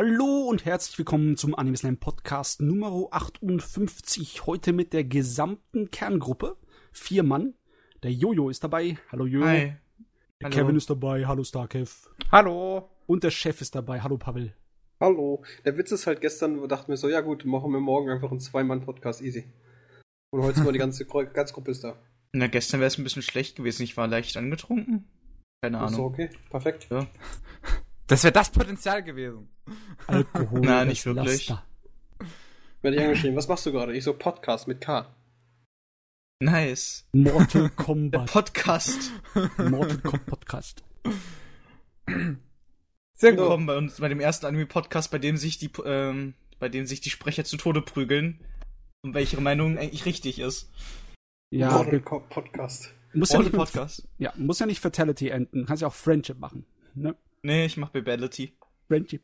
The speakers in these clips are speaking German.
Hallo und herzlich willkommen zum Anime Slam Podcast Nummer 58. Heute mit der gesamten Kerngruppe. Vier Mann. Der Jojo ist dabei. Hallo Jojo. Hi. Der Hallo. Kevin ist dabei. Hallo Starkev. Hallo. Und der Chef ist dabei. Hallo Pavel. Hallo. Der Witz ist halt gestern, dachten wir so, ja gut, machen wir morgen einfach einen Zwei-Mann-Podcast easy. Und heute ist mal die ganze, ganze Gruppe ist da. Na, gestern wäre es ein bisschen schlecht gewesen. Ich war leicht angetrunken. Keine Ist so Ahnung. okay, perfekt. Ja. Das wäre das Potenzial gewesen. Alkohol. Das nicht wirklich. Laster. Werde ich angeschrieben, was machst du gerade? Ich so, Podcast mit K. Nice. Mortal Der Kombat. Podcast. Mortal Kombat Podcast. Sehr gut. Willkommen bei uns, bei dem ersten Anime-Podcast, bei dem sich die, ähm, bei dem sich die Sprecher zu Tode prügeln. Und welche Meinung eigentlich richtig ist. Ja, Mortal Co- Podcast. muss ja, nicht Podcast. ja, muss ja nicht Fatality enden. Kannst ja auch Friendship machen. Ne? Nee, ich mach Babality. Friendship.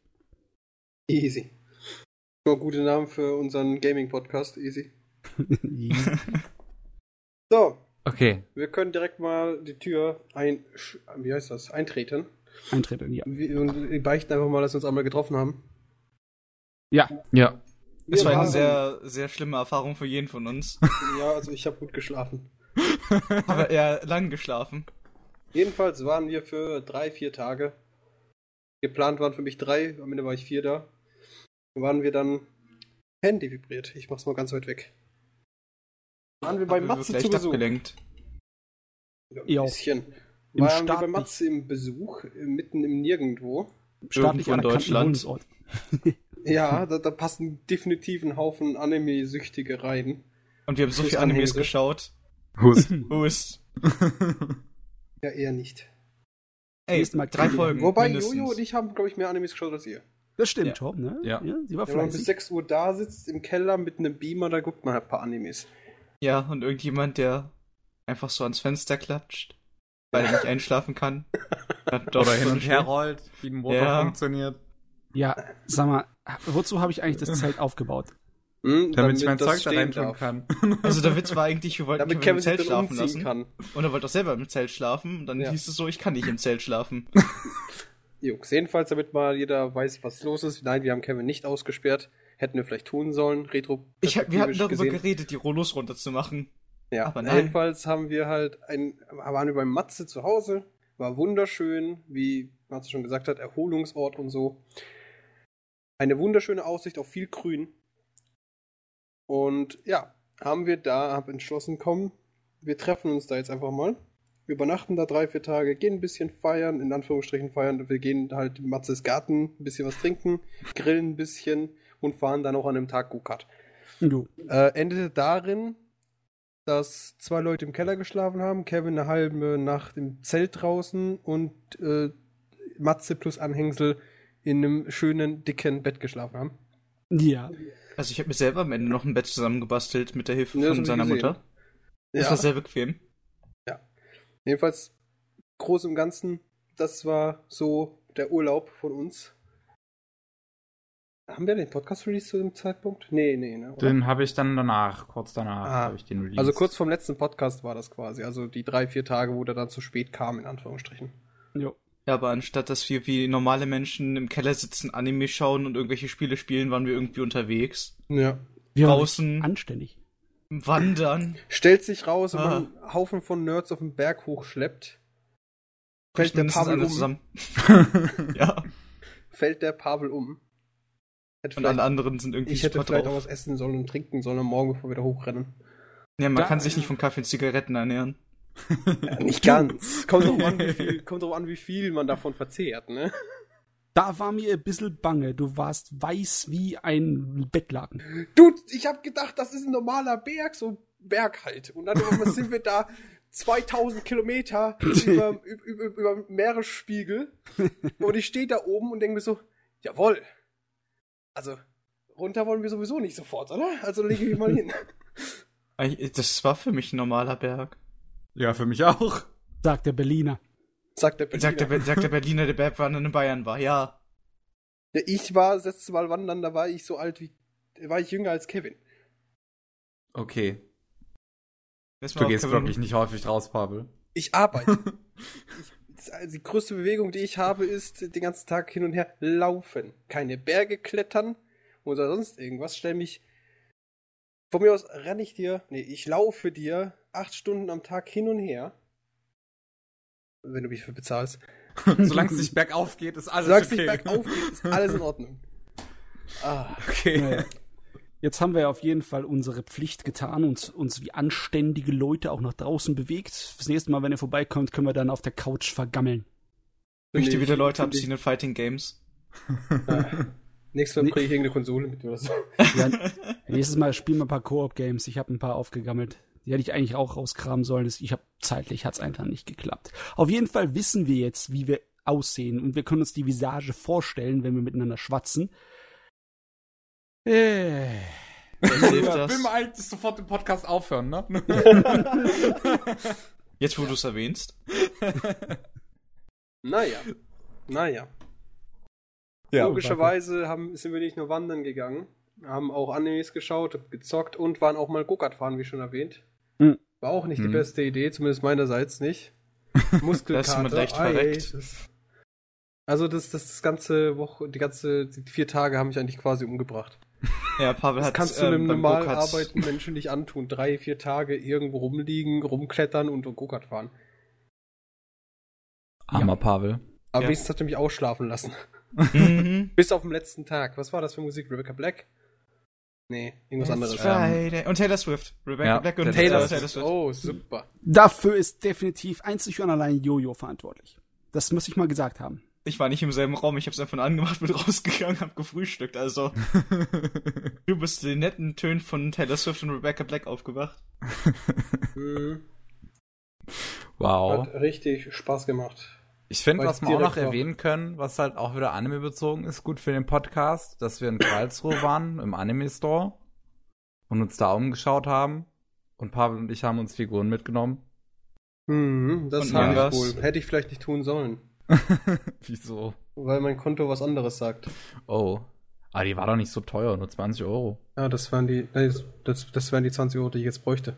Easy. Nur gute Namen für unseren Gaming-Podcast, easy. So, Okay. wir können direkt mal die Tür ein, wie heißt das, eintreten. Eintreten, ja. Wir, und wir beichten einfach mal, dass wir uns einmal getroffen haben. Ja, Ja. Das Wir war eine sehr, sehr schlimme Erfahrung für jeden von uns. Ja, also ich habe gut geschlafen. Aber eher lang geschlafen. Jedenfalls waren wir für drei, vier Tage. Geplant waren für mich drei, am Ende war ich vier da. Waren wir dann Handy vibriert. Ich mach's mal ganz weit weg. Waren wir bei Aber Matze wir zu leicht Besuch. abgelenkt. Ja, ein bisschen. Im Waren wir bei Staat Matze im Besuch, äh, mitten im Nirgendwo. staatlich Irgendwo in Deutschland. Ja, da, da passen definitiv ein Haufen Anime-Süchtige rein. Und wir haben so Plus viel Animes geschaut. Hust. Hust. Ja, eher nicht. Ey, Mal drei Folgen. Wobei mindestens. Jojo und ich haben, glaube ich, mehr Animes geschaut als ihr. Das stimmt, Ja. Tom, ne? Ja. Sie war Wenn man bis fleißig. 6 Uhr da sitzt im Keller mit einem Beamer, da guckt man halt ein paar Animes. Ja, und irgendjemand, der einfach so ans Fenster klatscht, weil er nicht einschlafen kann. Oder hin und her rollt, wie ein Motor Ja. funktioniert. Ja, sag mal, wozu habe ich eigentlich das Zelt aufgebaut? Hm, Damit ich mein Zeug da stehen reintun kann. Also der Witz war eigentlich, wir wollten Damit Kevin Kevin im Zelt schlafen lassen. kann. Und er wollte auch selber im Zelt schlafen. Und dann Ja. hieß es so, ich kann nicht im Zelt schlafen. Jungs, jedenfalls, damit mal jeder weiß, was los ist. Nein, wir haben Kevin nicht ausgesperrt. Hätten wir vielleicht tun sollen. Retro. Ich, hab- wir hatten darüber gesehen. geredet, die Rollos runterzumachen. Ja, aber nein. jedenfalls haben wir halt ein, waren wir beim Matze zu Hause. War wunderschön, wie Matze schon gesagt hat, Erholungsort und so. Eine wunderschöne Aussicht auf viel Grün. Und ja, haben wir da, hab entschlossen, komm, wir treffen uns da jetzt einfach mal. Übernachten da drei, vier Tage, gehen ein bisschen feiern, in Anführungsstrichen feiern. Wir gehen halt in Matzes Garten, ein bisschen was trinken, grillen ein bisschen und fahren dann auch an einem Tag Go-Kart. Du. Äh, endete darin, dass zwei Leute im Keller geschlafen haben, Kevin eine halbe Nacht im Zelt draußen und äh, Matze plus Anhängsel in einem schönen, dicken Bett geschlafen haben. Ja. Also ich habe mir selber am Ende noch ein Bett zusammengebastelt mit der Hilfe Ja, von seiner. Mutter. Das war sehr bequem. Jedenfalls, groß im Ganzen, das war so der Urlaub von uns. Haben wir den Podcast released zu dem Zeitpunkt? Nee, nee, ne? oder? Den habe ich dann danach, kurz danach, Ah. habe ich den released. Also kurz vom letzten Podcast war das quasi. Also die drei, vier Tage, wo der dann zu spät kam, in Anführungsstrichen. Jo. Ja, aber anstatt dass wir wie normale Menschen im Keller sitzen, Anime schauen und irgendwelche Spiele spielen, waren wir irgendwie unterwegs. Ja. Wir waren Draußen. anständig. Wandern. Stellt sich raus, wenn Ah. man einen Haufen von Nerds auf den Berg hochschleppt, fällt der Pavel alle um. zusammen. ja. Fällt der Pavel um. Hätte Und alle anderen sind irgendwie ich hätte super vielleicht auch drauf. was essen sollen und trinken sollen am Morgen, bevor wir da hochrennen. Ja, man Da- kann sich nicht von Kaffee und Zigaretten ernähren. Ja, nicht ganz. Kommt drauf an, wie viel, kommt drauf an, wie viel man davon verzehrt, ne? Da war mir ein bisschen bange. Du warst weiß wie ein Bettlaken. Dude, ich hab gedacht, das ist ein normaler Berg, so ein Berg halt. Und dann sind wir da 2000 Kilometer über, über, über, Meeresspiegel. Und ich stehe da oben und denke mir so, jawohl. Also, runter wollen wir sowieso nicht sofort, oder? Also lege ich mich mal hin. Das war für mich ein normaler Berg. Ja, für mich auch. Sagt der Berliner. Sagt der Berliner. Sagt der, Be- sagt der Berliner, der Bergwandern in Bayern war. Ja. Ja, ich war das letzte Mal wandern, da war ich so alt wie, war ich jünger als Kevin. Okay. Das Du gehst wirklich nicht häufig raus, Pavel. Ich arbeite. ich, die größte Bewegung, die ich habe, ist den ganzen Tag hin und her laufen. Keine Berge klettern oder sonst irgendwas. Stell mich. Von mir aus renne ich dir. Nee, ich laufe dir acht Stunden am Tag hin und her. Wenn du mich dafür bezahlst. Solange es nicht bergauf geht, ist alles Sagst okay. nicht bergauf geht, ist alles in Ordnung. Ah, Okay. Naja. Jetzt haben wir auf jeden Fall unsere Pflicht getan und uns wie anständige Leute auch nach draußen bewegt. Das nächste Mal, wenn ihr vorbeikommt, können wir dann auf der Couch vergammeln. Möchte wieder Leute ich- abziehen in Fighting Games. nächstes Mal Nee. bringe ich irgendeine Konsole mit oder so. Ja, nächstes Mal spielen wir ein paar Koop-Games. Ich habe ein paar aufgegammelt. Die hätte ich eigentlich auch rauskramen sollen. Ich habe zeitlich hat's einfach nicht geklappt. Auf jeden Fall wissen wir jetzt, wie wir aussehen und wir können uns die Visage vorstellen, wenn wir miteinander schwatzen. Äh. Will man eigentlich sofort den Podcast aufhören, ne? Jetzt, wo du es erwähnst. Naja. Naja. ja, Logischerweise haben, sind wir nicht nur wandern gegangen, haben auch Animes geschaut, gezockt und waren auch mal Go-Kart fahren, wie schon erwähnt. Mhm. War auch nicht die Mhm. beste Idee, zumindest meinerseits nicht. Ist Muskelkater. jemand leicht ei, ei, verreckt. das- Also das, das, das ganze Woche, die ganze, die vier Tage haben mich eigentlich quasi umgebracht. Ja, Pavel Das hat kannst du ähm, einem beim normal Go-Karts- arbeitenden Menschen nicht antun. Drei, vier Tage irgendwo rumliegen, rumklettern und Go-Kart fahren. Armer Pavel. Aber Ja. wenigstens hat er mich ausschlafen lassen. Mhm. Bis auf den letzten Tag. Was war das für Musik? Rebecca Black? Nee, irgendwas anderes. Friday. Und Taylor Swift. Rebecca Ja, Black und Taylor, äh, Swift. Oh, super. Dafür ist definitiv einzig und allein Jojo verantwortlich. Das muss ich mal gesagt haben. Ich war nicht im selben Raum, ich hab's einfach nur angemacht, bin rausgegangen, hab gefrühstückt, also. du bist den netten Tönen von Taylor Swift und Rebecca Black aufgewacht. Mhm. wow. Hat richtig Spaß gemacht. Ich finde, was wir auch noch erwähnen können, was halt auch wieder Anime bezogen ist, gut für den Podcast, dass wir in Karlsruhe waren, im Anime Store und uns da umgeschaut haben. Und Pavel und ich haben uns Figuren mitgenommen. Mhm, das habe ich wohl. Hätte ich vielleicht nicht tun sollen. Wieso? Weil mein Konto was anderes sagt. Oh. Aber die war doch nicht so teuer, nur 20 Euro. Ja, das wären die, das, das, das wären die 20 Euro, die ich jetzt bräuchte.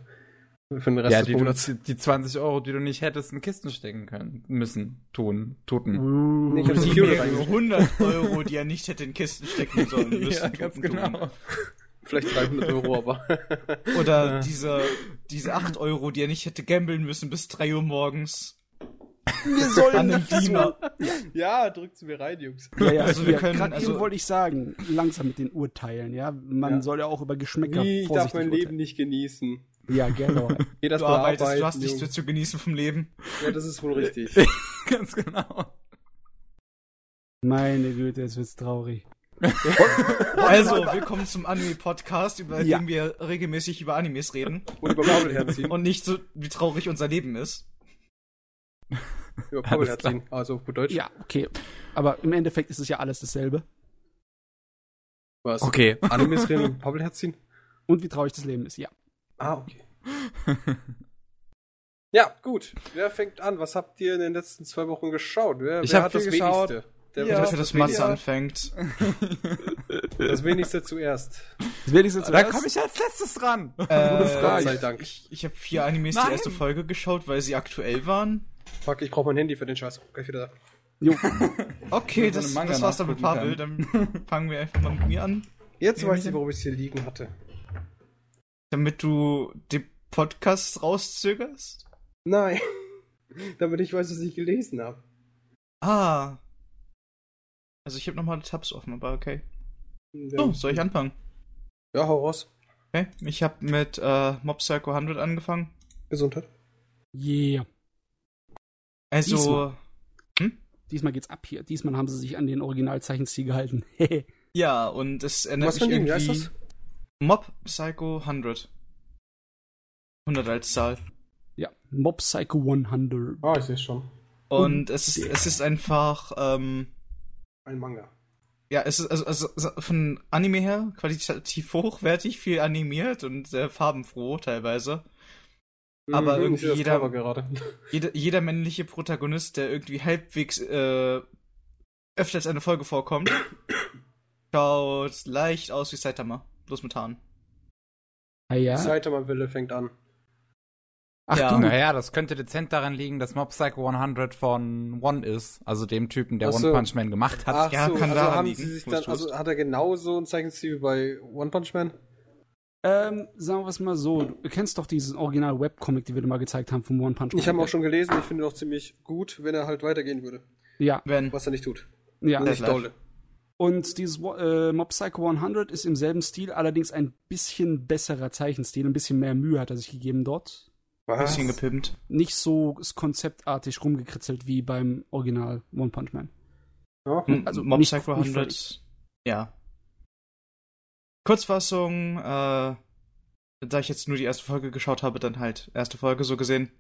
Für den Rest ja, des die, du, Monats. die 20 Euro, die du nicht hättest in Kisten stecken können, müssen, tun, tuten. Nee, ich hab Die reingeschickt. 100 Euro, die er nicht hätte in Kisten stecken sollen müssen. ja, ganz tun, tun. genau. Vielleicht 300 Euro, aber. Oder Ja. diese, diese 8 Euro, die er nicht hätte gambeln müssen bis 3 Uhr morgens. Wir sollen Beamer. ja, drückt's mir rein, Jungs. Ja, ja, Also wir können- Gerade also- eben wollte ich sagen, langsam mit den Urteilen, ja. Man Ja. soll ja auch über Geschmäcker Wie, ich darf mein urteilen. Leben nicht genießen. Ja, genau. Geh das Du mal arbeitest, arbeiten, du hast nichts mehr zu genießen vom Leben. Ja, das ist wohl richtig. ganz genau. Meine Güte, jetzt wird's traurig. Also, willkommen zum Anime-Podcast, über Ja. den wir regelmäßig über Animes reden. Und über herziehen. Und nicht so, wie traurig unser Leben ist. über klar. herziehen. Also auf gut Deutsch. Ja, okay. Aber im Endeffekt ist es ja alles dasselbe. Was? Okay. Animes reden und herziehen? Und wie traurig das Leben ist, ja. Ah, okay. Ja, gut. Wer fängt an? Was habt ihr in den letzten zwei Wochen geschaut? Wer, Ich wer hab hat das geschaut. wenigste? Der Ja, dass Matze wenigste? anfängt. Das wenigste zuerst. Das werde ich jetzt Da komme ich als letztes dran. Äh, Gott sei Dank. Ich, ich habe vier Animes Nein. die erste Folge geschaut, weil sie aktuell waren. Fuck, ich brauche mein Handy für den Scheiß. Gleich wieder da. Jo. Okay, das, das war's dann mit Pavel. Dann fangen wir einfach mal mit mir an. Jetzt weiß ich, warum ich es hier liegen hatte. Damit du den Podcast rauszögerst. Nein. Damit ich weiß, was ich gelesen habe. Ah. Also ich habe nochmal Tabs offen, aber okay. Ja. So, soll ich anfangen? Ja, hau raus. Okay. Ich habe mit äh, Mob Psycho 100 angefangen. Gesundheit. Yeah. Also, Diesmal. Diesmal geht's ab hier. Diesmal haben sie sich an den Originalzeichenstil gehalten. Hehe. ja, und es erinnert Was für mich ein Ding? Wie heißt irgendwie... das? Mob Psycho 100. 100 als Zahl. ja. Mob Psycho 100. Ah, ich sehe schon. Und es ist, es ist einfach, ähm, Ein Manga. ja, es ist also, also also von Anime her qualitativ hochwertig, viel animiert und sehr farbenfroh teilweise. Aber Mhm, irgendwie jeder-. Jeder, jeder männliche Protagonist, der irgendwie halbwegs äh, öfter als eine Folge vorkommt, schaut leicht aus wie Saitama. Bloß mit Haaren. Ah ja. Saitama-Welle fängt an. Ach Ja. du, Naja, das könnte dezent daran liegen, dass Mob Psycho 100 von One ist, also dem Typen, der so. One Punch Man gemacht hat. Ach Ja, so, kann also daran haben liegen, sie sich dann, also hat er genauso ein Zeichenstil wie bei One Punch Man? ähm, sagen wir es mal so, du kennst doch diesen Original-Webcomic, den wir dir mal gezeigt haben vom One Punch Man. Ich habe ihn auch schon gelesen, ich finde ihn auch ziemlich gut, wenn er halt weitergehen würde. Ja, Wenn. Was er nicht tut. ja. Nicht dolle. Und dieses äh, Mob Psycho 100 ist im selben Stil, allerdings ein bisschen besserer Zeichenstil, ein bisschen mehr Mühe hat er sich gegeben dort. Was? Bisschen gepimpt. Nicht so konzeptartig rumgekritzelt wie beim Original One Punch Man. Ja. Also Mob nicht- Psycho nicht 100. Ja. Kurzfassung, äh, da ich jetzt nur die erste Folge geschaut habe, dann halt erste Folge so gesehen.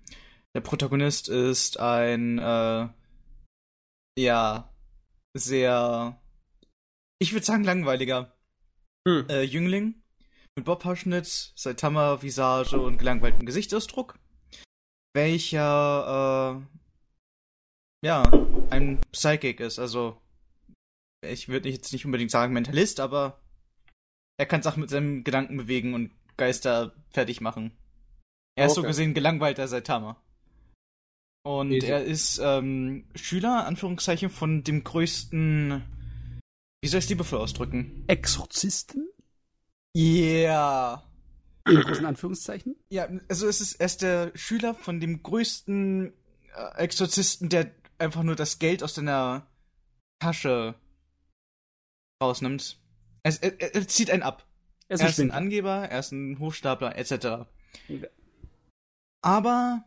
Der Protagonist ist ein, äh, ja, sehr, ich würde sagen langweiliger Hm. äh, Jüngling mit Bobhaarschnitt, Saitama, Visage und gelangweiltem Gesichtsausdruck, welcher, äh, ja, ein Psychic ist, also ich würde jetzt nicht unbedingt sagen Mentalist, aber er kann Sachen mit seinem Gedanken bewegen und Geister fertig machen. Er ist so Okay. gesehen gelangweilter Saitama. Und Easy. er ist ähm, Schüler, Anführungszeichen, von dem größten. Wie soll ich es liebevoll ausdrücken? Exorzisten? Yeah. In großen Anführungszeichen? Ja, also es ist er ist der Schüler von dem größten äh, Exorzisten, der einfach nur das Geld aus seiner Tasche rausnimmt. Es, er, er, er zieht einen ab. Er ist Er ein ist ein. Angeber, er ist ein Hochstapler, etc. Aber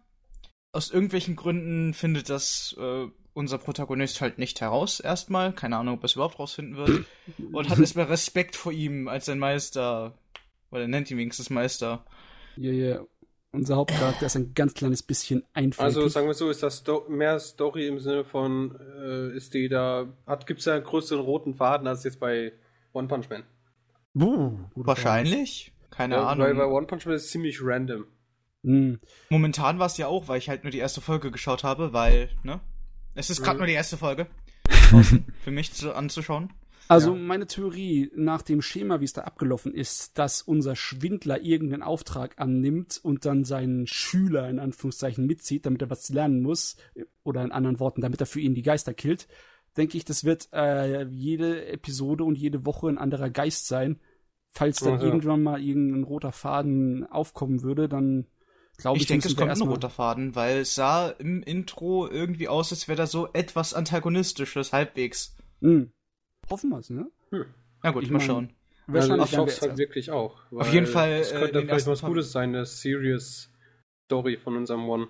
aus irgendwelchen Gründen findet das äh, unser Protagonist halt nicht heraus, erstmal. Keine Ahnung, ob er es überhaupt rausfinden wird. Und hat erstmal Respekt vor ihm als sein Meister. Oder er nennt ihn wenigstens Meister. Ja, ja. Unser Hauptcharakter ist ein ganz kleines bisschen einfältig. Also sagen wir so, ist das Sto mehr Story im Sinne von, äh, ist die da, hat, gibt's da einen größeren roten Faden als jetzt bei One Punch Man? Buh, Wahrscheinlich? Keine Ja, Ahnung. Weil bei One Punch Man ist es ziemlich random. Frage. Hm. Momentan war es ja auch, weil ich halt nur die erste Folge geschaut habe, weil, ne? Es ist gerade Mhm. nur die erste Folge. für mich zu, anzuschauen. Also Ja. meine Theorie nach dem Schema, wie es da abgelaufen ist, dass unser Schwindler irgendeinen Auftrag annimmt und dann seinen Schüler in Anführungszeichen mitzieht, damit er was lernen muss, oder in anderen Worten, damit er für ihn die Geister killt, denke ich, das wird äh, jede Episode und jede Woche ein anderer Geist sein. Falls dann Ach ja. irgendwann mal irgendein roter Faden aufkommen würde, dann glaube ich, Ich denke, es kommt ein roter Faden, weil es sah im Intro irgendwie aus, als wäre da so etwas antagonistisches, halbwegs. Hm. Hoffen wir es, ne? Na gut, Ich mal mein, schauen. Wahrscheinlich also ich jetzt halt wirklich auch. Auf jeden Fall, Es äh, könnte den vielleicht was Gutes sein, eine Serious Story von unserem One.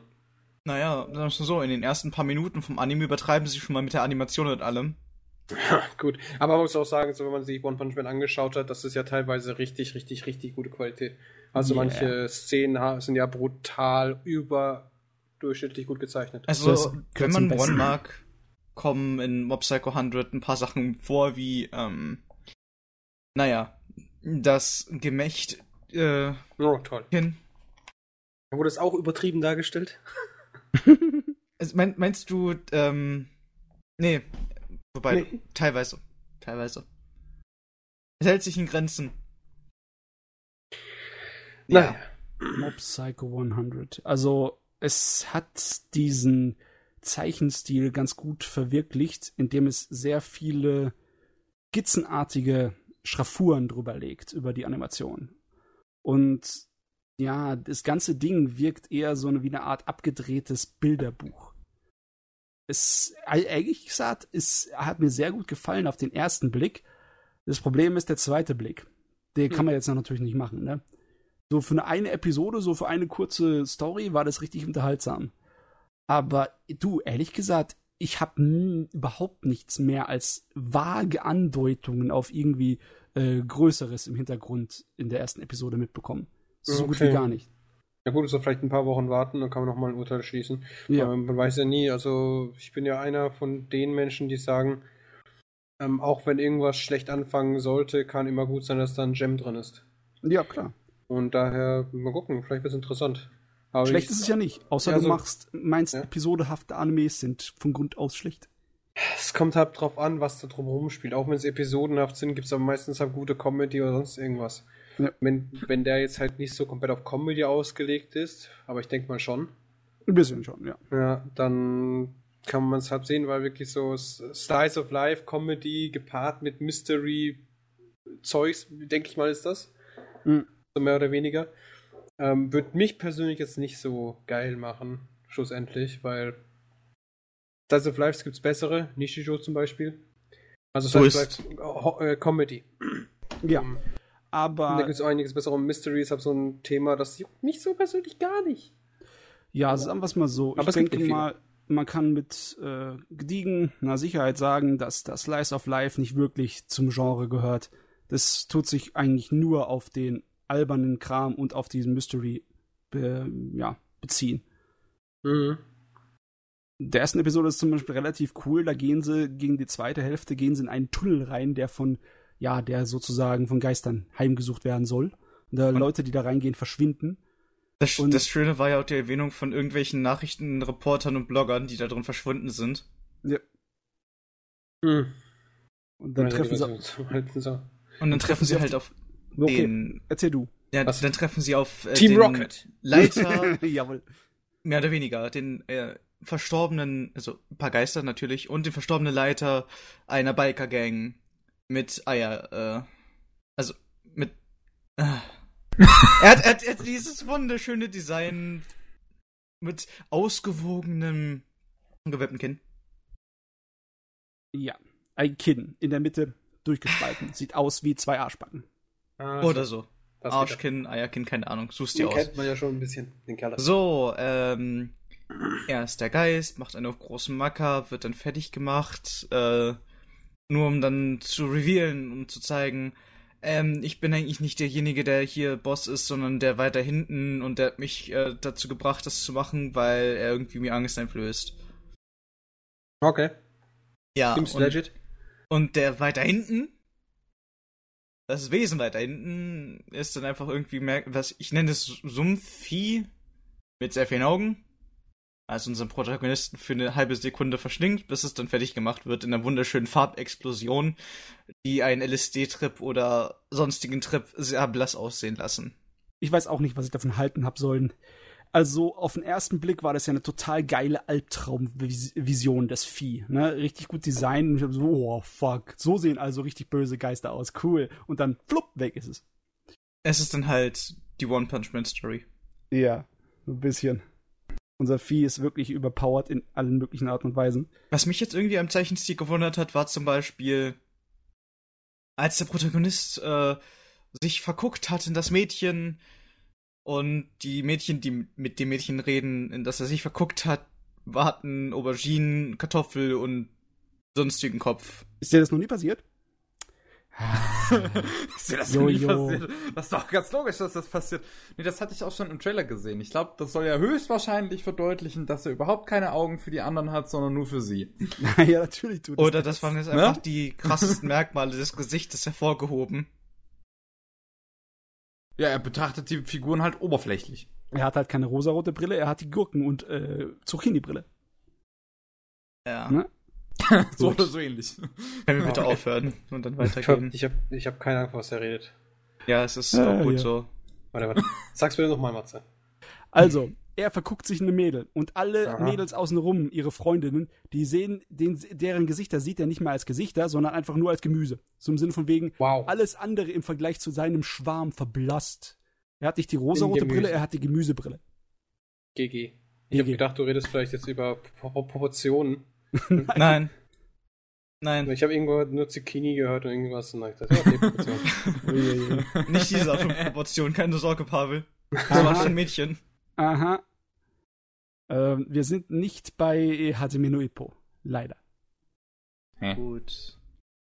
Naja, sagen wir es so, in den ersten paar Minuten vom Anime übertreiben sie schon mal mit der Animation und allem. Ja, gut. Aber man muss auch sagen, so wenn man sich One Punch Man angeschaut hat, das ist ja teilweise richtig, richtig, richtig gute Qualität. Also Yeah. manche Szenen sind ja brutal überdurchschnittlich gut gezeichnet. Also, gehört wenn man. One mag, kommen in Mob Psycho 100 ein paar Sachen vor, wie, ähm, naja, das Gemächt, äh, Oh, toll. hin. Wurde es auch übertrieben dargestellt? Also, mein, meinst du, ähm, nee, wobei, Nee. teilweise, teilweise. Es hält sich in Grenzen. Naja. Mob Psycho 100. Also es hat diesen Zeichenstil ganz gut verwirklicht, indem es sehr viele skizzenartige Schraffuren drüber legt über die Animation. Und ja, das ganze Ding wirkt eher so eine, wie eine Art abgedrehtes Bilderbuch. Es, ehrlich gesagt, es hat mir sehr gut gefallen auf den ersten Blick. Das Problem ist der zweite Blick. Den kann Hm. man jetzt noch natürlich nicht machen, ne? So für eine, Episode, so für eine kurze Story war das richtig unterhaltsam. Aber du, ehrlich gesagt, ich habe überhaupt nichts mehr als vage Andeutungen auf irgendwie äh, Größeres im Hintergrund in der ersten Episode mitbekommen. So gut wie Okay. gar nicht. Ja gut, so vielleicht ein paar Wochen warten, dann kann man nochmal ein Urteil schließen. Ja. Ähm, man weiß ja nie, also ich bin ja einer von den Menschen, die sagen, ähm, auch wenn irgendwas schlecht anfangen sollte, kann immer gut sein, dass da ein Gem drin ist. ja, klar. Und daher, mal gucken, vielleicht wird es interessant. Aber Schlecht ist es ja nicht. Außer Ja, du so- machst, meinst, Ja. episodehafte Animes sind von Grund aus schlecht. Es kommt halt drauf an, was da drumherum spielt. Auch wenn es episodenhaft sind, gibt es aber meistens halt gute Comedy oder sonst irgendwas. Ja. Wenn, wenn der jetzt halt nicht so komplett auf Comedy ausgelegt ist, aber ich denke mal schon, Ein bisschen schon, ja. ja, dann kann man es halt sehen, weil wirklich so Slice of Life, Comedy gepaart mit Mystery Zeugs, denke ich mal, ist das. Mhm. So mehr oder weniger. Ähm, wird mich persönlich jetzt nicht so geil machen, schlussendlich, weil Slice of Life gibt es bessere, Nishijou zum Beispiel. Also So Slice of Life Ho- äh, Comedy. Ja. Ähm, Aber da gibt es auch einiges bessere Mysteries, habe so ein Thema, das juckt mich so persönlich gar nicht. Ja, sagen wir es mal so. Aber ich denke mal, man kann mit äh, gediegener Sicherheit sagen, dass das Slice of Life nicht wirklich zum Genre gehört. Das tut sich eigentlich nur auf den albernen Kram und auf diesen Mystery be, ja, beziehen. Mhm. Der ersten Episode ist zum Beispiel relativ cool. Da gehen sie gegen die zweite Hälfte gehen sie in einen Tunnel rein, der von ja, der sozusagen von Geistern heimgesucht werden soll. Und da Leute, die da reingehen, verschwinden. Das, Und- das Schöne war ja auch die Erwähnung von irgendwelchen Nachrichtenreportern und Bloggern, die da drin verschwunden sind. Mhm. Und dann treffen sie. so. Halten so. Und dann treffen sie halt auf Okay, den. erzähl du. Ja, Was? dann treffen sie auf äh, Team den Rocket. Leiter, Jawohl. mehr oder weniger, den äh, verstorbenen, also ein paar Geister natürlich, und den verstorbenen Leiter einer Biker-Gang mit Eier, äh, also mit. Äh. er, hat, er, hat, er hat dieses wunderschöne Design mit ausgewogenem gewölbten Kinn. Ja. Ein Kinn in der Mitte durchgespalten. Sieht aus wie zwei Arschbacken. Ah, Oder so. Arschkinn, Eierkinn, keine Ahnung. Suchst Den dir aus. kennt man ja schon ein bisschen, den Kerl. So, ähm, er ist der Geist, macht einen auf großen Macker, wird dann fertig gemacht, äh, nur um dann zu revealen, um zu zeigen, ähm, ich bin eigentlich nicht derjenige, der hier Boss ist, sondern der weiter hinten und der hat mich äh, dazu gebracht, das zu machen, weil er irgendwie mir Angst einflößt. Okay. Ja, und, legit. und der weiter hinten, das Wesen weiter hinten, ist dann einfach irgendwie, mer- was ich nenne es Sumpfvieh mit sehr vielen Augen. Also unseren Protagonisten für eine halbe Sekunde verschlingt, bis es dann fertig gemacht wird in einer wunderschönen Farbexplosion, die einen LSD-Trip oder sonstigen Trip sehr blass aussehen lassen. Ich weiß auch nicht, was ich davon halten hab sollen. Also auf den ersten Blick war das ja eine total geile Albtraumvision des Vieh. Ne? Richtig gut designt. Und ich hab so, oh fuck. So sehen also richtig böse Geister aus. Cool. Und dann flupp, weg ist es. Es ist dann halt die One-Punch-Man-Story. Ja, so ein bisschen. Unser Vieh ist wirklich überpowered in allen möglichen Arten und Weisen. Was mich jetzt irgendwie am Zeichenstil gewundert hat, war zum Beispiel, als der Protagonist äh, sich verguckt hat in das Mädchen und die Mädchen, die mit dem Mädchen reden, in das er sich verguckt hat, warten Auberginen, Kartoffel und sonstigen Kopf. Ist dir das noch nie passiert? Ist dir das Jo, noch nie jo. passiert? Das ist doch ganz logisch, dass das passiert. Nee, das hatte ich auch schon im Trailer gesehen. Ich glaube, das soll ja höchstwahrscheinlich verdeutlichen, dass er überhaupt keine Augen für die anderen hat, sondern nur für sie. ja, natürlich tut es Oder das waren jetzt Ne? einfach die krassesten Merkmale des Gesichtes hervorgehoben. Ja, er betrachtet die Figuren halt oberflächlich. Er hat halt keine rosarote Brille, er hat die Gurken- und äh, Zucchini-Brille. Ja. Ne? so oder so ähnlich. Können wir bitte aufhören und dann Ich habe weitergehen? ich hab, ich hab keine Ahnung, was er redet. Ja, es ist Ja, auch gut ja. so. Warte, warte. Sag's bitte nochmal, Matze. Also, er verguckt sich in eine Mädel und alle Aha. Mädels außenrum, ihre Freundinnen, die sehen, den, deren Gesichter sieht er nicht mehr als Gesichter, sondern einfach nur als Gemüse. So im Sinne von wegen, Wow. alles andere im Vergleich zu seinem Schwarm verblasst. Er hat nicht die rosarote. Brille, er hat die Gemüsebrille. GG. Ich hab gedacht, du redest vielleicht jetzt über Pro Pro- Proportionen. Nein. Nein, Ich habe irgendwo nur Zucchini gehört und irgendwas und ich gedacht, ja, okay, Proportionen. Uiuiui. nicht diese Art von Proportion, keine Sorge, Pavel. Das war schon ein Mädchen. Aha. Ähm, wir sind nicht bei Hajime no Ippo. Leider. Gut.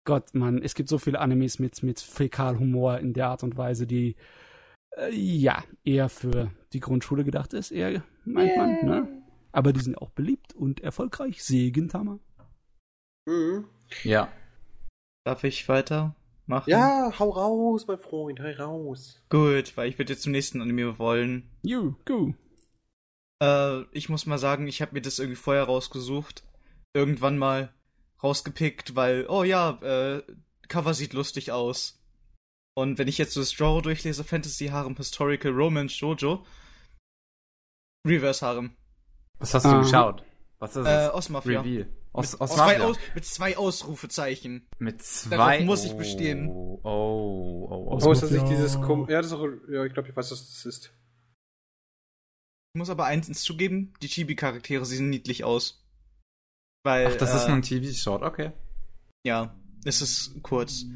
Gott, Mann, es gibt so viele Animes mit, mit Fäkalhumor in der Art und Weise, die äh, ja eher für die Grundschule gedacht ist, eher meint man, ne? Aber die sind auch beliebt und erfolgreich. Segen Tama. Mhm. Ja. Darf ich weitermachen? Ja, hau raus, mein Freund, hau raus. Gut, weil ich würde jetzt zum nächsten Anime wollen. You, go. Äh, ich muss mal sagen, ich habe mir das irgendwie vorher rausgesucht. Irgendwann mal rausgepickt, weil, oh ja, äh, Cover sieht lustig aus. Und wenn ich jetzt so das Genre durchlese, Fantasy Harem, Historical, Romance, Jojo, Reverse Harem. Was hast du Aha. geschaut? Was ist Äh, es? Osmafia. Reveal. Os, mit, Os zwei Mafia. Aus, mit zwei Ausrufezeichen. Mit zwei. Darauf muss ich bestehen. Oh, oh, oh. oh. Oh, ist das nicht dieses Kom Ja, das ist auch. Ja, ich glaube, ich weiß, was das ist. Ich muss aber eins zugeben, die Chibi-Charaktere sehen niedlich aus. Weil, Ach, das äh, ist nur ein TV-Short, okay. Ja, es ist kurz.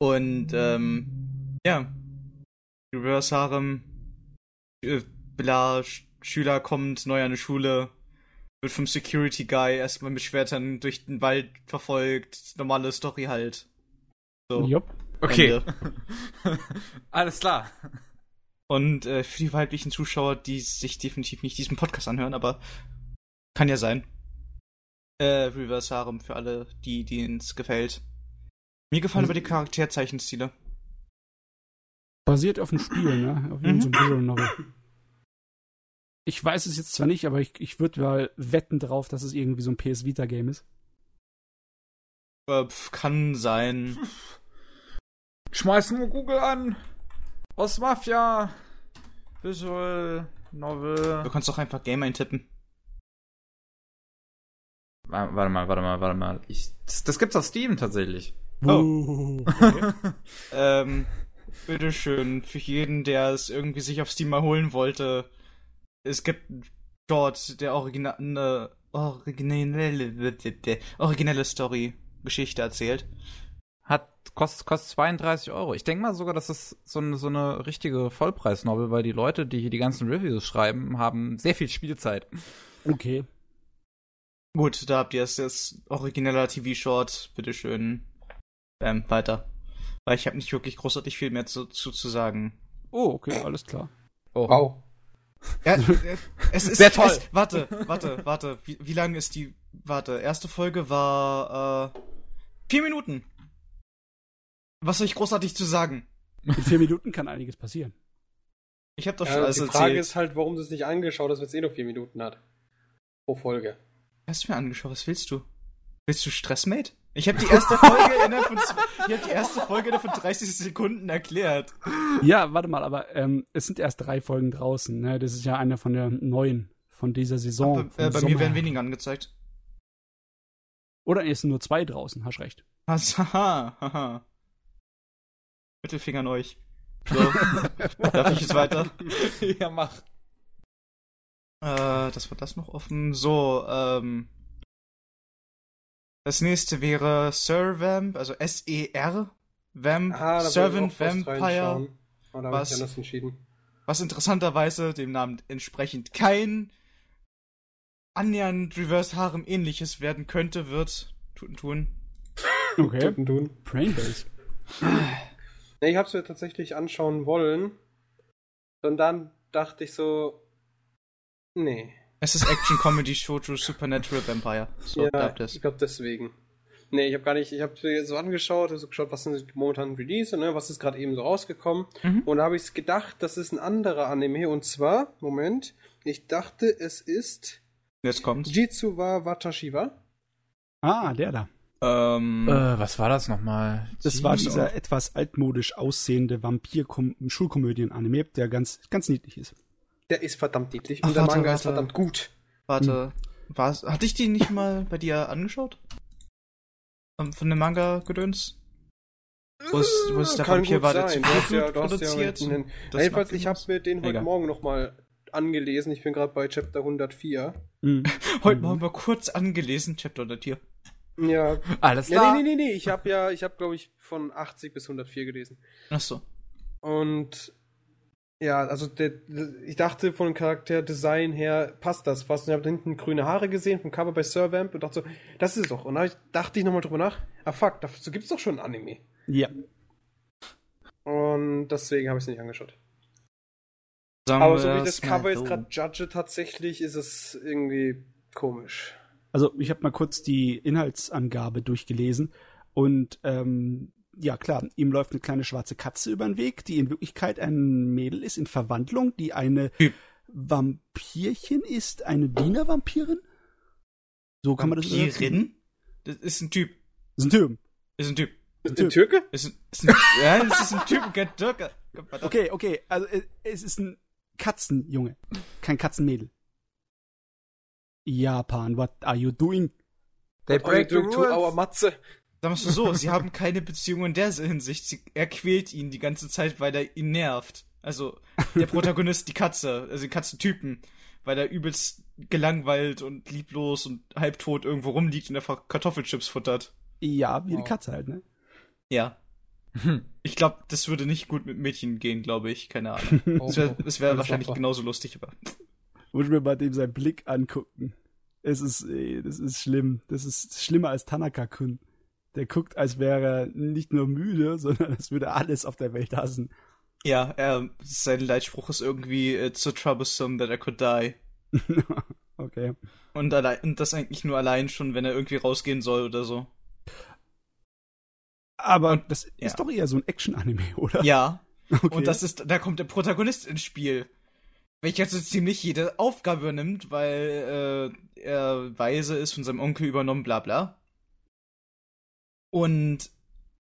Und, ähm, ja. Reverse Harem, äh, bla, Sch Schüler kommt neu an eine Schule, wird vom Security Guy erstmal mit Schwertern durch den Wald verfolgt. Normale Story halt. So. Jupp. Okay. Alles klar. Und äh, für die weiblichen Zuschauer, die sich definitiv nicht diesen Podcast anhören, aber kann ja sein. Äh, Reverse Harem für alle, die, denen es gefällt. Mir gefallen aber die Charakterzeichenstile. Basiert auf dem Spiel, ne? Auf Mhm. so einem Visual Novel. Ich weiß es jetzt zwar nicht, aber ich, ich würde mal wetten drauf, dass es irgendwie so ein PS Vita Game ist. Äh, pf, kann sein. Schmeiß nur Google an. Aus Mafia. Visual Novel. Du kannst doch einfach Game eintippen. Wa- Warte mal, warte mal, warte mal. Ich, das, das gibt's auf Steam tatsächlich. Oh. Ähm, bitteschön, für jeden, der es irgendwie sich auf Steam mal holen wollte. Es gibt dort der originale, originelle, originelle Story, Geschichte erzählt. Hat, kostet, kostet 32 Euro. Ich denke mal sogar, das ist so eine, so eine richtige Vollpreisnovel, weil die Leute, die hier die ganzen Reviews schreiben, haben sehr viel Spielzeit. okay. Gut, da habt ihr es, das origineller TV-Short, bitteschön. Ähm, weiter. Weil ich habe nicht wirklich großartig viel mehr zu, zu, zu sagen. Oh, okay, alles klar. Oh. Wow. Ja, äh, es ist Sehr toll. Es, warte, warte, warte. Wie, wie lang ist die? Warte, erste Folge war äh, vier Minuten. Was soll ich großartig zu sagen? In vier Minuten kann einiges passieren. Ich habe doch schon Ja, alles die Frage erzählt. ist halt, warum du es nicht angeschaut hast, wenn es eh nur vier Minuten hat. Pro Folge. Hast du mir angeschaut? Was willst du? Willst du Stress, Mate? Ich habe die erste Folge innerhalb von ich habe die erste Folge innerhalb von 30 Sekunden erklärt. Ja, warte mal, aber ähm, es sind erst drei Folgen draußen. Ne? Das ist ja eine von der neuen, von dieser Saison. Aber, äh, bei mir Sommer. werden weniger angezeigt. Oder es sind nur zwei draußen, hast recht. Haha, haha. Mittelfinger an euch. So. Darf ich jetzt weiter? ja, mach. Äh, das war das noch offen. So, ähm. Das nächste wäre Sir Vamp, also S-E-R. Vamp, Ah, Servant Vampire. Aber da Was? ich anders entschieden. Was interessanterweise dem Namen entsprechend kein annähernd Reverse Harem ähnliches werden könnte, wird. Tun, tun. Okay. Tun, tun. Brainbase. Nee, ich habe es mir tatsächlich anschauen wollen. Und dann dachte ich so, nee. Es ist Action Comedy Shoujo Supernatural Vampire. So ja, bleibt es. ich glaube deswegen. Nee, ich habe gar nicht, ich habe mir so angeschaut, also geschaut, was sind momentan Release, ne, was ist gerade eben so rausgekommen. Mhm. Und da habe ich gedacht, das ist ein anderer Anime. Und zwar, Moment, ich dachte, es ist Jetzt kommt's. Jitsuwa Watashiwa. Ah, der da. Ähm, Äh, was war das nochmal? Das war Jeez. dieser etwas altmodisch aussehende Vampir-Schulkomödien-Anime, der ganz, ganz niedlich ist. Der ist verdammt niedlich. Ach, Und der warte, Manga ist warte. verdammt gut. Warte, war's, hatte ich die nicht mal bei dir angeschaut? Ähm, Von dem Manga-Gedöns? Wo es, wo es der Kann Vampir war, der sein. zu Du hast Blut ja- du hast ja produziert? Ja, das jedenfalls, ich habe mir den heute Egal. Morgen nochmal angelesen. Ich bin gerade bei Chapter 104. Mhm. Heute Mhm. Morgen mal kurz angelesen, Chapter oder Tier. Ja. Alles Ja, klar. nee, nee, nee, nee. Ich habe ja, ich habe, glaube ich, von 80 bis 104 gelesen. Achso. Und ja, also der, ich dachte von dem Charakterdesign her passt das fast. Und ich habe hinten grüne Haare gesehen vom Cover bei Sir Vamp und dachte so, das ist es doch. Und dann ich, dachte ich nochmal drüber nach. Ah fuck, dazu gibt's doch schon ein Anime. Ja. Und deswegen habe ich es nicht angeschaut. Sagen Aber so wie wir's das Cover jetzt so. gerade judge, tatsächlich ist es irgendwie komisch. Also ich habe mal kurz die Inhaltsangabe durchgelesen und ähm, ja klar, ihm läuft eine kleine schwarze Katze über den Weg, die in Wirklichkeit ein Mädel ist in Verwandlung, die eine Typ. Vampirchen ist, eine Dienervampirin. So kann man das übersetzen. Vampirin? Das ist ein Typ. Das ist ein Typ. Ist ein Typ. Ist ein Türke? Ist ein, ist ein, ja, es ist ein Typ, kein Türke. Okay, okay, also äh, es ist ein Katzenjunge, kein Katzenmädel. Japan, what are you doing? They What break the doing to our rules. Matze? Sagen wir es so, sie haben keine Beziehung in der Hinsicht. Sie, er quält ihn die ganze Zeit, weil er ihn nervt. Also, der Protagonist, die Katze, also die Katzentypen, weil er übelst gelangweilt und lieblos und halbtot irgendwo rumliegt und einfach Kartoffelchips futtert. Ja, wie die Wow. Katze halt, ne? Ja. Hm. Ich glaube, das würde nicht gut mit Mädchen gehen, glaube ich. Keine Ahnung. Es wäre wär wahrscheinlich genauso lustig, aber. Muss ich mir mal dem seinen Blick angucken. Es ist, ey, das ist schlimm. Das ist schlimmer als Tanaka-kun. Der guckt, als wäre er nicht nur müde, sondern als würde er alles auf der Welt hassen. Ja, er, sein Leitspruch ist irgendwie, it's so troublesome that I could die. okay. Und, allein, und das eigentlich nur allein schon, wenn er irgendwie rausgehen soll oder so. Aber das ja. ist doch eher so ein Action-Anime, oder? Ja. Okay. Und das ist, da kommt der Protagonist ins Spiel. Welcher so ziemlich jede Aufgabe übernimmt, weil äh, er weise ist, von seinem Onkel übernommen, bla bla. Und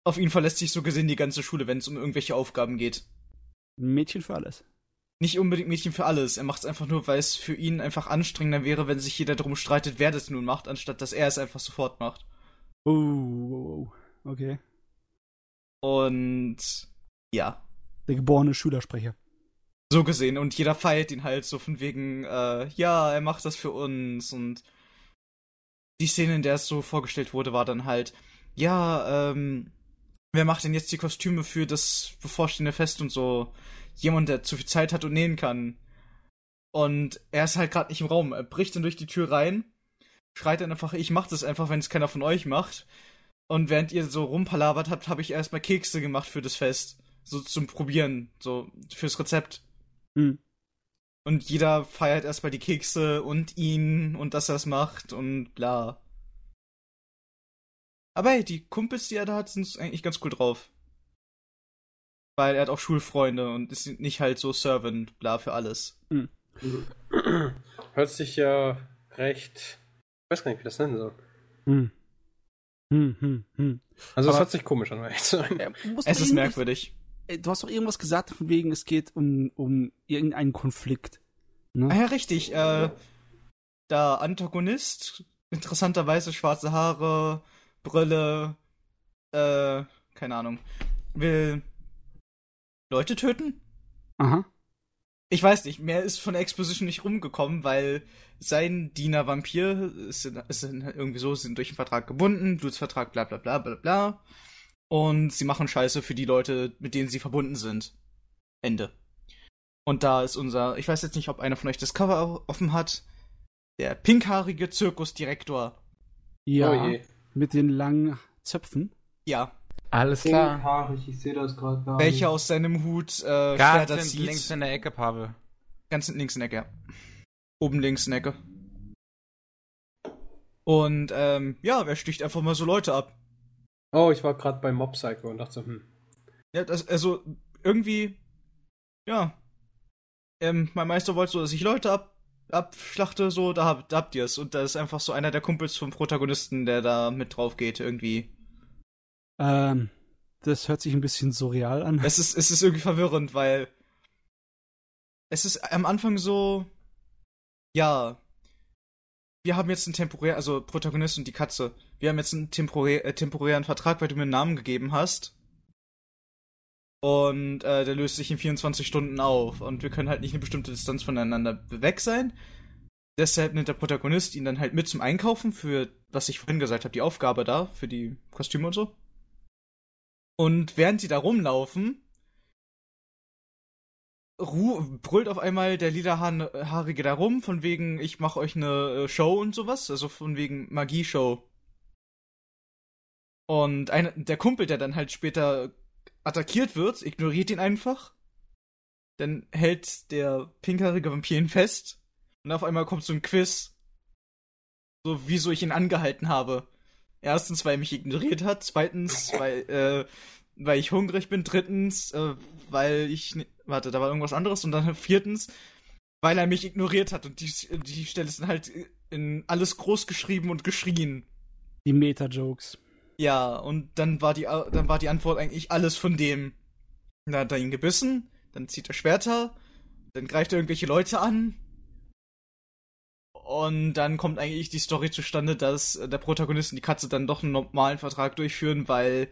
auf ihn verlässt sich so gesehen die ganze Schule, wenn es um irgendwelche Aufgaben geht. Mädchen für alles. Nicht unbedingt Mädchen für alles. Er macht es einfach nur, weil es für ihn einfach anstrengender wäre, wenn sich jeder darum streitet, wer das nun macht, anstatt dass er es einfach sofort macht. Oh, oh, oh. okay. Und ja, Der geborene Schülersprecher. So gesehen. Und jeder feiert ihn halt so von wegen, äh, ja, er macht das für uns. Und die Szene, in der es so vorgestellt wurde, war dann halt, ja, ähm, wer macht denn jetzt die Kostüme für das bevorstehende Fest und so? Jemand, der zu viel Zeit hat und nähen kann. Und er ist halt gerade nicht im Raum. Er bricht dann durch die Tür rein, schreit dann einfach, ich mach das einfach, wenn es keiner von euch macht. Und während ihr so rumpalabert habt, habe ich erstmal Kekse gemacht für das Fest. So zum Probieren, so fürs Rezept. Hm. Und jeder feiert erstmal die Kekse und ihn und dass er es macht und bla. Aber hey, die Kumpels, die er da hat, sind eigentlich ganz cool drauf. Weil er hat auch Schulfreunde und ist nicht halt so Servant, bla für alles. Hört sich ja recht. Ich weiß gar nicht, wie ich das nennen soll. Hm. Hm, hm, hm. Also, es hört sich komisch an, um ehrlich zu sein. Er muss Es ist merkwürdig. Äh, Du hast doch irgendwas gesagt, von wegen, es geht um, um irgendeinen Konflikt. Ah Ne? ja, richtig. Äh, der Antagonist, interessanterweise schwarze Haare, Brille, äh, keine Ahnung, will Leute töten? Aha. Ich weiß nicht, mehr ist von der Exposition nicht rumgekommen, weil sein Diener Vampir ist, ist irgendwie so, sind durch den Vertrag gebunden, Blutsvertrag, bla bla bla bla bla. Und sie machen Scheiße für die Leute, mit denen sie verbunden sind. Ende. Und da ist unser, ich weiß jetzt nicht, ob einer von euch das Cover offen hat, der pinkhaarige Zirkusdirektor. Ja, Oh je. mit den langen Zöpfen. Ja, Alles klar. Pinkhaarig, ich sehe das gerade gar welcher nicht. aus seinem Hut äh, Ganz hinten zieht. links in der Ecke, Pavel. Ganz links in der Ecke, ja. Oben links in der Ecke. Und, ähm, ja, er sticht einfach mal so Leute ab. Oh, ich war gerade bei Mob Psycho und dachte so, hm. Ja, das, also, irgendwie, ja. Ähm, mein Meister wollte so, dass ich Leute ab, abschlachte, so, da, hab, da habt ihr's. Und da ist einfach so einer der Kumpels vom Protagonisten, der da mit drauf geht, irgendwie. Ähm, das hört sich ein bisschen surreal an. Es ist, es ist irgendwie verwirrend, weil es ist am Anfang so, ja, wir haben jetzt einen temporär, also Protagonist und die Katze, wir haben jetzt einen temporä äh, temporären Vertrag, weil du mir einen Namen gegeben hast. Und äh, der löst sich in 24 Stunden auf und wir können halt nicht eine bestimmte Distanz voneinander weg sein. Deshalb nimmt der Protagonist ihn dann halt mit zum Einkaufen für, was ich vorhin gesagt habe, die Aufgabe da, für die Kostüme und so. Und während sie da rumlaufen, ru brüllt auf einmal der Liederhaarige da rum, von wegen, ich mache euch eine äh, Show und sowas, also von wegen Magie-Show. Und einer, der Kumpel, der dann halt später attackiert wird, ignoriert ihn einfach. Dann hält der pinkhaarige Vampir ihn fest. Und auf einmal kommt so ein Quiz. So, wieso ich ihn angehalten habe. Erstens, weil er mich ignoriert hat. Zweitens, weil, äh, weil ich hungrig bin. Drittens, äh, weil ich. Warte, da war irgendwas anderes. Und dann viertens, weil er mich ignoriert hat. Und die, die Stelle ist dann halt in alles groß geschrieben und geschrien. Die Meta-Jokes. Ja, und dann war die, dann war die Antwort eigentlich alles von dem. Dann hat er ihn gebissen, dann zieht er Schwerter, dann greift er irgendwelche Leute an. Und dann kommt eigentlich die Story zustande, dass der Protagonist und die Katze dann doch einen normalen Vertrag durchführen, weil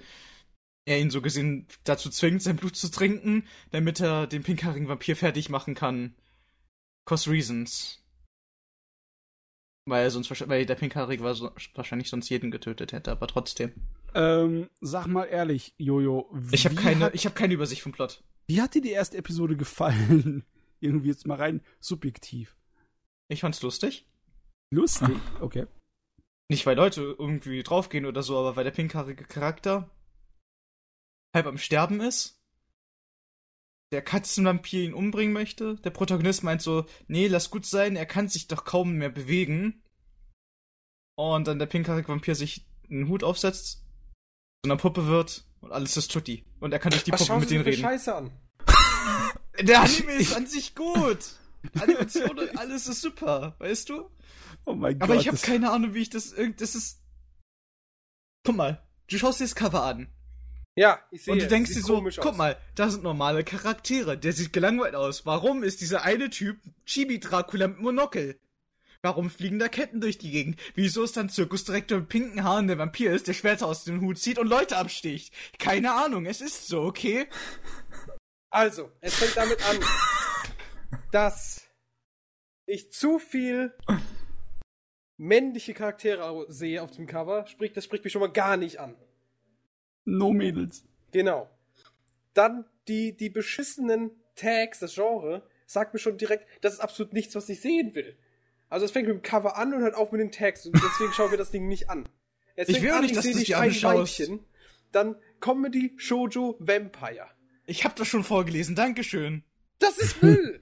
er ihn so gesehen dazu zwingt, sein Blut zu trinken, damit er den pinkhaarigen Vampir fertig machen kann. Cause reasons. Weil er sonst weil der pinkhaarige wahrscheinlich sonst jeden getötet hätte, aber trotzdem. Ähm, sag mal ehrlich, Jojo. Ich habe keine, hat- ich habe keine Übersicht vom Plot. Wie hat dir die erste Episode gefallen? Irgendwie jetzt mal rein subjektiv. Ich fand's lustig. Lustig, okay. Nicht, weil Leute irgendwie draufgehen oder so, aber weil der pinkhaarige Charakter halb am Sterben ist. Der Katzenvampir ihn umbringen möchte. Der Protagonist meint so, nee, lass gut sein, er kann sich doch kaum mehr bewegen. Und dann der pinkhaarige Vampir sich einen Hut aufsetzt, zu einer Puppe wird und alles ist tutti. Und er kann durch die Was Puppe mit denen reden. Scheiße an? Der Anime ist an sich gut. Animation und alles ist super, weißt du? Oh mein Aber Gott. ich habe keine Ahnung, wie ich das das ist Guck mal, du schaust dir das Cover an Ja, ich sehe. und du denkst dir so, guck aus. mal, da sind normale Charaktere, der sieht gelangweilt aus. Warum ist dieser eine Typ Chibi Dracula mit Monokel? Warum fliegen da Ketten durch die Gegend? Wieso ist dann Zirkusdirektor mit pinken Haaren der Vampir ist, der Schwerter aus dem Hut zieht und Leute absticht? Keine Ahnung, es ist so, okay? Also, es fängt damit an, dass ich zu viel männliche Charaktere sehe auf dem Cover. Sprich, das spricht mich schon mal gar nicht an. No Mädels. Genau. Dann die, die beschissenen Tags, das Genre, sagt mir schon direkt, das ist absolut nichts, was ich sehen will. Also es fängt mit dem Cover an und hört auf mit den Tags und deswegen schauen wir das Ding nicht an. Es Ich will auch an, nicht, dass sehe du's dich anschaust. Weibchen, Dann Comedy, Shoujo, Vampire. Ich hab das schon vorgelesen, Dankeschön. Das ist Müll!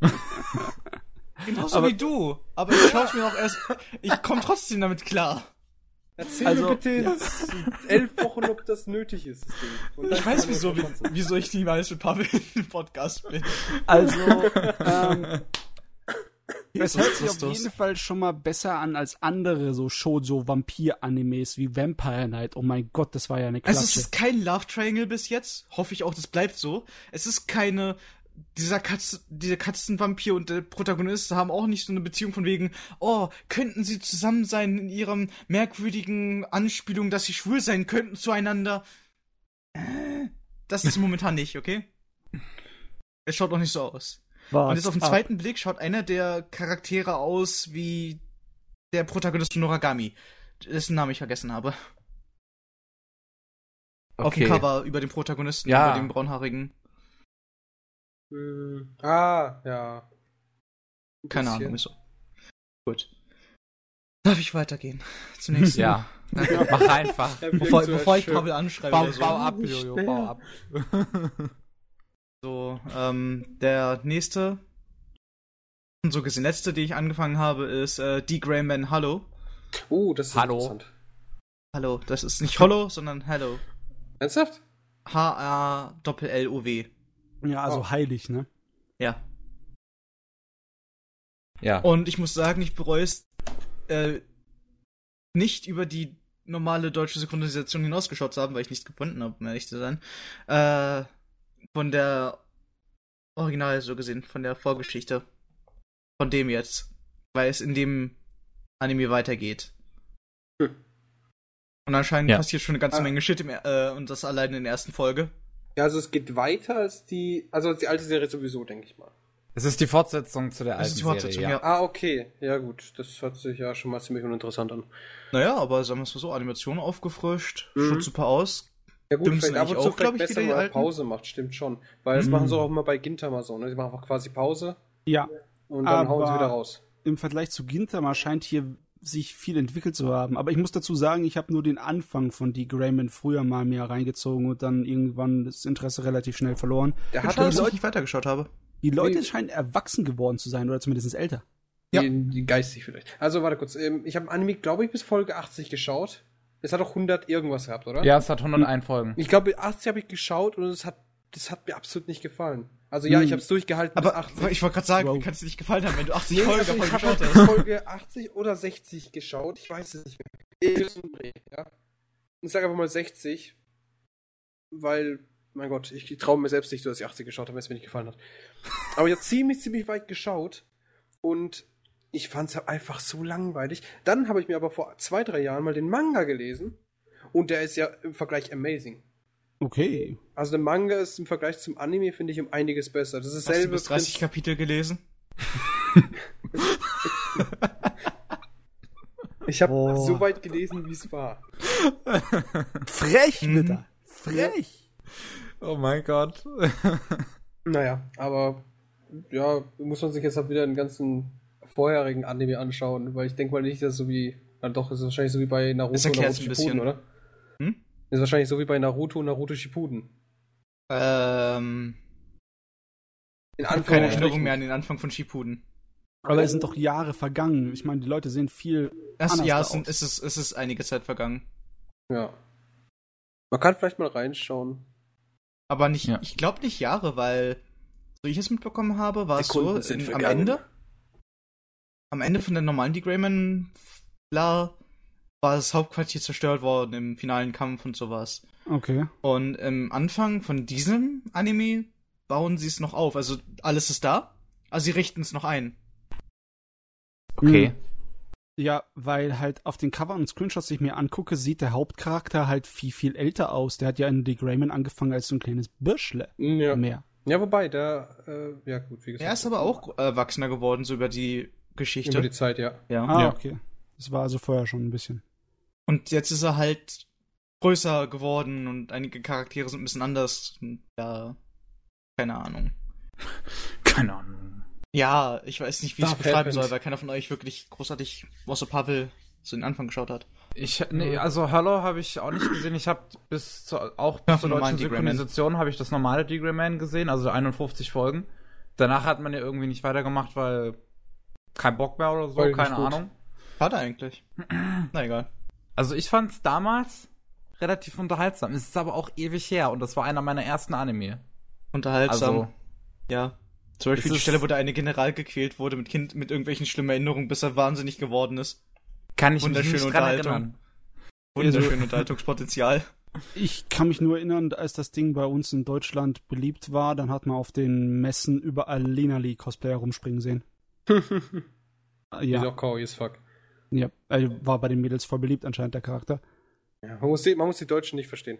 Genauso Aber- wie du. Aber ich schaue mir auch erst. Ich komme trotzdem damit klar. Erzähl Also, mir bitte in elf Wochen, ob das nötig ist. Das Ich weiß, wieso, verpassen. wieso ich niemals mit Pavel im Podcast bin. Also, ähm, es hört sich auf jeden Fall schon mal besser an als andere so Shoujo-Vampir-Animes wie Vampire Night. Oh mein Gott, das war ja eine Klatsche. Also es ist kein Love Triangle bis jetzt. Hoffe ich auch, das bleibt so. Es ist keine. Dieser Katze, dieser Katzenvampir und der Protagonist haben auch nicht so eine Beziehung von wegen, oh, könnten sie zusammen sein in ihrem merkwürdigen Anspielung, dass sie schwul sein könnten zueinander. Äh, Das ist momentan nicht, okay? Es schaut auch nicht so aus. Was? Und jetzt auf den Ah, zweiten Blick schaut einer der Charaktere aus wie der Protagonist von Noragami, dessen Namen ich vergessen habe. Auf dem Cover über den Protagonisten, Ja. über den braunhaarigen. Hm. Ah, ja. Ein Keine bisschen. Ahnung, wieso. Gut. Darf ich weitergehen? Zunächst. Ja. Mach einfach. Er Bevor, so bevor ich. Pavel anschreibe Bau, oder so. bau ab, Jojo, bau ab. So, ähm, der nächste, und so gesehen letzte, die ich angefangen habe, ist äh, D. Grayman Hallo. Oh, das ist Hallo. interessant. Hallo, das ist nicht Hollow, sondern Hello. Ernsthaft? H-A-L-L-O-W. Ja, also Oh. heilig, ne? Ja. Ja. Und ich muss sagen, ich bereue es äh, nicht über die normale deutsche Synchronisation hinausgeschaut zu haben, weil ich nichts gefunden habe, um ehrlich zu sein. Äh, von der Original so gesehen, von der Vorgeschichte. Von dem jetzt. Weil es in dem Anime weitergeht. Hm. Und anscheinend Ja. passiert schon eine ganze Ah. Menge Shit im, äh, und das allein in der ersten Folge. Ja, also es geht weiter als die, also als die alte Serie sowieso, denke ich mal. Es ist die Fortsetzung zu der Das alten ist die Fortsetzung, Serie, ja. Ah, okay. Ja, gut. Das hört sich ja schon mal ziemlich uninteressant an. Naja, aber sagen wir es mal so, Animation aufgefrischt, Mhm. schaut super aus. Ja, gut, Stimmt, vielleicht ab und zu auch, vielleicht ich, besser, man alten? Pause macht, stimmt schon. Weil das Mhm. machen sie auch immer bei Gintama so, ne? Sie machen einfach quasi Pause Ja, und dann hauen sie Aber- wieder raus. im Vergleich zu Gintama scheint hier sich viel entwickelt zu haben. Aber ich muss dazu sagen, ich habe nur den Anfang von D. Grayman früher mal mir reingezogen und dann irgendwann das Interesse relativ schnell verloren. Der Hat dass ich nicht weitergeschaut habe. Die Leute Nee. scheinen erwachsen geworden zu sein oder zumindest älter. Ja. die, die geistig vielleicht. Also, warte kurz. Ähm, ich habe Anime, glaube ich, bis Folge 80 geschaut. Es hat auch 100 irgendwas gehabt, oder? Ja, es hat 101 Folgen. Ich glaube, 80 habe ich geschaut und es hat, das hat mir absolut nicht gefallen. Also ja, Hm. ich habe es durchgehalten Aber bis 80. ich wollte gerade sagen, Wow. wie kann es dir nicht gefallen haben, wenn du 80 Nee, Folgen also davon ich geschaut halt hast? Folge 80 oder 60 geschaut. Ich weiß es nicht mehr. Ja. ich sage einfach mal 60, weil, mein Gott, ich traue mir selbst nicht, dass ich 80 geschaut habe, wenn es mir nicht gefallen hat. Aber ich habe ziemlich, ziemlich weit geschaut und ich fand es einfach so langweilig. Dann habe ich mir aber vor zwei, drei Jahren mal den Manga gelesen und der ist ja im Vergleich amazing. Okay. Also der Manga ist im Vergleich zum Anime, finde ich, um einiges besser. Das ist Hast du dasselbe bis 30 Kapitel gelesen? Ich habe so weit gelesen, wie es war. Frech, Mhm. Witter. Frech. Oh mein Gott. Naja, aber ja, muss man sich jetzt halt wieder den ganzen vorherigen Anime anschauen, weil ich denke mal nicht, dass so wie, na doch, ist wahrscheinlich so wie bei Naruto Das und Shippuden, bisschen. oder? Hm? Ist wahrscheinlich so wie bei Naruto und Naruto Shippuden. Ähm. In Ich habe keine. Erinnerung mehr an den Anfang von Shippuden. Aber es sind doch Jahre vergangen. Ich meine, die Leute sehen viel. Das, Anders ja, da es, sind, es, ist, es ist einige Zeit vergangen. Ja. Man kann vielleicht mal reinschauen. Aber nicht, Ja. ich glaube nicht Jahre, weil, so ich es mitbekommen habe, war es so, in, am. Ende, am Ende von der normalen D-Grayman, bla, war das Hauptquartier zerstört worden im finalen Kampf und sowas. Okay. Und im Anfang von diesem Anime bauen sie es noch auf. Also alles ist da, also sie richten es noch ein. Okay. Hm. Ja, weil halt auf den Cover und Screenshots, die ich mir angucke, sieht der Hauptcharakter halt viel, viel älter aus. Der hat ja in The Grayman angefangen als so ein kleines Bürschle. Ja. Mehr. Ja, wobei, der, äh, ja gut, wie gesagt. Er ist aber auch äh, erwachsener geworden, so über die Geschichte. Über die Zeit, ja. ja. Ah, Ja. okay. Das war also vorher schon ein bisschen. Und jetzt ist er halt größer geworden und einige Charaktere sind ein bisschen anders. Ja, keine Ahnung. Keine Ahnung. Ja, ich weiß nicht, wie ich es beschreiben soll, weil keiner von euch wirklich großartig außer Pavel so den Anfang geschaut hat. Ich, nee, also Hello habe ich auch nicht gesehen. Ich habe bis zur, auch bis Ja, zur deutschen. Synchronisation habe ich das normale Degrayman gesehen, also 51 Folgen. Danach hat man ja irgendwie nicht weitergemacht, weil kein Bock mehr oder so, nicht keine gut. Ahnung. Schade eigentlich. Na egal. Also ich fand's damals relativ unterhaltsam. Es ist aber auch ewig her und das war einer meiner ersten Anime. Unterhaltsam. Also ja. Zum Beispiel Es die ist- Stelle, wo der eine General gequält wurde mit Kind mit irgendwelchen schlimmen Erinnerungen, bis er wahnsinnig geworden ist. kann ich mich Wunderschöne nicht dran Unterhaltung. erinnern. Wunderschön Unterhaltungspotenzial. Ich kann mich nur erinnern, als das Ding bei uns in Deutschland beliebt war, dann hat man auf den Messen überall Lenali Cosplayer rumspringen sehen. Ist Ja, auch kawaii as fuck. Ja. Also war bei den Mädels voll beliebt anscheinend der Charakter. Ja, man, muss die, man muss die Deutschen nicht verstehen.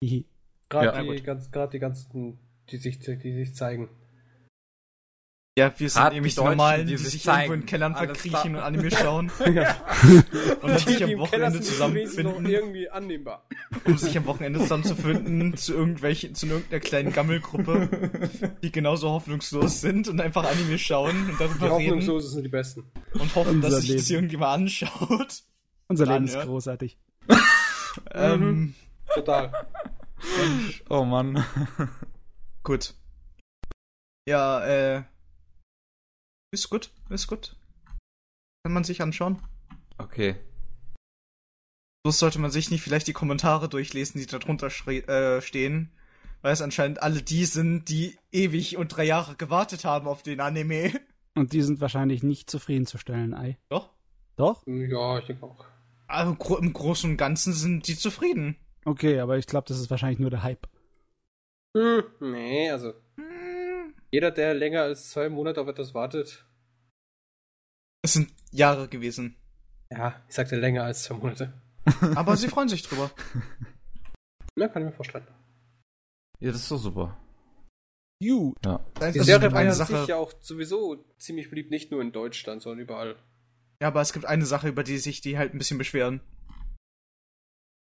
Hihi. Gerade Ja, die, ganz, die ganzen, die sich, die sich zeigen. Ja, wir sind nämlich die die Normalen, die, die sich sich irgendwo zeigen. in Kellern verkriechen und Anime schauen ja. und dann sich am Wochenende zusammenfinden, irgendwie annehmbar. um sich am Wochenende zusammenzufinden zu irgendwelchen, zu irgendeiner kleinen Gammelgruppe, die genauso hoffnungslos sind und einfach Anime schauen und Die darüber reden Hoffnungslosen sind die Besten. und hoffen, Unser dass sich das irgendjemand anschaut. Unser Dann, Leben ist ja. großartig. Ähm, Total. Oh Mann. gut. Ja, äh. Ist gut, ist gut. Kann man sich anschauen. Okay. Bloß sollte man sich nicht vielleicht die Kommentare durchlesen, die da drunter äh, stehen. Weil es anscheinend alle die sind, die ewig und drei Jahre gewartet haben auf den Anime. Und die sind wahrscheinlich nicht zufriedenzustellen, Ei. Doch. Doch? Ja, ich denke auch. Aber gro im Großen und Ganzen sind die zufrieden. Okay, aber ich glaube, das ist wahrscheinlich nur der Hype. Hm, nee, also. Jeder, der länger als zwei Monate auf etwas wartet, Es sind Jahre gewesen. ja, ich sagte länger als zwei Monate. Aber sie freuen sich drüber. Ja, kann ich mir vorstellen. Ja, das ist doch super. You. Ja. Das Die ist Serie war eine ja Sache. sich ja auch sowieso ziemlich beliebt, nicht nur in Deutschland, sondern überall. Ja, aber es gibt eine Sache, über die sich die halt ein bisschen beschweren.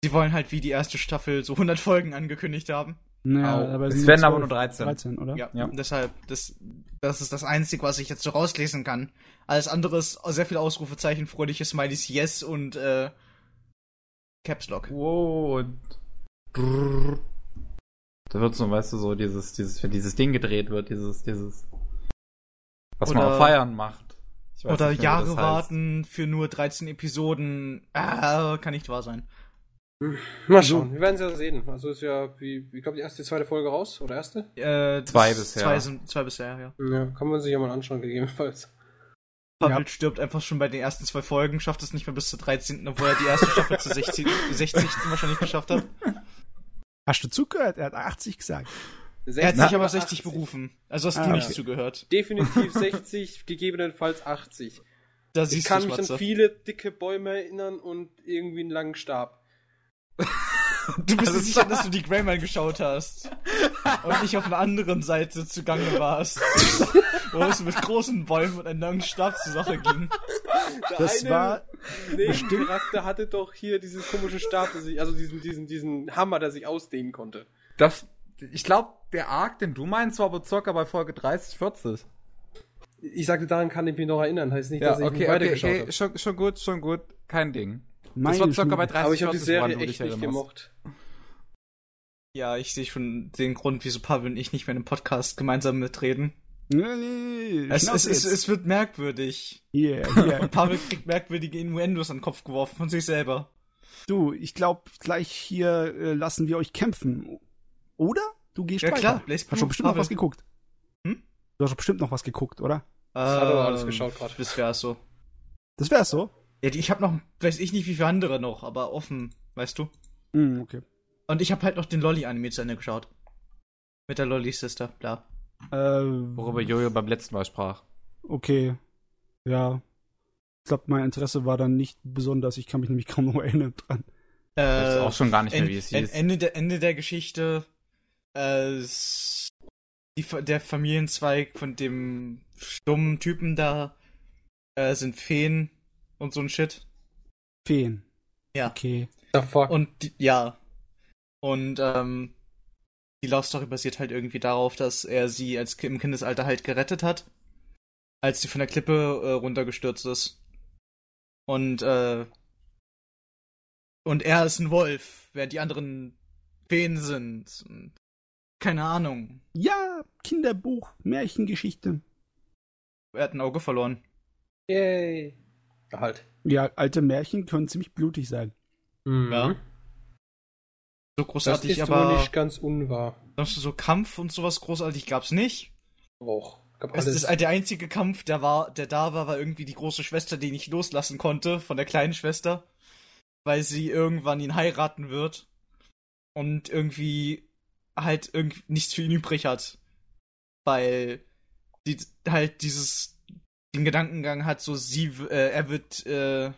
Sie wollen halt wie die erste Staffel so 100 Folgen angekündigt haben. Naja, aber Es sind werden nur aber 12, nur 13. 13, oder? Ja, Ja. deshalb, das, das ist das Einzige, was ich jetzt so rauslesen kann. Alles andere ist sehr viele Ausrufezeichen, fröhliche Smileys, Yes und äh, Caps Lock. Wow. und brrr. Da wird so, weißt du, so dieses, dieses, wenn dieses Ding gedreht wird, dieses, dieses. Was man Oder- auf Feiern macht. Ich weiß Oder nicht Jahre das heißt. warten für nur 13 Episoden. Ah, kann nicht wahr sein. Mal schauen, wir werden es ja sehen. Also ist ja, wie, wie kommt die erste, die zweite Folge raus? Oder erste? Äh, Zwei bisher. Zwei, sind, zwei bisher, ja. Ja, kann man sich ja mal anschauen, gegebenenfalls. Pavel Ja. stirbt einfach schon bei den ersten zwei Folgen, schafft es nicht mehr bis zur 13., obwohl er die erste Staffel zu 60, 60 wahrscheinlich geschafft hat. Hast du zugehört? Er hat 80 gesagt. Er hat sich aber auf 60 berufen. Also hast Ah, du nicht okay. zugehört. Definitiv 60, gegebenenfalls 80. Da Ich kann mich an Schmatzer. viele dicke Bäume erinnern und irgendwie einen langen Stab. Du bist dir sicher, dass du die Greyman geschaut hast. Und nicht auf einer anderen Seite zugange warst. wo es mit großen Bäumen und einem langen Stab zur Sache ging. Der Das eine war Nebencharakter hatte doch hier diesen komischen Stab, sich, also diesen, diesen, diesen Hammer, der sich ausdehnen konnte. Das, ich glaube, der Arc, den du meinst, war aber circa bei Folge 30, 40. Ich sagte, daran kann ich mich noch erinnern. Heißt nicht, Ja, dass ich okay, nicht okay, weitergeschaut okay, habe. schon, schon gut, schon gut, kein Ding. Meine das war circa bei Schule. 30, Aber ich habe die 40, woran Serie echt nicht gemocht. Ja, ich sehe schon den Grund, wieso Pavel und ich nicht mehr in einem Podcast gemeinsam mitreden. Nee, nee, Es, es, es, jetzt. es wird merkwürdig. Hier, Und hier. Pavel kriegt merkwürdige Innuendos an den Kopf geworfen von sich selber. Du, ich glaube, gleich hier äh, lassen wir euch kämpfen. Oder? Du gehst Ja, weiter. klar, Hast du bestimmt noch Pavel. was geguckt? Hm? Du hast doch bestimmt noch was geguckt, oder? Das hat er alles geschaut gerade. Das wäre so. Das wär's so. Ja, die- ich habe noch, weiß ich nicht, wie viele andere noch, aber offen, weißt du. Hm, okay. Und ich habe halt noch den Lolly-Anime zu Ende geschaut. Mit der Lolly-Sister, bla. Äh, Worüber Jojo beim letzten Mal sprach. okay. Ja. Ich glaube, mein Interesse war dann nicht besonders. Ich kann mich nämlich kaum noch erinnern dran. Äh, weiß auch schon gar nicht mehr, wie es hieß. Ende der, Ende der Geschichte, äh, die, der Familienzweig von dem stummen Typen da, äh, sind Feen und so ein Shit. Feen. Ja. Okay. The fuck? Und die, ja. Und ähm, die Love Story basiert halt irgendwie darauf, dass er sie als im Kindesalter halt gerettet hat, als sie von der Klippe äh, runtergestürzt ist. Und äh, und er ist ein Wolf, während die anderen Feen sind. Und keine Ahnung. Ja, Kinderbuch, Märchengeschichte. Er hat ein Auge verloren. Yay. Halt. Ja, alte Märchen können ziemlich blutig sein. Ja. So Das großartig, ist aber wohl nicht ganz unwahr. sonst so Kampf und sowas großartig gab's nicht. Auch. Gab Es alles. ist der einzige Kampf, der war, der da war, war irgendwie die große Schwester, die nicht loslassen konnte von der kleinen Schwester, weil sie irgendwann ihn heiraten wird und irgendwie halt irgendwie nichts für ihn übrig hat, weil die halt dieses den Gedankengang hat, so sie, äh, er wird äh,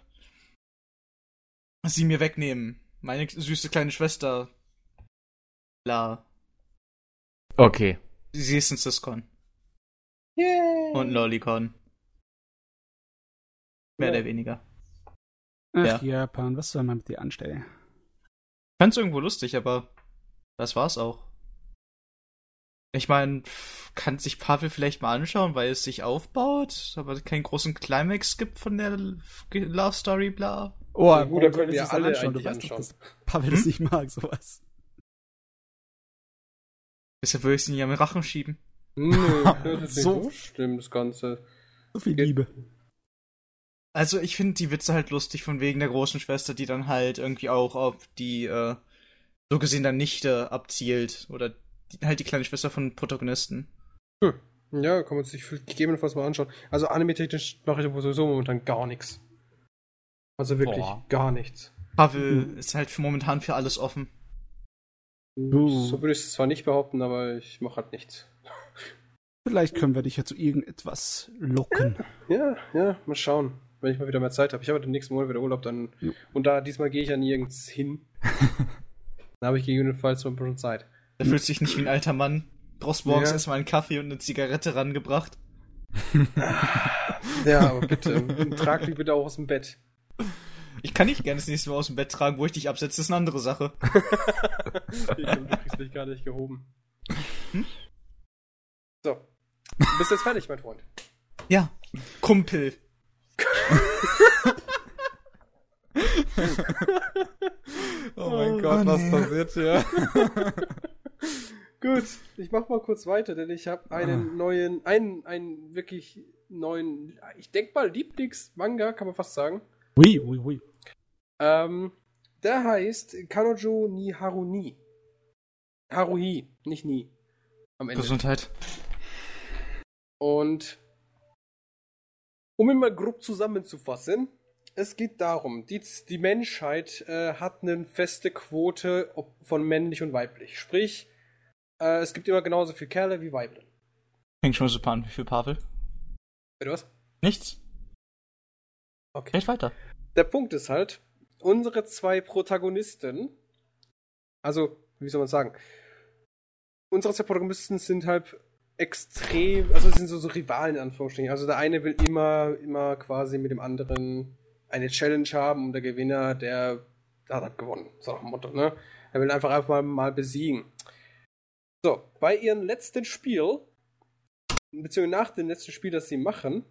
sie mir wegnehmen, meine süße kleine Schwester, bla, Okay. sie ist ein Siscon. Yay. Und ein Lollicon. Mehr Ja. oder weniger. Ach, Ja. Japan, was soll man mit dir anstellen? Fand's irgendwo lustig, aber das war's auch. Ich meine, kann sich Pavel vielleicht mal anschauen, weil es sich aufbaut, aber keinen großen Climax gibt von der Love Story, bla. Oh, Ja, gut, da können das wir alle anschauen. Du weißt doch, dass Pavel das Hm? nicht mag, sowas. Deshalb würde ich sie nicht am Rachen schieben. Nö, das ist nicht So- so schlimm, das Ganze. So viel Ja. Liebe. Also ich finde die Witze halt lustig von wegen der großen Schwester, die dann halt irgendwie auch auf die, äh, so gesehen dann Nichte abzielt. Oder die, halt die kleine Schwester von Protagonisten. Ja, kann man sich gegebenenfalls mal anschauen. Also anime-technisch mache ich sowieso momentan gar nichts. Also wirklich Boah. gar nichts. Pavel Mhm. ist halt für momentan für alles offen. So würde ich es zwar nicht behaupten, aber ich mache halt nichts. Vielleicht können wir dich ja zu irgendetwas locken. Ja, ja, mal schauen. Wenn ich mal wieder mehr Zeit habe. Ich habe den nächsten Monat wieder Urlaub, dann. Jo. Und da diesmal gehe ich ja nirgends hin. dann habe ich gegebenenfalls mal ein bisschen Zeit. Er fühlt sich nicht wie ein alter Mann. Brauchst morgens Ja. erstmal einen Kaffee und eine Zigarette rangebracht. Ja, aber bitte. trag mich bitte auch aus dem Bett. Ich kann dich gerne das nächste Mal aus dem Bett tragen, wo ich dich absetze, ist eine andere Sache. Ich du kriegst mich gar nicht gehoben. So. Du bist jetzt fertig, mein Freund. Ja. Kumpel. Oh mein Oh, Gott, was nee. passiert hier? Gut, ich mach mal kurz weiter, denn ich habe einen Ah. neuen, einen, einen wirklich neuen, ich denk mal Lieblings-Manga, kann man fast sagen. Ui, ui, ui. Ähm, der heißt Kanojo ni Haruni. Haruhi, nicht nie. Am Ende. Gesundheit. Und Um ihn mal grob zusammenzufassen, es geht darum, die, die Menschheit äh, hat eine feste Quote von männlich und weiblich. Sprich, äh, es gibt immer genauso viel Kerle wie Weiblen. Fängt schon super an. Wie viel Pavel? Bitte was? Nichts. Okay. Red weiter. Der Punkt ist halt, unsere zwei Protagonisten, also, wie soll man sagen, unsere zwei Protagonisten sind halt extrem, also sind so, so Rivalen in Anführungsstrichen. Also der eine will immer, immer quasi mit dem anderen eine Challenge haben und der Gewinner, der, der hat halt gewonnen. So nach dem Motto, ne? Er will einfach einfach mal, mal besiegen. So, bei ihrem letzten Spiel, beziehungsweise nach dem letzten Spiel, das sie machen,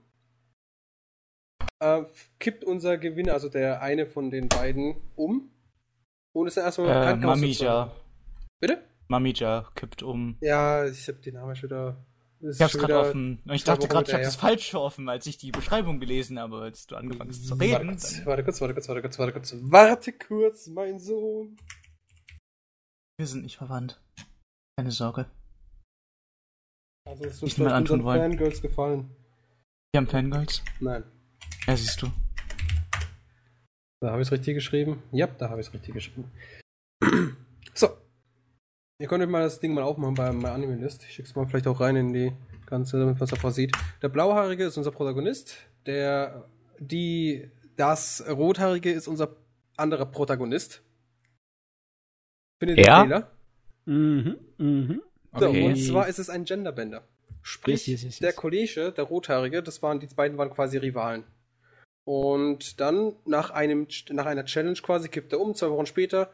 äh, kippt unser Gewinner, also der eine von den beiden, um. Und ist dann erstmal Äh, Mamija. Bitte? Mamija kippt um. Ja, ich hab den Namen schon wieder. Ich hab's gerade offen. Ich zwei dachte gerade, ich hab das Falsche offen, als ich die Beschreibung gelesen habe, als du angefangen hast zu Warte reden. kurz, warte kurz, warte kurz, warte kurz, warte kurz. Warte kurz, mein Sohn. Wir sind nicht verwandt. Keine Sorge. Also es Nicht wird antun unseren wollen. Fangirls gefallen. Wir haben Fangirls. Nein. Ja, siehst du. Da habe ich es richtig geschrieben. Ja, da habe ich es richtig geschrieben. so. Ihr könnt euch mal das Ding mal aufmachen bei meiner Anime-List. Ich schick's mal vielleicht auch rein in die ganze, damit man es davor sieht. Der Blauhaarige ist unser Protagonist. Der, die, das Rothaarige ist unser anderer Protagonist. Findet ihr Ja? den Fehler? Mhm, mhm. So, Okay. und zwar ist es ein Genderbender. Sprich, Yes, yes, yes, yes. der Kollege, der Rothaarige, das waren, die beiden waren quasi Rivalen. Und dann, nach einem, nach einer Challenge quasi, kippt er um, zwei Wochen später,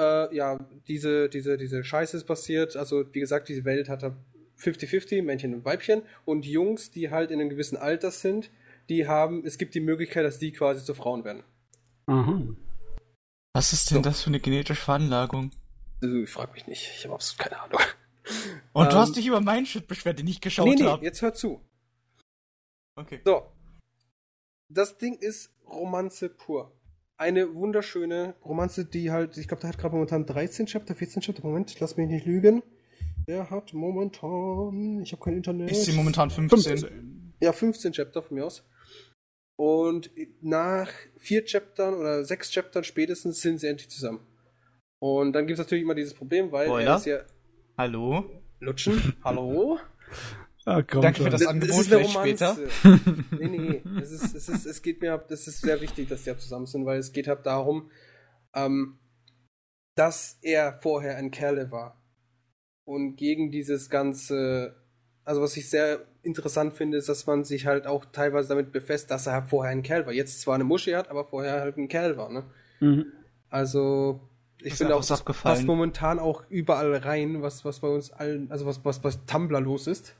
äh, ja, diese, diese, diese Scheiße ist passiert. Also, wie gesagt, diese Welt hat da 50-50, Männchen und Weibchen. Und Jungs, die halt in einem gewissen Alter sind, die haben, es gibt die Möglichkeit, dass die quasi zu Frauen werden. Aha. Was ist denn das für eine genetische Veranlagung? Ich frag mich nicht, ich habe absolut keine Ahnung. Und du Ähm, hast dich über meinen Shit beschwert, den ich geschaut Nee, nee, habe. jetzt hör zu. Okay. So. Das Ding ist Romanze pur. Eine wunderschöne Romanze, die halt, ich glaube, der hat gerade momentan 13 Chapter, 14 Chapter. Moment, lass mich nicht lügen. Der hat momentan, ich habe kein Internet. Ich sehe momentan 15. 15. Ja, 15 Chapter von mir aus. Und nach vier Chaptern oder sechs Chaptern spätestens sind sie endlich zusammen. Und dann gibt es natürlich immer dieses Problem, weil Spoiler? er ist ja. Hallo? Lutschen? Hallo? Ah, komm Danke für das Das- Angebot, ist eine vielleicht Romanze. nee, nee, es, ist, es, ist, es geht mir, das ist sehr wichtig, dass die halt zusammen sind, weil es geht halt darum, ähm, dass er vorher ein Kerle war. Und gegen dieses ganze, also was ich sehr interessant finde, ist, dass man sich halt auch teilweise damit befasst, dass er vorher ein Kerl war. Jetzt zwar eine Muschi hat, aber vorher halt ein Kerl war, ne? Mhm. Also, ich finde auch, das abgefallen. passt momentan auch überall rein, was, was bei uns allen, also was, was bei Tumblr los ist.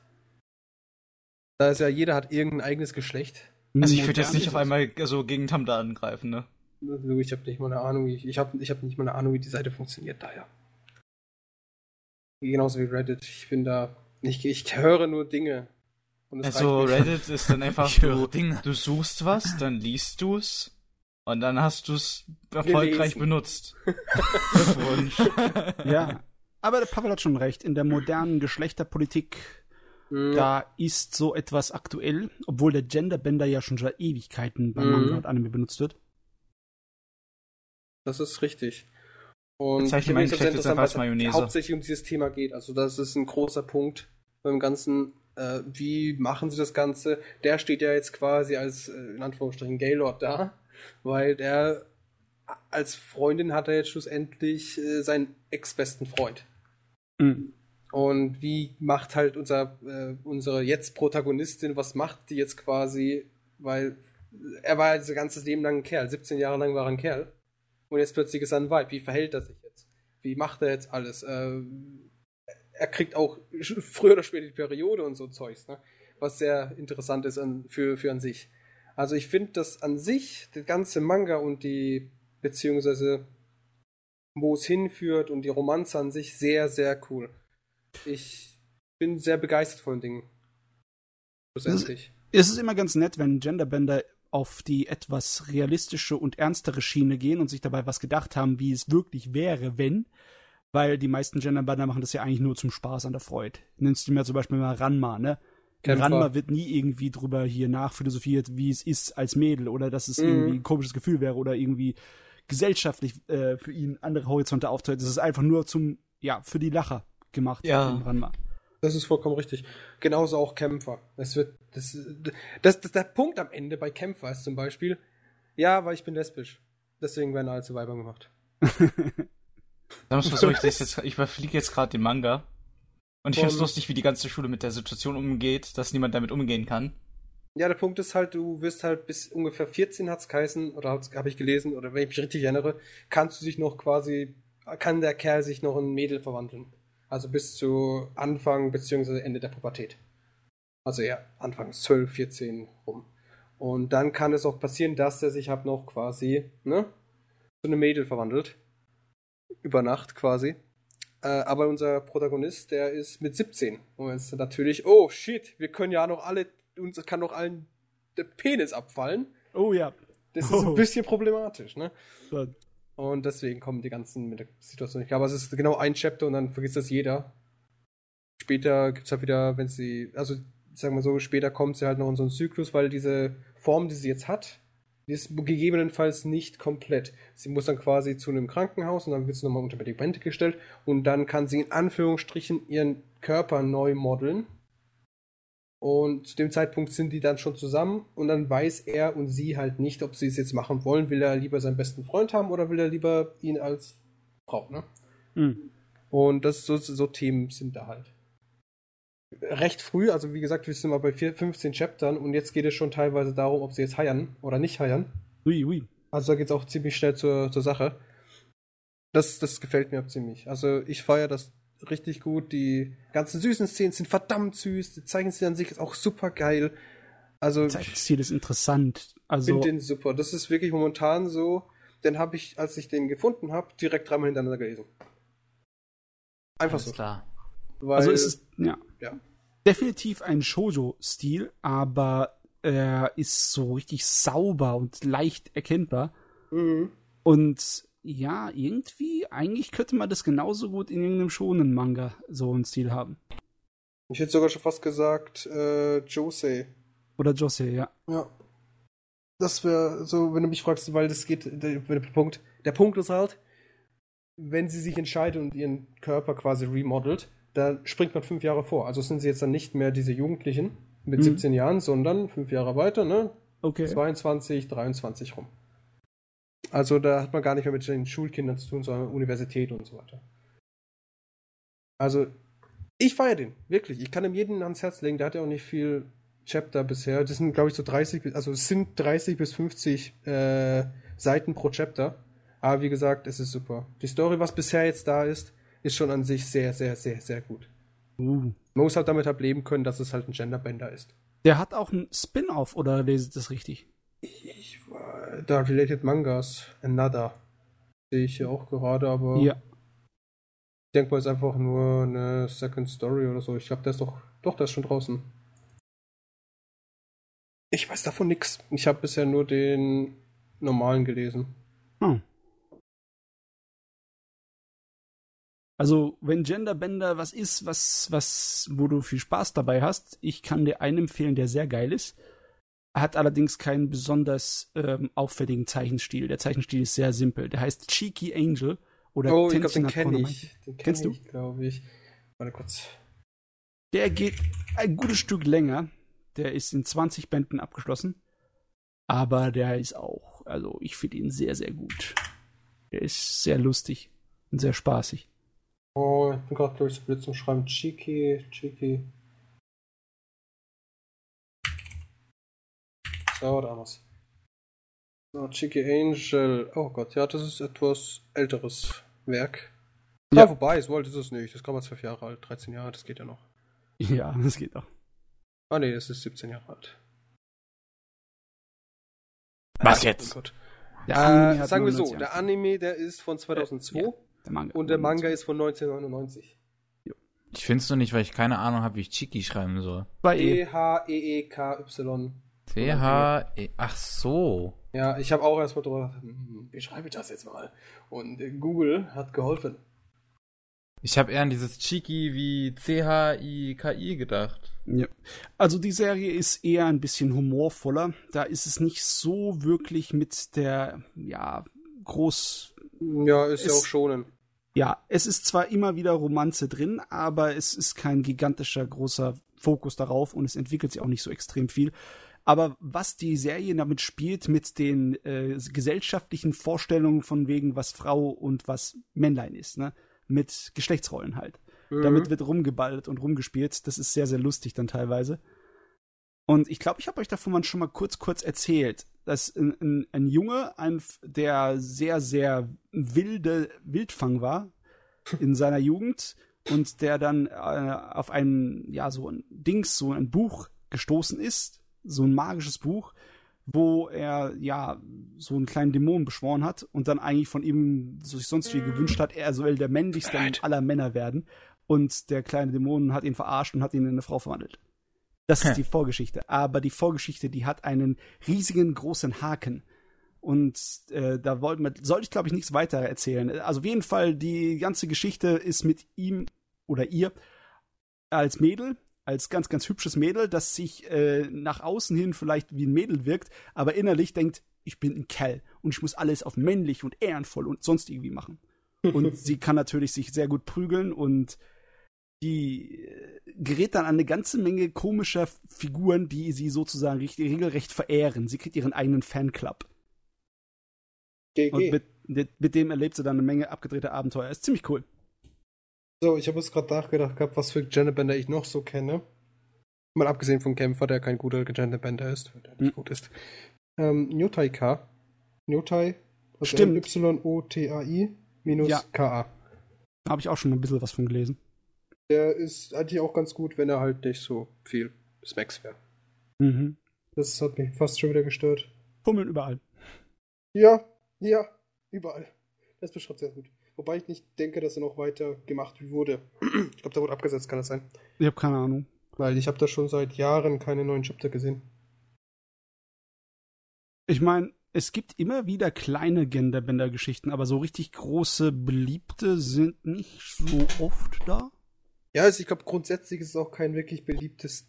Da ist ja, jeder hat irgendein eigenes Geschlecht. Also ich würde jetzt nicht auf es. einmal so gegen Tumblr angreifen, ne? Also Ich habe nicht mal eine Ahnung, wie, ich habe ich hab nicht mal eine Ahnung, wie die Seite funktioniert, daher. Genauso wie Reddit. Ich bin da, ich, ich höre nur Dinge. Und es Also. Reddit ist dann einfach, Ich du, Dinge. du suchst was, dann liest du's und dann hast du's erfolgreich Gelesen. benutzt. Glückwunsch. Ja. Aber der Pavel hat schon recht. In der modernen Geschlechterpolitik, Mhm. da ist so etwas aktuell, obwohl der Genderbender ja schon seit Ewigkeiten bei Mhm. Manga und Anime benutzt wird. Das ist richtig. Und ich finde es interessant, es Mayonnaise. hauptsächlich um dieses Thema geht. Also das ist ein großer Punkt beim Ganzen. Äh, wie machen sie das Ganze? Der steht ja jetzt quasi als, äh, in Anführungsstrichen, Gaylord da, weil der als Freundin hat er jetzt schlussendlich äh, seinen ex-besten Freund. Mhm. Und wie macht halt unser, äh, unsere jetzt Protagonistin, was macht die jetzt quasi? Weil er war ja das ganze Leben lang ein Kerl, 17 Jahre lang war er ein Kerl. Und jetzt plötzlich ist er ein Weib. Wie verhält er sich jetzt? Wie macht er jetzt alles? Äh, er kriegt auch früher oder später die Periode und so Zeugs, ne? was sehr interessant ist an, für, für an sich. Also ich finde das an sich, der ganze Manga und die, beziehungsweise wo es hinführt und die Romanze an sich sehr, sehr cool. Ich bin sehr begeistert von den Dingen. Schlussendlich. Es ist immer ganz nett, wenn Genderbender auf die etwas realistische und ernstere Schiene gehen und sich dabei was gedacht haben, wie es wirklich wäre, wenn. Weil die meisten Genderbender machen das ja eigentlich nur zum Spaß an der Freude. Nimmst du mir zum Beispiel mal Ranma, ne? Kämpfer. Ranma wird nie irgendwie drüber hier nachphilosophiert, wie es ist als Mädel oder dass es Mhm. irgendwie ein komisches Gefühl wäre oder irgendwie gesellschaftlich äh, für ihn andere Horizonte auftritt. Es ist einfach nur zum, ja, für die Lacher gemacht Ja. in Ranma. Das ist vollkommen richtig. Genauso auch Kämpfer. Es wird, das, das, das, der Punkt am Ende bei Kämpfer ist zum Beispiel, ja, weil ich bin lesbisch. Deswegen werden alle zu Weibern gemacht. Sagen wir mal so, ich, lese jetzt, ich überfliege jetzt gerade den Manga. Und ich finde es lustig, wie die ganze Schule mit der Situation umgeht, dass niemand damit umgehen kann. Ja, der Punkt ist halt, du wirst halt bis ungefähr 14 hat's geheißen, oder habe ich gelesen, oder wenn ich mich richtig erinnere, kannst du dich noch quasi, kann der Kerl sich noch in Mädel verwandeln. Also bis zu Anfang bzw. Ende der Pubertät. Also ja, anfangs 12, 14 rum. Und dann kann es auch passieren, dass er sich halt noch quasi, ne, zu einem Mädel verwandelt. Über Nacht quasi. Äh, aber unser Protagonist, der ist mit 17. Und jetzt natürlich, oh shit, wir können ja noch alle, uns kann doch allen der Penis abfallen. Oh ja. Das ist Oh. ein bisschen problematisch, ne? So. Und deswegen kommen die ganzen mit der Situation. Ich glaube, es ist genau ein Chapter und dann vergisst das jeder. Später gibt's halt wieder, wenn sie, also sagen wir so, später kommt sie halt noch in so einen Zyklus, weil diese Form, die sie jetzt hat, ist gegebenenfalls nicht komplett. Sie muss dann quasi zu einem Krankenhaus und dann wird sie nochmal unter Medikamente gestellt und dann kann sie in Anführungsstrichen ihren Körper neu modeln. Und zu dem Zeitpunkt sind die dann schon zusammen und dann weiß er und sie halt nicht, ob sie es jetzt machen wollen. Will er lieber seinen besten Freund haben oder will er lieber ihn als Frau, ne? Hm. Und das so, so Themen sind da halt. Recht früh, also wie gesagt, wir sind mal bei vier, 15 Chaptern und jetzt geht es schon teilweise darum, ob sie jetzt heiern oder nicht heiern. Ui, ui. Also da geht es auch ziemlich schnell zur, zur Sache. Das, das gefällt mir ziemlich. Also ich feiere das richtig gut. Die ganzen süßen Szenen sind verdammt süß. Die Zeichenstil an sich ist auch super geil. Also ich Zeichenstil ist interessant. Also, finde den super. Das ist wirklich momentan so. Den habe ich, als ich den gefunden habe, direkt dreimal hintereinander gelesen. Einfach so. klar. Weil, also es ist, ja. Ja. Definitiv ein Shoujo-Stil, aber er ist so richtig sauber und leicht erkennbar. Mhm. Und ja, irgendwie, eigentlich könnte man das genauso gut in irgendeinem schonen Manga so einen Stil haben. Ich hätte sogar schon fast gesagt, äh, Jose. Oder Jose, ja. Ja. Das wäre so, wenn du mich fragst, weil das geht, der, der Punkt. Der Punkt ist halt, wenn sie sich entscheidet und ihren Körper quasi remodelt, da springt man fünf Jahre vor. Also sind sie jetzt dann nicht mehr diese Jugendlichen mit Mhm. 17 Jahren, sondern fünf Jahre weiter, ne? Okay. 22, 23 rum. Also da hat man gar nicht mehr mit den Schulkindern zu tun, sondern Universität und so weiter. Also, ich feiere den, wirklich. Ich kann ihm jeden ans Herz legen, der hat ja auch nicht viel Chapter bisher. Das sind, glaube ich, so 30, bis- also es sind 30 bis 50 äh, Seiten pro Chapter. Aber wie gesagt, es ist super. Die Story, was bisher jetzt da ist, ist schon an sich sehr, sehr, sehr, sehr gut. Uh. Man muss halt damit halt leben können, dass es halt ein Genderbender ist. Der hat auch einen Spin-off, oder lese ich das richtig? Ich war da Related Mangas, Another. Sehe ich hier auch gerade, aber Ja. ich denke mal, ist einfach nur eine Second Story oder so. Ich glaube, der ist doch, doch, der ist schon draußen. Ich weiß davon nix. Ich habe bisher nur den normalen gelesen. Hm. Also, wenn Genderbender was ist, was, was, wo du viel Spaß dabei hast, ich kann dir einen empfehlen, der sehr geil ist. Hat allerdings keinen besonders ähm, auffälligen Zeichenstil. Der Zeichenstil ist sehr simpel. Der heißt Cheeky Angel oder oh, ich glaube, den kenne ich. Den Kennst kenn du? ich, glaube ich. Warte kurz. Der geht ein gutes Stück länger. Der ist in 20 Bänden abgeschlossen. Aber der ist auch, also ich finde ihn sehr, sehr gut. Der ist sehr lustig und sehr spaßig. Oh, ich bin gerade durch Blitz und schreiben Cheeky, Cheeky. So, haben wir's. So, Cheeky Angel. Oh Gott, ja, das ist etwas älteres Werk. Ja. Ja, wobei, alt ist es nicht. Das kann man zwölf Jahre alt, 13 Jahre, das geht ja noch. Ja, das geht auch. Ah, nee, das ist 17 Jahre alt. Was Oh jetzt? Anime Äh, sagen wir so, 99 der Anime, der ist von 2002 ja, der Manga. und der Manga ist von 1999. Ich finde es nur nicht, weil ich keine Ahnung habe, wie ich Chiki schreiben soll. E. E-H-E-E-K-Y. C-H... E Ach so. Ja, ich habe auch erstmal drüber gedacht, hm, wie schreibe ich das jetzt mal? Und äh, Google hat geholfen. Ich habe eher an dieses Chiki wie C-H-I-K-I gedacht. Ja. Also die Serie ist eher ein bisschen humorvoller. Da ist es nicht so wirklich mit der, ja, groß. Ja, ist ja Es- auch schonen. Ja, es ist zwar immer wieder Romanze drin, aber es ist kein gigantischer, großer Fokus darauf und es entwickelt sich auch nicht so extrem viel. Aber was die Serie damit spielt, mit den äh, gesellschaftlichen Vorstellungen von wegen, was Frau und was Männlein ist, ne? Mit Geschlechtsrollen halt. Damit wird rumgeballt und rumgespielt. Das ist sehr, sehr lustig dann teilweise. Und ich glaube, ich habe euch davon mal schon mal kurz, kurz erzählt, dass ein, ein, ein Junge, ein, der sehr, sehr wilde Wildfang war in seiner Jugend und der dann äh, auf ein, ja, so ein Dings, so ein Buch gestoßen ist, so ein magisches Buch, wo er ja so einen kleinen Dämon beschworen hat und dann eigentlich von ihm so sich sonst viel gewünscht hat, er soll der männlichste aller Männer werden. Und der kleine Dämon hat ihn verarscht und hat ihn in eine Frau verwandelt. Das ist die Vorgeschichte. Aber die Vorgeschichte, die hat einen riesigen großen Haken. Und äh, da wollte man, sollte ich glaube ich nichts weiter erzählen. Also auf jeden Fall, die ganze Geschichte ist mit ihm oder ihr als Mädel, als ganz, ganz hübsches Mädel, das sich äh, nach außen hin vielleicht wie ein Mädel wirkt, aber innerlich denkt, ich bin ein Kerl und ich muss alles auf männlich und ehrenvoll und sonst irgendwie machen. Und sie kann natürlich sich sehr gut prügeln und die äh, gerät dann an eine ganze Menge komischer Figuren, die sie sozusagen regelrecht verehren. Sie kriegt ihren eigenen Fanclub. Und GG. mit, mit, mit dem erlebt sie dann eine Menge abgedrehte Abenteuer. Ist ziemlich cool. So, ich habe jetzt gerade nachgedacht gehabt, was für Genderbender ich noch so kenne. Mal abgesehen von Kämpfer, der kein guter Genderbender ist, der nicht Hm. gut ist. Ähm, Nyotai K. Nyotai. Also Stimmt. Y-O-T-A-I minus Ja. K-A. Da habe ich auch schon mal ein bisschen was von gelesen. Der ist eigentlich auch ganz gut, wenn er halt nicht so viel Smacks wäre. Mhm. Das hat mich fast schon wieder gestört. Fummeln überall. Ja, ja, überall. Das beschreibt sehr gut. Wobei ich nicht denke, dass er noch weiter gemacht wurde. Ich glaube, der wurde abgesetzt, kann das sein? Ich habe keine Ahnung. Weil ich habe da schon seit Jahren keine neuen Chapter gesehen. Ich meine, es gibt immer wieder kleine Genderbender-Geschichten, aber so richtig große, beliebte sind nicht so oft da. Ja, also ich glaube, grundsätzlich ist es auch kein wirklich beliebtes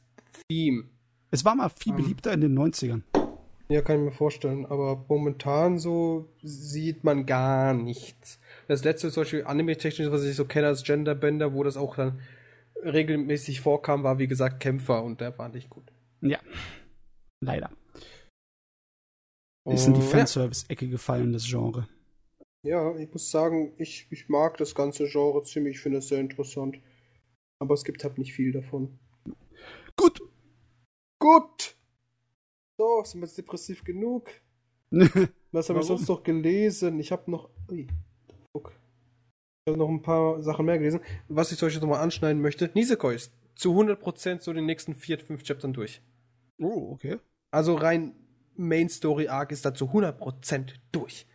Theme. Es war mal viel Ähm. beliebter in den 90ern. Ja, kann ich mir vorstellen. Aber momentan so sieht man gar nichts. Das letzte zum Beispiel anime-technisch, was ich so kenne als Genderbender, wo das auch dann regelmäßig vorkam, war wie gesagt Kämpfer und der war nicht gut. Ja. Leider. Ist in die Oh. Fanservice-Ecke gefallen, das Genre. Ja, ich muss sagen, ich, ich mag das ganze Genre ziemlich, ich finde es sehr interessant. Aber es gibt halt nicht viel davon. Gut. Gut! So, sind wir jetzt depressiv genug? Was habe ich sonst noch gelesen? Ich habe noch. Ui, fuck. Ich habe noch ein paar Sachen mehr gelesen. Was ich euch jetzt nochmal anschneiden möchte: Nisekoi ist zu 100% so den nächsten 4, 5 Chaptern durch. oh, okay. Also rein Main Story Arc ist da zu 100% durch.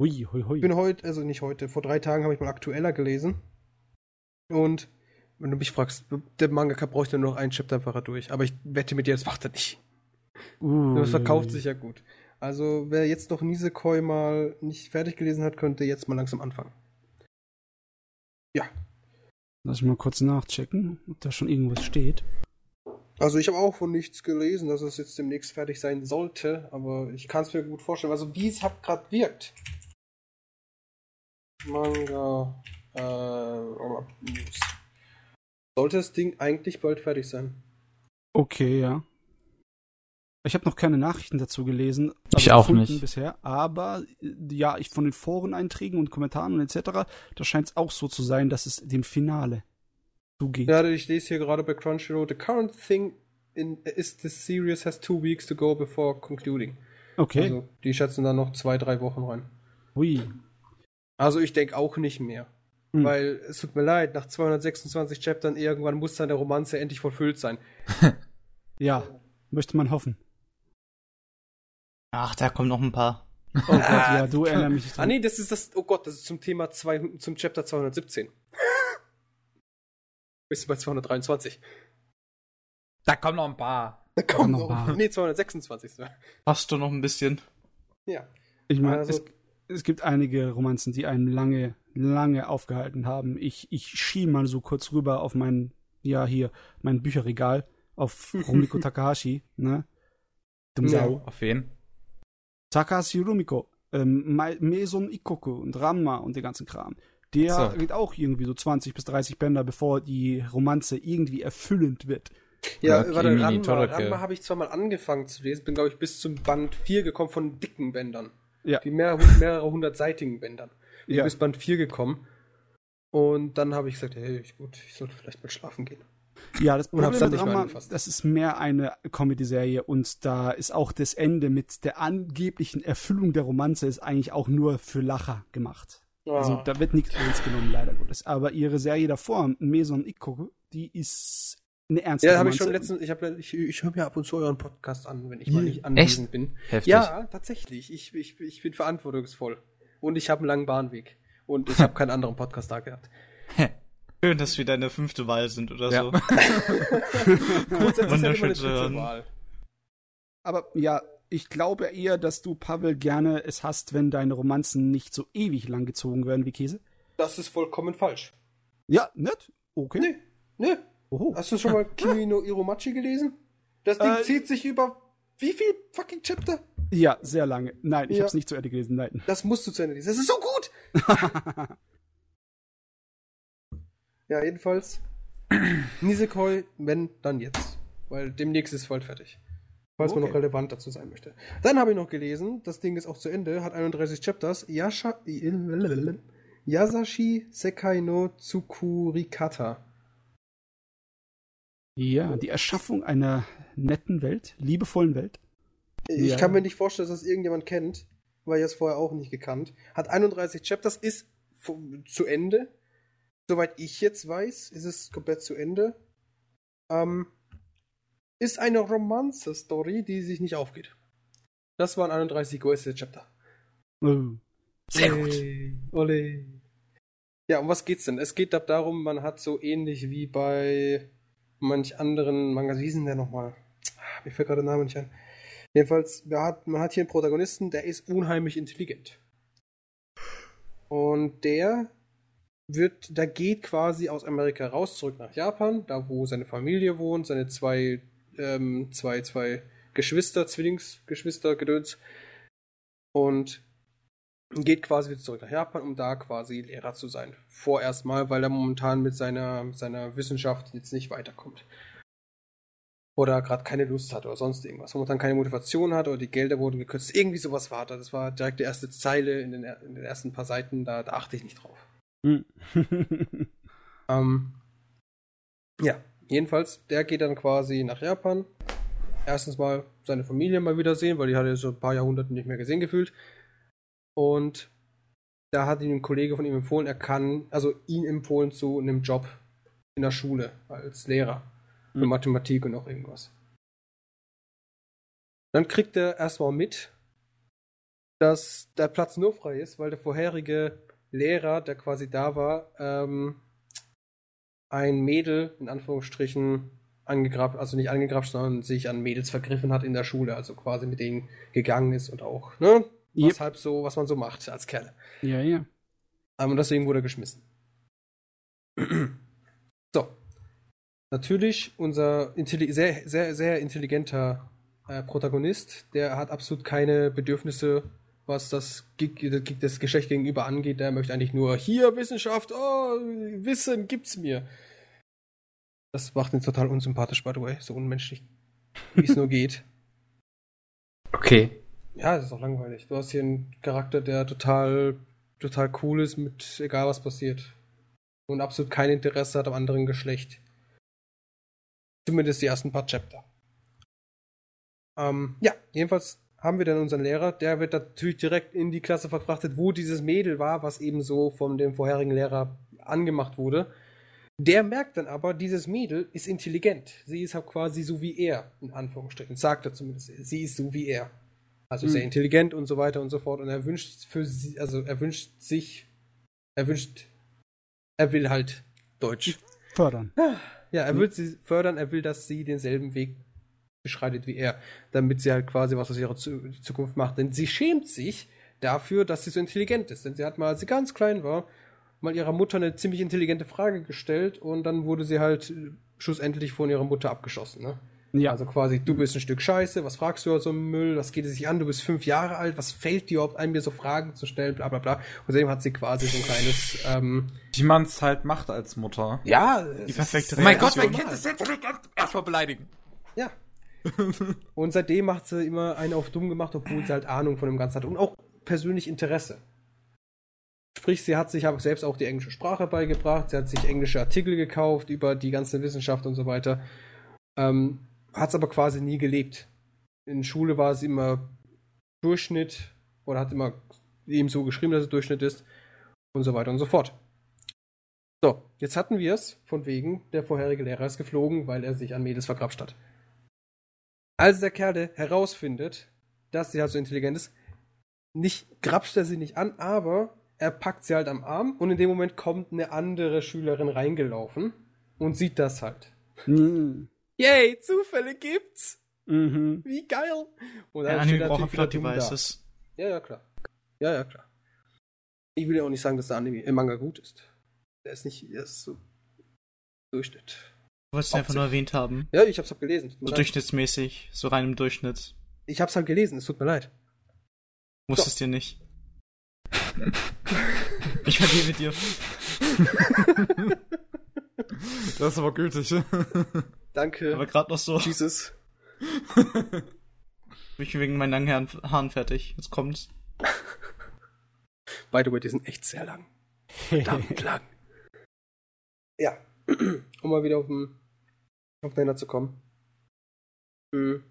Hui, hui, hui. Ich bin heute, also nicht heute, vor drei Tagen habe ich mal aktueller gelesen. Und wenn du mich fragst, der Mangaka bräuchte nur noch ein Chapter war er durch. Aber ich wette mit dir, das macht er nicht. Uh, Das verkauft sich ja gut. Also wer jetzt noch Nisekoi mal nicht fertig gelesen hat, könnte jetzt mal langsam anfangen. Lass ich mal kurz nachchecken, ob da schon irgendwas steht. Also ich habe auch von nichts gelesen, dass es jetzt demnächst fertig sein sollte, aber ich kann es mir gut vorstellen. Also wie es halt gerade wirkt. Manga äh, News. Sollte das Ding eigentlich bald fertig sein. Okay, ja. Ich habe noch keine Nachrichten dazu gelesen. Ich auch nicht. Bisher, aber äh, ja, ich von den Foreneinträgen und Kommentaren und etc., da scheint es auch so zu sein, dass es dem Finale zugeht. Ja, ich lese hier gerade bei Crunchyroll, the current thing in, is this series has two weeks to go before concluding. Okay. Also die schätzen da noch zwei, drei Wochen rein. Hui. Also ich denke auch nicht mehr. Hm. Weil es tut mir leid, nach 226 Chaptern irgendwann muss dann der Romanze endlich vollfüllt sein. Ja, möchte man hoffen. Ach, da kommen noch ein paar. Oh Gott, ja, du erinnerst mich Ah dran. nee, das ist das, oh Gott, das ist zum Thema zwei, zum Chapter 217. Bist du bei 223. Da kommen noch ein paar. Da kommt noch noch, mal. nee, 226. Hast du noch ein bisschen? Ja. Ich meine, Also- es, es gibt einige Romanzen, die einen lange, lange aufgehalten haben. Ich, ich schiebe mal so kurz rüber auf mein, ja, hier, mein Bücherregal auf Rumiko Takahashi, ne? Dem Ja. Sau. Auf wen? Takahashi Rumiko, ähm, Meson Ikoku und Ranma und den ganzen Kram. Der So. geht auch irgendwie so 20 bis 30 Bänder, bevor die Romanze irgendwie erfüllend wird. Ja, Ja, warte, Ranma. Ranma habe ich zwar mal angefangen zu lesen, bin, glaube ich, bis zum Band 4 gekommen von dicken Bändern. Ja. Die mehrere, mehrere hundertseitigen Bändern. Bin Ja. bis Band 4 gekommen. Und dann habe ich gesagt, hey, ich- gut, ich sollte vielleicht mal schlafen gehen. Ja, das Problem Ranma, angefasst. das ist mehr eine Comedy-Serie und da ist auch das Ende mit der angeblichen Erfüllung der Romanze ist eigentlich auch nur für Lacher gemacht. Also Ah. da wird nichts ernst genommen, leider Gottes. Aber ihre Serie davor, Meson Ikoku, die ist eine ernste Ja, habe ich schon letztens, ich, hab, ich, ich höre mir ab und zu euren Podcast an, wenn ich mal nicht anwesend bin. Heftig. Ja, tatsächlich. Ich, ich, ich bin verantwortungsvoll. Und ich habe einen langen Bahnweg. Und ich habe keinen anderen Podcast da gehabt. Schön, dass wir deine fünfte Wahl sind oder Ja. so. Wunderschön zu hören. Wahl. Aber ja, ich glaube eher, dass du, Pavel, gerne es hast, wenn deine Romanzen nicht so ewig lang gezogen werden wie Käse. Das ist vollkommen falsch. Ja, nett? Okay. Nee, nee. Oho. Hast du schon mal Kimi no Iromachi gelesen? Das Ding Äh, zieht sich über wie viel fucking Chapter? Ja, sehr lange. Nein, ich Ja. habe es nicht zu Ende gelesen. Nein. Das musst du zu Ende lesen. Das ist so gut! Ja, jedenfalls. Nisekoi, wenn, dann jetzt. Weil demnächst ist bald fertig. Falls man Okay. noch relevant dazu sein möchte. Dann habe ich noch gelesen, das Ding ist auch zu Ende, hat 31 Chapters. Yasha, Yasashi Sekai no Tsukurikata. Ja, die Erschaffung einer netten Welt, liebevollen Welt. Ich Ja. kann mir nicht vorstellen, dass das irgendjemand kennt, weil ich es vorher auch nicht gekannt. Hat 31 Chapters, ist zu Ende. Soweit ich jetzt weiß, ist es komplett zu Ende. Ähm, ist eine Romanze-Story, die sich nicht aufgeht. Das waren 31 größte Chapter. Oh. Sehr gut. Ole. Ja, um was geht's denn? Es geht da darum, man hat so ähnlich wie bei manch anderen Mangas, wie hieß denn der nochmal? Ah, Mir fällt gerade der Name nicht ein. Jedenfalls, man hat, man hat hier einen Protagonisten, der ist unheimlich intelligent. Und der wird, der geht quasi aus Amerika raus, zurück nach Japan, da wo seine Familie wohnt, seine zwei, ähm, zwei, zwei Geschwister, Zwillingsgeschwister, Gedöns. Und geht quasi wieder zurück nach Japan, um da quasi Lehrer zu sein. Vorerst mal, weil er momentan mit seiner, mit seiner Wissenschaft jetzt nicht weiterkommt. Oder gerade keine Lust hat oder sonst irgendwas. Momentan keine Motivation hat oder die Gelder wurden gekürzt. Irgendwie sowas war da. Das war direkt die erste Zeile in den, in den ersten paar Seiten. Da, da achte ich nicht drauf. Hm. Ähm, ja, jedenfalls, der geht dann quasi nach Japan. Erstens mal seine Familie mal wieder sehen, weil die hat er so ein paar Jahrhunderte nicht mehr gesehen gefühlt. Und da hat ihm ein Kollege von ihm empfohlen, er kann, also ihn empfohlen zu einem Job in der Schule als Lehrer für Mhm. Mathematik und noch irgendwas. Dann kriegt er erstmal mit, dass der Platz nur frei ist, weil der vorherige Lehrer, der quasi da war, ähm, ein Mädel in Anführungsstrichen angegrabt, also nicht angegrapscht, sondern sich an Mädels vergriffen hat in der Schule, also quasi mit denen gegangen ist und auch, ne? Yep. Was halt so, was man so macht als Kerl. ja, ja. Ähm, Und deswegen wurde er geschmissen. so. Natürlich unser sehr, sehr, sehr intelligenter äh, Protagonist, der hat absolut keine Bedürfnisse, was das, das Geschlecht gegenüber angeht. Der möchte eigentlich nur hier Wissenschaft, oh, Wissen gibt's mir. Das macht ihn total unsympathisch, by the way. So unmenschlich, wie es nur geht. Okay. Ja, das ist auch langweilig. Du hast hier einen Charakter, der total, total cool ist, mit egal was passiert. Und absolut kein Interesse hat am anderen Geschlecht. Zumindest die ersten paar Chapter. Ähm, ja, jedenfalls haben wir dann unseren Lehrer, der wird natürlich direkt in die Klasse verfrachtet, wo dieses Mädel war, was eben so von dem vorherigen Lehrer angemacht wurde. Der merkt dann aber, dieses Mädel ist intelligent. Sie ist halt quasi so wie er, in Anführungsstrichen. Sagt er zumindest. Sie ist so wie er. Also Mhm. sehr intelligent und so weiter und so fort. Und er wünscht für sie, also er wünscht sich, er wünscht, er will halt Deutsch. Fördern. Ja, er Mhm. will sie fördern, er will, dass sie denselben Weg beschreitet wie er, damit sie halt quasi was aus ihrer Zu Zukunft macht. Denn sie schämt sich dafür, dass sie so intelligent ist. Denn sie hat mal, als sie ganz klein war, mal ihrer Mutter eine ziemlich intelligente Frage gestellt und dann wurde sie halt äh, schlussendlich von ihrer Mutter abgeschossen, ne? Ja. Also quasi, du bist ein Stück Scheiße, was fragst du so einen Müll, was geht es sich an, du bist fünf Jahre alt, was fällt dir überhaupt ein, mir so Fragen zu stellen, bla bla bla. Und seitdem hat sie quasi so ein kleines, ähm, Wie man es halt macht als Mutter. ja, Die perfekte Oh mein Gott, Reaktion. mein Kind ist intelligent. Erstmal beleidigen. Ja. und seitdem macht sie immer einen auf dumm gemacht, obwohl sie halt Ahnung von dem Ganzen hat und auch persönlich Interesse. Sprich, sie hat sich aber selbst auch die englische Sprache beigebracht, sie hat sich englische Artikel gekauft über die ganze Wissenschaft und so weiter. Ähm, hat es aber quasi nie gelebt. In Schule war sie immer Durchschnitt oder hat immer eben so geschrieben, dass es Durchschnitt ist und so weiter und so fort. So, jetzt hatten wir es, von wegen, der vorherige Lehrer ist geflogen, weil er sich an Mädels vergrapscht hat. Als der Kerl herausfindet, dass sie halt so intelligent ist, nicht grapscht er sie nicht an, aber er packt sie halt am Arm und in dem Moment kommt eine andere Schülerin reingelaufen und sieht das halt. Mhm. Yay, Zufälle gibt's! Mhm. Wie geil! Und Der dann Anime steht braucht natürlich wieder Plot dumm da. Devices. Ja, ja, klar. Ja, ja, klar. Ich will ja auch nicht sagen, dass der Anime im Manga gut ist. Der ist nicht, der ist so Durchschnitt. Du wolltest ihn einfach nur erwähnt haben. Ja, ich hab's halt gelesen. So leid. durchschnittsmäßig, so rein im Durchschnitt. Ich hab's halt gelesen, es tut mir leid. Musstest dir nicht. ich vergebe dir. Das ist aber gültig. Danke. Aber gerade noch so. Jesus. Ich bin wegen meinen langen Haaren, Haaren fertig. Jetzt kommt's. By the way, die sind echt sehr lang. Verdammt lang. Ja. Um mal wieder auf den, auf den Nenner zu kommen. Mhm.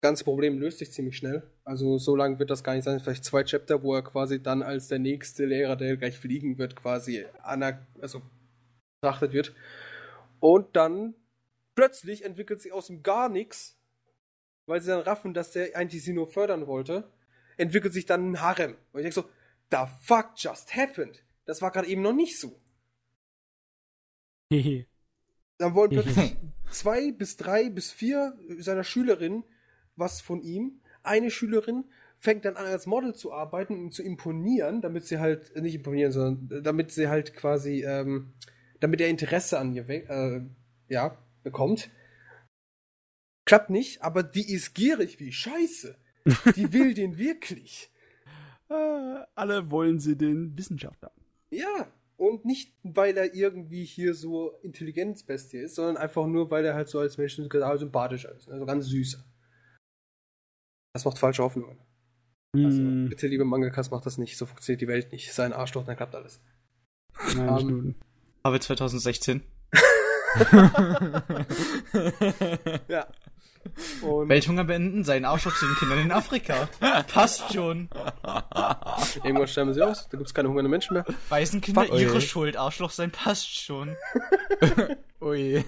Das ganze Problem löst sich ziemlich schnell. Also so lang wird das gar nicht sein. Vielleicht zwei Chapter, wo er quasi dann als der nächste Lehrer, der gleich fliegen wird, quasi aner also betrachtet wird. Und dann plötzlich entwickelt sich aus dem gar nichts, weil sie dann raffen, dass der eigentlich sie nur fördern wollte, entwickelt sich dann ein Harem. Und ich denke so, the fuck just happened? Das war gerade eben noch nicht so. Dann wollen plötzlich zwei bis drei bis vier seiner Schülerinnen was von ihm. Eine Schülerin fängt dann an, als Model zu arbeiten und zu imponieren, damit sie halt, nicht imponieren, sondern äh, damit sie halt quasi, ähm, damit er Interesse an ihr äh, ja, bekommt. Klappt nicht, aber die ist gierig wie Scheiße. Die will den wirklich. Äh, alle wollen sie den Wissenschaftler. Ja, und nicht, weil er irgendwie hier so Intelligenzbestie ist, sondern einfach nur, weil er halt so als Mensch total sympathisch ist. Also ganz süß. Das macht falsche Hoffnungen. Also, Hm, bitte, liebe Mangakas, macht das nicht. So funktioniert die Welt nicht. Sei ein Arschloch, dann klappt alles. nein, ähm, Aber 2016. Ja. Und Welthunger beenden, seinen Arschloch zu den Kindern in Afrika. Passt schon. irgendwann sterben sie aus. Da gibt es keine hungernden Menschen mehr. Waisenkinder, Fuck, ihre. Schuld. Arschloch sein passt schon. Ui.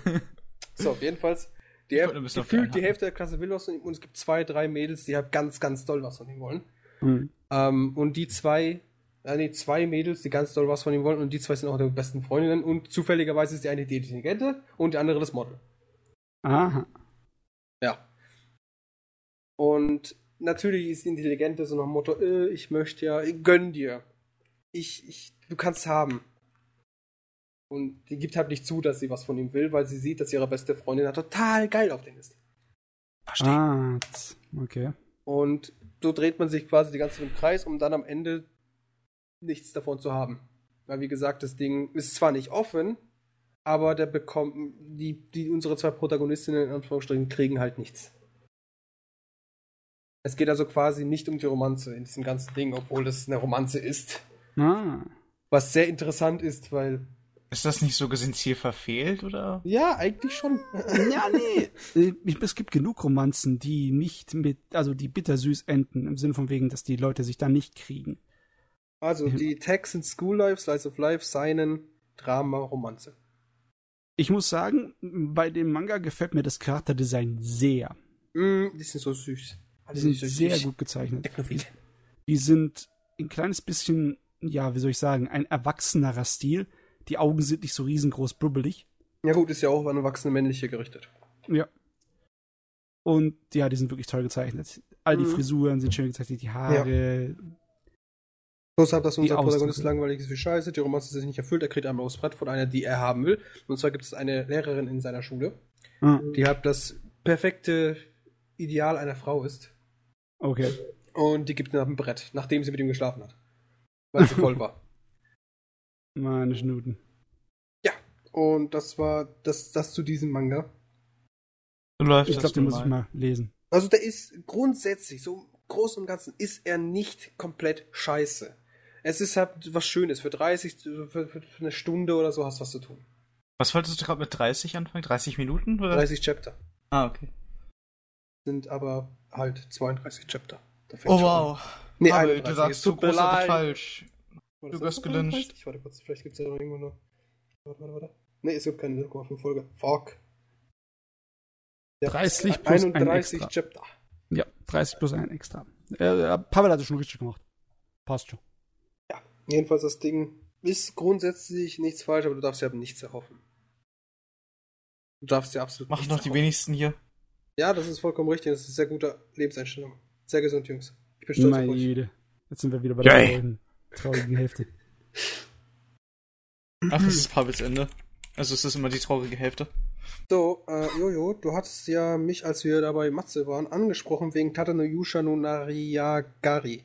So, jedenfalls. Die, gefühlt die. Hälfte der Klasse will was von ihm und es gibt zwei, drei Mädels, die halt ganz, ganz doll was von ihm wollen. Hm. Ähm, und die zwei, äh, nee, zwei Mädels, die ganz doll was von ihm wollen und die zwei sind auch die besten Freundinnen und zufälligerweise ist die eine die Intelligente und die andere das Model. Aha. Ja. Und natürlich ist die Intelligente so nach dem Motto, äh, ich möchte ja, ich gönn dir. Ich, ich, du kannst haben. Und die gibt halt nicht zu, dass sie was von ihm will, weil sie sieht, dass ihre beste Freundin halt total geil auf den ist. Verstehe. Ah, okay. Und so dreht man sich quasi die ganze Zeit im Kreis, um dann am Ende nichts davon zu haben. Weil wie gesagt, das Ding ist zwar nicht offen, aber der bekommt die, die unsere zwei Protagonistinnen in Anführungsstrichen kriegen halt nichts. Es geht also quasi nicht um die Romanze in diesem ganzen Ding, obwohl das eine Romanze ist. Ah. Was sehr interessant ist, weil Ist das nicht so gesehen Ziel verfehlt, oder? ja, eigentlich schon. Ja, nee. Äh, Es gibt genug Romanzen, die nicht mit, also die bittersüß enden, im Sinne von wegen, dass die Leute sich da nicht kriegen. Also die Tags sind School Life, Slice of Life, Seinen, Drama, Romanze. Ich muss sagen, bei dem Manga gefällt mir das Charakterdesign sehr. Mm, die sind so süß. Die sind sehr gut gezeichnet. Technophil. Die sind ein kleines bisschen, ja, wie soll ich sagen, ein erwachsenerer Stil. Die Augen sind nicht so riesengroß brubbelig. Ja gut, ist ja auch an erwachsene männliche gerichtet. Ja. Und ja, die sind wirklich toll gezeichnet. All die Mhm. Frisuren sind schön gezeichnet, die Haare. Plus hat das Die unser Protagonist langweilig ist wie Scheiße, die Romanze ist sich nicht erfüllt, er kriegt einmal aufs Brett von einer, die er haben will. Und zwar gibt es eine Lehrerin in seiner Schule, Ah, die halt das perfekte Ideal einer Frau ist. okay. Und die gibt ihm ein Brett, nachdem sie mit ihm geschlafen hat. Weil sie voll war. Meine Schnuten. Und das war das, das zu diesem Manga. So läuft Ich glaube, den nun muss ich mal. mal lesen. Also der ist grundsätzlich, so im Großen und Ganzen, ist er nicht komplett scheiße. Es ist halt was Schönes. Für 30, für, für, für eine Stunde oder so hast du was zu tun. Was wolltest du gerade mit 30 anfangen? 30 Minuten? Oder? 30 Chapter. Ah, okay. Sind aber halt 32 Chapter. Oh wow. Nee, Aber 31. du sagst mir großartig falsch. Du wirst gelyncht. 31? Warte kurz, vielleicht gibt es ja noch irgendwo noch. Warte, warte, warte. Nee, es gibt keine 0,5 Folge. Fuck. Ja, 30 plus ein 31 extra. Chapter. Ja, 30 plus ein extra. Äh, Pavel hat es schon richtig gemacht. Passt schon. Jedenfalls das Ding ist grundsätzlich nichts falsch, aber du darfst ja nichts erhoffen. Du darfst ja absolut Machen doch die erhoffen. wenigsten hier. Ja, das ist vollkommen richtig. Das ist eine sehr gute Lebenseinstellung. Sehr gesund, Jungs. Ich bin stolz auf Meine euch. Güte. Jetzt sind wir wieder bei der Yay. traurigen, traurigen Hälfte. Ach, das ist Pavels Ende. Also es ist immer die traurige Hälfte. So, äh, Jojo, du hattest ja mich, als wir da bei Matze waren, angesprochen wegen Tatano Yusha no Nariyagari.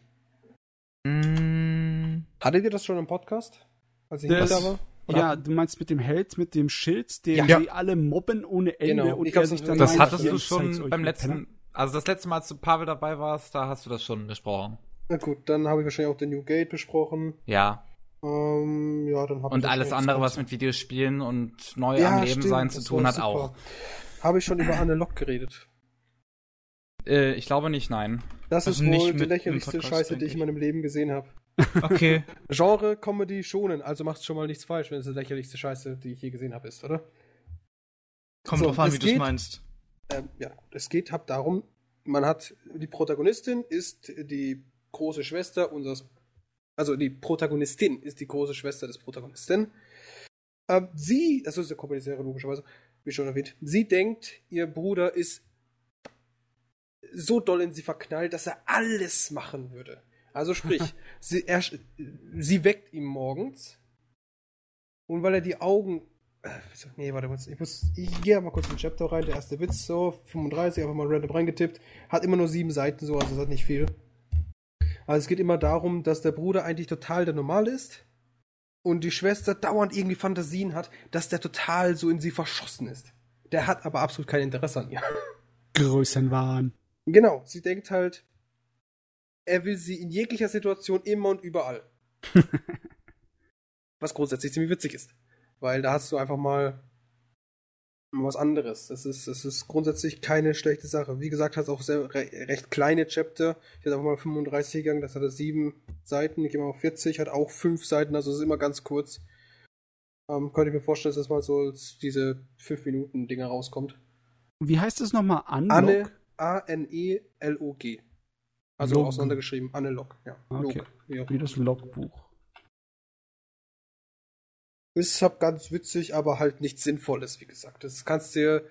Mm, Hattet ihr das schon im Podcast? Als ich Das- da war? Oder Ja, du meinst mit dem Held, mit dem Schild, den Ja. sie alle mobben ohne Ende Genau. und Ich er sich dann Das hattest du schon beim ihr Penner. letzten, also das letzte Mal, als du Pavel dabei warst, da hast du das schon besprochen. Na gut, dann habe ich wahrscheinlich auch den New Gate besprochen. Ja. Ähm, ja, dann hab Und ich alles andere, was mit Videospielen und neu ja, am Leben stimmt, sein zu tun hat, super. auch. Habe ich schon über Anne Locke geredet. Äh, ich glaube nicht, nein. Das Also ist nicht wohl die lächerlichste Podcast, Scheiße, die ich in meinem Leben gesehen habe. okay. Genre, Comedy, schonen. Also machst du schon mal nichts falsch, wenn es die lächerlichste Scheiße, die ich je gesehen habe, ist, oder? Kommt So, drauf an, wie du es meinst. Ähm, ja, es geht halt darum, man hat, die Protagonistin ist die große Schwester unseres, also die Protagonistin ist die große Schwester des Protagonisten. Ähm, sie, das ist eine Komödie-Serie logischerweise, wie schon erwähnt, sie denkt, ihr Bruder ist so doll in sie verknallt, dass er alles machen würde. Also sprich, sie, er, sie weckt ihn morgens und weil er die Augen äh, Nee, warte. Ich, muss, ich gehe mal kurz in den Chapter rein. Der erste Witz, so 35, einfach mal random reingetippt. Hat immer nur sieben Seiten, so, also das hat nicht viel. Also es geht immer darum, dass der Bruder eigentlich total der Normal ist und die Schwester dauernd irgendwie Fantasien hat, dass der total so in sie verschossen ist. Der hat aber absolut kein Interesse an ihr. Größenwahn. Genau, sie denkt halt, er will sie in jeglicher Situation immer und überall. Was grundsätzlich ziemlich witzig ist. Weil da hast du einfach mal was anderes. Das ist, das ist grundsätzlich keine schlechte Sache. Wie gesagt, es auch sehr re recht kleine Chapter. Ich hatte einfach mal 35 gegangen, das hatte sieben Seiten. Ich gehe mal auf 40, hat auch fünf Seiten, also es ist immer ganz kurz. Ähm, könnte ich mir vorstellen, dass das mal so als diese 5 Minuten Dinger rauskommt. Wie heißt es nochmal? Unlock? Anne, A-N-E-L-O-G. Also Log. auseinandergeschrieben, Anne Log. Ja, Okay. Log. Wie das Logbuch. Ist halt ganz witzig, aber halt nichts Sinnvolles, wie gesagt. Das kannst dir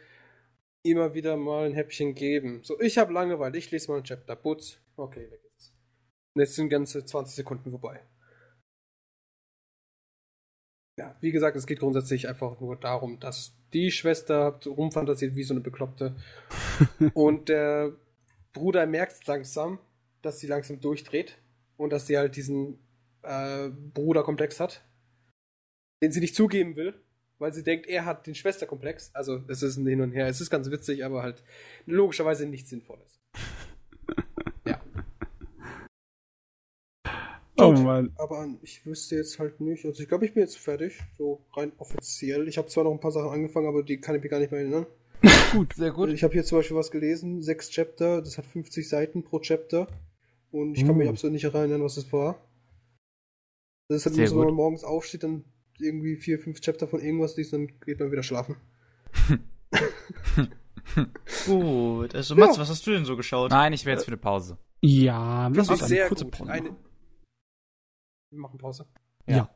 immer wieder mal ein Häppchen geben. So, ich habe Langeweile, ich lese mal ein Chapter. Putz. Okay, weg geht's. Und jetzt sind ganze 20 Sekunden vorbei. Ja, wie gesagt, es geht grundsätzlich einfach nur darum, dass die Schwester rumfantasiert wie so eine Bekloppte. und der Bruder merkt langsam, dass sie langsam durchdreht und dass sie halt diesen äh, Bruderkomplex hat, den sie nicht zugeben will, weil sie denkt, er hat den Schwesterkomplex. Also es ist ein Hin und Her. Es ist ganz witzig, aber halt logischerweise nichts Sinnvolles. Oh Gut. Mann. Aber ich wüsste jetzt halt nicht. Also ich glaube, ich bin jetzt fertig, so rein offiziell. Ich habe zwar noch ein paar Sachen angefangen, aber die kann ich mir gar nicht mehr erinnern. Gut, sehr gut. Ich habe hier zum Beispiel was gelesen, sechs Chapter, das hat 50 Seiten pro Chapter. Und ich kann mich Uh. absolut nicht erinnern, was das war. Das ist halt Sehr nur so, wenn man morgens aufsteht, dann irgendwie vier, fünf Chapter von irgendwas liest, dann geht man wieder schlafen. Gut, also Ja. Mats, was hast du denn so geschaut? Nein, ich wäre jetzt für eine Pause. Ja, lass uns eine sehr kurze gut. Pause Eine... machen. Wir machen Pause. Ja.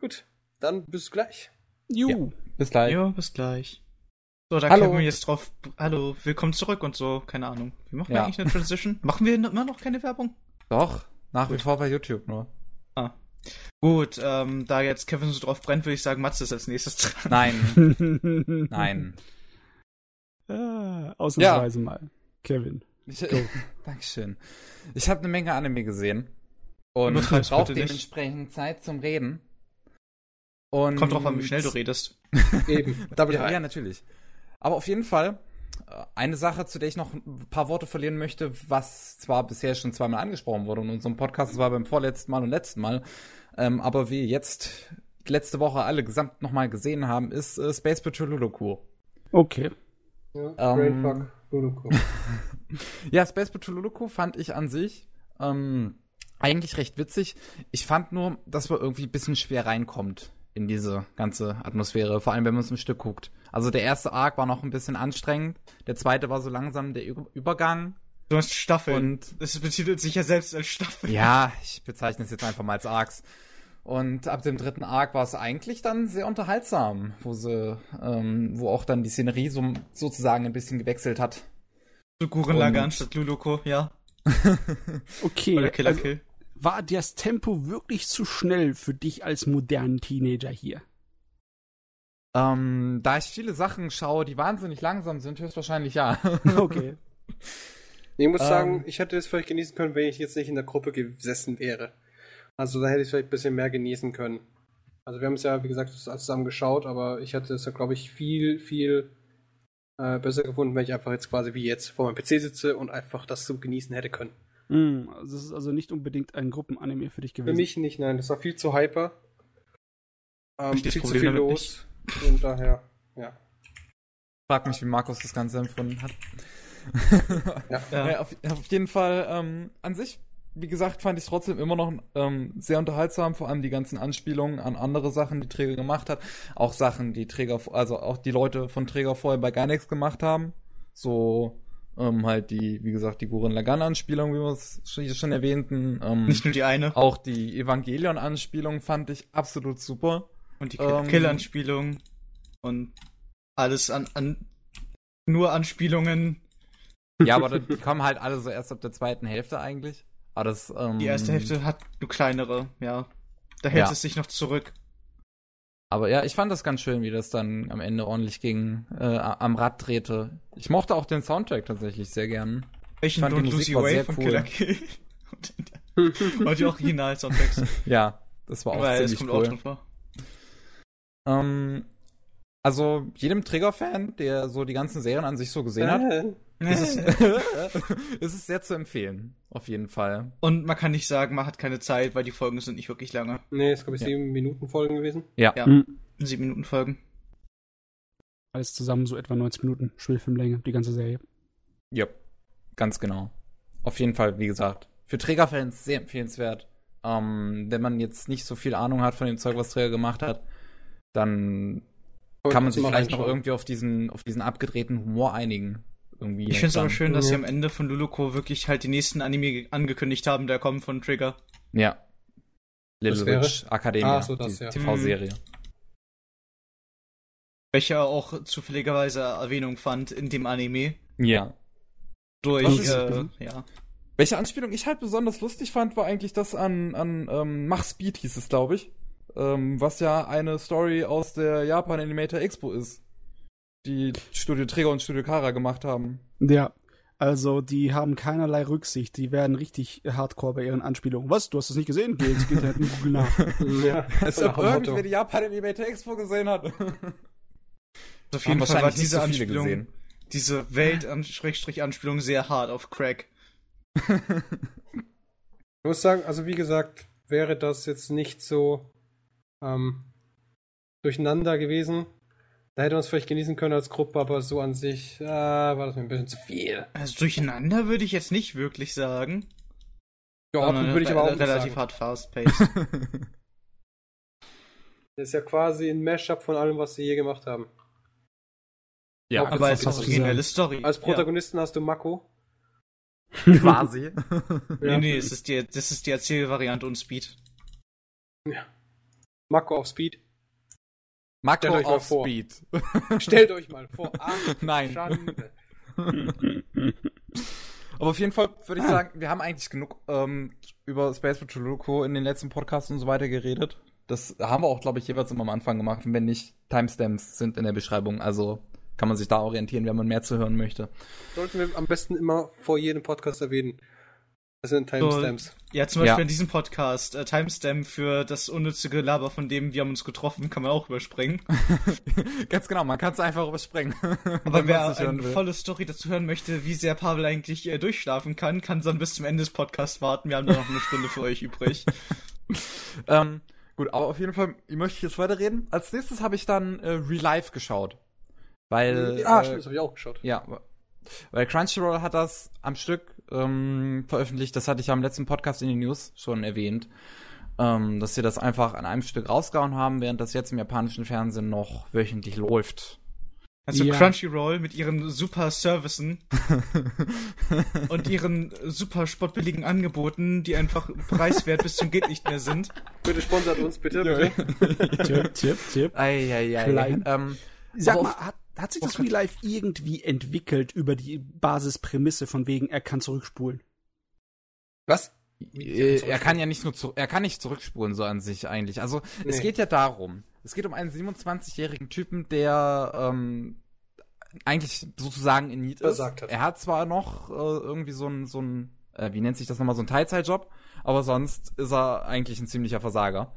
Gut, dann bis gleich. Ju. Bis gleich. Ja, bis gleich. So, da Hallo. können wir jetzt drauf. Hallo, willkommen zurück und so, keine Ahnung. Wie machen wir Ja. eigentlich eine Transition? machen wir immer noch keine Werbung? Doch. Nach wie vor bei YouTube nur. Ah. Gut, ähm, da jetzt Kevin so drauf brennt, würde ich sagen, Matze ist als nächstes dran. Nein, nein. Ah, ausnahmsweise mal. Kevin. Ich, Dankeschön. Ich habe eine Menge Anime gesehen. Und Übertreib's brauche bitte nicht. dementsprechend Zeit zum Reden. Und Kommt drauf an, wie schnell du redest. Eben. Ja, ja, natürlich. Aber auf jeden Fall, äh, eine Sache, zu der ich noch ein paar Worte verlieren möchte, was zwar bisher schon zweimal angesprochen wurde in unserem Podcast, das war beim vorletzten Mal und letzten Mal, ähm, aber wir jetzt letzte Woche alle gesamt nochmal gesehen haben, ist äh, Space Patrol Ludoku. Okay. Ja, Ähm, Brainfuck, Luluko. Ja, Space Patrol Ludoku fand ich an sich ähm, eigentlich recht witzig. Ich fand nur, dass man irgendwie ein bisschen schwer reinkommt in diese ganze Atmosphäre, vor allem wenn man es im Stück guckt. Also der erste Arc war noch ein bisschen anstrengend, der zweite war so langsam der Ü- Übergang Du hast Staffeln. und Es betitelt sich ja selbst als Staffel. ja, ich bezeichne es jetzt einfach mal als Arcs. Und ab dem dritten Arc war es eigentlich dann sehr unterhaltsam, wo sie, ähm, wo auch dann die Szenerie so, sozusagen ein bisschen gewechselt hat. So Gurenlager anstatt Luloko, ja. Okay. Oder Killer also, Kill. War das Tempo wirklich zu schnell für dich als modernen Teenager hier? Ähm, da ich viele Sachen schaue, die wahnsinnig langsam sind, höchstwahrscheinlich ja. Okay. Ich muss Ähm. sagen, ich hätte es vielleicht genießen können, wenn ich jetzt nicht in der Gruppe gesessen wäre. Also da hätte ich es vielleicht ein bisschen mehr genießen können. Also wir haben es ja, wie gesagt, zusammen geschaut, aber ich hätte es ja, glaube ich, viel, viel äh, besser gefunden, wenn ich einfach jetzt quasi wie jetzt vor meinem PC sitze und einfach das so genießen hätte können. Hm, also das ist also nicht unbedingt ein Gruppenanime für dich Für gewesen. mich nicht, nein. Das war viel zu hyper. Ähm, viel zu viel los. Und daher, ja. Frag mich, wie Markus das Ganze empfunden hat. Ja. Ja. Ja, auf, auf jeden Fall, ähm, an sich, wie gesagt, fand ich es trotzdem immer noch ähm, sehr unterhaltsam, vor allem die ganzen Anspielungen an andere Sachen, die Träger gemacht hat. Auch Sachen, die Träger, also auch die Leute von Träger vorher bei Gainax gemacht haben. So, ähm, halt die, wie gesagt, die Gurren Lagann-Anspielung, wie wir es schon, schon erwähnten. Ähm, Nicht nur die eine. auch die Evangelion-Anspielung fand ich absolut super. Und die Ähm. Kill-Anspielung. Und alles an, an nur Anspielungen. Ja, aber die kommen halt alle so erst ab der zweiten Hälfte eigentlich. Aber das, ähm, Die erste Hälfte hat nur kleinere, ja. Da hält Ja. es sich noch zurück. Aber ja, ich fand das ganz schön, wie das dann am Ende ordentlich ging, äh, am Rad drehte. Ich mochte auch den Soundtrack tatsächlich sehr gern. Welchen fand die Don't Your Way sehr von cool. Und, die Original-Soundtracks. Ja, das war auch Weil es ziemlich kommt cool. auch drin vor. Ähm, also jedem Trigger-Fan, der so die ganzen Serien an sich so gesehen hat, ist es, ist es sehr zu empfehlen. Auf jeden Fall. Und man kann nicht sagen, man hat keine Zeit, weil die Folgen sind nicht wirklich lange. nee, ist glaube ich Ja. sieben Minuten Folgen gewesen. Ja. Ja. Hm, Sieben Minuten Folgen. alles zusammen so etwa 90 Minuten Spielfilmlänge, die ganze Serie. Ja, ganz genau. Auf jeden Fall, wie gesagt, für Trägerfans sehr empfehlenswert. Ähm, wenn man jetzt nicht so viel Ahnung hat von dem Zeug, was Träger gemacht hat, dann kann man sich vielleicht noch irgendwie auf diesen, auf diesen abgedrehten Humor einigen. Irgendwie Ich finde es aber dann. schön, dass sie am Ende von Luluko wirklich halt den nächsten Anime ge- angekündigt haben, der kommt von Trigger. Ja. Little? Witch Academia, Ah, so, das, die ja. TV-Serie. Welcher auch zufälligerweise Erwähnung fand in dem Anime. Ja. Durch, äh, ja. Welche Anspielung ich halt besonders lustig fand, war eigentlich das an, an ähm, Mach Speed hieß es, glaube ich. Ähm, was ja eine Story aus der Japan Animator Expo ist. Die Studio Träger und Studio Kara gemacht haben. Ja, also die haben keinerlei Rücksicht. Die werden richtig hardcore bei ihren Anspielungen. Was? Du hast das nicht gesehen? Geh ins Internet und google nach. Ja, Als ob irgendwer die Japan Animator Expo gesehen hat. Auf Haben jeden Fall war diese so Anspielung, gesehen. diese Welt-Anspielung sehr hart auf Crack. Ich muss sagen, also wie gesagt, wäre das jetzt nicht so ähm, durcheinander gewesen. Da hätte man es vielleicht genießen können als Gruppe, aber so an sich äh, war das mir ein bisschen zu viel. Also durcheinander würde ich jetzt nicht wirklich sagen. Ja, würde ich aber auch nicht relativ sagen. hart fast-paced. Das ist ja quasi ein Mashup von allem, was sie je gemacht haben. ja, Aber als das ist originelle Story. Als Protagonisten hast du Mako. quasi. Ja. Nee, nee, es ist die, das ist die Erzählvariante und Speed. Mako auf Speed. Marco Stellt euch mal auf vor. Speed. Stellt euch mal vor. Ach, Nein. Schande. Aber auf jeden Fall würde ich sagen, wir haben eigentlich genug ähm, über Space Patrol Loco in den letzten Podcasts und so weiter geredet. Das haben wir auch, glaube ich, jeweils immer am Anfang gemacht. Und wenn nicht, Timestamps sind in der Beschreibung. Also kann man sich da orientieren, wenn man mehr zu hören möchte. Sollten wir am besten immer vor jedem Podcast erwähnen. Das sind Timestamps. Ja, zum Beispiel Ja. in diesem Podcast, äh, Timestamp für das unnütze Gelaber, von dem wir haben uns getroffen, kann man auch überspringen. Ganz genau, man kann es einfach überspringen. Aber wenn wer eine will. volle Story dazu hören möchte, wie sehr Pavel eigentlich äh, durchschlafen kann, kann dann bis zum Ende des Podcasts warten. Wir haben da noch eine Stunde für euch übrig. Ähm, gut, aber auf jeden Fall, ich möchte jetzt weiterreden. Als nächstes habe ich dann äh, Real Life geschaut. Weil. ah, äh, stimmt, das habe ich auch geschaut. Ja, weil Crunchyroll hat das am Stück ähm, veröffentlicht. Das hatte ich ja im letzten Podcast in den News schon erwähnt. Ähm, dass sie das einfach an einem Stück rausgehauen haben, während das jetzt im japanischen Fernsehen noch wöchentlich läuft. Also Ja. Crunchyroll mit ihren super Servicen und ihren super spottbilligen Angeboten, die einfach preiswert bis zum geht nicht mehr sind. Bitte sponsert uns, bitte. bitte. Tipp, Tipp, Tipp. Eieiei. Klein. Ähm, Sag mal, hat, hat sich das Real Life irgendwie entwickelt über die Basisprämisse von wegen, er kann zurückspulen? Was? Äh, er kann ja nicht nur zu, er kann nicht zurückspulen so an sich eigentlich. Also es Nee. geht ja darum, es geht um einen 27-jährigen Typen, der ähm, eigentlich sozusagen in Need ist. Hat. Er hat zwar noch äh, irgendwie so ein so ein äh, wie nennt sich das nochmal so ein Teilzeitjob, aber sonst ist er eigentlich ein ziemlicher Versager.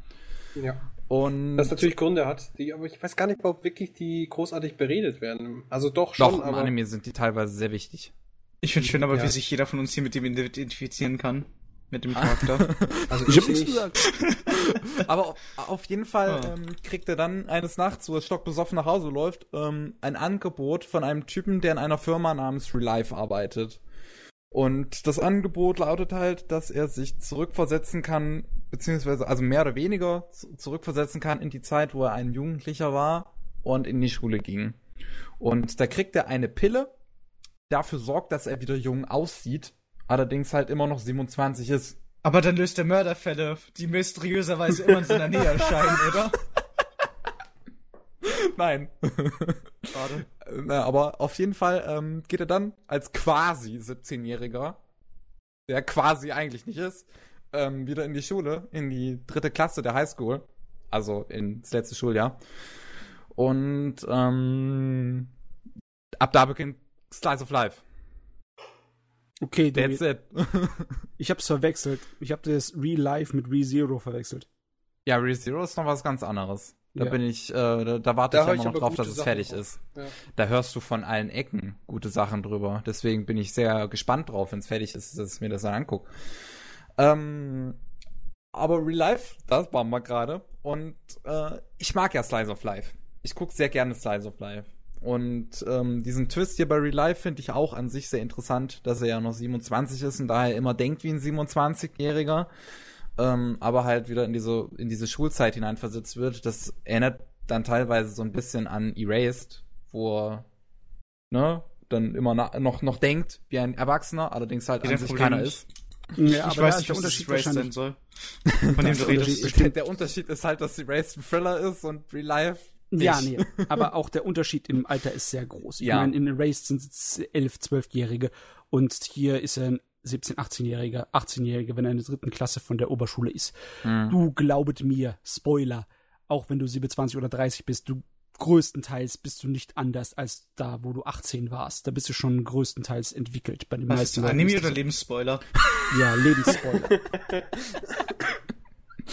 Ja. Und Das natürlich Gründe hat, die, aber ich weiß gar nicht, ob wirklich die großartig beredet werden. Also doch doch schon, im aber Anime sind die teilweise sehr wichtig. Ich finde schön aber, Ja. wie sich jeder von uns hier mit dem identifizieren kann. Mit dem Charakter. also Ich hab nichts gesagt. Aber auf, jeden Fall Ah. ähm, kriegt er dann eines Nachts, wo er stockbesoffen nach Hause läuft, ähm, ein Angebot von einem Typen, der in einer Firma namens Relive arbeitet. Und das Angebot lautet halt, dass er sich zurückversetzen kann, beziehungsweise also mehr oder weniger zu- zurückversetzen kann in die Zeit, wo er ein Jugendlicher war und in die Schule ging. Und da kriegt er eine Pille, dafür sorgt, dass er wieder jung aussieht, allerdings halt immer noch 27 ist. Aber dann löst er Mörderfälle, die mysteriöserweise immer in seiner Nähe erscheinen, oder? Nein. Schade. Na, aber auf jeden Fall ähm, geht er dann als quasi 17-Jähriger, der quasi eigentlich nicht ist, ähm, wieder in die Schule, in die dritte Klasse der Highschool, also ins letzte Schuljahr. Und ähm, ab da beginnt Slice of Life. Okay, That's it. ich hab's verwechselt. Ich hab das Real Life mit ReZero verwechselt. ja, ReZero ist noch was ganz anderes. Da Ja. bin ich, äh, da, da warte Da ich immer ich noch drauf, dass es Sachen fertig drauf. ist. Ja. Da hörst du von allen Ecken gute Sachen drüber. Deswegen bin ich sehr gespannt drauf, wenn es fertig ist, dass ich mir das dann angucke. Ähm, aber Real Life, das waren wir gerade. Und äh, ich mag ja Slice of Life. Ich gucke sehr gerne Slice of Life. Und ähm, diesen Twist hier bei Real Life finde ich auch an sich sehr interessant, dass er ja noch 27 ist und daher immer denkt wie ein 27-Jähriger, ähm, aber halt wieder in diese, in diese Schulzeit hineinversetzt wird. Das erinnert dann teilweise so ein bisschen an Erased, wo er ne, dann immer noch, noch denkt wie ein Erwachsener, allerdings halt an sich Problem keiner nicht. ist. Ja, ich weiß nicht, der das Unterschied Race sein soll. Von dem du Der redest. Der, der Unterschied ist halt, dass Erased ein Thriller ist und Real Life Ja, nicht. nee. Aber auch der Unterschied im Alter ist sehr groß. Ich Ja. meine, in Erased sind es 11, 12-Jährige und hier ist er ein 17, 18-Jähriger, 18-Jähriger, wenn er in der dritten Klasse von der Oberschule ist. Hm. Du glaubet mir, Spoiler, auch wenn du 27 oder 30 bist, du größtenteils bist du nicht anders als da, wo du 18 warst. Da bist du schon größtenteils entwickelt. Bei den Was ist meisten das, Leuten Anime ist oder Lebensspoiler? Ja, Lebensspoiler.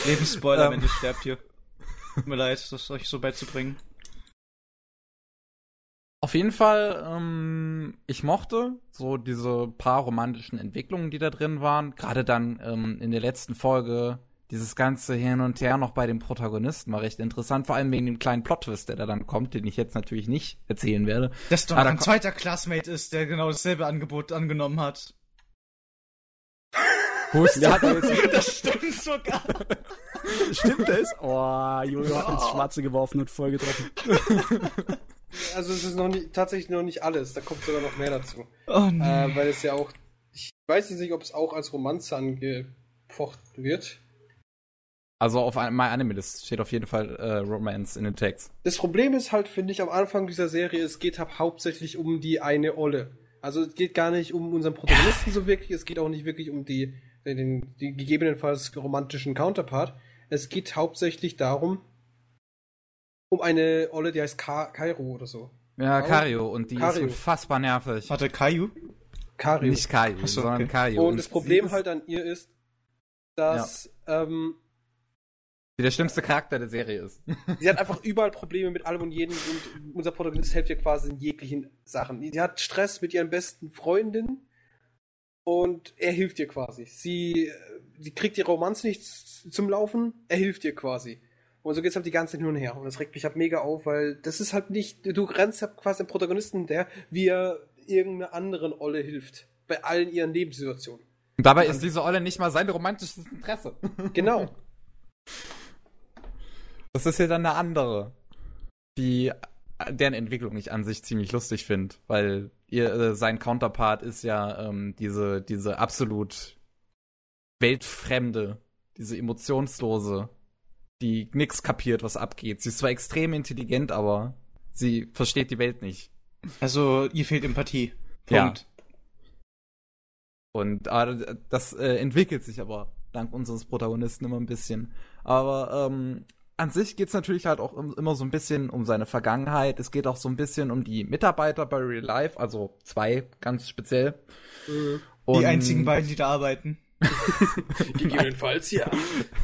Lebensspoiler, Ähm. wenn ihr sterbt hier. Tut mir leid, das euch so beizubringen. Auf jeden Fall, ähm, ich mochte so diese paar romantischen Entwicklungen, die da drin waren. Gerade dann ähm, in der letzten Folge dieses ganze Hin und Her noch bei dem Protagonisten war recht interessant, vor allem wegen dem kleinen Plot-Twist, der da dann kommt, den ich jetzt natürlich nicht erzählen werde. Dass doch ein zweiter Classmate ist, der genau dasselbe Angebot angenommen hat. Der hat jetzt, Das stimmt sogar. stimmt das? Oh, Jojo hat ins Schwarze geworfen und voll getroffen. Also es ist noch nicht, tatsächlich noch nicht alles, da kommt sogar noch mehr dazu. Oh nee. Äh, weil es ja auch, ich weiß jetzt nicht, ob es auch als Romanze angefochten wird. Also auf My Anime List steht auf jeden Fall äh, Romance in den Text. Das Problem ist halt, finde ich, am Anfang dieser Serie, es geht halt hauptsächlich um die eine Olle. Also es geht gar nicht um unseren Protagonisten so wirklich, es geht auch nicht wirklich um die, den, die gegebenenfalls romantischen Counterpart. Es geht hauptsächlich darum, um eine Olle, die heißt Ka Kairo oder so. Ja. Kario. Und die Kario. ist unfassbar nervig. Warte, Caillou? Kario. Nicht Ach so, sondern okay. Kario. Und das Problem halt an ihr ist, dass ähm, die der schlimmste Charakter der Serie ist. sie hat einfach überall Probleme mit allem und jedem und unser Protagonist hilft ihr quasi in jeglichen Sachen. Sie hat Stress mit ihren besten Freundinnen und er hilft ihr quasi. Sie, äh, sie kriegt ihre Romanze nicht zum Laufen, er hilft ihr quasi. Und so geht's halt die ganze Zeit hin und her. Und das regt mich halt mega auf, weil das ist halt nicht, du rennst halt quasi dem Protagonisten der, wie er irgendeiner anderen Olle hilft. Bei allen ihren Lebenssituationen. Und dabei ist diese Olle nicht mal sein romantisches Interesse. Genau. Das ist ja dann eine andere, die deren Entwicklung ich an sich ziemlich lustig finde, weil ihr äh, sein Counterpart ist ja ähm, diese diese absolut weltfremde, diese emotionslose, die nix kapiert, was abgeht. Sie ist zwar extrem intelligent, aber sie versteht die Welt nicht. Also, ihr fehlt Empathie. Ja. Punkt. Und äh, das äh, entwickelt sich aber dank unseres Protagonisten immer ein bisschen. Aber ähm, an sich geht's natürlich halt auch im- immer so ein bisschen um seine Vergangenheit. Es geht auch so ein bisschen um die Mitarbeiter bei Real Life, also zwei ganz speziell. Mhm. Und Die einzigen beiden, die da arbeiten. Gegebenenfalls, ja.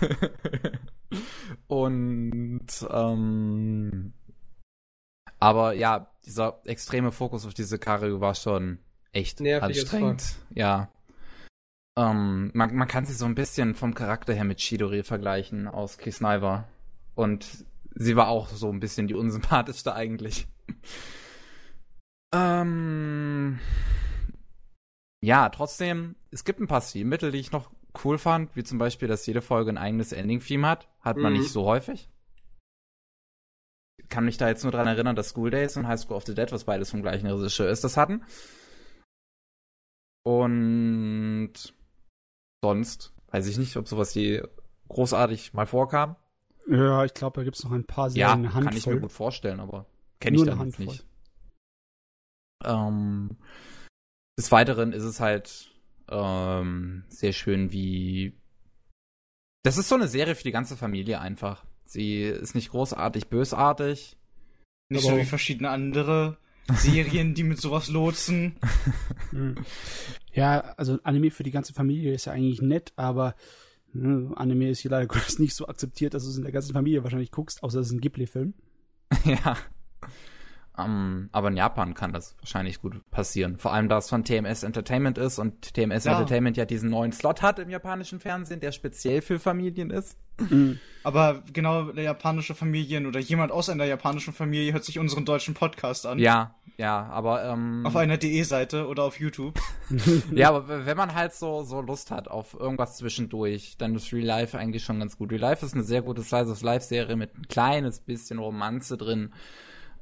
Und ähm, aber ja, dieser extreme Fokus auf diese Kario war schon echt Nervig anstrengend. Ja. Ähm, man, man kann sie so ein bisschen vom Charakter her mit Chidori vergleichen aus Kisniver. Und sie war auch so ein bisschen die unsympathischste eigentlich. ähm, ja, trotzdem, es gibt ein paar Stilmittel, die ich noch cool fand, wie zum Beispiel, dass jede Folge ein eigenes Ending-Theme hat. Hat man Mhm. nicht so häufig. Kann mich da jetzt nur dran erinnern, dass School Days und High School of the Dead, was beides vom gleichen Regisseur ist, das hatten. Und sonst weiß ich nicht, ob sowas je großartig mal vorkam. Ja, ich glaube, da gibt's noch ein paar Ja, Serien, eine kann ich mir gut vorstellen, aber kenne ich dann jetzt Handvoll. nicht. Ähm, des Weiteren ist es halt ähm, sehr schön, wie das ist so eine Serie für die ganze Familie einfach. Sie ist nicht großartig bösartig. Nicht Aber so wie verschiedene andere Serien, die mit sowas lotsen. Mhm. Ja, also Anime für die ganze Familie ist ja eigentlich nett, aber ne, Anime ist hier leider Gottes nicht so akzeptiert, dass du es in der ganzen Familie wahrscheinlich guckst, außer es ist ein Ghibli-Film. ja. Ähm, aber in Japan kann das wahrscheinlich gut passieren. Vor allem, da es von TMS Entertainment ist und TMS Ja. Entertainment ja diesen neuen Slot hat im japanischen Fernsehen, der speziell für Familien ist. Mhm. Aber genau eine japanische Familien oder jemand aus einer japanischen Familie hört sich unseren deutschen Podcast an. Ja, ja, aber ähm, Auf einer DE-Seite oder auf YouTube. ja, aber wenn man halt so so Lust hat auf irgendwas zwischendurch, dann ist Real Life eigentlich schon ganz gut. Real Life ist eine sehr gute Slice of Life Serie mit ein kleines bisschen Romanze drin,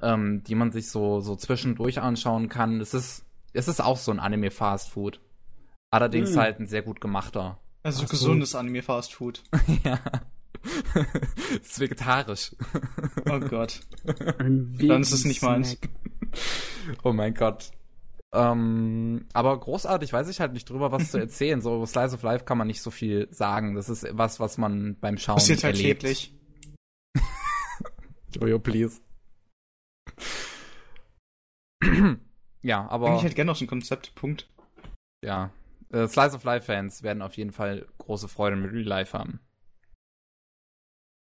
ähm, die man sich so so zwischendurch anschauen kann. Es ist es ist auch so ein Anime Fast Food. Allerdings Hm. halt ein sehr gut gemachter. Also Ach so. gesundes Anime-Fast-Food. ja. ist vegetarisch. Oh Gott. Dann ist es nicht meins. Oh mein Gott. Ähm, aber großartig weiß ich halt nicht drüber, was zu erzählen. So über Slice of Life kann man nicht so viel sagen. Das ist was, was man beim Schauen Passiert halt erlebt. täglich. Jojo, please. ja, aber ich halt gerne aus dem Konzept. Punkt. ja. Äh, Slice of Life Fans werden auf jeden Fall große Freude mit Real Life haben.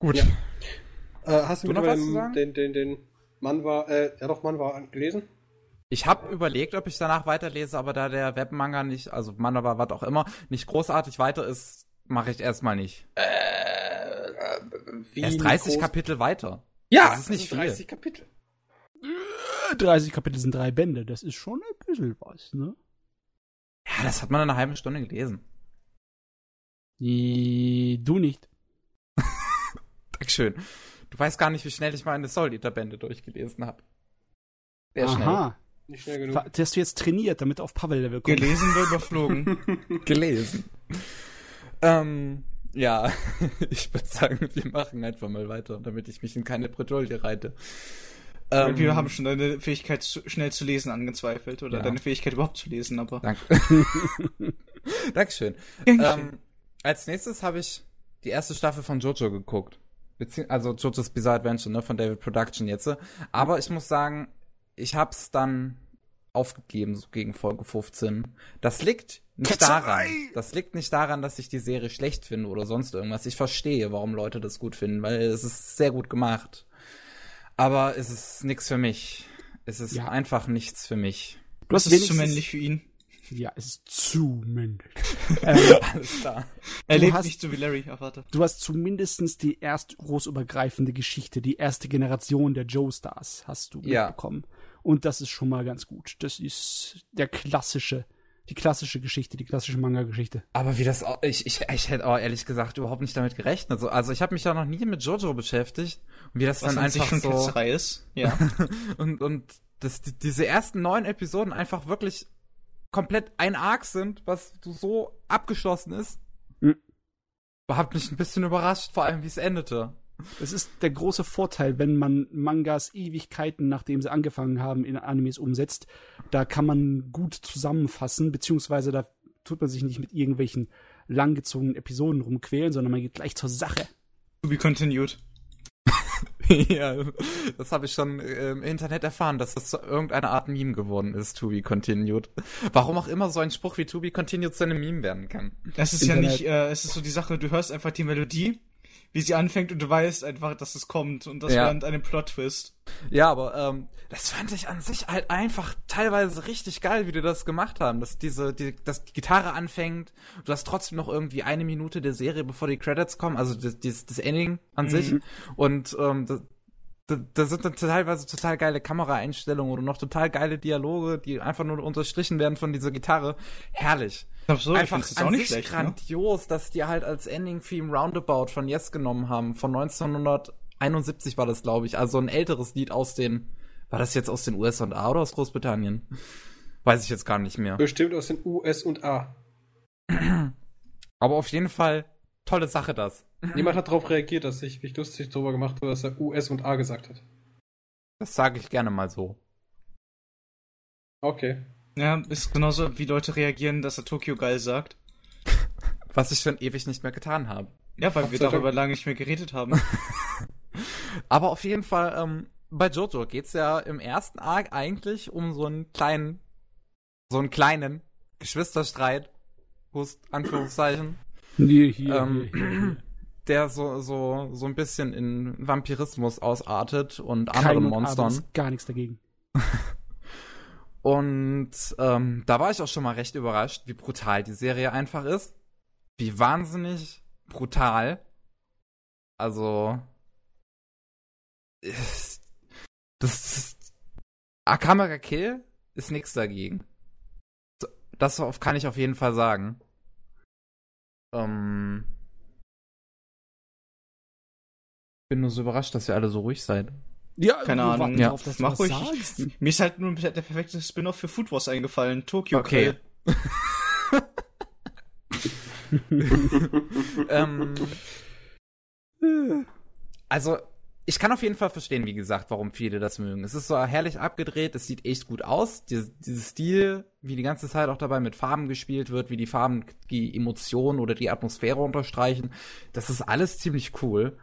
Gut. Ja. Äh, hast du, Du noch was zu sagen? den, den, den Mann war, äh, ja doch, Mann war gelesen? Ich habe überlegt, ob ich danach weiterlese, aber da der Webmanga nicht, also Manga war was auch immer, nicht großartig weiter ist, mache ich erstmal nicht. Äh, äh, wie Erst 30 groß- Kapitel weiter. Ja, das ist nicht sind viel. 30 Kapitel. 30 Kapitel sind drei Bände, das ist schon ein bisschen was, ne? Ja, das hat man in einer halben Stunde gelesen. Die, du nicht. Dankeschön. Du weißt gar nicht, wie schnell ich meine Soul Eater Bände durchgelesen habe. Sehr Aha. Nicht schnell genug. Fa- Hast du jetzt trainiert, damit du auf Pavel-Level kommst? Gelesen oder überflogen. schnell. Gelesen. ähm, ja, ich würde sagen, wir machen einfach mal weiter, damit ich mich in keine Bredouille reite. Ähm, Wir haben schon deine Fähigkeit, zu, schnell zu lesen, angezweifelt. Oder Ja. deine Fähigkeit überhaupt zu lesen, aber. Danke. Dankeschön. Gern Ähm, als nächstes habe ich die erste Staffel von Jojo geguckt. Bezieh also Jojo's Bizarre Adventure, ne, von David Production jetzt. Aber ich muss sagen, ich hab's dann aufgegeben, so gegen Folge 15. Das liegt nicht Ketzerei! daran. Das liegt nicht daran, dass ich die Serie schlecht finde oder sonst irgendwas. Ich verstehe, warum Leute das gut finden, weil es ist sehr gut gemacht. Aber es ist nichts für mich. Es ist Ja. einfach nichts für mich. Du Das hast ist zu männlich für ihn. Ja, es ist zu männlich. ähm, Alles klar. Er lebt hast- nicht so wie Larry. Ach, warte. du hast zumindestens die erst großübergreifende Geschichte, die erste Generation der Joe-Stars hast du Ja. mitbekommen. Und das ist schon mal ganz gut. Das ist der klassische, die klassische Geschichte, die klassische Manga-Geschichte. Aber wie das au- ich ich ich hätte auch ehrlich gesagt überhaupt nicht damit gerechnet. So, also ich habe mich ja noch nie mit Jojo beschäftigt und wie das Was dann einfach schon so ist. Ja. und und dass die, diese ersten neun Episoden einfach wirklich komplett ein Arc sind, was so- abgeschlossen ist. Mhm. Hat mich ein bisschen überrascht, vor allem wie es endete. Das ist der große Vorteil, wenn man Mangas Ewigkeiten, nachdem sie angefangen haben, in Animes umsetzt. Da kann man gut zusammenfassen, beziehungsweise da tut man sich nicht mit irgendwelchen langgezogenen Episoden rumquälen, sondern man geht gleich zur Sache. To be continued. ja, das habe ich schon äh, im Internet erfahren, dass das zu irgendeiner Art Meme geworden ist, To Be Continued. Warum auch immer so ein Spruch wie To Be Continued zu einem Meme werden kann. Das ist Internet. ja nicht, äh, es ist so die Sache, du hörst einfach die Melodie, wie sie anfängt und du weißt einfach, dass es kommt und das Ja. während einem Plot-Twist. Ja, aber ähm, das fand ich an sich halt einfach teilweise richtig geil, wie die das gemacht haben, dass diese, die, dass die Gitarre anfängt, du hast trotzdem noch irgendwie eine Minute der Serie, bevor die Credits kommen, also das, das, das Ending an sich und ähm, das, da, da sind dann teilweise total geile Kameraeinstellungen oder noch total geile Dialoge, die einfach nur unterstrichen werden von dieser Gitarre. Herrlich. Ich einfach jetzt an auch nicht sich schlecht, ne? grandios, dass die halt als Ending-Theme Roundabout von Yes genommen haben. Von 1971 war das, glaube ich. Also ein älteres Lied aus den, war das jetzt aus den USA oder aus Großbritannien? Weiß ich jetzt gar nicht mehr. Bestimmt aus den US und A. Aber auf jeden Fall tolle Sache das. Niemand hat darauf reagiert, dass ich mich lustig darüber gemacht habe, dass er US und A gesagt hat. Das sage ich gerne mal so. Okay. Ja, ist genauso, wie Leute reagieren, dass er Tokio geil sagt. Was ich schon ewig nicht mehr getan habe. Ja, weil wir Hauptsache- darüber lange nicht mehr geredet haben. Aber auf jeden Fall, ähm, bei Jojo geht's ja im ersten Arc eigentlich um so einen kleinen, so einen kleinen Geschwisterstreit, Hust, Anführungszeichen, Hier, hier, ähm, hier, hier. der so, so, so ein bisschen in Vampirismus ausartet und Kein anderen und Monstern. ist gar nichts dagegen. Und ähm, da war ich auch schon mal recht überrascht, wie brutal die Serie einfach ist. Wie wahnsinnig brutal. Also. ist- Das ist. Akamera Kill ist nichts dagegen. Das kann ich auf jeden Fall sagen. Ähm. Bin nur so überrascht, dass ihr alle so ruhig seid. Ja, Keine Ahnung. Ja, darauf, dass du mach ruhig. sagst. Mir ist halt nur der perfekte Spin-off für Food Wars eingefallen. Tokio Okay. Grill. ähm, also, ich kann auf jeden Fall verstehen, wie gesagt, warum viele das mögen. Es ist so herrlich abgedreht, es sieht echt gut aus. Dieses, dieses Stil, wie die ganze Zeit auch dabei mit Farben gespielt wird, wie die Farben die Emotionen oder die Atmosphäre unterstreichen, das ist alles ziemlich cool.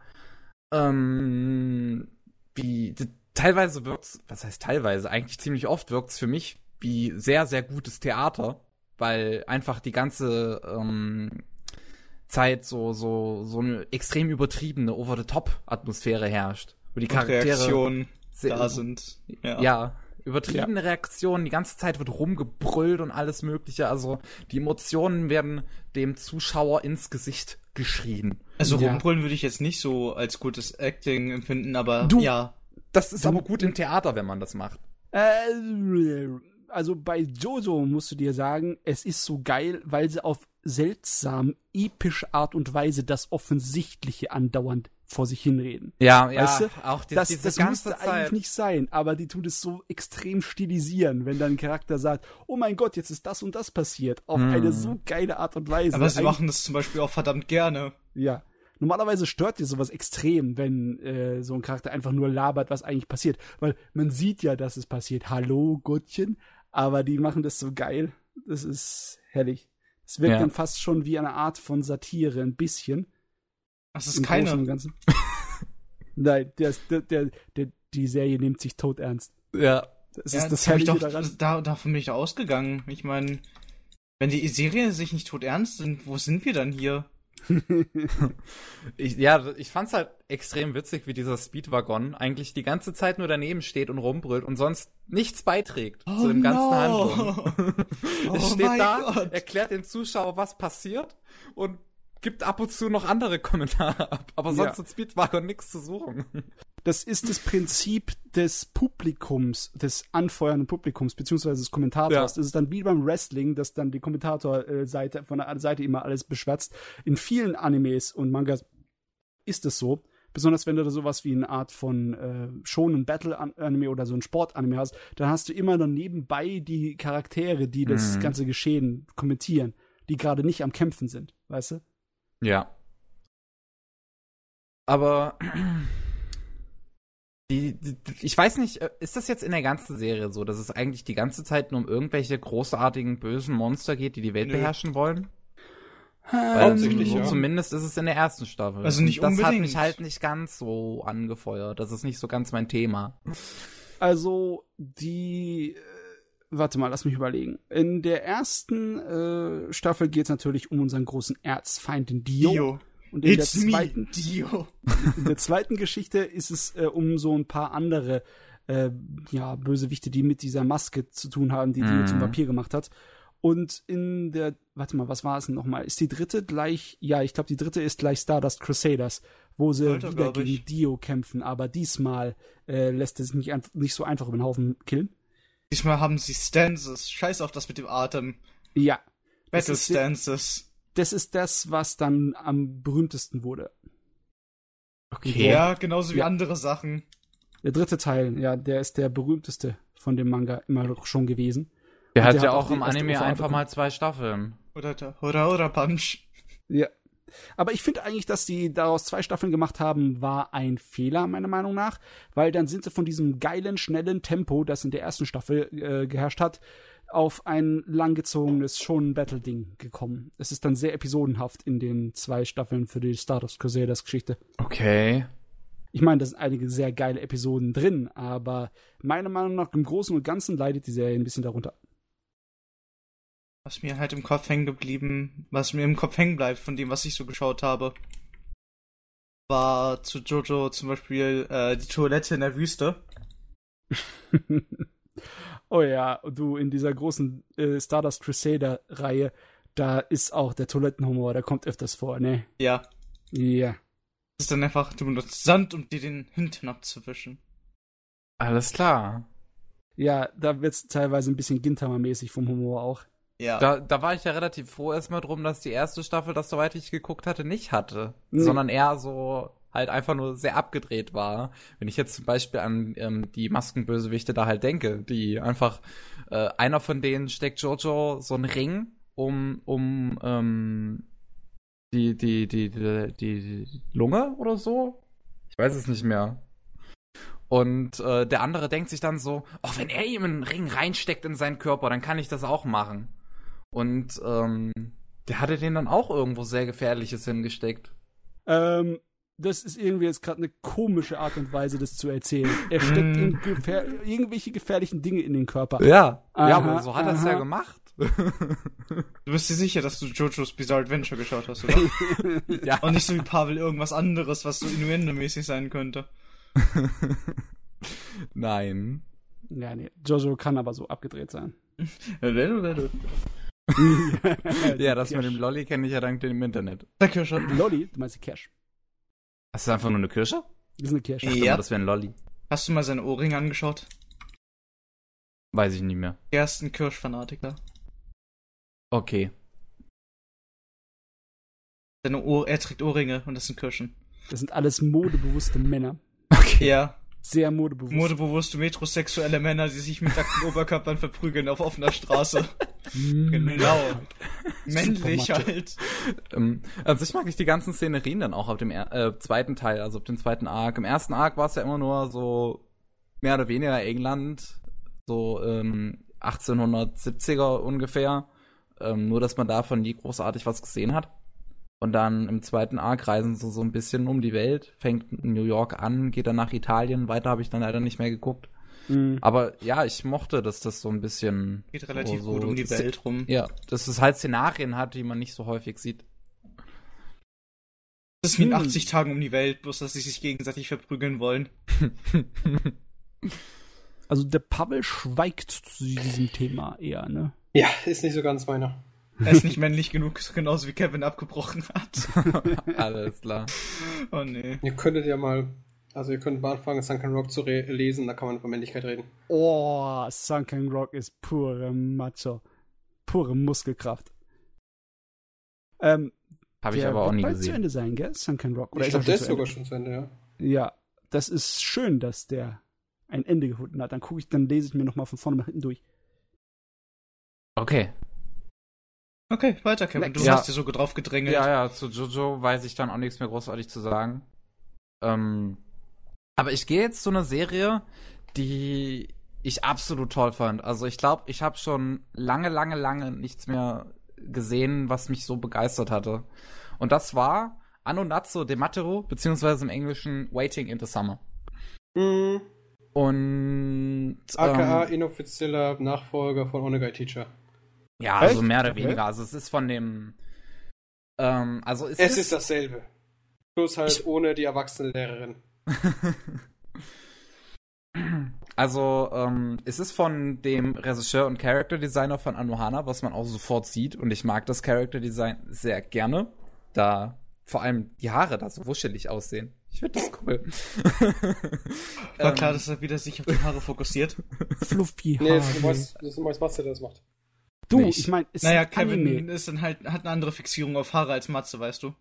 Ähm, wie, teilweise wirkt's, was heißt teilweise, eigentlich ziemlich oft wirkt's für mich wie sehr, sehr gutes Theater, weil einfach die ganze, ähm, Zeit so, so, so eine extrem übertriebene Over-the-Top-Atmosphäre herrscht. Wo die Charaktere Reaktionen da sind. Ja. Ja, übertriebene Reaktionen, die ganze Zeit wird rumgebrüllt und alles mögliche. Also die Emotionen werden dem Zuschauer ins Gesicht geschrien. Also Ja. rumbrüllen würde ich jetzt nicht so als gutes Acting empfinden, aber Du- ja. Das ist Du- aber gut im Theater, wenn man das macht. Äh, also bei Jojo musst du dir sagen, es ist so geil, weil sie auf seltsam epische Art und Weise das Offensichtliche andauernd vor sich hinreden. Ja, Weißt du, auch die, das diese das ganze müsste Zeit. eigentlich nicht sein, aber die tut es so extrem stilisieren, wenn dann ein Charakter sagt, oh mein Gott, jetzt ist das und das passiert, auf Mhm. eine so geile Art und Weise. Aber sie Eigentlich- machen das zum Beispiel auch verdammt gerne. Ja. normalerweise stört dir sowas extrem, wenn äh, so ein Charakter einfach nur labert, was eigentlich passiert. Weil man sieht ja, dass es passiert. Hallo, Gottchen. Aber die machen das so geil. Das ist herrlich. Es wirkt Ja. dann fast schon wie eine Art von Satire, ein bisschen. Das ist im keine. Ganzen. Nein, der, der, der, der, die Serie nimmt sich tot ernst. Ja. Das Ja, ist das hab ich doch, daran. da, davon bin ich doch ausgegangen. Ich meine, wenn die Serie sich nicht tot ernst sind, wo sind wir dann hier? Ich, ja, ich fand's halt extrem witzig, wie dieser Speedwaggon eigentlich die ganze Zeit nur daneben steht und rumbrüllt und sonst nichts beiträgt zu dem ganzen Handlung. Oh es steht da, Gott. erklärt dem Zuschauer, was passiert und gibt ab und zu noch andere Kommentare ab. Aber sonst Ja. hat Speedwagon nichts zu suchen. Das ist das Prinzip des Publikums, des anfeuernden Publikums, beziehungsweise des Kommentators. Ja. Das ist dann wie beim Wrestling, dass dann die Kommentatorseite von der Seite immer alles beschwatzt. In vielen Animes und Mangas ist es so. Besonders wenn du da sowas wie eine Art von äh, Shonen Battle Anime oder so ein Sport-Anime hast, dann hast du immer dann nebenbei die Charaktere, die das Mhm. ganze Geschehen kommentieren, die gerade nicht am Kämpfen sind, weißt du? Ja. Aber die, die, ich weiß nicht, äh, ist das jetzt in der ganzen Serie so, dass es eigentlich die ganze Zeit nur um irgendwelche großartigen bösen Monster geht, die die Welt Nö. beherrschen wollen? Hauptsächlich, so ja. Zumindest ist es in der ersten Staffel. Also nicht Und das hat unbedingt. mich halt nicht ganz so angefeuert. Das ist nicht so ganz mein Thema. Also die, äh, warte mal, lass mich überlegen. In der ersten äh, Staffel geht es natürlich um unseren großen Erzfeind, den Dio. Dio. Und in der, It's me, zweiten, Dio. in der zweiten Geschichte ist es äh, um so ein paar andere äh, ja, Bösewichte, die mit dieser Maske zu tun haben, die Dio Mhm. zum Vampir gemacht hat. Und in der, warte mal, was war es denn nochmal? Ist die dritte gleich, ja, ich glaube, die dritte ist gleich Stardust Crusaders, wo sie Alter, wieder gegen ich. Dio kämpfen, aber diesmal äh, lässt er sich nicht, nicht so einfach über den Haufen killen. Diesmal haben sie Stances. Scheiß auf das mit dem Atem. Ja. Battle Stances. Das ist das, was dann am berühmtesten wurde. Okay. Ja, genauso wie Ja. andere Sachen. Der dritte Teil, ja, der ist der berühmteste von dem Manga immer noch schon gewesen. Der Und hat der ja hat auch auch im Anime einfach mal zwei Staffeln. Oder der Hora Hora Punch. Ja. Aber ich finde eigentlich, dass die daraus zwei Staffeln gemacht haben, war ein Fehler, meiner Meinung nach. Weil dann sind sie von diesem geilen, schnellen Tempo, das in der ersten Staffel äh, geherrscht hat, auf ein langgezogenes Shonen-Battle-Ding gekommen. Es ist dann sehr episodenhaft in den zwei Staffeln für die Stardust Crusaders-Geschichte. Okay. Ich meine, da sind einige sehr geile Episoden drin, aber meiner Meinung nach im Großen und Ganzen leidet die Serie ein bisschen darunter. Was mir halt im Kopf hängen geblieben, was mir im Kopf hängen bleibt von dem, was ich so geschaut habe, war zu Jojo zum Beispiel äh, die Toilette in der Wüste. oh ja, und du in dieser großen äh, Stardust Crusader-Reihe, da ist auch der Toilettenhumor, der kommt öfters vor, ne? Ja. Ja. Das ist dann einfach, du benutzt Sand, um dir den Hintern abzuwischen. Alles klar. Ja, da wird's teilweise ein bisschen Gintama-mäßig vom Humor auch. Ja. Da, da war ich ja relativ froh erstmal drum, dass die erste Staffel das, soweit ich geguckt hatte, nicht hatte. Nee. Sondern eher so halt einfach nur sehr abgedreht war. Wenn ich jetzt zum Beispiel an ähm, die Maskenbösewichte da halt denke, die einfach, äh, einer von denen steckt Jojo so einen Ring um, um ähm, die, die, die, die, die, Lunge oder so? Ich weiß es nicht mehr. Und äh, der andere denkt sich dann so, oh, wenn er ihm einen Ring reinsteckt in seinen Körper, dann kann ich das auch machen. Und ähm, der hatte den dann auch irgendwo sehr Gefährliches hingesteckt. Ähm, das ist irgendwie jetzt gerade eine komische Art und Weise, das zu erzählen. Er steckt Mm. in gefähr irgendwelche gefährlichen Dinge in den Körper. Ja. Aha, ja, aber so hat er es ja gemacht. Du bist dir sicher, dass du Jojo's Bizarre Adventure geschaut hast, oder? ja. Und nicht so wie Pavel irgendwas anderes, was so Innuendo-mäßig sein könnte. Nein. Ja, nee. Jojo kann aber so abgedreht sein. Ja, das mit dem Lolli kenne ich ja dank dem Internet. Der Kirsche. Lolli, du meinst die Cash. Das ist einfach nur eine Kirsche? Das ist eine Kirsche. Ich Ja. dachte, das wäre ein Lolli. Hast du mal seine Ohrringe angeschaut? Weiß ich nicht mehr. Er ist ein Kirschfanatiker. Okay. Seine Ohr, er trägt Ohrringe und das sind Kirschen. Das sind alles modebewusste Männer. Okay. Ja. Sehr modebewusst. Modebewusste metrosexuelle Männer, die sich mit nackten Oberkörpern verprügeln auf offener Straße. Genau. Männlich halt. Ähm, also ich mag ich die ganzen Szenerien dann auch auf dem er äh, zweiten Teil, also auf dem zweiten Arc. Im ersten Arc war es ja immer nur so mehr oder weniger England, so ähm, 1870er ungefähr. Ähm, nur, dass man davon nie großartig was gesehen hat. Und dann im zweiten Arc reisen sie so ein bisschen um die Welt, fängt in New York an, geht dann nach Italien. Weiter habe ich dann leider nicht mehr geguckt. Mhm. Aber ja, ich mochte, dass das so ein bisschen Geht relativ so, gut um die Welt rum. Ja, dass es halt Szenarien hat, die man nicht so häufig sieht. Das ist wie in Hm. 80 Tagen um die Welt, bloß dass sie sich gegenseitig verprügeln wollen. Also der Pavel schweigt zu diesem Thema eher, ne? Ja, ist nicht so ganz meiner. Er ist nicht männlich genug, genauso wie Kevin abgebrochen hat. Alles klar. Oh nee. Ihr könntet ja mal, also ihr könnt mal anfangen, Sunken Rock zu lesen, da kann man über Männlichkeit reden. Oh, Sunken Rock ist pure Macho. Pure Muskelkraft. Ähm, Habe ich der aber auch nie bald zu gesehen. Ende sein, gell? Sunken Rock. Oder ich glaube, der ist zu sogar schon zu Ende, ja. Ja, das ist schön, dass der ein Ende gefunden hat. Dann gucke ich, dann lese ich mir nochmal von vorne nach hinten durch. Okay. Okay, weiter, Kevin. Du Ja. hast dir so drauf gedrängelt. Ja, ja, zu Jojo weiß ich dann auch nichts mehr großartig zu sagen. Ähm, aber ich gehe jetzt zu einer Serie, die ich absolut toll fand. Also ich glaube, ich habe schon lange, lange, lange nichts mehr gesehen, was mich so begeistert hatte. Und das war Anno Natsu de Matero, beziehungsweise im Englischen Waiting in the Summer. Mhm. Und AKA ähm, inoffizieller Nachfolger von Onegai Teacher. Ja, also Echt? mehr oder Okay. weniger. Also es ist von dem ähm, also es, Es ist dasselbe. Bloß halt Ich- ohne die erwachsene Lehrerin. Also, ähm, es ist von dem Regisseur und Character Designer von Anohana, was man auch sofort sieht. Und ich mag das Character Design sehr gerne, da vor allem die Haare da so wuschelig aussehen. Ich finde das cool. War Ähm, klar, dass er wieder sich auf die Haare fokussiert. Fluffy Nee, das ist Haare. ein das ist ein neues Master, der das macht. Du, nicht. ich meine, es naja, Kevin Anime. ist dann halt, hat eine andere Fixierung auf Haare als Matze, weißt du.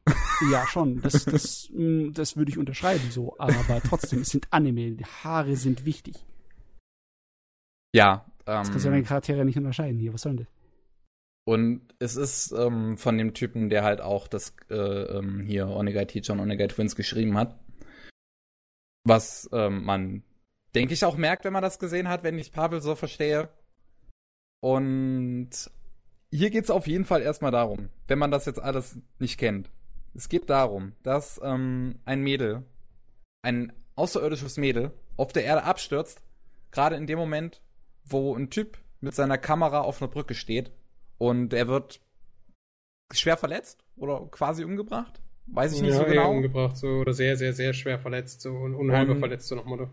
Ja, schon. Das, das, mh, das würde ich unterschreiben so. Aber trotzdem, es sind Anime. Die Haare sind wichtig. ja, Das kannst du deine ähm, Charaktere nicht unterscheiden hier. Was soll denn das? und es ist ähm, von dem Typen, der halt auch das äh, ähm, hier Onegai Teacher und Onegai Twins geschrieben hat. Was ähm, man, denke ich, auch merkt, wenn man das gesehen hat, wenn ich Pavel so verstehe. Und hier geht's auf jeden Fall erstmal darum, wenn man das jetzt alles nicht kennt. Es geht darum, dass ähm, ein Mädel, ein außerirdisches Mädel, auf der Erde abstürzt, gerade in dem Moment, wo ein Typ mit seiner Kamera auf einer Brücke steht und er wird schwer verletzt oder quasi umgebracht. Weiß ich nicht ja, so genau. umgebracht, so, oder sehr, sehr, sehr schwer verletzt, so un unheilbar Und- verletzt, so nach Motto.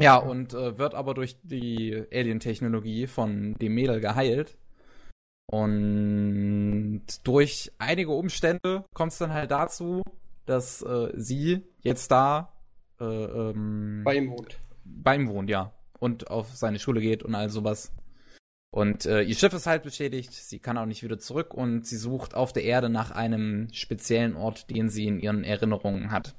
Ja, und äh, wird aber durch die Alien-Technologie von dem Mädel geheilt. Und durch einige Umstände kommt es dann halt dazu, dass äh, sie jetzt da äh, ähm, Bei ihm wohnt. bei ihm wohnt, ja. Und auf seine Schule geht und all sowas. Und äh, ihr Schiff ist halt beschädigt, sie kann auch nicht wieder zurück und sie sucht auf der Erde nach einem speziellen Ort, den sie in ihren Erinnerungen hat.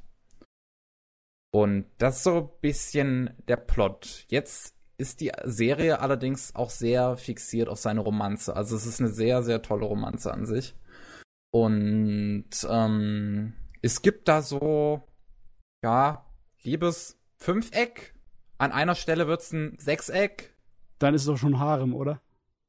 Und das ist so ein bisschen der Plot. Jetzt ist die Serie allerdings auch sehr fixiert auf seine Romanze. Also es ist eine sehr, sehr tolle Romanze an sich. Und ähm, es gibt da so, ja, liebes Fünfeck. An einer Stelle wird's ein Sechseck. Dann ist es doch schon Harem, oder?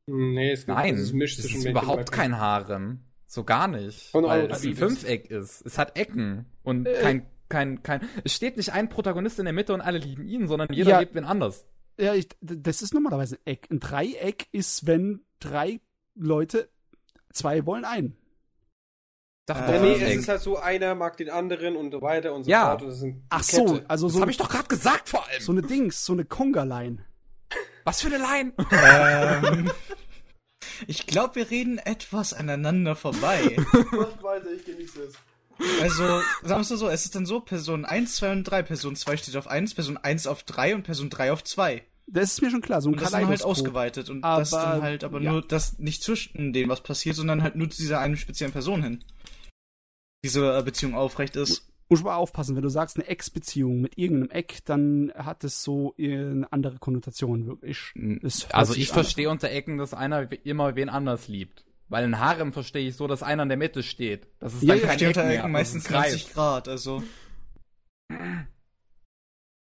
Nee, es gibt Nein, es es ist Misch ist überhaupt kein Harem. So gar nicht. Und weil es ein. Fünfeck ist. Es hat Ecken. Und Äh. kein, kein, kein. Es steht nicht ein Protagonist in der Mitte und alle lieben ihn, sondern jeder Ja. lebt wen anders. Ja, ich, das ist normalerweise ein Eck. Ein Dreieck ist, wenn drei Leute, zwei wollen einen. Äh, doch Ja, nee, es ist halt so, einer mag den anderen und so weiter und so Ja. fort. und Das Ach Kette. so, also das so, habe ich doch gerade gesagt vor allem. so eine Dings, so eine Conga-Line. Was für eine Line? ähm, ich glaube, wir reden etwas aneinander vorbei. Macht weiter, ich genieße es. Also, sagen wir so, es ist dann so, Person 1, 2 und 3. Person 2 steht auf 1, Person 1 auf 3 und Person 3 auf 2. Das ist mir schon klar, so ein Und das ist dann halt ausgeweitet. Und das Aber, dann halt aber ja. nur das nicht zwischen denen was passiert, sondern halt nur zu dieser einen speziellen Person hin. Diese äh, Beziehung aufrecht ist. Muss aber aufpassen, wenn du sagst eine Ex-Beziehung mit irgendeinem Eck, dann hat es so eine andere Konnotation wirklich. Hört Also ich verstehe unter Ecken, dass einer immer wen anders liebt. Weil ein Harem verstehe ich so, dass einer in der Mitte steht. Das ist Ja, dann ja, kein Steht Eck unter mehr, das meistens ist ein Kreis. 90 Grad, also.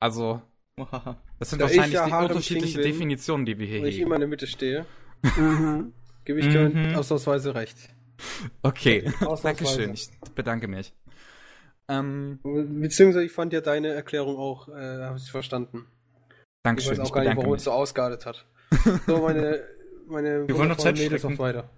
Also, das sind Da ich wahrscheinlich ja die unterschiedlichen bin Definitionen, die wir hier Wenn ich immer in der Mitte stehe, Mhm. gebe ich Mhm. dir ausnahmsweise recht. Okay, Ausnahmsweise. Dankeschön, ich bedanke mich. Ähm, Beziehungsweise ich fand ja deine Erklärung auch, äh, habe ich verstanden. Ich Dankeschön, weiß auch ich gar nicht, warum es so ausgeartet hat. So, meine, meine Wir wollen noch Zeit Mädels noch weiter.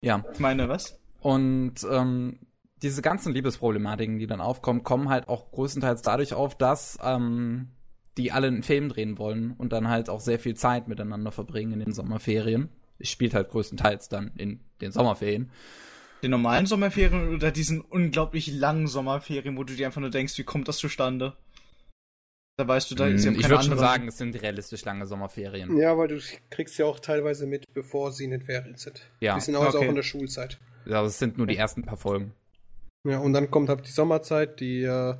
Ja, Ich meine, was? und ähm, diese ganzen Liebesproblematiken, die dann aufkommen, kommen halt auch größtenteils dadurch auf, dass ähm, die alle einen Film drehen wollen und dann halt auch sehr viel Zeit miteinander verbringen in den Sommerferien. Es spielt halt größtenteils dann in den Sommerferien. Den normalen Sommerferien oder diesen unglaublich langen Sommerferien, wo du dir einfach nur denkst, wie kommt das zustande? Da weißt du, da ist ja Mm, ich würde schon sagen, es sind realistisch lange Sommerferien. Ja, weil du kriegst ja auch teilweise mit, bevor sie in den Ferien sind. Ja, Die sind also okay. auch in der Schulzeit. ja es sind nur die ersten paar Folgen. Ja, und dann kommt halt die Sommerzeit, die äh,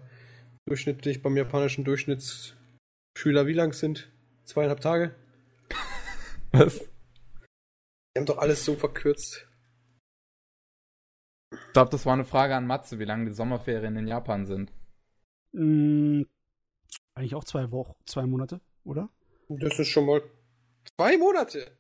durchschnittlich beim japanischen Durchschnittsschüler wie lang sind? Zweieinhalb Tage? Was? Die haben doch alles so verkürzt. Ich glaube, das war eine Frage an Matze, wie lange die Sommerferien in Japan sind. Mm, eigentlich auch zwei Wochen, zwei Monate, oder? Das ist schon mal zwei Monate.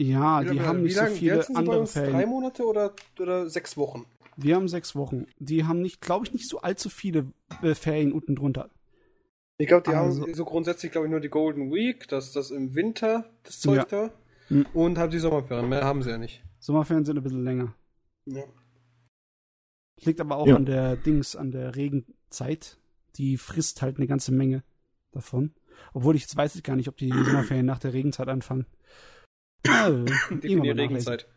Ja, die Wie- haben wie nicht so wie viele andere uns? Drei. Monate oder, oder sechs Wochen? Wir haben sechs Wochen. Die haben nicht, glaube ich, nicht so allzu viele äh, Ferien unten drunter. Ich glaube, die Also- haben so grundsätzlich, glaube ich, nur die Golden Week, das das im Winter, das Zeug Ja. da. Mhm. Und haben die Sommerferien. Mehr haben sie ja nicht. Sommerferien sind ein bisschen länger. Ja. Liegt aber auch Ja. an der Dings, an der Regenzeit. Die frisst halt eine ganze Menge davon. Obwohl ich jetzt weiß ich gar nicht, ob die Sommerferien nach der Regenzeit anfangen. Mal nachlesen. Regenzeit.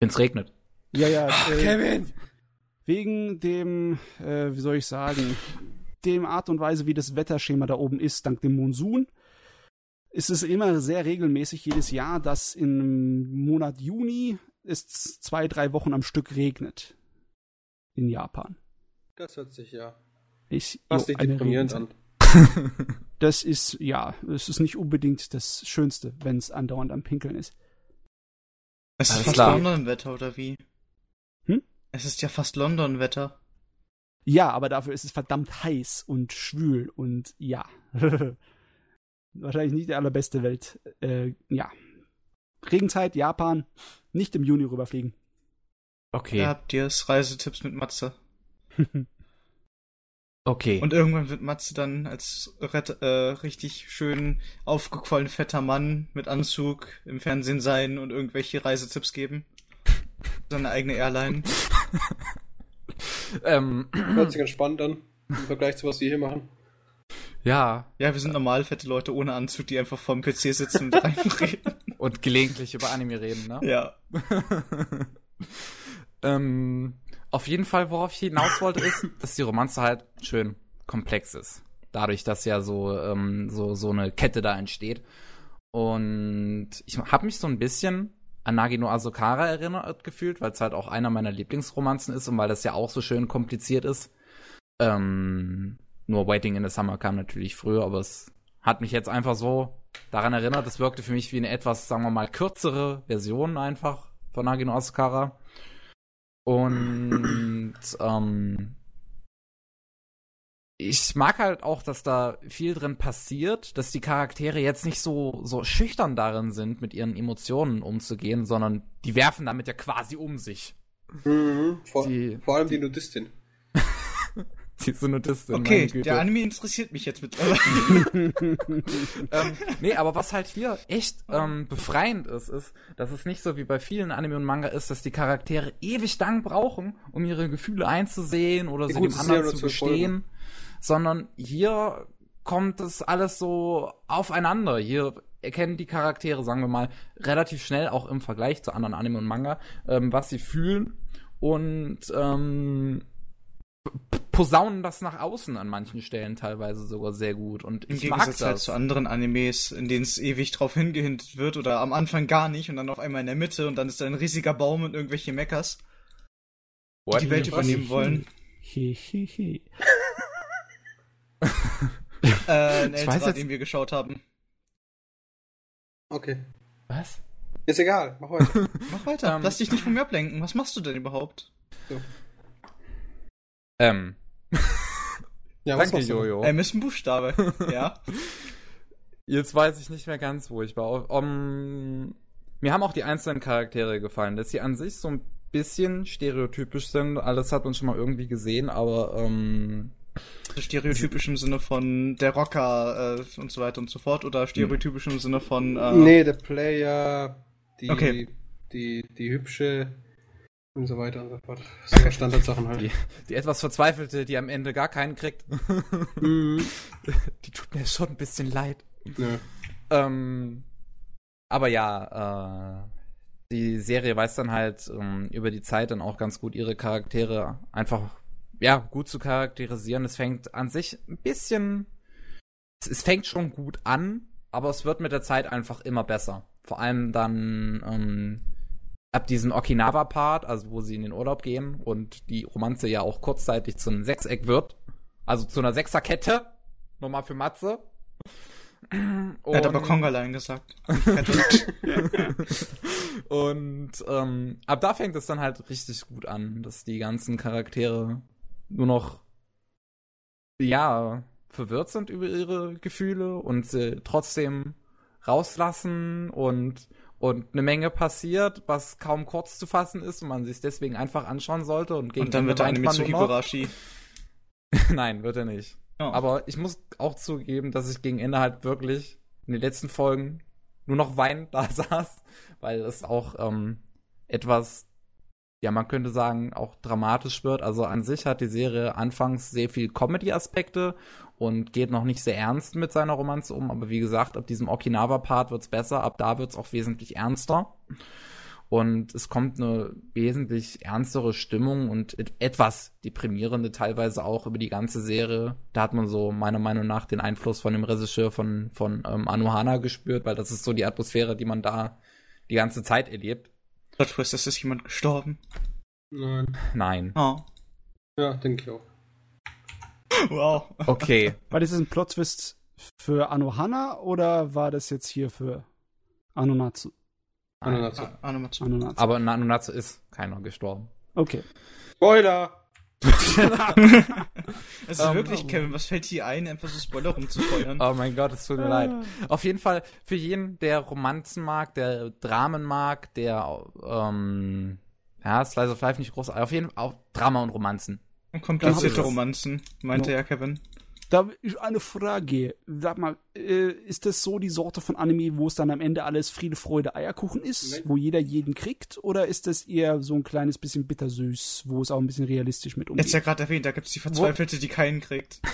Wenn es regnet. Ja, ja. Äh, Kevin! wegen dem, äh, wie soll ich sagen, dem Art und Weise, wie das Wetterschema da oben ist, dank dem Monsun, ist es immer sehr regelmäßig jedes Jahr, dass im Monat Juni es zwei, drei Wochen am Stück regnet. In Japan. Das hört sich ja Ich, fast jo, nicht eine deprimierend an. Das ist, ja, es ist nicht unbedingt das Schönste, wenn es andauernd am Pinkeln ist. Es ist Alles fast klar. London-Wetter, oder wie? Hm? Es ist ja fast London-Wetter. Ja, aber dafür ist es verdammt heiß und schwül und ja. Wahrscheinlich nicht die allerbeste Welt. Äh, ja. Regenzeit, Japan, nicht im Juni rüberfliegen. Okay, Da habt ihr es. Reisetipps mit Matze. okay. Und irgendwann wird Matze dann als äh, richtig schön aufgequollen fetter Mann mit Anzug im Fernsehen sein und irgendwelche Reisetipps geben. Seine eigene Airline. ähm, Hört sich ganz spannend an. Im Vergleich zu was wir hier machen. ja, Ja, wir sind normal fette Leute ohne Anzug, die einfach vorm PC sitzen und reinreden. und gelegentlich über Anime reden, ne? Ja. ähm, auf jeden Fall, worauf ich hinaus wollte, ist, dass die Romanze halt schön komplex ist. Dadurch, dass ja so, ähm, so, so eine Kette da entsteht. Und ich habe mich so ein bisschen an Nagino Asokara erinnert gefühlt, weil es halt auch einer meiner Lieblingsromanzen ist und weil das ja auch so schön kompliziert ist. Ähm, nur Waiting in the Summer kam natürlich früher, aber es hat mich jetzt einfach so daran erinnert. Es wirkte für mich wie eine etwas, sagen wir mal, kürzere Version einfach von Nagino Asukara. Und ähm, ich mag halt auch, dass da viel drin passiert, dass die Charaktere jetzt nicht so, so schüchtern darin sind, mit ihren Emotionen umzugehen, sondern die werfen damit ja quasi um sich. Mhm. Vor, Die- vor allem die Nudistin. Die Synodistin, Okay, meine Güte. der Anime interessiert mich jetzt mittlerweile. ähm, nee, aber was halt hier echt ähm, befreiend ist, ist, dass es nicht so wie bei vielen Anime und Manga ist, dass die Charaktere ewig lang brauchen, um ihre Gefühle einzusehen oder Ja, sie gut, dem anderen zu gestehen, sondern hier kommt es alles so aufeinander. Hier erkennen die Charaktere, sagen wir mal, relativ schnell, auch im Vergleich zu anderen Anime und Manga, ähm, was sie fühlen und ähm, posaunen das nach außen an manchen Stellen teilweise sogar sehr gut. Und Im ich mag Gegensatz das. halt zu anderen Animes, in denen es ewig drauf hingehintet wird oder am Anfang gar nicht und dann auf einmal in der Mitte und dann ist da ein riesiger Baum und irgendwelche Meckers, die die Welt übernehmen wollen. Hehehe. Äh, ein Ich weiß jetzt- den wir geschaut haben. Okay. Was? Ist egal, mach weiter. Mach weiter. Ähm. Lass dich nicht von mir ablenken. Was machst du denn überhaupt? Ähm, Ja, was danke? Jojo. Ähm ist ein Buchstabe. ja. Jetzt weiß ich nicht mehr ganz, wo ich war. Um, mir haben auch die einzelnen Charaktere gefallen, dass sie an sich so ein bisschen stereotypisch sind. Alles hat man schon mal irgendwie gesehen, aber ähm, So stereotypisch im Sinne von der Rocker äh, und so weiter und so fort oder stereotypisch im Sinne von äh, Nee, der Player, die, Okay. die, die hübsche und so weiter und so fort. So Standardsachen halt. die, die etwas verzweifelte, die am Ende gar keinen kriegt, Mhm. die tut mir schon ein bisschen leid. Nö. Ähm, aber ja, äh, die Serie weiß dann halt ähm, über die Zeit dann auch ganz gut ihre Charaktere einfach ja gut zu charakterisieren. Es fängt an sich ein bisschen, es, es fängt schon gut an, aber es wird mit der Zeit einfach immer besser. Vor allem dann ähm, ab diesem Okinawa-Part, also wo sie in den Urlaub gehen und die Romanze ja auch kurzzeitig zu einem Sechseck wird, also zu einer Sechserkette, nochmal für Matze. er hat aber Kongalein gesagt. und ähm, ab da fängt es dann halt richtig gut an, dass die ganzen Charaktere nur noch ja verwirrt sind über ihre Gefühle und sie trotzdem rauslassen und und eine Menge passiert, was kaum kurz zu fassen ist und man sich deswegen einfach anschauen sollte und gegen Und dann wird zu nur noch. Higurashi. Nein, wird er nicht. Oh. Aber ich muss auch zugeben, dass ich gegen Ende halt wirklich in den letzten Folgen nur noch weinend da saß, weil es auch ähm, etwas, ja, man könnte sagen, auch dramatisch wird. Also an sich hat die Serie anfangs sehr viel Comedy-Aspekte und geht noch nicht sehr ernst mit seiner Romanze um. Aber wie gesagt, ab diesem Okinawa-Part wird's besser, ab da wird's auch wesentlich ernster. Und es kommt eine wesentlich ernstere Stimmung und et etwas deprimierende teilweise auch über die ganze Serie. Da hat man so meiner Meinung nach den Einfluss von dem Regisseur von, von ähm, Anohana gespürt, weil das ist so die Atmosphäre, die man da die ganze Zeit erlebt. Plot Twist, es ist jemand gestorben. Nein. Nein. Oh. Ja, denke ich auch. Wow. Okay. War das jetzt ein Plot-Twist für Anohana oder war das jetzt hier für Anonatsu? Ananas. Ah, Animation. Anonatsu. Aber in Anonatsu ist keiner gestorben. Okay. Spoiler! Also Ähm, wirklich, Kevin, was fällt dir ein, einfach so Spoiler rumzufeuern? Oh mein Gott, es tut mir leid. Auf jeden Fall für jeden, der Romanzen mag, der Dramen mag, der ähm, ja, Slice of Life nicht groß, auf jeden Fall auch Drama und Romanzen. Komplizierte Romanzen, meinte No. ja Kevin. Da ist eine Frage. Sag mal, äh, ist das so die Sorte von Anime, wo es dann am Ende alles Friede, Freude, Eierkuchen ist, Nein. wo jeder jeden kriegt? Oder ist das eher so ein kleines bisschen bittersüß, wo es auch ein bisschen realistisch mit umgeht? Jetzt ja gerade erwähnt, da gibt's die Verzweifelte, die keinen kriegt.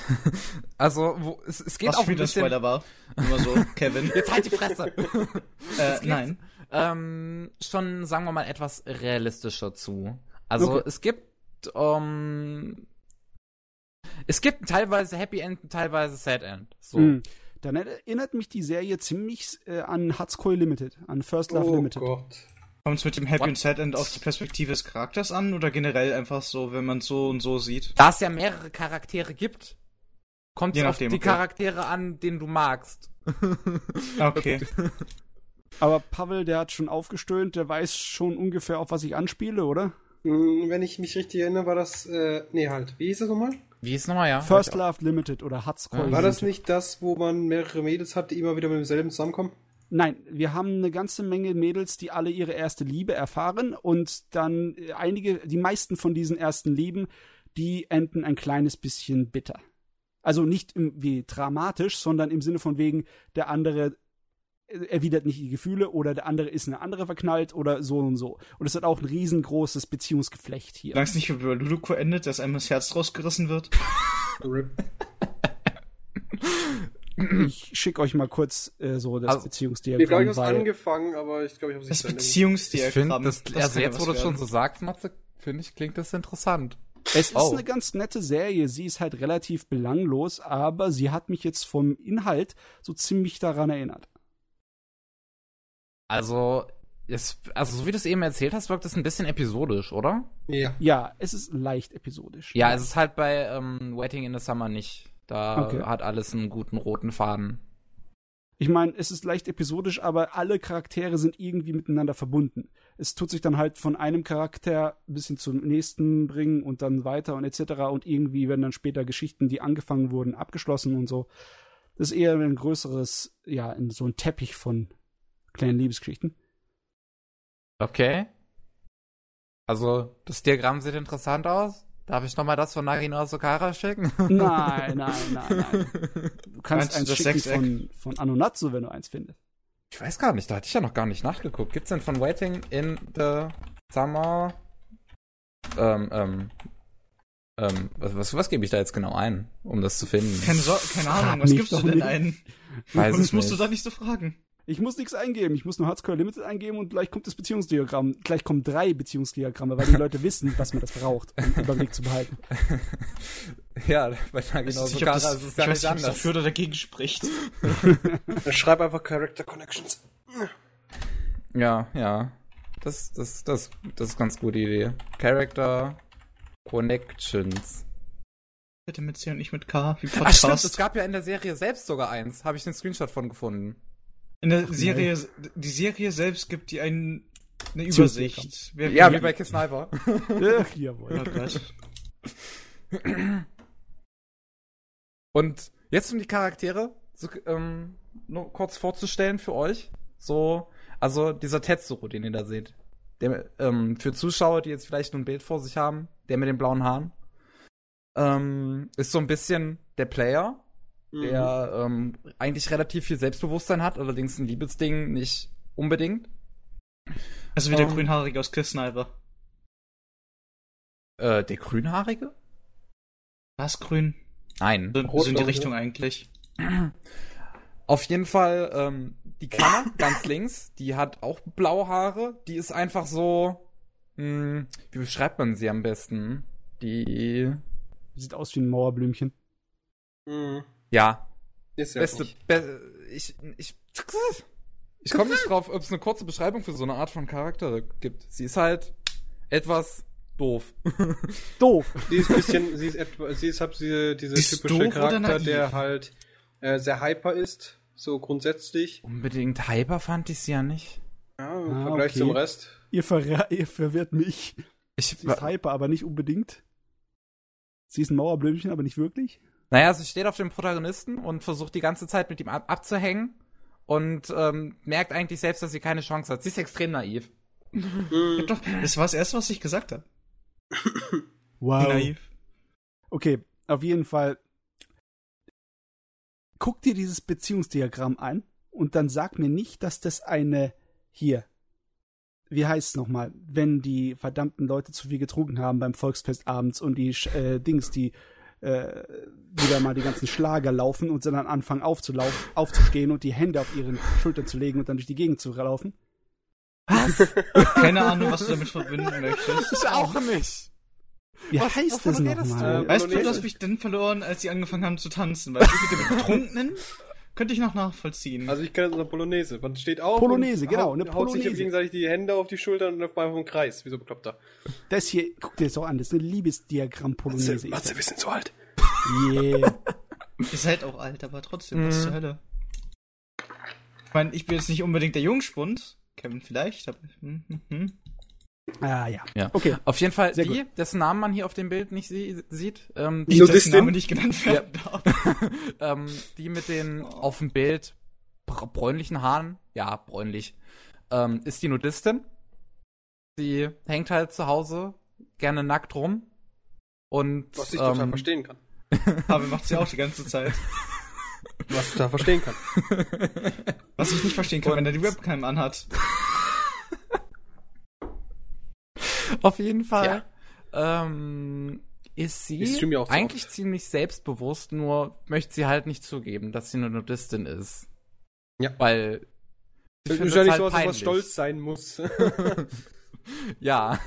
Also, wo, es, es geht Was auch für ein bisschen. Spoiler war. Nur so, Kevin. Jetzt halt die Fresse. äh, nein. ähm, schon, sagen wir mal, etwas realistischer zu. Also Okay. es gibt, ähm, es gibt teilweise Happy End, teilweise Sad End. So. Hm. Dann erinnert mich die Serie ziemlich äh, an Hatsukoi Limited, an First Love Oh Limited. Gott. Kommt es mit dem Happy What? und Sad End auf die Perspektive des Charakters an oder generell einfach so, wenn man so und so sieht? Da es ja mehrere Charaktere gibt, kommt es auf die okay. Charaktere an, den du magst. Okay. Aber Pavel, der hat schon aufgestöhnt, der weiß schon ungefähr, auf was ich anspiele, oder? Hm, Wenn ich mich richtig erinnere, war das, äh, nee, halt. Wie hieß das nochmal? Wie ist nochmal, ja? First Love Limited oder Hatsukoi Ja. War das nicht das, wo man mehrere Mädels hat, die immer wieder mit demselben zusammenkommen? Nein, wir haben eine ganze Menge Mädels, die alle ihre erste Liebe erfahren und dann äh, einige, die meisten von diesen ersten Lieben, die enden ein kleines bisschen bitter. Also nicht im, wie dramatisch, sondern im Sinne von wegen, der andere erwidert nicht die Gefühle oder der andere ist in eine andere verknallt oder so und so. Und es hat auch ein riesengroßes Beziehungsgeflecht hier. Es nicht über Luluko endet, dass einem das Herz rausgerissen wird. RIP. Ich schicke euch mal kurz äh, so das Also, Ich habe, glaube Beziehungsdiagramm, ich, weil angefangen, aber ich glaube, ich habe es Das nicht Ende Beziehungsdiagramm. Ich finde, das, das also jetzt, wo du schon werden. so sagst, Matze, finde ich, klingt das interessant. Es ist Oh. eine ganz nette Serie. Sie ist halt relativ belanglos, aber sie hat mich jetzt vom Inhalt so ziemlich daran erinnert. Also, es, also so wie du es eben erzählt hast, wirkt es ein bisschen episodisch, oder? Ja. Ja, es ist leicht episodisch. Ja, es ist halt bei ähm, Waiting in the Summer nicht. Da Okay. hat alles einen guten roten Faden. Ich meine, es ist leicht episodisch, aber alle Charaktere sind irgendwie miteinander verbunden. Es tut sich dann halt von einem Charakter ein bisschen zum nächsten bringen und dann weiter und etc. Und irgendwie werden dann später Geschichten, die angefangen wurden, abgeschlossen und so. Das ist eher ein größeres, ja, so ein Teppich von kleinen Liebesgeschichten. Okay. Also, das Diagramm sieht interessant aus. Darf ich nochmal das von Narina Asokara schicken? Nein, nein, nein, nein. Du kannst du eins das schicken von, von Anonatsu, wenn du eins findest. Ich weiß gar nicht, da hatte ich ja noch gar nicht nachgeguckt. Gibt's denn von Waiting in the Summer? Ähm, ähm, ähm, was, was, was gebe ich da jetzt genau ein, um das zu finden? Keine, so keine Ahnung, was gibst du doch denn nicht. ein? Weiß das ich musst du nicht. da nicht so fragen. Ich muss nichts eingeben. Ich muss nur Hardcore Limited eingeben und gleich kommt das Beziehungsdiagramm. Gleich kommen drei Beziehungsdiagramme, weil die Leute wissen, dass man das braucht, um den Überblick zu behalten. Ja, bei weiß nicht, ob Asokara das, ist es weiß nicht anders. dafür oder dagegen spricht. Schreib einfach Character Connections. Ja, ja. Das, das, das, das ist ganz gute Idee. Character Connections. Bitte mit C und nicht mit K, wie Ach stimmt, Podcast. es gab ja in der Serie selbst sogar eins. Habe ich den Screenshot von gefunden. In der Ach, Serie, die Serie selbst gibt dir einen, eine. Übersicht. Wer, Ja, wie bei Kiss Sniper. Jawohl. Oh. Und jetzt um die Charaktere so, ähm, nur kurz vorzustellen für euch. So, also dieser Tetsuro, den ihr da seht. Der, ähm, für Zuschauer, die jetzt vielleicht nur ein Bild vor sich haben, der mit den blauen Haaren, ähm, ist so ein bisschen der Player, der ähm, eigentlich relativ viel Selbstbewusstsein hat, allerdings ein Liebesding nicht unbedingt. Also wie der Ähm. Grünhaarige aus Kiss Sniper. Äh, der Grünhaarige? Was grün? Nein. So, so in die Richtung eigentlich. Auf jeden Fall, ähm, die Klammer ganz links, die hat auch blaue Haare. Die ist einfach so. Mh, wie beschreibt man sie am besten? Die. Sieht aus wie ein Mauerblümchen. Mhm. Ja, Ist ja beste. nicht. Be ich. Ich. Ich komme nicht drauf, ob es eine kurze Beschreibung für so eine Art von Charakter gibt. Sie ist halt etwas doof. Doof. Sie ist ein bisschen, sie ist etwa, sie ist halt diese, diese Ist typische Charakter, der halt äh, sehr hyper ist, so grundsätzlich. Unbedingt hyper fand ich sie ja nicht. Ja, im Ah, Vergleich okay. zum Rest. Ihr, verra ihr verwirrt mich. Ich, Sie ist hyper, aber nicht unbedingt. Sie ist ein Mauerblümchen, aber nicht wirklich. Naja, sie steht auf dem Protagonisten und versucht die ganze Zeit mit ihm ab abzuhängen und ähm, merkt eigentlich selbst, dass sie keine Chance hat. Sie ist extrem naiv. Mhm. Das war das erste, was ich gesagt habe. Wow. Naiv. Okay, auf jeden Fall. Guck dir dieses Beziehungsdiagramm an und dann sag mir nicht, dass das eine hier. Wie heißt es nochmal, wenn die verdammten Leute zu viel getrunken haben beim Volksfest abends und die äh, Dings, die äh, wieder mal die ganzen Schlager laufen und dann anfangen aufzulaufen, aufzustehen und die Hände auf ihren Schultern zu legen und dann durch die Gegend zu laufen. Was? Keine Ahnung, was du damit verbinden möchtest. ich auch nicht. Wie Was- heißt das nochmal? du? Weißt du, du hast mich dann verloren, als sie angefangen haben zu tanzen. Weil ich mit dem Betrunkenen könnte ich noch nachvollziehen. Also ich kenne jetzt eine Polonaise. Man steht auf Polonaise, und genau, haut, eine haut sich Polonaise. gegenseitig die Hände auf die Schultern und läuft mal im Kreis, wie so bekloppter. Das hier, guck dir das doch an, das ist eine Liebesdiagramm-Polonaise. ist Matze, das. wir sind so alt. Yeah. Ihr seid auch alt, aber trotzdem, was Mhm. zur Hölle. Ich meine, ich bin jetzt nicht unbedingt der Jungspund. Kevin vielleicht, aber. Hm, hm, hm. Ah ja. Ja. Okay. Auf jeden Fall Sehr die, dessen Namen man hier auf dem Bild nicht sie sieht, ähm, das der Name nicht genannt werden darf. ähm, die mit den auf dem Bild br- bräunlichen Haaren, ja, bräunlich, ähm, ist die Nudistin. Sie hängt halt zu Hause gerne nackt rum. Und Was ich ähm, total verstehen kann. Aber macht sie auch die ganze Zeit. Was ich total verstehen kann. Was ich nicht verstehen kann, Und- wenn er die Webcam anhat. Auf jeden Fall ähm, ist sie ja so eigentlich ziemlich selbstbewusst, nur möchte sie halt nicht zugeben, dass sie eine Nudistin ist. Ja. Weil sie Ist ja nicht halt so, man peinlich. stolz sein muss. ja.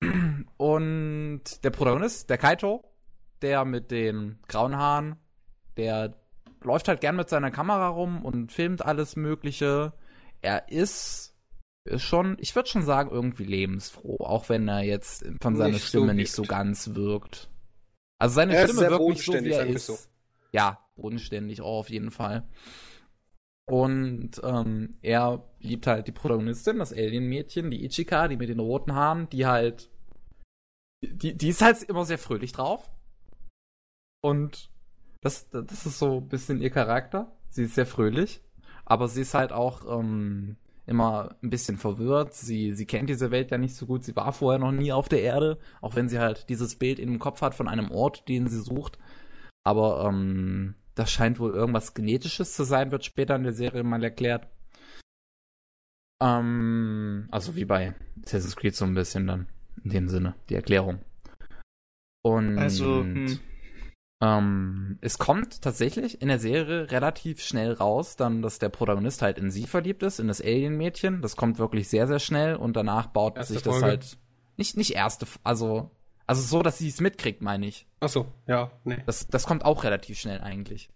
Und der Protagonist, der Kaito, der mit den grauen Haaren, der läuft halt gern mit seiner Kamera rum und filmt alles Mögliche. er ist, ist schon, ich würde schon sagen, irgendwie lebensfroh, auch wenn er jetzt von seiner Nicht so Stimme nicht so ganz wirkt. Also seine Er Stimme wirkt nicht so, wie er ist. so. Ja, bodenständig auch auf jeden Fall. Und ähm, er liebt halt die Protagonistin, das Alien-Mädchen, die Ichika, die mit den roten Haaren, die halt. Die, die ist halt immer sehr fröhlich drauf. Und das, das ist so ein bisschen ihr Charakter. Sie ist sehr fröhlich, aber sie ist halt auch ähm, immer ein bisschen verwirrt. Sie, sie kennt diese Welt ja nicht so gut. Sie war vorher noch nie auf der Erde, auch wenn sie halt dieses Bild in dem Kopf hat von einem Ort, den sie sucht. Aber ähm, das scheint wohl irgendwas Genetisches zu sein, wird später in der Serie mal erklärt. Ähm, also wie bei Assassin's Creed so ein bisschen dann, in dem Sinne, die Erklärung. Und Also, hm. Ähm, es kommt tatsächlich in der Serie relativ schnell raus, dann, dass der Protagonist halt in sie verliebt ist, in das Alien-Mädchen. Das kommt wirklich sehr, sehr schnell und danach baut Erste sich das Folge. halt nicht, nicht erste, also, also so, dass sie es mitkriegt, meine ich. Achso, ja, nee. Das, das kommt auch relativ schnell eigentlich.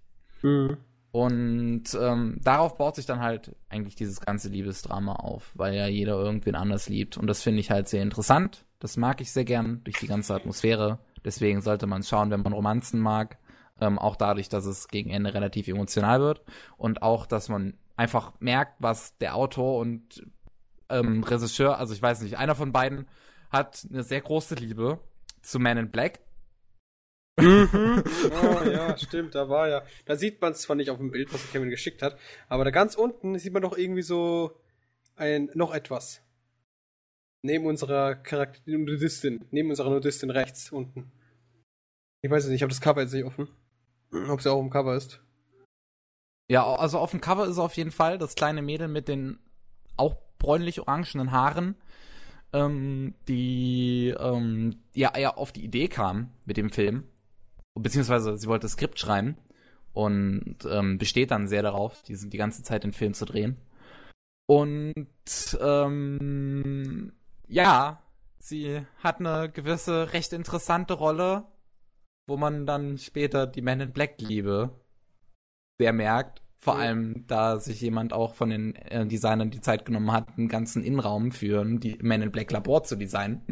Mhm. Und ähm, darauf baut sich dann halt eigentlich dieses ganze Liebesdrama auf, weil ja jeder irgendwen anders liebt. Und das finde ich halt sehr interessant. Das mag ich sehr gern durch die ganze Atmosphäre. Deswegen sollte man schauen, wenn man Romanzen mag. Ähm, auch dadurch, dass es gegen Ende relativ emotional wird. Und auch, dass man einfach merkt, was der Autor und ähm, Regisseur, also ich weiß nicht, einer von beiden hat eine sehr große Liebe zu Man in Black. Oh ja, stimmt, da war ja. Da sieht man es zwar nicht auf dem Bild, was der Kevin geschickt hat, aber da ganz unten sieht man doch irgendwie so ein noch etwas. Neben unserer Charakter Nudistin, neben unserer Nudistin rechts unten. Ich weiß es nicht, ich habe das Cover jetzt nicht offen. Ob sie auch im Cover ist. Ja, also auf dem Cover ist auf jeden Fall das kleine Mädel mit den auch bräunlich-orangenen Haaren, ähm, die ähm, ja, ja auf die Idee kam mit dem Film. Beziehungsweise sie wollte das Skript schreiben und ähm, besteht dann sehr darauf, die, die ganze Zeit den Film zu drehen. Und ähm, ja, sie hat eine gewisse recht interessante Rolle, wo man dann später die Man in Black Liebe sehr merkt. Vor Mhm. allem, da sich jemand auch von den äh, Designern die Zeit genommen hat, einen ganzen Innenraum für die Man in Black Labor zu designen.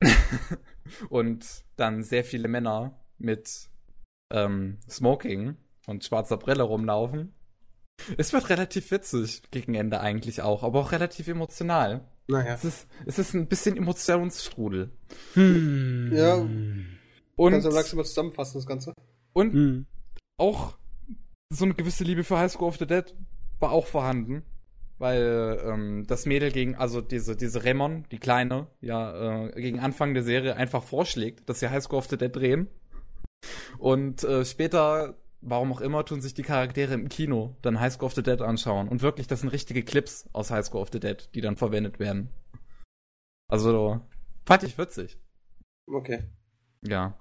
und dann sehr viele Männer mit ähm, Smoking und schwarzer Brille rumlaufen. Es wird relativ witzig gegen Ende eigentlich auch, aber auch relativ emotional. Naja. Es ist, es ist ein bisschen Emotionsstrudel. Hm. Ja. Und, Kannst du langsam mal zusammenfassen, das Ganze? und Hm. auch so eine gewisse Liebe für High School of the Dead war auch vorhanden. Weil ähm, das Mädel gegen, also diese, diese Remon, die Kleine, ja, äh, gegen Anfang der Serie einfach vorschlägt, dass sie High School of the Dead drehen. Und äh, später, warum auch immer, tun sich die Charaktere im Kino dann High School of the Dead anschauen. Und wirklich, das sind richtige Clips aus High School of the Dead, die dann verwendet werden. Also, fand ich witzig. Okay. Ja.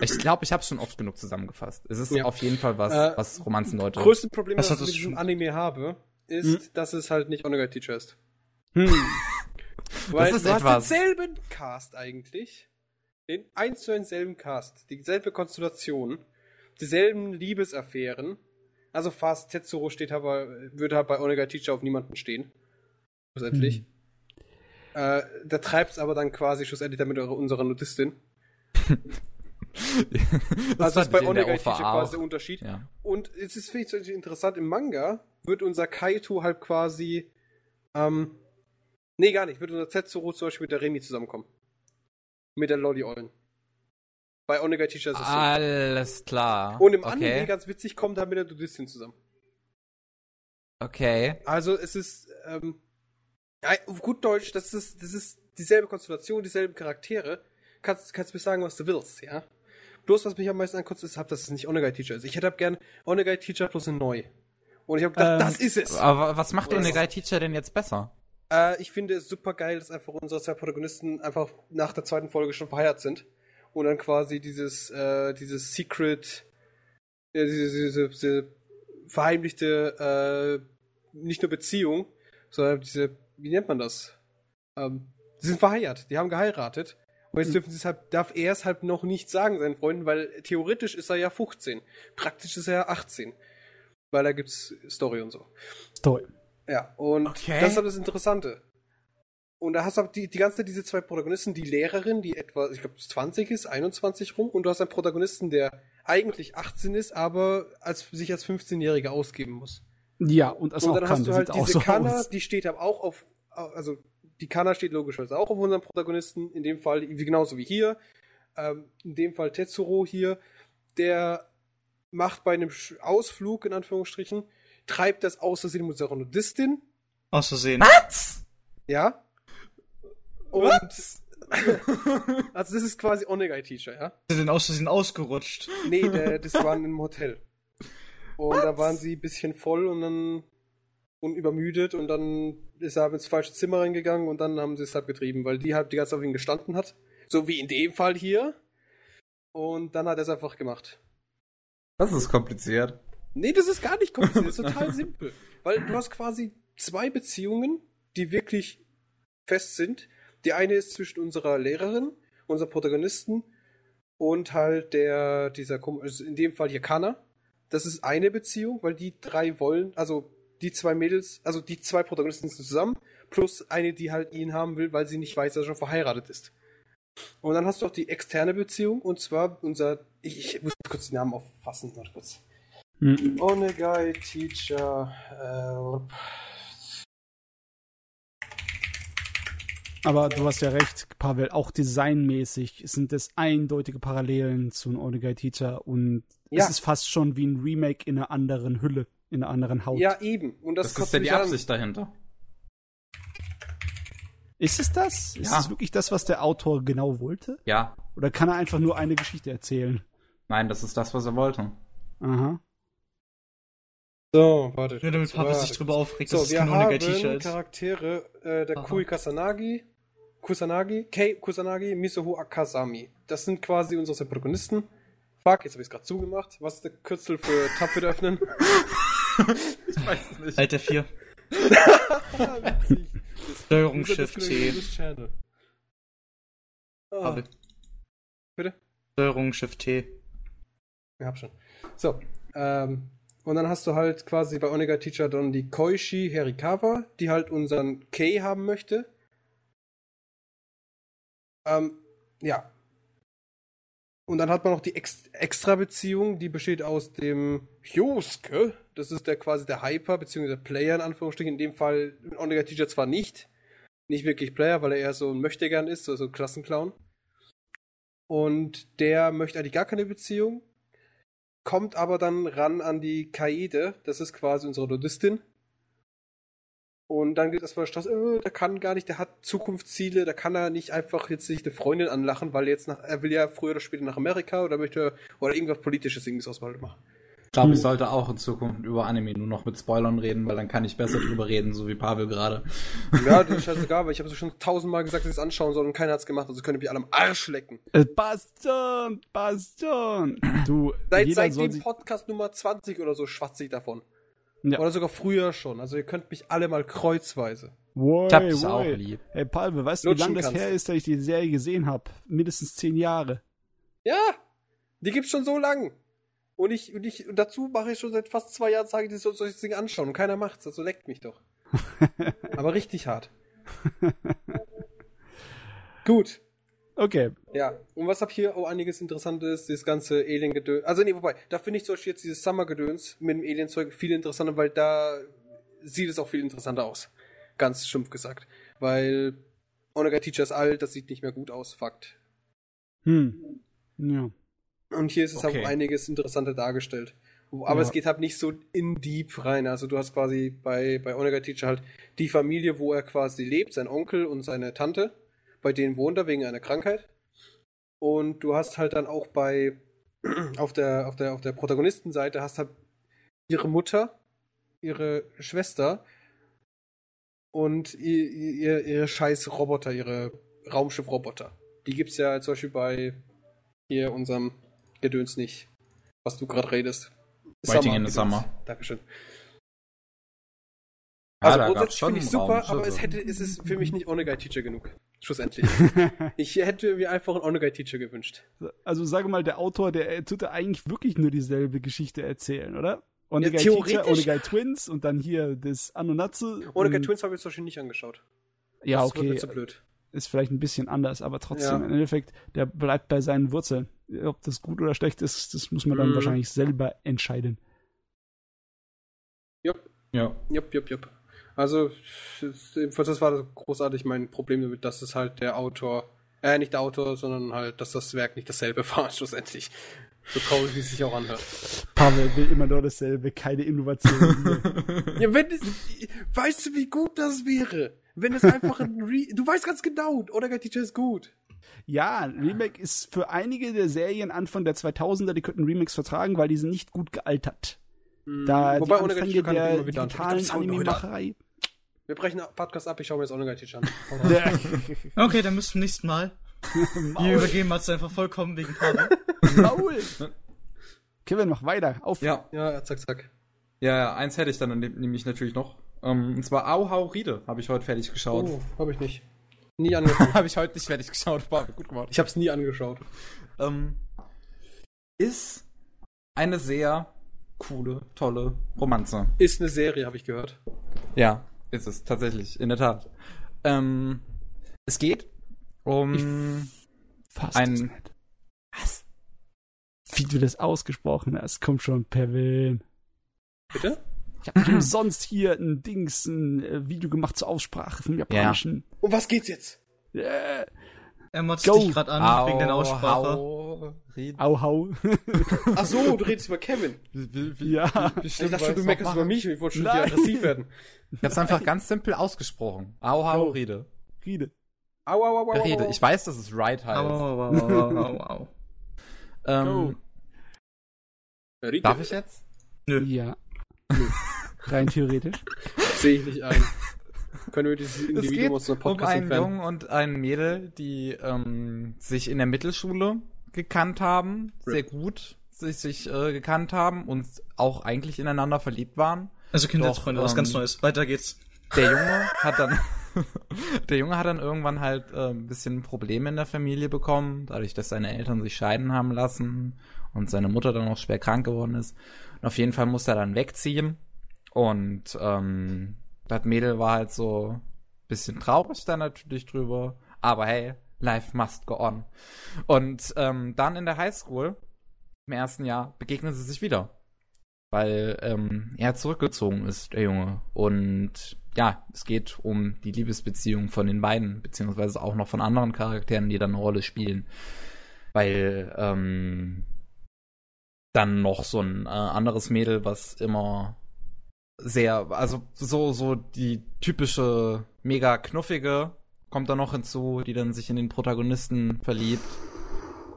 Ich glaube, ich habe schon oft genug zusammengefasst. Es ist Ja. auf jeden Fall was, Äh, was Romanzenleute. Größte Problem, Was das ich das mit diesem Anime habe, ist, dass es halt nicht Onegai Teacher ist. Hm. Weil ist du etwas. hast denselben Cast eigentlich. Den eins zu eins selben Cast. Dieselbe Konstellation. Dieselben Liebesaffären. Also fast Tetsuro steht aber, würde halt bei Onegai Teacher auf niemanden stehen. Schlussendlich. Äh, da treibt es aber dann quasi schlussendlich damit eure- unserer Nudistin. das also ist bei OVA Teacher quasi der. Unterschied. Ja. Und es ist, finde ich, interessant, im Manga wird unser Kaito halt quasi, ähm, nee, gar nicht, wird unser Tetsuro zum Beispiel mit der Remi zusammenkommen. Mit der Lolly Ollen. Bei Onegai Teacher ist es so. Alles klar. Und im okay. Anime, ganz witzig, kommt er mit der Dudistin zusammen. Okay. Also es ist, ähm, auf gut Deutsch, das ist, das ist dieselbe Konstellation, dieselben Charaktere. Kannst, kannst mir sagen, was du willst, ja? Bloß, was mich am meisten ankotzt, ist, hab, dass es nicht Onegai Teacher ist. Ich hätte hab gern Onegai Teacher plus ein Neu. Und ich habe gedacht, Ähm, das ist es. Aber was macht so. Guy Teacher denn jetzt besser? Äh, ich finde es super geil, dass einfach unsere zwei Protagonisten einfach nach der zweiten Folge schon verheiratet sind. Und dann quasi dieses, äh, dieses Secret, äh, diese, diese, diese verheimlichte, äh, nicht nur Beziehung, sondern diese, wie nennt man das? Ähm, die sind verheiratet, die haben geheiratet. Und jetzt dürfen sie es halt, darf er es halt noch nicht sagen seinen Freunden, weil theoretisch ist er ja 15. Praktisch ist er ja 18. Weil da gibt's Story und so. Toll. Ja, und Okay. das ist halt das Interessante. Und da hast du die, die ganze Zeit diese zwei Protagonisten, die Lehrerin, die etwa, ich glaube, 20 ist, 21 rum, und du hast einen Protagonisten, der eigentlich 18 ist, aber als, sich als 15-Jähriger ausgeben muss. Ja, und das und auch dann kann, hast du der halt diese so Kanna, aus. die steht aber auch auf, also die Kanna steht logischerweise auch auf unserem Protagonisten, in dem Fall wie genauso wie hier. Ähm, in dem Fall Tetsuro hier, der macht bei einem Ausflug, in Anführungsstrichen, treibt das aus Versehen mit seiner Nudistin, Aus Versehen. ja. Und also das ist quasi Onegai-Teacher, ja. Ist er denn aus Versehen ausgerutscht? Nee, der, das waren im Hotel. Und da waren sie ein bisschen voll und dann und übermüdet und dann ist er ins falsche Zimmer reingegangen und dann haben sie es halt getrieben, weil die halt die ganze Zeit auf ihn gestanden hat. So wie in dem Fall hier. Und dann hat er es einfach gemacht. Das ist kompliziert. Nee, das ist gar nicht kompliziert, das ist total simpel. Weil du hast quasi zwei Beziehungen, die wirklich fest sind. Die eine ist zwischen unserer Lehrerin, unserem Protagonisten und halt der, dieser, also in dem Fall hier Kana. Das ist eine Beziehung, weil die drei wollen, also die zwei Mädels, also die zwei Protagonisten sind zusammen, plus eine, die halt ihn haben will, weil sie nicht weiß, dass er schon verheiratet ist. Und dann hast du auch die externe Beziehung, und zwar unser, ich, ich muss kurz den Namen auffassen, warte kurz. Hm. Onegai Teacher. Äh, Aber du hast ja recht, Pavel, auch designmäßig sind es eindeutige Parallelen zu einem Onegai Teacher und Ja. es ist fast schon wie ein Remake in einer anderen Hülle, in einer anderen Haut. ja, eben. Und das, Das, ist ja die an. Absicht dahinter. Ist es das? Ist Ja. es wirklich das, was der Autor genau wollte? Ja. Oder kann er einfach nur eine Geschichte erzählen? Nein, das ist das, was er wollte. Aha. So, warte. Nur damit Papa sich warte. drüber aufregt, dass So, es wir kein haben ist. Charaktere, äh, der Aha. Kui Kasanagi, Kusanagi, Kei Kusanagi, Misoho Akasami. Das sind quasi unsere Protagonisten. Fuck, jetzt habe ich es gerade zugemacht. Was ist der Kürzel für Tab wieder öffnen? Ich weiß es nicht. Alter 4. Witzig. Steuerung Shift channel. Ah. Bitte? Steuerung Shift T. Ich hab schon. So, ähm, und dann hast du halt quasi bei Onega Teacher dann die Koishi Herikawa, die halt unseren Kei haben möchte. Ähm, ja. Und dann hat man noch die Ex Extra-Beziehung, die besteht aus dem Hyosuke, das ist der quasi der Hyper, beziehungsweise der Player in Anführungsstrichen, in dem Fall in Onega Teacher zwar nicht, nicht wirklich Player, weil er eher so ein Möchtegern ist, so so ein Klassenclown. Und der möchte eigentlich gar keine Beziehung, kommt aber dann ran an die Kaede, das ist quasi unsere Nudistin. Und dann geht erstmal Stress, äh, der kann gar nicht, der hat Zukunftsziele, da kann er nicht einfach jetzt sich eine Freundin anlachen, weil jetzt nach, er will ja früher oder später nach Amerika oder möchte, oder irgendwas politisches irgendwas aus Wald machen. Ich glaube, ich sollte auch in Zukunft über Anime nur noch mit Spoilern reden, weil dann kann ich besser drüber reden, so wie Pavel gerade. Ja, das ist scheißegal, weil ich habe es schon tausendmal gesagt, dass ich es anschauen soll und keiner hat's gemacht, also könnt ihr mich alle am Arsch lecken. Äh, passt schon. Du, Seit, seit dem Podcast Nummer 20 oder so schwatze ich davon. Ja. Oder sogar früher schon. Also ihr könnt mich alle mal kreuzweise. Woi, Ich hab dich auch lieb. Hey Palme, weißt du, wie lange das her ist, dass ich die Serie gesehen habe? Mindestens zehn Jahre. Ja, die gibt's schon so lang. Und ich, und ich, und dazu mache ich schon seit fast zwei Jahren, sage ich, das soll das Ding anschauen. Und keiner macht's, also leckt mich doch. Aber richtig hart. Gut. Okay. Ja, und was hab hier auch einiges Interessantes, das ganze Alien-Gedöns. Also nee, wobei, da finde ich zum Beispiel jetzt dieses Summer-Gedöns mit dem Alien-Zeug viel interessanter, weil da sieht es auch viel interessanter aus. Ganz stumpf gesagt. Weil Onega Teacher ist alt, das sieht nicht mehr gut aus, Fakt. Hm. Ja. Und hier ist es Okay. auch einiges interessanter dargestellt. Aber Ja. es geht halt nicht so in deep rein. Also du hast quasi bei, bei Onega Teacher halt die Familie, wo er quasi lebt, sein Onkel und seine Tante. Bei denen wohnt er wegen einer Krankheit. Und du hast halt dann auch bei auf der, auf der, auf der Protagonistenseite hast halt ihre Mutter, ihre Schwester und ihr, ihr, ihre scheiß Roboter, ihre Raumschiff-Roboter. Die gibt's ja zum Beispiel bei hier unserem Gedöns nicht, was du gerade redest. Waiting in the. Summer. Dankeschön. Ja, Also grundsätzlich finde ich Raum, super, aber es hätte, es ist für mich nicht Onegai Teacher genug. Schlussendlich. ich hätte mir einfach einen Onegai Teacher gewünscht. Also sage mal, der Autor, der tut da eigentlich wirklich nur dieselbe Geschichte erzählen, oder? Onegai Ja, Teacher, theoretisch- Onegai Twins und dann hier das Anonatsu. Ohne und- Twins habe ich zum Beispiel nicht angeschaut. Ja, Das wird okay. mir zu blöd. Ist vielleicht ein bisschen anders, aber trotzdem, Ja. im Endeffekt, der bleibt bei seinen Wurzeln. Ob das gut oder schlecht ist, das muss man dann Mhm. wahrscheinlich selber entscheiden. Ja. Jupp, jupp, jupp. Also, das- jedenfalls, das war großartig mein Problem damit, dass es halt der Autor, äh, nicht der Autor, sondern halt, dass das Werk nicht dasselbe war, schlussendlich. So traurig, wie es sich auch anhört. Pavel will immer nur dasselbe, keine Innovation. Ja, wenn es, weißt du, wie gut das wäre? Wenn es einfach ein Re du weißt ganz genau, Onegai Teacher ist gut. ja, ein Remake ist für einige der Serien Anfang der 2000er, die könnten Remakes vertragen, weil die sind nicht gut gealtert. Da Wobei die Anfänge Teacher kann ich der immer wieder anschauen. digitalen. Anime-Macherei. Wir brechen den Podcast ab, ich schaue mir jetzt Onegai Teacher an. Okay, dann bis zum nächsten Mal. Wir übergeben uns einfach vollkommen wegen Pavel. Maul. Kevin, mach weiter. Auf. Ja, ja, zack, zack. ja, ja, eins hätte ich dann nämlich natürlich noch. Ähm, und zwar Au Hau Riede habe ich heute fertig geschaut. Oh, habe ich nicht. Nie angeschaut. Habe ich heute nicht fertig geschaut, war gut gemacht. ich habe es nie angeschaut. Ähm, ist eine sehr coole, tolle Romanze. Ist eine Serie, habe ich gehört. Ja, ist es tatsächlich, in der Tat. Ähm, es geht um Ein-. Was? Wie du das ausgesprochen hast, kommt schon, Pevin. Bitte? Ich habe nicht umsonst hier ein Dings, ein äh, Video gemacht zur Aussprache vom Japanischen. Um was geht's jetzt? Yeah. Er motzt Go. dich gerade an wegen deiner Aussprache. Au, hau. Ach so, du redest über Kevin. Wie, wie, Ja. wie Ich dachte schon, du meckerst über mich. Ich wollte schon hier Nein. aggressiv werden. Ich hab's einfach ganz simpel ausgesprochen. Au, hau, Go. Riede. Riede. Au, au, au, au, Rede. au. Ich weiß, dass es right heißt. Au, au, au, au, au, au. Ähm, Rede. darf ich jetzt? Ja. Rein theoretisch. Sehe ich nicht ein. Können wir dieses Es Individuum geht aus um Podcast einen entfernen? Jungen und ein Mädel, die ähm, sich in der Mittelschule gekannt haben, sehr gut sich, sich äh, gekannt haben und auch eigentlich ineinander verliebt waren. Also Kindheitsfreunde, was ähm, ganz Neues. Weiter geht's. Der Junge hat dann der Junge hat dann irgendwann halt äh, ein bisschen Probleme in der Familie bekommen, dadurch, dass seine Eltern sich scheiden haben lassen und seine Mutter dann auch schwer krank geworden ist. Und auf jeden Fall musste er dann wegziehen. Und ähm, das Mädel war halt so ein bisschen traurig dann natürlich drüber. Aber hey, life must go on. Und ähm, dann in der Highschool, im ersten Jahr, begegnen sie sich wieder weil ähm, er zurückgezogen ist, der Junge. Und ja, es geht um die Liebesbeziehung von den beiden, beziehungsweise auch noch von anderen Charakteren, die dann eine Rolle spielen. Weil ähm, dann noch so ein äh, anderes Mädel, was immer sehr, also so, so die typische mega knuffige kommt da noch hinzu, die dann sich in den Protagonisten verliebt.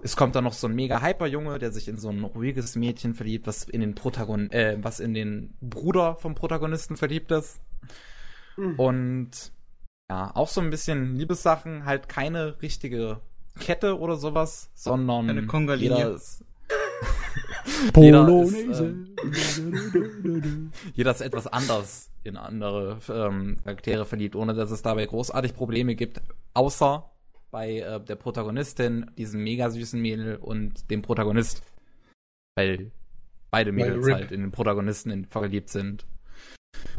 Es kommt dann noch so ein mega hyper Junge, der sich in so ein ruhiges Mädchen verliebt, was in den Protagon äh, was in den Bruder vom Protagonisten verliebt ist. Mhm. Und ja, auch so ein bisschen Liebessachen, halt keine richtige Kette oder sowas, sondern Keine Conga-Linie. jeder ist, Jeder ist, Polonaise. jeder ist etwas anders in andere ähm, Charaktere verliebt, ohne dass es dabei großartig Probleme gibt, außer bei äh, der Protagonistin, diesem mega süßen Mädel und dem Protagonist. Weil beide Mädels Rip. halt in den Protagonisten in, verliebt sind.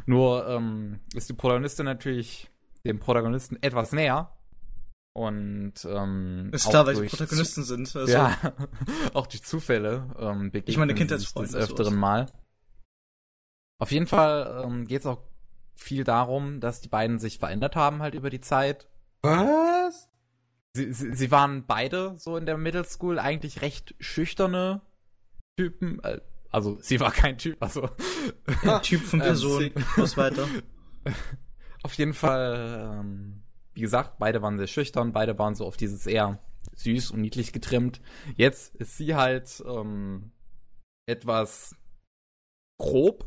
Nur ähm, ist die Protagonistin natürlich dem Protagonisten etwas näher. Und ähm, Ist auch klar, welche Protagonisten sind. Also, ja, auch durch Zufälle ähm, begegnen Ich meine, Kindheitsfreunde, des öfteren Mal. Auf jeden Fall ähm, geht es auch viel darum, dass die beiden sich verändert haben halt über die Zeit. Was? Sie, sie, sie waren beide so in der Middle School eigentlich recht schüchterne Typen. Äh, Also sie war kein Typ, also Typ von Ähm, Person. Was weiter? Auf jeden Fall, ähm, wie gesagt, beide waren sehr schüchtern, beide waren so auf dieses eher süß und niedlich getrimmt. Jetzt ist sie halt ähm, etwas grob,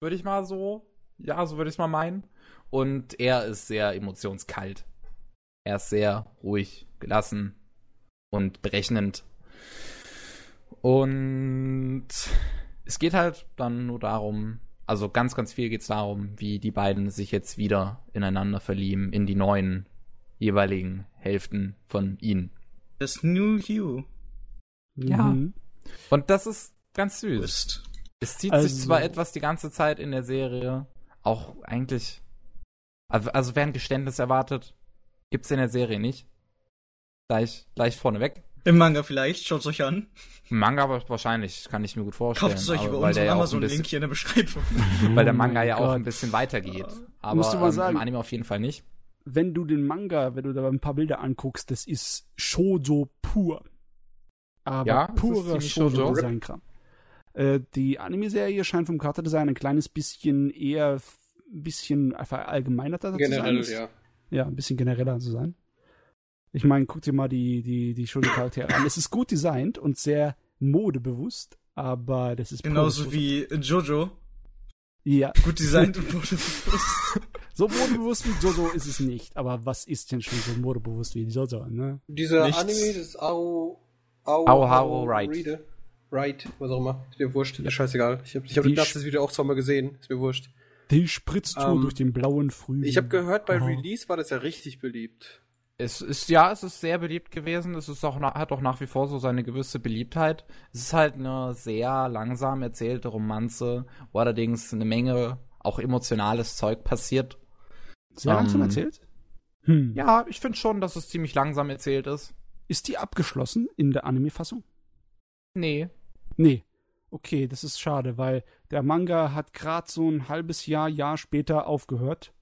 würde ich mal so, ja, so würde ich es mal meinen. Und er ist sehr emotionskalt. Er ist sehr ruhig, gelassen und berechnend. Und es geht halt dann nur darum, also ganz, ganz viel geht es darum, wie die beiden sich jetzt wieder ineinander verlieben, in die neuen jeweiligen Hälften von ihnen. Das New You Ja. Mhm. Und das ist ganz süß. ist. Es zieht Also- sich zwar etwas die ganze Zeit in der Serie, auch eigentlich. Also, also wer ein Geständnis erwartet, gibt's in der Serie nicht. Gleich, gleich vorneweg. Im Manga vielleicht, schaut euch an. Manga wa- wahrscheinlich, kann ich mir gut vorstellen. Kauft es euch aber über weil unseren auch Amazon-Link hier in der Beschreibung. Weil der Oh Manga ja auch Gott. ein bisschen weitergeht. Aber Musst du mal ähm, sagen. im Anime auf jeden Fall nicht. Wenn du den Manga, wenn du da ein paar Bilder anguckst, das ist Shoujo pur. Aber Ja, es ist purer. Shoujo-Design-Kram. Äh, die Anime-Serie scheint vom Charakterdesign ein kleines bisschen eher ein bisschen verallgemeinerter zu sein. Generell, Es- ja. Ja, ein bisschen genereller zu sein. Ich meine, guck dir mal die, die, die Shoujo-Charaktere an. Es ist gut designt und sehr modebewusst, aber das ist Genauso wie Jojo. Ja, Gut designt und wurde so modebewusst wie Jojo ist es nicht. Aber was ist denn schon so modebewusst wie Jojo, ne? Dieser Nichts. Anime, das ist Ao. Ao, Aoharu Right. Reader. Right, was auch immer. Ist mir wurscht. Ist scheißegal. Ich habe ich hab das Video auch zweimal gesehen. Ist mir wurscht. Die Spritztour Ähm, durch den blauen Frühling. Ich habe gehört, bei Aha. Release war das ja richtig beliebt. Es ist, ja, es ist sehr beliebt gewesen. Es ist auch, hat auch nach wie vor so seine gewisse Beliebtheit. Es ist halt eine sehr langsam erzählte Romanze, wo allerdings eine Menge auch emotionales Zeug passiert. Sehr langsam ähm, erzählt? Hm. Ja, ich finde schon, dass es ziemlich langsam erzählt ist. Ist die abgeschlossen in der Anime-Fassung? Nee. Nee. Okay, das ist schade, weil der Manga hat gerade so ein halbes Jahr, Jahr später aufgehört.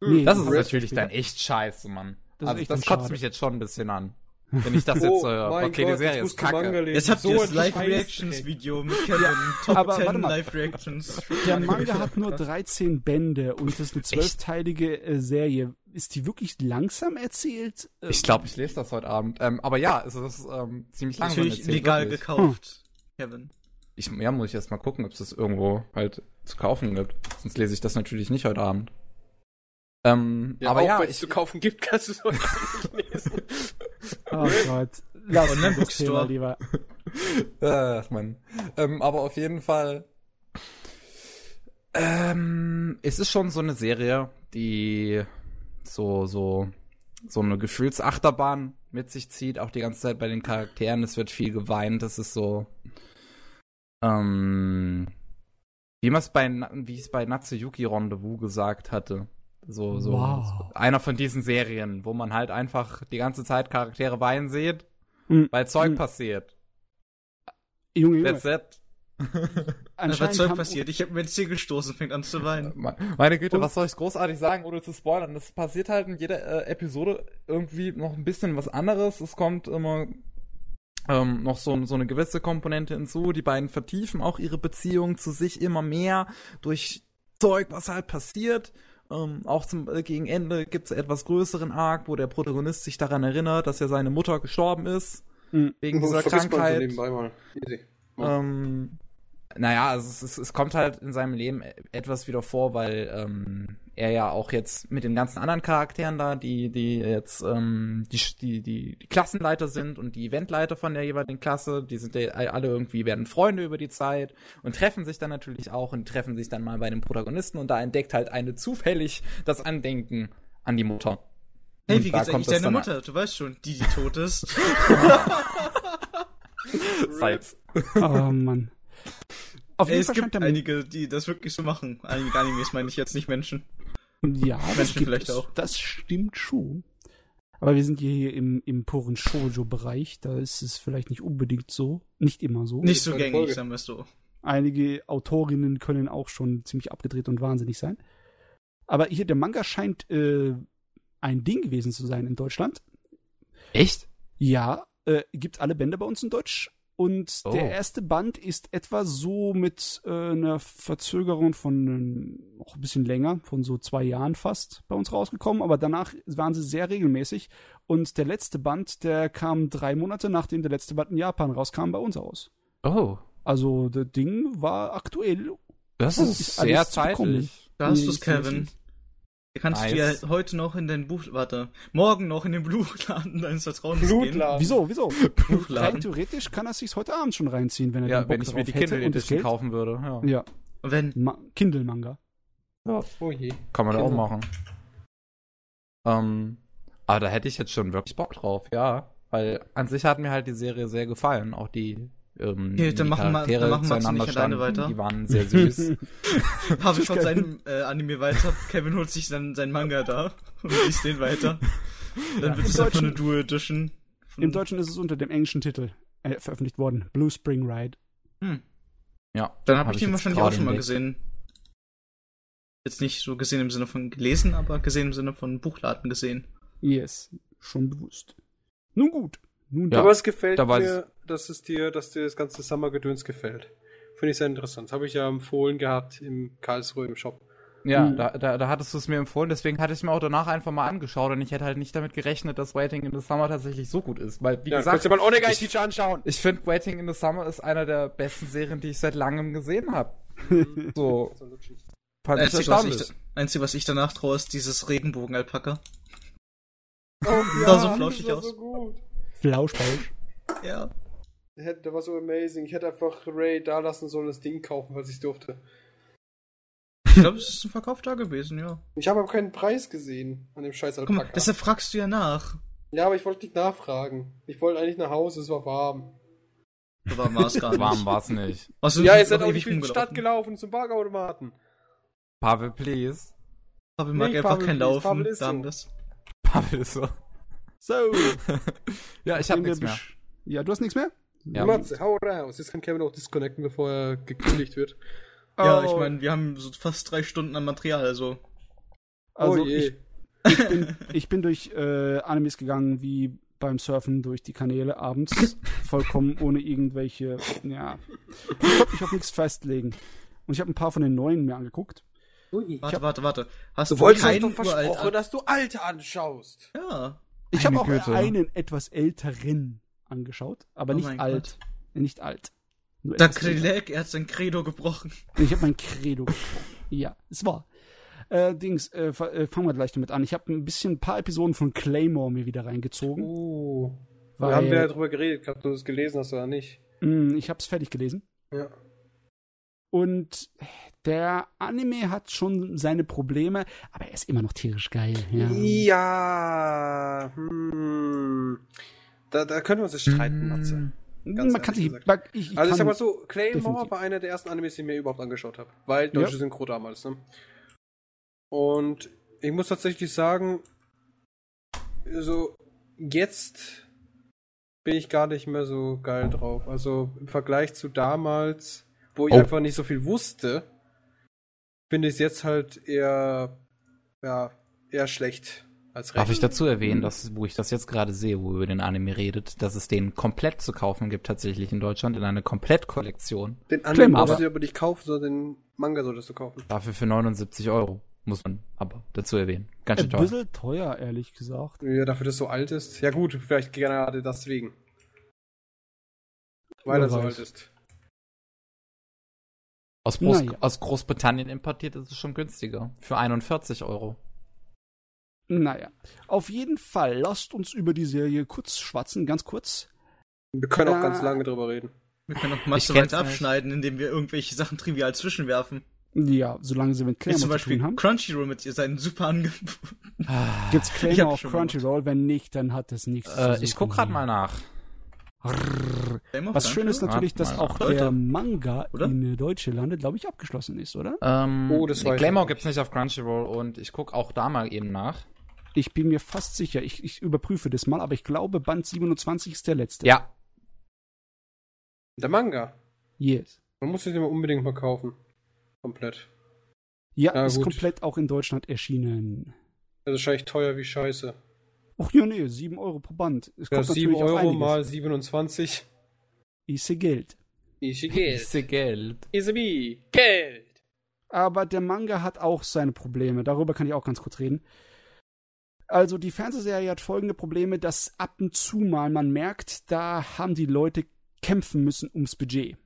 Nee, Das ist natürlich dann echt scheiße, Mann. Das also das kotzt schade. mich jetzt schon ein bisschen an. Wenn ich das jetzt höre. okay, die Serie ist kacke. Jetzt habt so ihr das ein Live-Reactions-Video mit Kevin. Top aber 10 warte mal. Live-Reactions. Der Manga hat nur 13 Bände und das ist eine zwölfteilige äh, Serie. Ist die wirklich langsam erzählt? Äh, Ich glaube, ich lese das heute Abend. Ähm, aber ja, es ist ähm, ziemlich langsam Natürlich erzählt, legal wirklich. gekauft. Kevin. Ich, ja, muss ich erst mal gucken, ob es das irgendwo halt zu kaufen gibt. Sonst lese ich das natürlich nicht heute Abend. Ähm, Ja, aber auch ja, wenn es ich, zu kaufen gibt, kannst du es auch nicht lesen. Oh Gott. Lass uns das Online-Bookstore. Thema lieber. Ach man. Ähm, aber auf jeden Fall. Ähm, es ist schon so eine Serie, die so, so, so eine Gefühlsachterbahn mit sich zieht, auch die ganze Zeit bei den Charakteren. Es wird viel geweint, es ist so. Ähm, wie man es bei, Na- wie ich es bei Natsuyuki Rendezvous gesagt hatte. So, so, Wow. so einer von diesen Serien, wo man halt einfach die ganze Zeit Charaktere weinen sieht, Hm, weil Zeug hm. passiert. Junge, Junge. That's it. Was Anscheinend Zeug passiert? Ich habe mir ins Ziel gestoßen, fängt an zu weinen. Me- Meine Güte, Und- was soll ich großartig sagen, ohne zu spoilern? Das passiert halt in jeder äh, Episode irgendwie noch ein bisschen was anderes. Es kommt immer ähm, noch so, so eine gewisse Komponente hinzu. Die beiden vertiefen auch ihre Beziehung zu sich immer mehr durch Zeug, was halt passiert. Ähm, auch zum äh, gegen Ende gibt es etwas größeren Arc, wo der Protagonist sich daran erinnert, dass ja seine Mutter gestorben ist. Hm. Wegen dieser so Krankheit. nebenbei mal. Easy. Ähm, naja, also es, es, es kommt halt in seinem Leben etwas wieder vor, weil ähm, er ja auch jetzt mit den ganzen anderen Charakteren da, die, die jetzt ähm, die, die, die, die Klassenleiter sind und die Eventleiter von der jeweiligen Klasse, die sind ja alle irgendwie, werden Freunde über die Zeit und treffen sich dann natürlich auch und treffen sich dann mal bei den Protagonisten und da entdeckt halt eine zufällig das Andenken an die Mutter. Hey, Und wie geht's kommt eigentlich deiner Mutter? Du weißt schon, die, die tot ist. Salz. Oh Mann. Auf Ey, jeden es Fall gibt einige, die das wirklich so machen. Einige Animes meine ich jetzt nicht Menschen. Ja, das gibt vielleicht es. auch. Das stimmt schon. Aber wir sind hier im, im puren Shoujo-Bereich. Da ist es vielleicht nicht unbedingt so. Nicht immer so. Nicht so gängig, Folge. sagen wir es so. Einige Autorinnen können auch schon ziemlich abgedreht und wahnsinnig sein. Aber hier, der Manga scheint äh, ein Ding gewesen zu sein in Deutschland. Echt? Ja, äh, gibt alle Bände bei uns in Deutsch. Und Oh. der erste Band ist etwa so mit äh, einer Verzögerung von ähm, auch ein bisschen länger, von so zwei Jahren fast bei uns rausgekommen. Aber danach waren sie sehr regelmäßig. Und der letzte Band, der kam drei Monate nachdem der letzte Band in Japan rauskam, bei uns aus. Oh. Also, das Ding war aktuell. Das ist, ist sehr zeitlich. Da hast Nee, du's, ist nicht Du kannst Nice. dir heute noch in den Buch, warte, morgen noch in den Blutladen deines Vertrauens Blutladen. Wieso, wieso? Rein Blutladen. theoretisch kann er sich heute Abend schon reinziehen, wenn er Ja, den Bock wenn ich mir drauf die Kindle Edition kaufen würde. Ja. Ja, wenn, Ma Kindle-Manga. Oh je. Kann man da auch machen. Ähm, aber da hätte ich jetzt schon wirklich Bock drauf, ja. Weil an sich hat mir halt die Serie sehr gefallen. Auch die, ähm, Okay, dann machen wir- dann machen wir zueinander ziemlich alleine weiter. Die waren sehr süß. Pavel schaut sein äh, Anime weiter, Kevin holt sich dann sein Manga da und liest den weiter. Dann wird Im es einfach eine Dual Edition. von- Im Deutschen ist es unter dem englischen Titel äh, veröffentlicht worden. Blue Spring Ride. Hm. ja, Dann habe hab ich den wahrscheinlich auch schon mal gesehen. Jetzt nicht so gesehen im Sinne von gelesen, aber gesehen im Sinne von Buchladen gesehen. Yes, schon bewusst. Nun gut. Nun Ja. Aber es gefällt mir, dass es dir, dass dir das ganze Summer-Gedöns gefällt. Finde ich sehr interessant. Habe ich ja empfohlen gehabt im Karlsruhe im Shop. Ja, Mhm. da, da, da hattest du es mir empfohlen, deswegen hatte ich es mir auch danach einfach mal angeschaut und ich hätte halt nicht damit gerechnet, dass Waiting in the Summer tatsächlich so gut ist. Weil, wie Ja, gesagt, kannst du mal ohne ich- Teacher anschauen. ich finde Waiting in the Summer ist einer der besten Serien, die ich seit langem gesehen habe. So, fand ich Einzige was, erstaunlich. ich, Einzige, was ich danach traue, ist dieses Regenbogen-Alpaka. Oh, Sah so flauschig aus. so gut. Flauschfausch. Ja. Der war so amazing. Ich hätte einfach Ray da lassen sollen, das Ding kaufen, falls ich durfte. Ich glaube, es ist ein Verkauf da gewesen, ja. Ich habe aber keinen Preis gesehen an dem scheiß Guck mal, Alpaka. deshalb fragst du ja nach. Ja, aber ich wollte nicht nachfragen. Ich wollte eigentlich nach Hause, es war warm. So warm war es gar nicht. Warm war's nicht. Also, ja, ihr seid auch in die Stadt gelaufen zum Parkautomaten. Pavel, please. Pavel mag Nee, einfach Pavel kein ist- Laufen. Pavel ist so. das. Pavel ist so. So. Ja, ich hab Nachdem wir nichts mehr. Ja, du hast nichts mehr? Ja. Matze, hau raus. Jetzt kann Kevin auch disconnecten, bevor er gekündigt wird. Ja, Oh. ich meine, wir haben so fast drei Stunden an Material, also. Also oh je. ich, ich, bin, ich bin durch äh, Animes gegangen, wie beim Surfen durch die Kanäle abends. vollkommen ohne irgendwelche, ja. Ich konnte mich auf nichts festlegen. Und ich habe ein paar von den neuen mir angeguckt. Warte, warte, warte. Hast Du wolltest doch versprochen, dass du alte anschaust. Ja. Ich habe auch Güte. einen etwas älteren angeschaut, aber Oh nicht alt. Nicht alt. Nur. Krilek, er hat sein Credo gebrochen. Ich habe mein Credo gesprochen. Ja, es war. Äh, Dings, äh, äh, fangen wir gleich damit an. Ich habe ein bisschen ein paar Episoden von Claymore mir wieder reingezogen. Oh. Weil, Wir haben ja drüber geredet, ob du das gelesen hast oder nicht. mh, ich habe es fertig gelesen. Ja. Und der Anime hat schon seine Probleme, aber er ist immer noch tierisch geil. Ja. Ja. Hm. Da, da können wir uns jetzt streiten, Matze. ganz Man kann sich. gesagt. Ich, ich Also ich sag mal so, Claymore definitiv. war einer der ersten Animes, die ich mir überhaupt angeschaut habe. Weil deutsche Ja. Synchro damals, ne? Und ich muss tatsächlich sagen, so jetzt bin ich gar nicht mehr so geil drauf. Also im Vergleich zu damals, wo ich Oh. einfach nicht so viel wusste, finde ich es jetzt halt eher, ja, eher schlecht als recht. Darf ich dazu erwähnen, dass, wo ich das jetzt gerade sehe, wo über den Anime redet, dass es den komplett zu kaufen gibt, tatsächlich in Deutschland, in einer Komplettkollektion. Den. Anime musst du aber nicht kaufen, sondern den Manga solltest du kaufen. Dafür für 79 Euro. Muss man aber dazu erwähnen. Ganz schön ein teuer. bisschen teuer, ehrlich gesagt. Ja, dafür, dass es so alt ist. Ja gut, vielleicht gerade deswegen. Weil er so alt ist. Aus, Groß Naja. aus Großbritannien importiert ist es schon günstiger. Für 41 Euro. Naja, auf jeden Fall, lasst uns über die Serie kurz schwatzen, ganz kurz. Wir können auch Äh, ganz lange drüber reden. Wir können auch mal Ich so kenn's weit nicht. abschneiden, indem wir irgendwelche Sachen trivial zwischenwerfen. Ja, solange sie mit Wie zum Claymore zu Beispiel tun haben. Crunchyroll mit seinen super Angebot. Gibt's Ich Claymore auf Crunchyroll? Wenn nicht, dann hat es nichts zu Äh, ich guck grad mal nach. Was schön ist natürlich, dass auch Leute. der Manga Oder? in Deutschlande, glaube ich, abgeschlossen ist, oder? Ähm, Oh, das nee, Claymore gibt's nicht auf Crunchyroll und ich guck auch da mal eben nach. Ich bin mir fast sicher, ich, ich überprüfe das mal, aber ich glaube, Band 27 ist der letzte. Ja, Der Manga. Yes. Man muss den mal unbedingt mal kaufen. Komplett. Ja, Ja, ist gut. komplett auch in Deutschland erschienen. Das ist wahrscheinlich teuer wie Scheiße. Ach ja, nee, 7 Euro pro Band. Es Ja, kommt 7 natürlich auf Euro mal 27. Ist ja Geld. Ist Ist Geld. Ist wie Geld. Aber der Manga hat auch seine Probleme. Darüber kann ich auch ganz kurz reden. Also die Fernsehserie hat folgende Probleme, dass ab und zu mal man merkt, da haben die Leute kämpfen müssen ums Budget.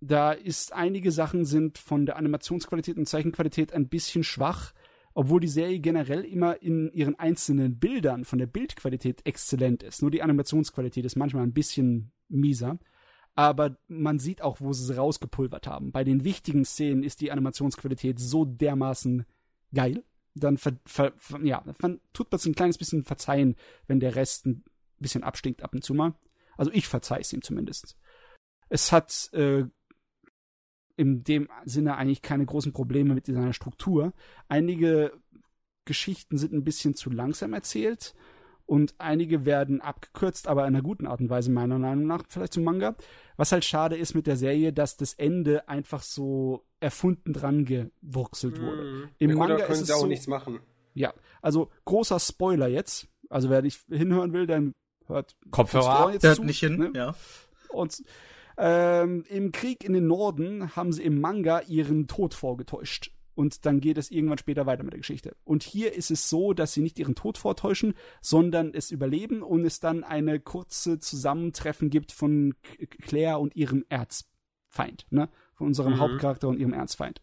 Da ist einige Sachen sind von der Animationsqualität und Zeichenqualität ein bisschen schwach, obwohl die Serie generell immer in ihren einzelnen Bildern von der Bildqualität exzellent ist. Nur die Animationsqualität ist manchmal ein bisschen mieser. Aber man sieht auch, wo sie sie rausgepulvert haben. Bei den wichtigen Szenen ist die Animationsqualität so dermaßen geil. Dann ver, ver, ja, man tut man es ein kleines bisschen verzeihen, wenn der Rest ein bisschen abstinkt ab und zu mal. Also ich verzeih's ihm zumindest. Es hat äh, in dem Sinne eigentlich keine großen Probleme mit seiner Struktur. Einige Geschichten sind ein bisschen zu langsam erzählt und einige werden abgekürzt, aber in einer guten Art und Weise, meiner Meinung nach, vielleicht zum Manga. Was halt schade ist mit der Serie, dass das Ende einfach so erfunden dran gewurzelt wurde. Mhm. Im Ja, Manga können ist es sie auch so, nichts machen. Ja, also großer Spoiler jetzt. Also wer nicht hinhören will, dann hört Kopfhörer ab. jetzt Hört zu, nicht hin, ne? ja. Und ähm, im Krieg in den Norden haben sie im Manga ihren Tod vorgetäuscht. Und dann geht es irgendwann später weiter mit der Geschichte. Und hier ist es so, dass sie nicht ihren Tod vortäuschen, sondern es überleben und es dann eine kurze Zusammentreffen gibt von Claire und ihrem Erzfeind, ne? Von unserem Mhm. Hauptcharakter und ihrem Erzfeind.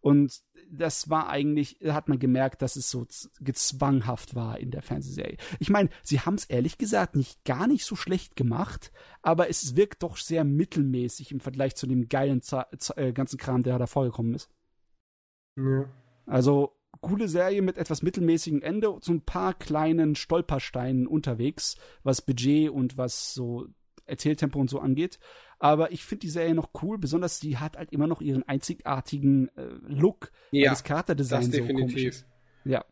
Und das war eigentlich, da hat man gemerkt, dass es so z- gezwanghaft war in der Fernsehserie. Ich meine, sie haben es ehrlich gesagt nicht gar nicht so schlecht gemacht, aber es wirkt doch sehr mittelmäßig im Vergleich zu dem geilen Za Z äh, ganzen Kram, der da vorgekommen ist. Ja. Also coole Serie mit etwas mittelmäßigem Ende, so ein paar kleinen Stolpersteinen unterwegs, was Budget und was so Erzähltempo und so angeht. Aber ich finde die Serie noch cool, besonders sie hat halt immer noch ihren einzigartigen äh, Look, Ja, das Charakterdesign das so komisch definitiv. ist. Ja.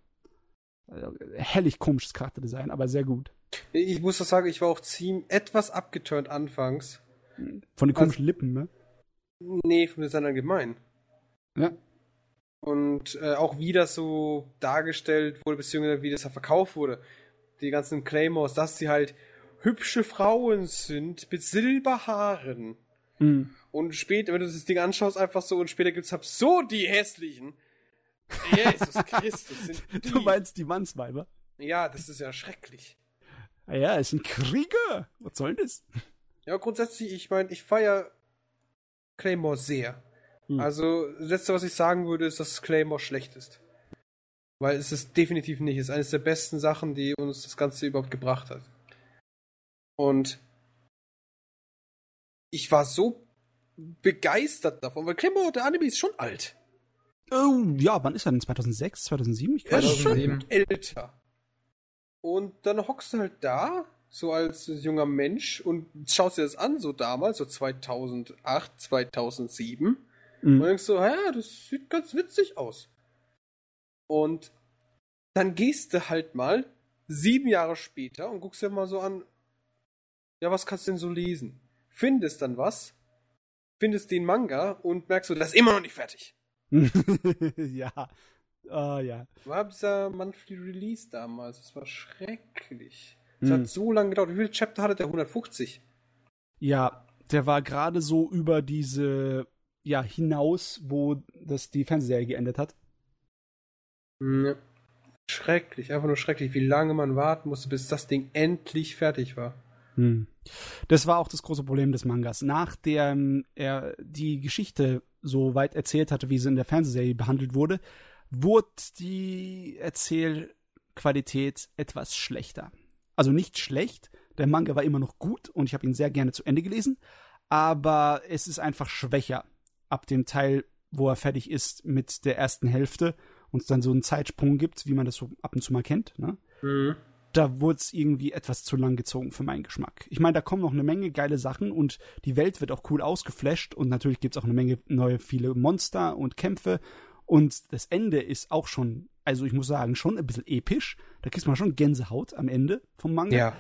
Also, hellig komisches Charakterdesign, aber sehr gut. Ich muss doch sagen, ich war auch ziemlich etwas abgeturnt anfangs. Von den Also- komischen Lippen, ne? Nee, vom Design allgemein. Ja. Und äh, auch wie das so dargestellt wurde, beziehungsweise wie das da verkauft wurde. Die ganzen Claymores, dass sie halt hübsche Frauen sind mit Silberhaaren. Mhm. Und später, wenn du das Ding anschaust, einfach so, und später gibt's halt so die hässlichen. Jesus Christus, sind die. Du meinst die Mannsweiber? ja, das ist ja schrecklich. Ah ja, es sind Krieger. Was soll denn das? Ja, grundsätzlich, ich meine, ich feiere Claymore sehr. Hm. Also, das Letzte, was ich sagen würde, ist, dass Claymore schlecht ist. Weil es ist definitiv nicht. Es ist eines der besten Sachen, die uns das Ganze überhaupt gebracht hat. Und ich war so begeistert davon, weil Claymore, der Anime ist schon alt. Oh, ja, wann ist er denn? 2006, 2007? Ich Er weiß ist schon 2007. älter. Und dann hockst du halt da, so als junger Mensch, und schaust dir das an, so damals, so 2008, 2007. Und Mhm. denkst so, ja, das sieht ganz witzig aus. Und dann gehst du halt mal sieben Jahre später und guckst dir mal so an, ja, was kannst du denn so lesen? Findest dann was, findest den Manga und merkst so, das ist immer noch nicht fertig. ja. Ah, ja. War dieser Monthly Release damals, das war schrecklich. Es Hm. hat so lange gedauert. Wie viele Chapter hatte der? 150? Ja, der war gerade so über diese, ja, hinaus, wo das die Fernsehserie geendet hat. Ja. Schrecklich, einfach nur schrecklich, wie lange man warten musste, bis das Ding endlich fertig war. Hm. Das war auch das große Problem des Mangas. Nachdem er die Geschichte so weit erzählt hatte, wie sie in der Fernsehserie behandelt wurde, wurde die Erzählqualität etwas schlechter. Also nicht schlecht, der Manga war immer noch gut und ich habe ihn sehr gerne zu Ende gelesen, aber es ist einfach schwächer ab dem Teil, wo er fertig ist mit der ersten Hälfte und es dann so einen Zeitsprung gibt, wie man das so ab und zu mal kennt. Ne? da wurde es irgendwie etwas zu lang gezogen für meinen Geschmack. Ich meine, da kommen noch eine Menge geile Sachen und die Welt wird auch cool ausgeflasht und natürlich gibt es auch eine Menge neue, viele Monster und Kämpfe und das Ende ist auch schon, also ich muss sagen, schon ein bisschen episch. Da kriegst man schon Gänsehaut am Ende vom Manga. Ja.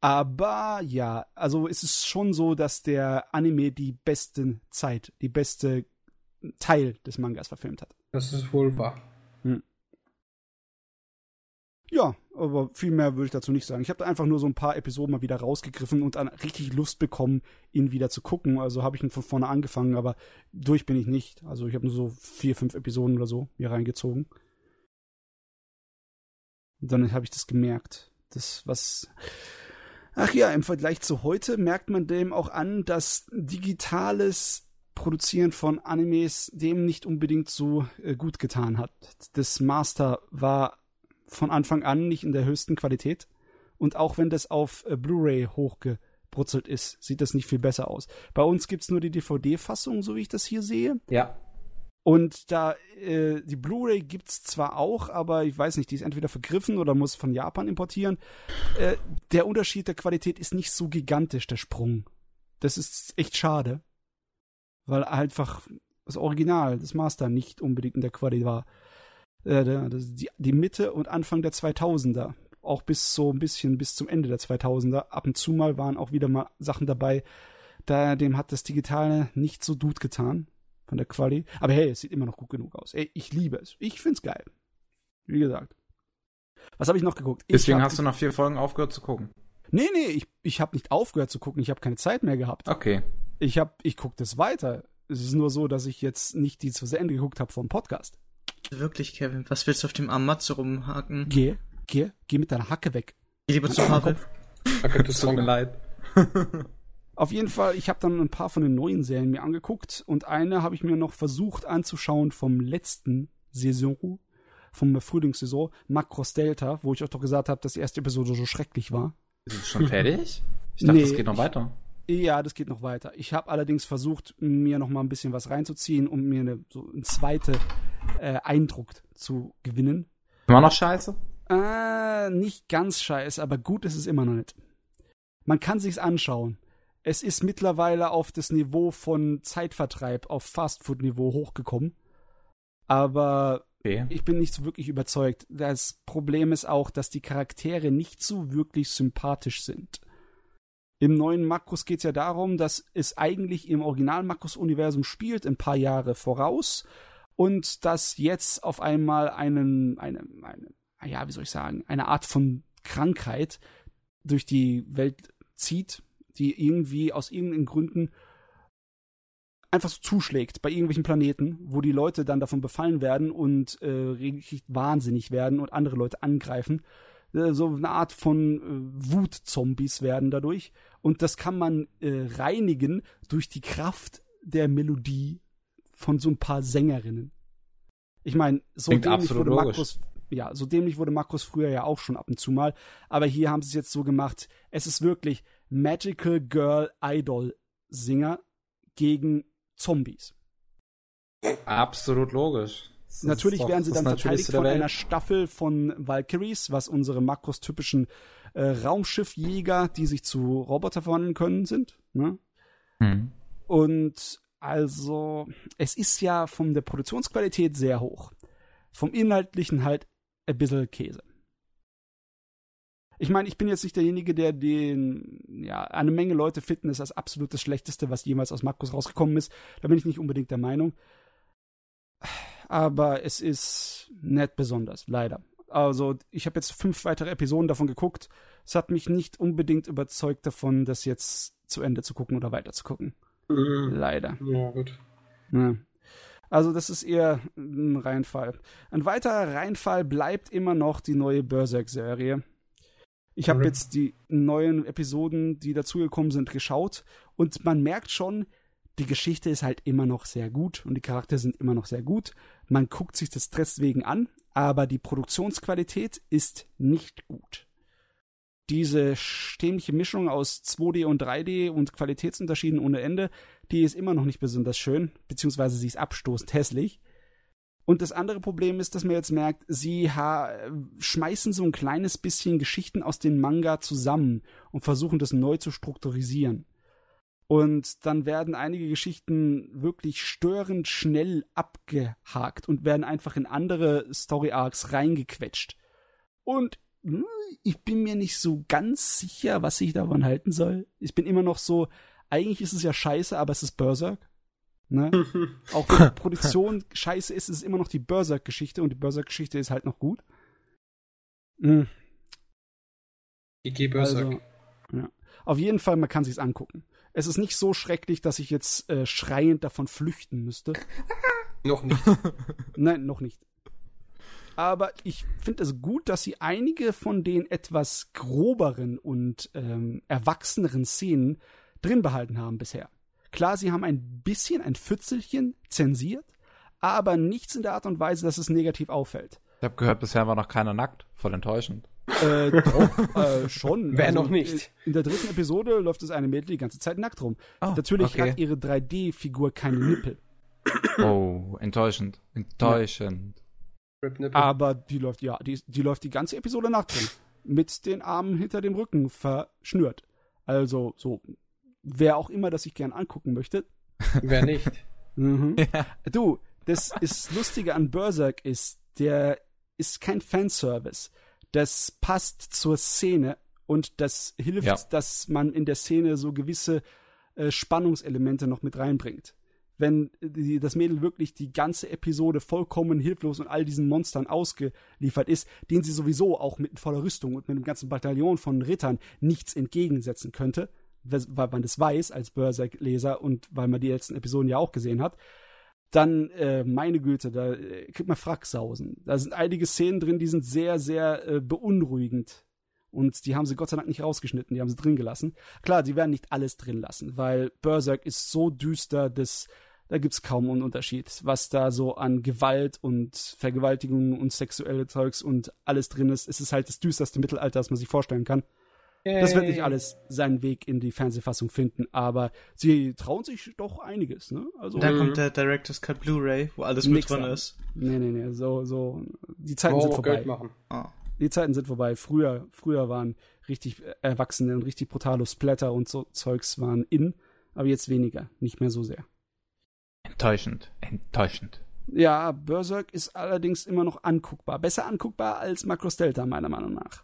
Aber ja, also es ist schon so, dass der Anime die beste Zeit, die beste Teil des Mangas verfilmt hat. Das ist wohl wahr. Ja, aber viel mehr würde ich dazu nicht sagen. Ich habe da einfach nur so ein paar Episoden mal wieder rausgegriffen und dann richtig Lust bekommen, ihn wieder zu gucken. Also habe ich ihn von vorne angefangen, aber durch bin ich nicht. Also ich habe nur so vier, fünf Episoden oder so hier reingezogen. Und dann habe ich das gemerkt. Das, was. Ach ja, im Vergleich zu heute merkt man dem auch an, dass digitales Produzieren von Animes dem nicht unbedingt so äh, gut getan hat. Das Master war von Anfang an nicht in der höchsten Qualität. Und auch wenn das auf äh, Blu-ray hochgebrutzelt ist, sieht das nicht viel besser aus. Bei uns gibt's nur die DVD-Fassung, so wie ich das hier sehe. Ja. Und da, äh, die Blu-ray gibt's zwar auch, aber ich weiß nicht, die ist entweder vergriffen oder muss von Japan importieren. Äh, der Unterschied der Qualität ist nicht so gigantisch, der Sprung. das ist echt schade, weil einfach das Original, das Master nicht unbedingt in der Quali war. Äh, die, die Mitte und Anfang der 2000er, auch bis so ein bisschen bis zum Ende der 2000er, ab und zu mal waren auch wieder mal Sachen dabei, da dem hat das Digitale nicht so gut getan von der Quali. Aber hey, es sieht immer noch gut genug aus. Ey, ich liebe es. Ich find's geil. Wie gesagt. Was habe ich noch geguckt? Deswegen hab, hast du nach vier Folgen aufgehört zu gucken. Nee, nee, ich, ich habe nicht aufgehört zu gucken. Ich habe keine Zeit mehr gehabt. Okay. Ich hab, ich gucke das weiter. Es ist nur so, dass ich jetzt nicht die zu Ende geguckt habe vom Podcast. Wirklich, Kevin, was willst du auf dem Amatze rumhaken? Geh, geh, geh mit deiner Hacke weg. Geh lieber zu Pavel. Es tut mir leid. Auf jeden Fall, ich habe dann ein paar von den neuen Serien mir angeguckt und eine habe ich mir noch versucht anzuschauen vom letzten Saison, vom Frühlingssaison, Macross Delta, wo ich euch doch gesagt habe, dass die erste Episode so schrecklich war. Ist es schon fertig? Ich dachte, Nee, es geht noch ich- weiter. Ja, das geht noch weiter. Ich habe allerdings versucht, mir noch mal ein bisschen was reinzuziehen, um mir eine, so einen zweiten äh, Eindruck zu gewinnen. Immer noch scheiße? Äh, nicht ganz scheiße, aber gut ist es immer noch nicht. Man kann sich's anschauen. Es ist mittlerweile auf das Niveau von Zeitvertreib, auf Fastfood-Niveau hochgekommen. Aber Okay. ich bin nicht so wirklich überzeugt. Das Problem ist auch, dass die Charaktere nicht so wirklich sympathisch sind. Im neuen Makros geht es ja darum, dass es eigentlich im Original-Makros-Universum spielt, ein paar Jahre voraus, und dass jetzt auf einmal einen, eine, eine, ja, wie soll ich sagen, eine Art von Krankheit durch die Welt zieht, die irgendwie aus irgendeinen Gründen einfach so zuschlägt bei irgendwelchen Planeten, wo die Leute dann davon befallen werden und äh, richtig wahnsinnig werden und andere Leute angreifen. Äh, so eine Art von äh, Wutzombies werden dadurch. Und das kann man äh, reinigen durch die Kraft der Melodie von so ein paar Sängerinnen. Ich meine, so Klingt dämlich wurde. Makros, ja, so dämlich wurde Makros früher ja auch schon ab und zu mal. Aber hier haben sie es jetzt so gemacht. Es ist wirklich Magical Girl Idol Singer gegen Zombies. Absolut logisch. Das Natürlich doch werden sie dann verteidigt von Welt. einer Staffel von Valkyries, was unsere makrostypischen äh, Raumschiffjäger, die sich zu Roboter verwandeln können, sind. Ne? Hm. Und also, es ist ja von der Produktionsqualität sehr hoch. Vom Inhaltlichen halt ein bisschen Käse. Ich meine, ich bin jetzt nicht derjenige, der den, ja, eine Menge Leute finden es als absolut das Schlechteste, was jemals aus Makros rausgekommen ist. Da bin ich nicht unbedingt der Meinung. Aber es ist nicht besonders, leider. Also, ich habe jetzt fünf weitere Episoden davon geguckt. Es hat mich nicht unbedingt überzeugt davon, das jetzt zu Ende zu gucken oder weiter zu gucken. Mhm. Leider. Ja, gut. Ja. Also das ist eher ein Reinfall. Ein weiterer Reinfall bleibt immer noch die neue Berserk-Serie. Ich habe jetzt die neuen Episoden, die dazugekommen sind, geschaut und man merkt schon, die Geschichte ist halt immer noch sehr gut und die Charaktere sind immer noch sehr gut. Man guckt sich das deswegen an, aber die Produktionsqualität ist nicht gut. Diese dämliche Mischung aus 2D und 3D und Qualitätsunterschieden ohne Ende, die ist immer noch nicht besonders schön, beziehungsweise sie ist abstoßend hässlich. Und das andere Problem ist, dass man jetzt merkt, sie schmeißen so ein kleines bisschen Geschichten aus dem Manga zusammen und versuchen das neu zu strukturisieren. Und dann werden einige Geschichten wirklich störend schnell abgehakt und werden einfach in andere Story Arcs reingequetscht. Und hm, ich bin mir nicht so ganz sicher, was ich davon halten soll. Ich bin immer noch so, eigentlich ist es ja scheiße, aber es ist Berserk. Ne? Auch wenn die Produktion scheiße ist, ist es immer noch die Berserk-Geschichte und die Berserk-Geschichte ist halt noch gut. Mhm. IG Berserk. Also, ja. Auf jeden Fall, man kann sich's angucken. Es ist nicht so schrecklich, dass ich jetzt äh, schreiend davon flüchten müsste. Noch nicht. Nein, noch nicht. Aber ich finde es gut, dass sie einige von den etwas groberen und ähm, erwachseneren Szenen drin behalten haben bisher. Klar, sie haben ein bisschen ein Pfützelchen zensiert, aber nichts in der Art und Weise, dass es negativ auffällt. Ich habe gehört, bisher war noch keiner nackt. Voll enttäuschend. Äh, doch, äh, schon. Wer noch nicht? In der dritten Episode läuft es eine Mädel die ganze Zeit nackt rum. Oh, Natürlich okay. hat ihre 3D-Figur keine Nippel, Oh, enttäuschend. Enttäuschend. Nipple. aber die läuft, ja, die, die läuft die ganze Episode nackt rum. Mit den Armen hinter dem Rücken verschnürt. Also so wer auch immer das sich gern angucken möchte. Wer nicht? Mhm. Ja. Du, das ist Lustige an Berserk ist, der ist kein Fanservice. Das passt zur Szene und das hilft, Ja. dass man in der Szene so gewisse äh, Spannungselemente noch mit reinbringt. Wenn die, das Mädel wirklich die ganze Episode vollkommen hilflos und all diesen Monstern ausgeliefert ist, denen sie sowieso auch mit voller Rüstung und mit einem ganzen Bataillon von Rittern nichts entgegensetzen könnte, weil man das weiß als Berserk-Leser und weil man die letzten Episoden ja auch gesehen hat, dann, äh, meine Güte, da äh, kriegt man Fracksausen. Da sind einige Szenen drin, die sind sehr, sehr äh, beunruhigend. Und die haben sie Gott sei Dank nicht rausgeschnitten, die haben sie drin gelassen. Klar, sie werden nicht alles drin lassen, weil Berserk ist so düster, dass da gibt's kaum einen Unterschied, was da so an Gewalt und Vergewaltigung und sexuelle Zeugs und alles drin ist. Es ist halt das düsterste Mittelalter, das man sich vorstellen kann. Das wird nicht alles seinen Weg in die Fernsehfassung finden, aber sie trauen sich doch einiges, ne? Also Da Mhm. kommt der Director's Cut Blu-ray, wo alles mit drin ist. nee, nee, nee, so so die Zeiten Warum sind vorbei. Geld machen. Ah. Die Zeiten sind vorbei. Früher früher waren richtig Erwachsene und richtig brutale Splatter und so Zeugs waren in, aber jetzt weniger, nicht mehr so sehr. Enttäuschend, enttäuschend. Ja, Berserk ist allerdings immer noch anguckbar. Besser anguckbar als Macross Delta, meiner Meinung nach.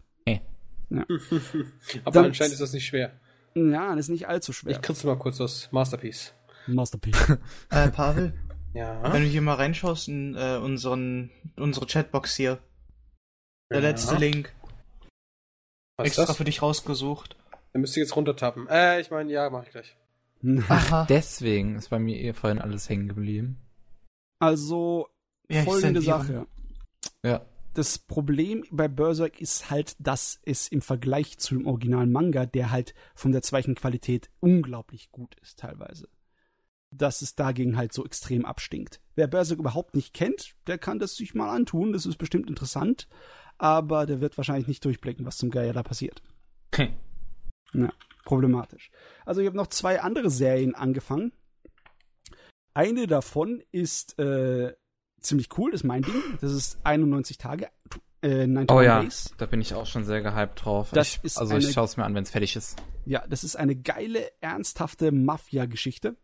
Aber Dann- anscheinend ist das nicht schwer. Ja, das ist nicht allzu schwer. Ich kritzel mal kurz das Masterpiece. Masterpiece. Äh, Pavel, Ja. wenn du hier mal reinschaust in äh, unseren, unsere Chatbox hier, der Ja. letzte Link, Was ist extra das? für dich rausgesucht. Dann müsst ihr jetzt runtertappen. Äh, ich meine, ja, mach ich gleich. Aha. Deswegen ist bei mir eh vorhin alles hängen geblieben. Also, Ja, ich folgende. Sache. Ja. Das Problem bei Berserk ist halt, dass es im Vergleich zu dem originalen Manga, der halt von der Zeichenqualität unglaublich gut ist teilweise, dass es dagegen halt so extrem abstinkt. Wer Berserk überhaupt nicht kennt, der kann das sich mal antun, das ist bestimmt interessant, aber der wird wahrscheinlich nicht durchblicken, was zum Geier da passiert. Ja, problematisch. Also ich habe noch zwei andere Serien angefangen. Eine davon ist äh, ziemlich cool, ist mein Ding. Das ist 91 Tage, äh, 91 Oh ja, Days. da bin ich auch schon sehr gehypt drauf. Das ich, ist also eine- ich schaue es mir an, wenn es fertig ist. Ja, das ist eine geile, ernsthafte Mafia-Geschichte.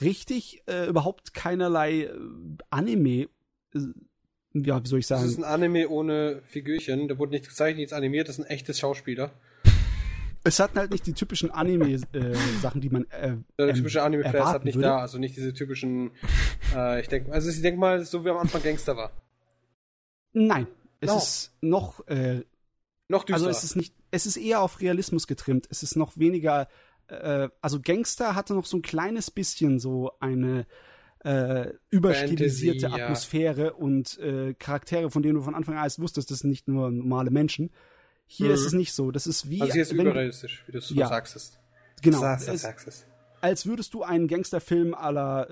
Richtig, äh, überhaupt keinerlei äh, Anime, äh, ja, wie soll ich Das sagen? ist ein Anime ohne Figürchen. Da wurde nichts gezeichnet, nichts animiert. Das sind echte Schauspieler. Es hat halt nicht die typischen Anime-Sachen, die man äh, Der ähm, typische Anime-Flair halt nicht würde. da. Also nicht diese typischen. Äh, ich denke, also ich denke mal, so wie am Anfang Gangster war. Nein, es No. ist noch äh, Noch düsterer. Also es ist nicht, es ist eher auf Realismus getrimmt. Es ist noch weniger, äh, also Gangster hatte noch so ein kleines bisschen so eine äh, überstilisierte Fantasy, ja. Atmosphäre und äh, Charaktere, von denen du von Anfang an erst wusstest, das sind nicht nur normale Menschen. Hier Mhm. ist es nicht so. Das ist wie, also hier ist wenn überrealistisch, wie du es so Ja. sagst. es. genau, Sagst, es, sagst es. als würdest du einen Gangsterfilm à la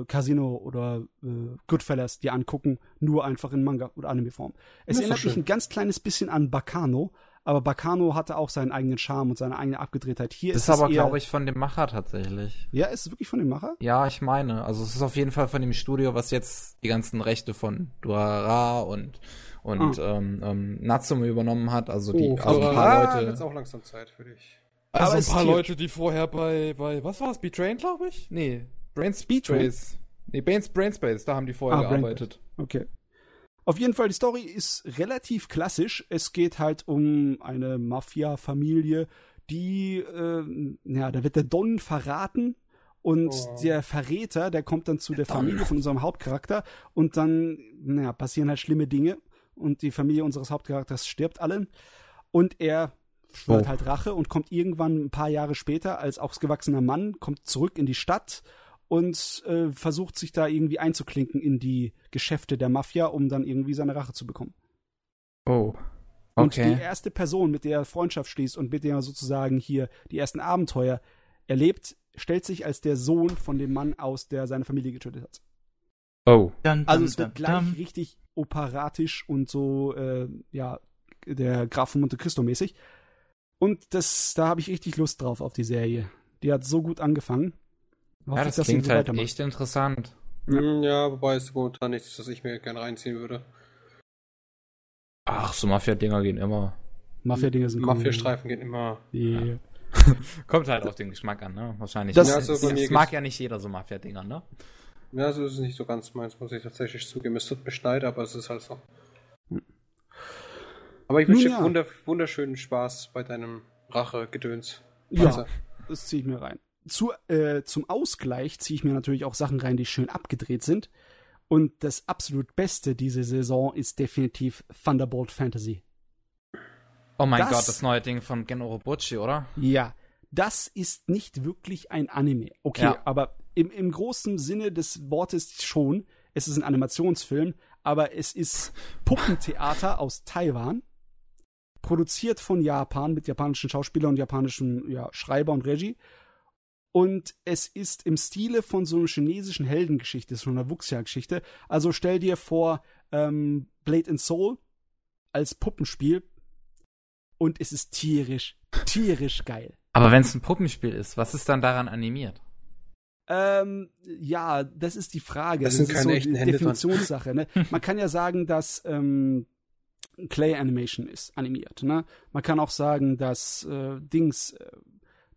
äh, Casino oder äh, Goodfellas dir angucken, nur einfach in Manga- oder Anime-Form. Es erinnert mich ein ganz kleines bisschen an Bacano, aber Bacano hatte auch seinen eigenen Charme und seine eigene Abgedrehtheit. Hier Das ist ist aber, glaube ich, von dem Macher tatsächlich. Ja, ist es wirklich von dem Macher? Ja, ich meine. Also es ist auf jeden Fall von dem Studio, was jetzt die ganzen Rechte von Duara und und ähm, ähm, Natsume übernommen hat. Also die Oh, also ein aber paar wird's Leute. auch langsam Zeit für dich. Aber Also es ein paar Leute, die vorher bei bei was war es? Betrain, glaube ich? Nee, Betrain? Brainspace. Nee, Brains, Brainspace, da haben die vorher Ah, Brain- gearbeitet. Okay. Auf jeden Fall, die Story ist relativ klassisch. Es geht halt um eine Mafia-Familie, die, äh, ja, da wird der Don verraten und Oh. der Verräter, der kommt dann zu der Familie von unserem Hauptcharakter und dann, naja, passieren halt schlimme Dinge und die Familie unseres Hauptcharakters stirbt alle und er schwört Oh. halt Rache und kommt irgendwann ein paar Jahre später als ausgewachsener Mann, kommt zurück in die Stadt und äh, versucht sich da irgendwie einzuklinken in die Geschäfte der Mafia, um dann irgendwie seine Rache zu bekommen. Oh. Und die Okay. erste Person, mit der er Freundschaft schließt und mit der er sozusagen hier die ersten Abenteuer erlebt, stellt sich als der Sohn von dem Mann aus, der seine Familie getötet hat. Oh. Dun, Also dun, es wird gleich richtig operatisch und so, äh, ja, der Graf von Monte Cristo mäßig. Und das, da habe ich richtig Lust drauf auf die Serie. Die hat so gut angefangen. Hoffe Ja, ich, das sie klingt halt echt interessant. Ja. Hm, Ja, wobei es momentan nichts, das ich mir gerne reinziehen würde. Ach, so Mafia-Dinger gehen immer. Mafia-Dinge sind cool. Mafia-Streifen gehen immer. Yeah. Kommt halt auf den Geschmack an, ne? Wahrscheinlich. Das- Das, Ja, also das mir mag ja nicht jeder so Mafia-Dinger, ne? Ja, so ist es nicht so ganz meins, muss ich tatsächlich zugeben. Es tut mir leid, aber es ist halt so. Aber ich wünsche dir ja. wunder wunderschönen Spaß bei deinem Rache-Gedöns. Ja, das ziehe ich mir rein. Zu, äh, zum Ausgleich ziehe ich mir natürlich auch Sachen rein, die schön abgedreht sind. Und das absolut Beste diese Saison ist definitiv Thunderbolt Fantasy. Oh mein Das- Gott, das neue Ding von Gen Orobuchi, oder? Ja, das ist nicht wirklich ein Anime. Okay, Ja. aber im, im großen Sinne des Wortes schon. Es ist ein Animationsfilm, aber es ist Puppentheater aus Taiwan, produziert von Japan mit japanischen Schauspielern und japanischen ja, Schreiber und Regie. Und es ist im Stile von so einer chinesischen Heldengeschichte, so einer Wuxia-Geschichte. Also stell dir vor, ähm, Blade and Soul als Puppenspiel. Und es ist tierisch, tierisch geil. Aber wenn es ein Puppenspiel ist, was ist dann daran animiert? Ähm, ja, das ist die Frage. Das sind ist keine so dran. Definitionssache. Ne? Man kann ja sagen, dass ähm, Clay Animation ist animiert. Ne? Man kann auch sagen, dass äh, Dings äh,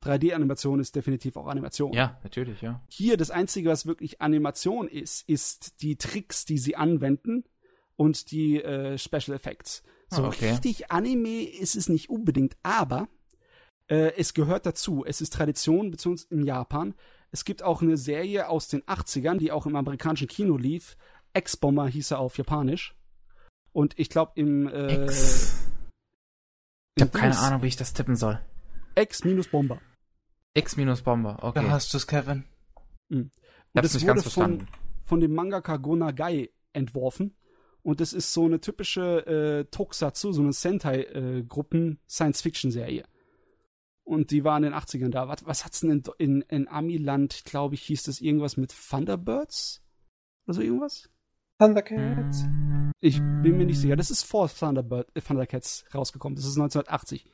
3D-Animation ist definitiv auch Animation. Ja, natürlich, ja. Hier das Einzige, was wirklich Animation ist, ist die Tricks, die sie anwenden und die äh, Special Effects. So Ah, okay. richtig Anime ist es nicht unbedingt, aber äh, es gehört dazu. Es ist Tradition, beziehungsweise in Japan. Es gibt auch eine Serie aus den 80ern, die auch im amerikanischen Kino lief. X-Bomber hieß er auf Japanisch. Und ich glaube im äh, X. Ich habe keine Ahnung, wie ich das tippen soll. X minus Bomber. X minus Bomber, okay. Da hast du's, Kevin. Und ich hab's das nicht wurde ganz von, verstanden. von dem Mangaka Gonagai entworfen. Und das ist so eine typische äh, Tokusatsu, so eine Sentai-Gruppen-Science-Fiction-Serie. Und die war in den 80ern da. Was, was hat's denn in, in, in Amiland, glaube ich, hieß das irgendwas mit Thunderbirds? Oder so irgendwas? Thundercats. Ich bin mir nicht sicher. Das ist vor Thunderbird, äh, Thundercats rausgekommen. Das ist 1980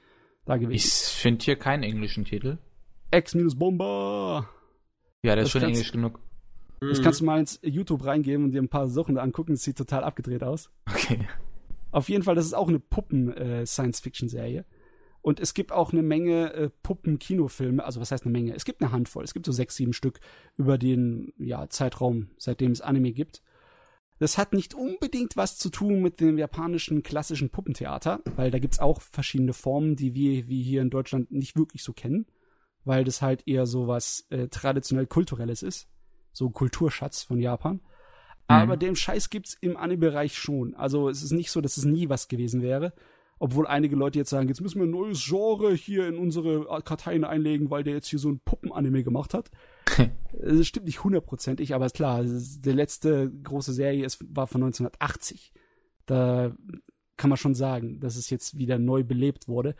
da gewesen. Ich finde hier keinen englischen Titel. X-Bomber. Ja, der Das ist schon kannst- englisch genug. Das kannst du mal ins YouTube reingeben und dir ein paar Sachen angucken. Das sieht total abgedreht aus. Okay. Auf jeden Fall, das ist auch eine Puppen-Science-Fiction-Serie. Und es gibt auch eine Menge äh, Puppen-Kinofilme, also was heißt eine Menge? Es gibt eine Handvoll, es gibt so sechs, sieben Stück über den ja, Zeitraum, seitdem es Anime gibt. Das hat nicht unbedingt was zu tun mit dem japanischen klassischen Puppentheater, weil da gibt's auch verschiedene Formen, die wir wie hier in Deutschland nicht wirklich so kennen, weil das halt eher so was äh, traditionell kulturelles ist, so ein Kulturschatz von Japan. Aber den Scheiß gibt's im Anime-Bereich schon. Also es ist nicht so, dass es nie was gewesen wäre. Obwohl einige Leute jetzt sagen, jetzt müssen wir ein neues Genre hier in unsere Karteien einlegen, weil der jetzt hier so ein Puppen-Anime gemacht hat. Das stimmt nicht hundertprozentig, aber ist klar, die letzte große Serie ist, war von 1980. Da kann man schon sagen, dass es jetzt wieder neu belebt wurde.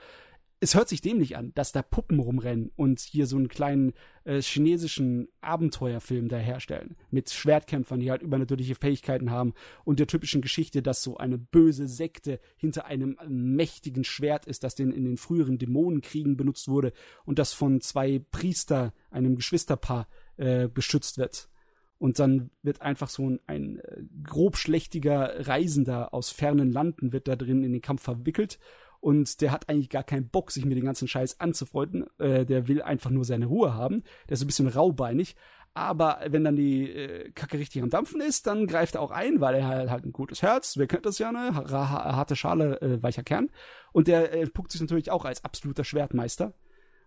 Es hört sich dämlich an, dass da Puppen rumrennen und hier so einen kleinen äh, chinesischen Abenteuerfilm da herstellen. Mit Schwertkämpfern, die halt übernatürliche Fähigkeiten haben und der typischen Geschichte, dass so eine böse Sekte hinter einem mächtigen Schwert ist, das den in den früheren Dämonenkriegen benutzt wurde und das von zwei Priester, einem Geschwisterpaar, äh, beschützt wird. Und dann wird einfach so ein, ein äh, grobschlächtiger Reisender aus fernen Landen wird da drin in den Kampf verwickelt. Und der hat eigentlich gar keinen Bock, sich mit dem ganzen Scheiß anzufreunden. Äh, der will einfach nur seine Ruhe haben. Der ist ein bisschen raubeinig. Aber wenn dann die äh, Kacke richtig am Dampfen ist, dann greift er auch ein, weil er halt, halt ein gutes Herz, wer kennt das ja, ne? Ha- ha- Harte Schale, äh, weicher Kern. Und der äh, puckt sich natürlich auch als absoluter Schwertmeister.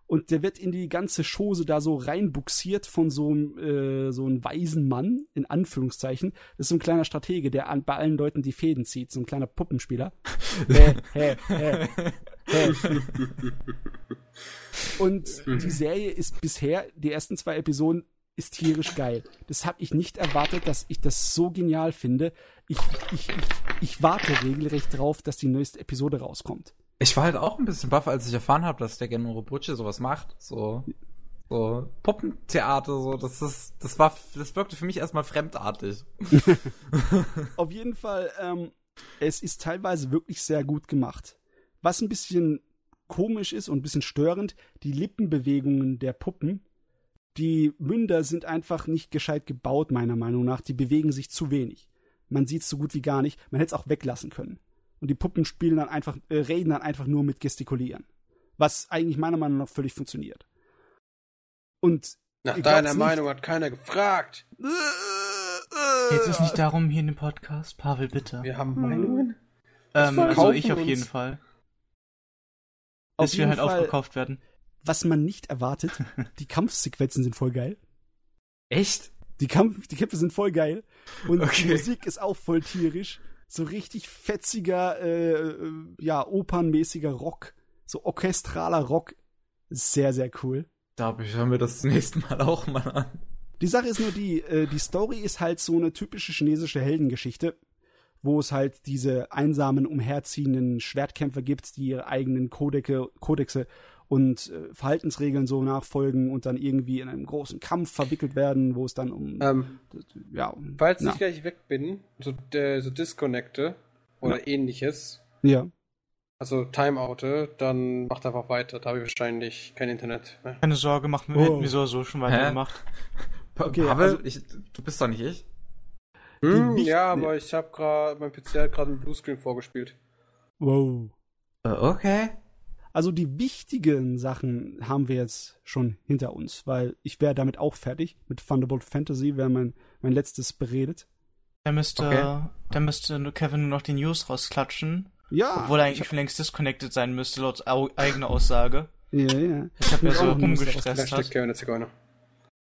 Und der wird in die ganze Chose da so reinbuxiert von so einem äh, so einem weisen Mann, in Anführungszeichen. Das ist so ein kleiner Stratege, der an, bei allen Leuten die Fäden zieht, so ein kleiner Puppenspieler. hä, hä, hä, hä. Und die Serie ist bisher, die ersten zwei Episoden, ist tierisch geil. Das habe ich nicht erwartet, dass ich das so genial finde. Ich, ich, ich, ich warte regelrecht drauf, dass die neueste Episode rauskommt. Ich war halt auch ein bisschen baff, als ich erfahren habe, dass der Genoro Butche sowas macht. So, so Puppentheater, so, das ist, das war, das wirkte für mich erstmal fremdartig. Auf jeden Fall, ähm, es ist teilweise wirklich sehr gut gemacht. Was ein bisschen komisch ist und ein bisschen störend, die Lippenbewegungen der Puppen. Die Münder sind einfach nicht gescheit gebaut, meiner Meinung nach. Die bewegen sich zu wenig. Man sieht es so gut wie gar nicht. Man hätte es auch weglassen können. Und die Puppen spielen dann einfach, äh, reden dann einfach nur mit Gestikulieren. Was eigentlich meiner Meinung nach völlig funktioniert. Und Nach deiner Meinung hat keiner gefragt. Geht es nicht darum hier in dem Podcast? Pavel, bitte. Wir haben Meinungen. Ähm, also ich auf uns. jeden Fall. Auf Bis wir jeden halt Fall- aufgekauft werden. was man nicht erwartet, die Kampfsequenzen sind voll geil. Echt? Die, Kampf, die Kämpfe sind voll geil. Und die Okay. Musik ist auch voll tierisch. So richtig fetziger, äh, äh, ja, opernmäßiger Rock. So orchestraler Rock. Sehr, sehr cool. Da ich, hören wir das nächste Mal auch mal an. Die Sache ist nur die, äh, die Story ist halt so eine typische chinesische Heldengeschichte, wo es halt diese einsamen, umherziehenden Schwertkämpfer gibt, die ihre eigenen Kodeke, Kodexe und äh, Verhaltensregeln so nachfolgen und dann irgendwie in einem großen Kampf verwickelt werden, wo es dann um, Ähm, ja, um, falls na, ich gleich weg bin, so, äh, so disconnecte oder ähnliches, ja. also Timeoute, dann macht einfach weiter. Da habe ich wahrscheinlich kein Internet mehr. Keine Sorge, wir, Oh. hätten wir so oder so schon weitergemacht. Okay, Pavel, also- ich, du bist doch nicht ich. Hm, ja, aber ich habe gerade, mein PC hat gerade einen Bluescreen vorgespielt. Wow. Äh, okay. Also die wichtigen Sachen haben wir jetzt schon hinter uns, weil ich wäre damit auch fertig. Mit Thunderbolt Fantasy wäre mein, mein letztes beredet. Da müsste, Okay. da müsste nur Kevin nur noch die News rausklatschen. Ja. obwohl er eigentlich schon längst disconnected sein müsste, laut au eigener Aussage. Ja, ja. Ich habe mir so der Zigeuner.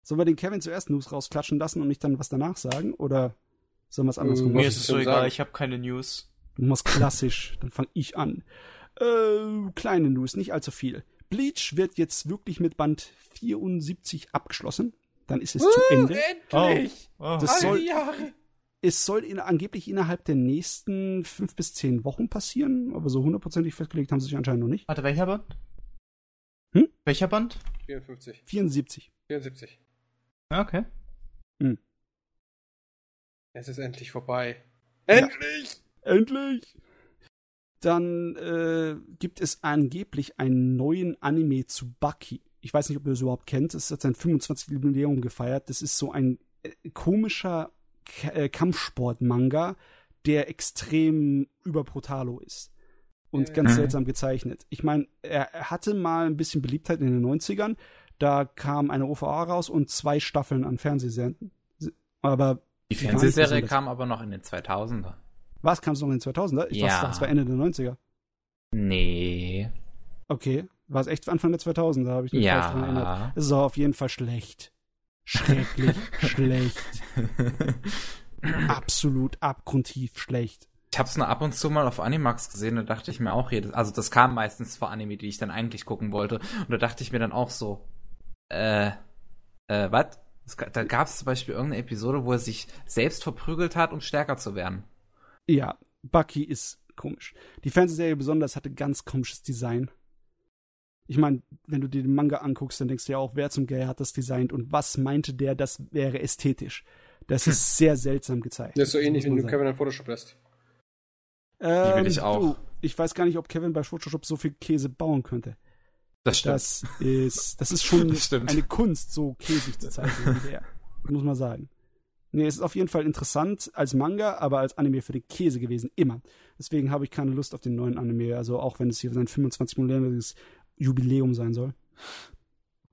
Sollen wir den Kevin zuerst News rausklatschen lassen und nicht dann was danach sagen? Oder sollen wir es andersrum Mm, Mir machen? was ist es so egal, sagen? ich habe keine News. Du machst klassisch, dann fange ich an. Äh, kleine News, nicht allzu viel. Bleach wird jetzt wirklich mit Band 74 abgeschlossen. Dann ist es zu Ende. Endlich! Oh. Das All soll- Jahre! Es soll in, angeblich innerhalb der nächsten fünf bis zehn Wochen passieren, aber so hundertprozentig festgelegt haben sie sich anscheinend noch nicht. Warte, welcher Band? Hm? Welcher Band? 54, 74. 74. Ja, okay. Es ist endlich vorbei. Ja. Endlich! Dann äh, gibt es angeblich einen neuen Anime zu Bucky. Ich weiß nicht, ob ihr das überhaupt kennt. Es hat sein 25. Jubiläum gefeiert. Das ist so ein äh, komischer K äh, Kampfsport-Manga, der extrem überbrutalo ist. Und Ja, ganz ja. seltsam gezeichnet. Ich meine, er, er hatte mal ein bisschen Beliebtheit in den 90ern. Da kam eine OVA raus und zwei Staffeln an Fernsehsendern. Aber Die Fernsehserie kam aber noch in den 2000er. Was kam es noch in den 2000er? Ich Ja. dachte, das war Ende der 90er. Nee. Okay. War es echt Anfang der 2000er? Da habe ich mich falsch dran erinnert. Ja. Es ist auf jeden Fall schlecht. Schrecklich schlecht. Absolut abgrundtief schlecht. Ich hab's nur ab und zu mal auf Animax gesehen, da dachte ich mir auch jedes, also das kam meistens vor Anime, die ich dann eigentlich gucken wollte. Und da dachte ich mir dann auch so, äh, äh, was? Da gab es zum Beispiel irgendeine Episode, wo er sich selbst verprügelt hat, um stärker zu werden. Ja, Bucky ist komisch. Die Fernsehserie besonders hatte ganz komisches Design. Ich meine, wenn du dir den Manga anguckst, dann denkst du ja auch, wer zum Geier hat das designt und was meinte der, das wäre ästhetisch. Das ist sehr seltsam gezeichnet. Das ist so ähnlich, wenn du sagen. Kevin in Photoshop lässt. Ähm, will ich auch. Du, ich weiß gar nicht, ob Kevin bei Photoshop so viel Käse bauen könnte. Das stimmt. Das ist, das ist schon Das eine Kunst, so käsig zu zeichnen wie der. Muss man sagen. Nee, es ist auf jeden Fall interessant als Manga, aber als Anime für den Käse gewesen. Immer. Deswegen habe ich keine Lust auf den neuen Anime. Also auch wenn es hier sein 25 monatiges Jubiläum sein soll.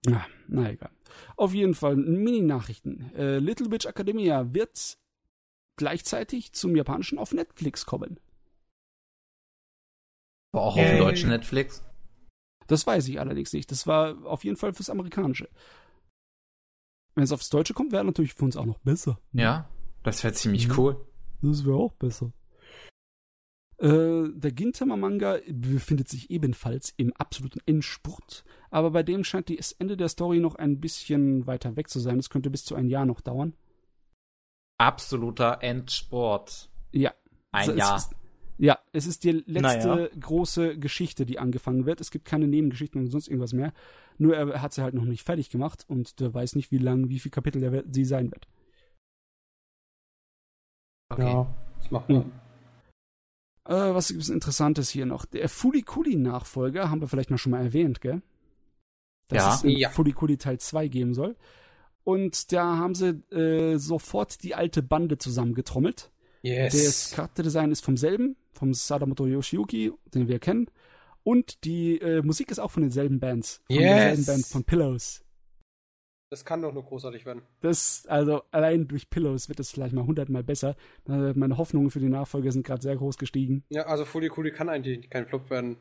Ja, na egal. Auf jeden Fall Mini-Nachrichten. Äh, Little Witch Academia wird gleichzeitig zum Japanischen auf Netflix kommen. Aber auch auf dem deutschen Netflix. Das weiß ich allerdings nicht. Das war auf jeden Fall fürs Amerikanische. Wenn es aufs Deutsche kommt, wäre natürlich für uns auch noch besser. Ja, das wäre ziemlich Mhm. cool. Das wäre auch besser. Äh, der Gintama-Manga befindet sich ebenfalls im absoluten Endspurt, aber bei dem scheint das Ende der Story noch ein bisschen weiter weg zu sein. Es könnte bis zu ein Jahr noch dauern. Absoluter Endsport. Ja. Ein es Jahr. Ist, ja, es ist die letzte Naja. große Geschichte, die angefangen wird. Es gibt keine Nebengeschichten und sonst irgendwas mehr. Nur er hat sie halt noch nicht fertig gemacht und der weiß nicht, wie lang, wie viel Kapitel der, sie sein wird. Okay. Ja, das macht man. Äh, was gibt's Interessantes hier noch? Der Fulikuli-Nachfolger haben wir vielleicht noch schon mal erwähnt, gell? Dass Ja. es einen Ja. Fulikuli Teil 2 geben soll. Und da haben sie äh, sofort die alte Bande zusammengetrommelt. Yes. Das Charakterdesign ist vom selben, vom Sadamoto Yoshiyuki, den wir kennen. Und die äh, Musik ist auch von denselben Bands. Von Yes. derselben Band von Pillows. Das kann doch nur großartig werden. Das, also allein durch Pillows wird es vielleicht mal hundertmal besser. Äh, Meine Hoffnungen für die Nachfolger sind gerade sehr groß gestiegen. Ja, also Folie Kuli kann eigentlich kein Flop werden.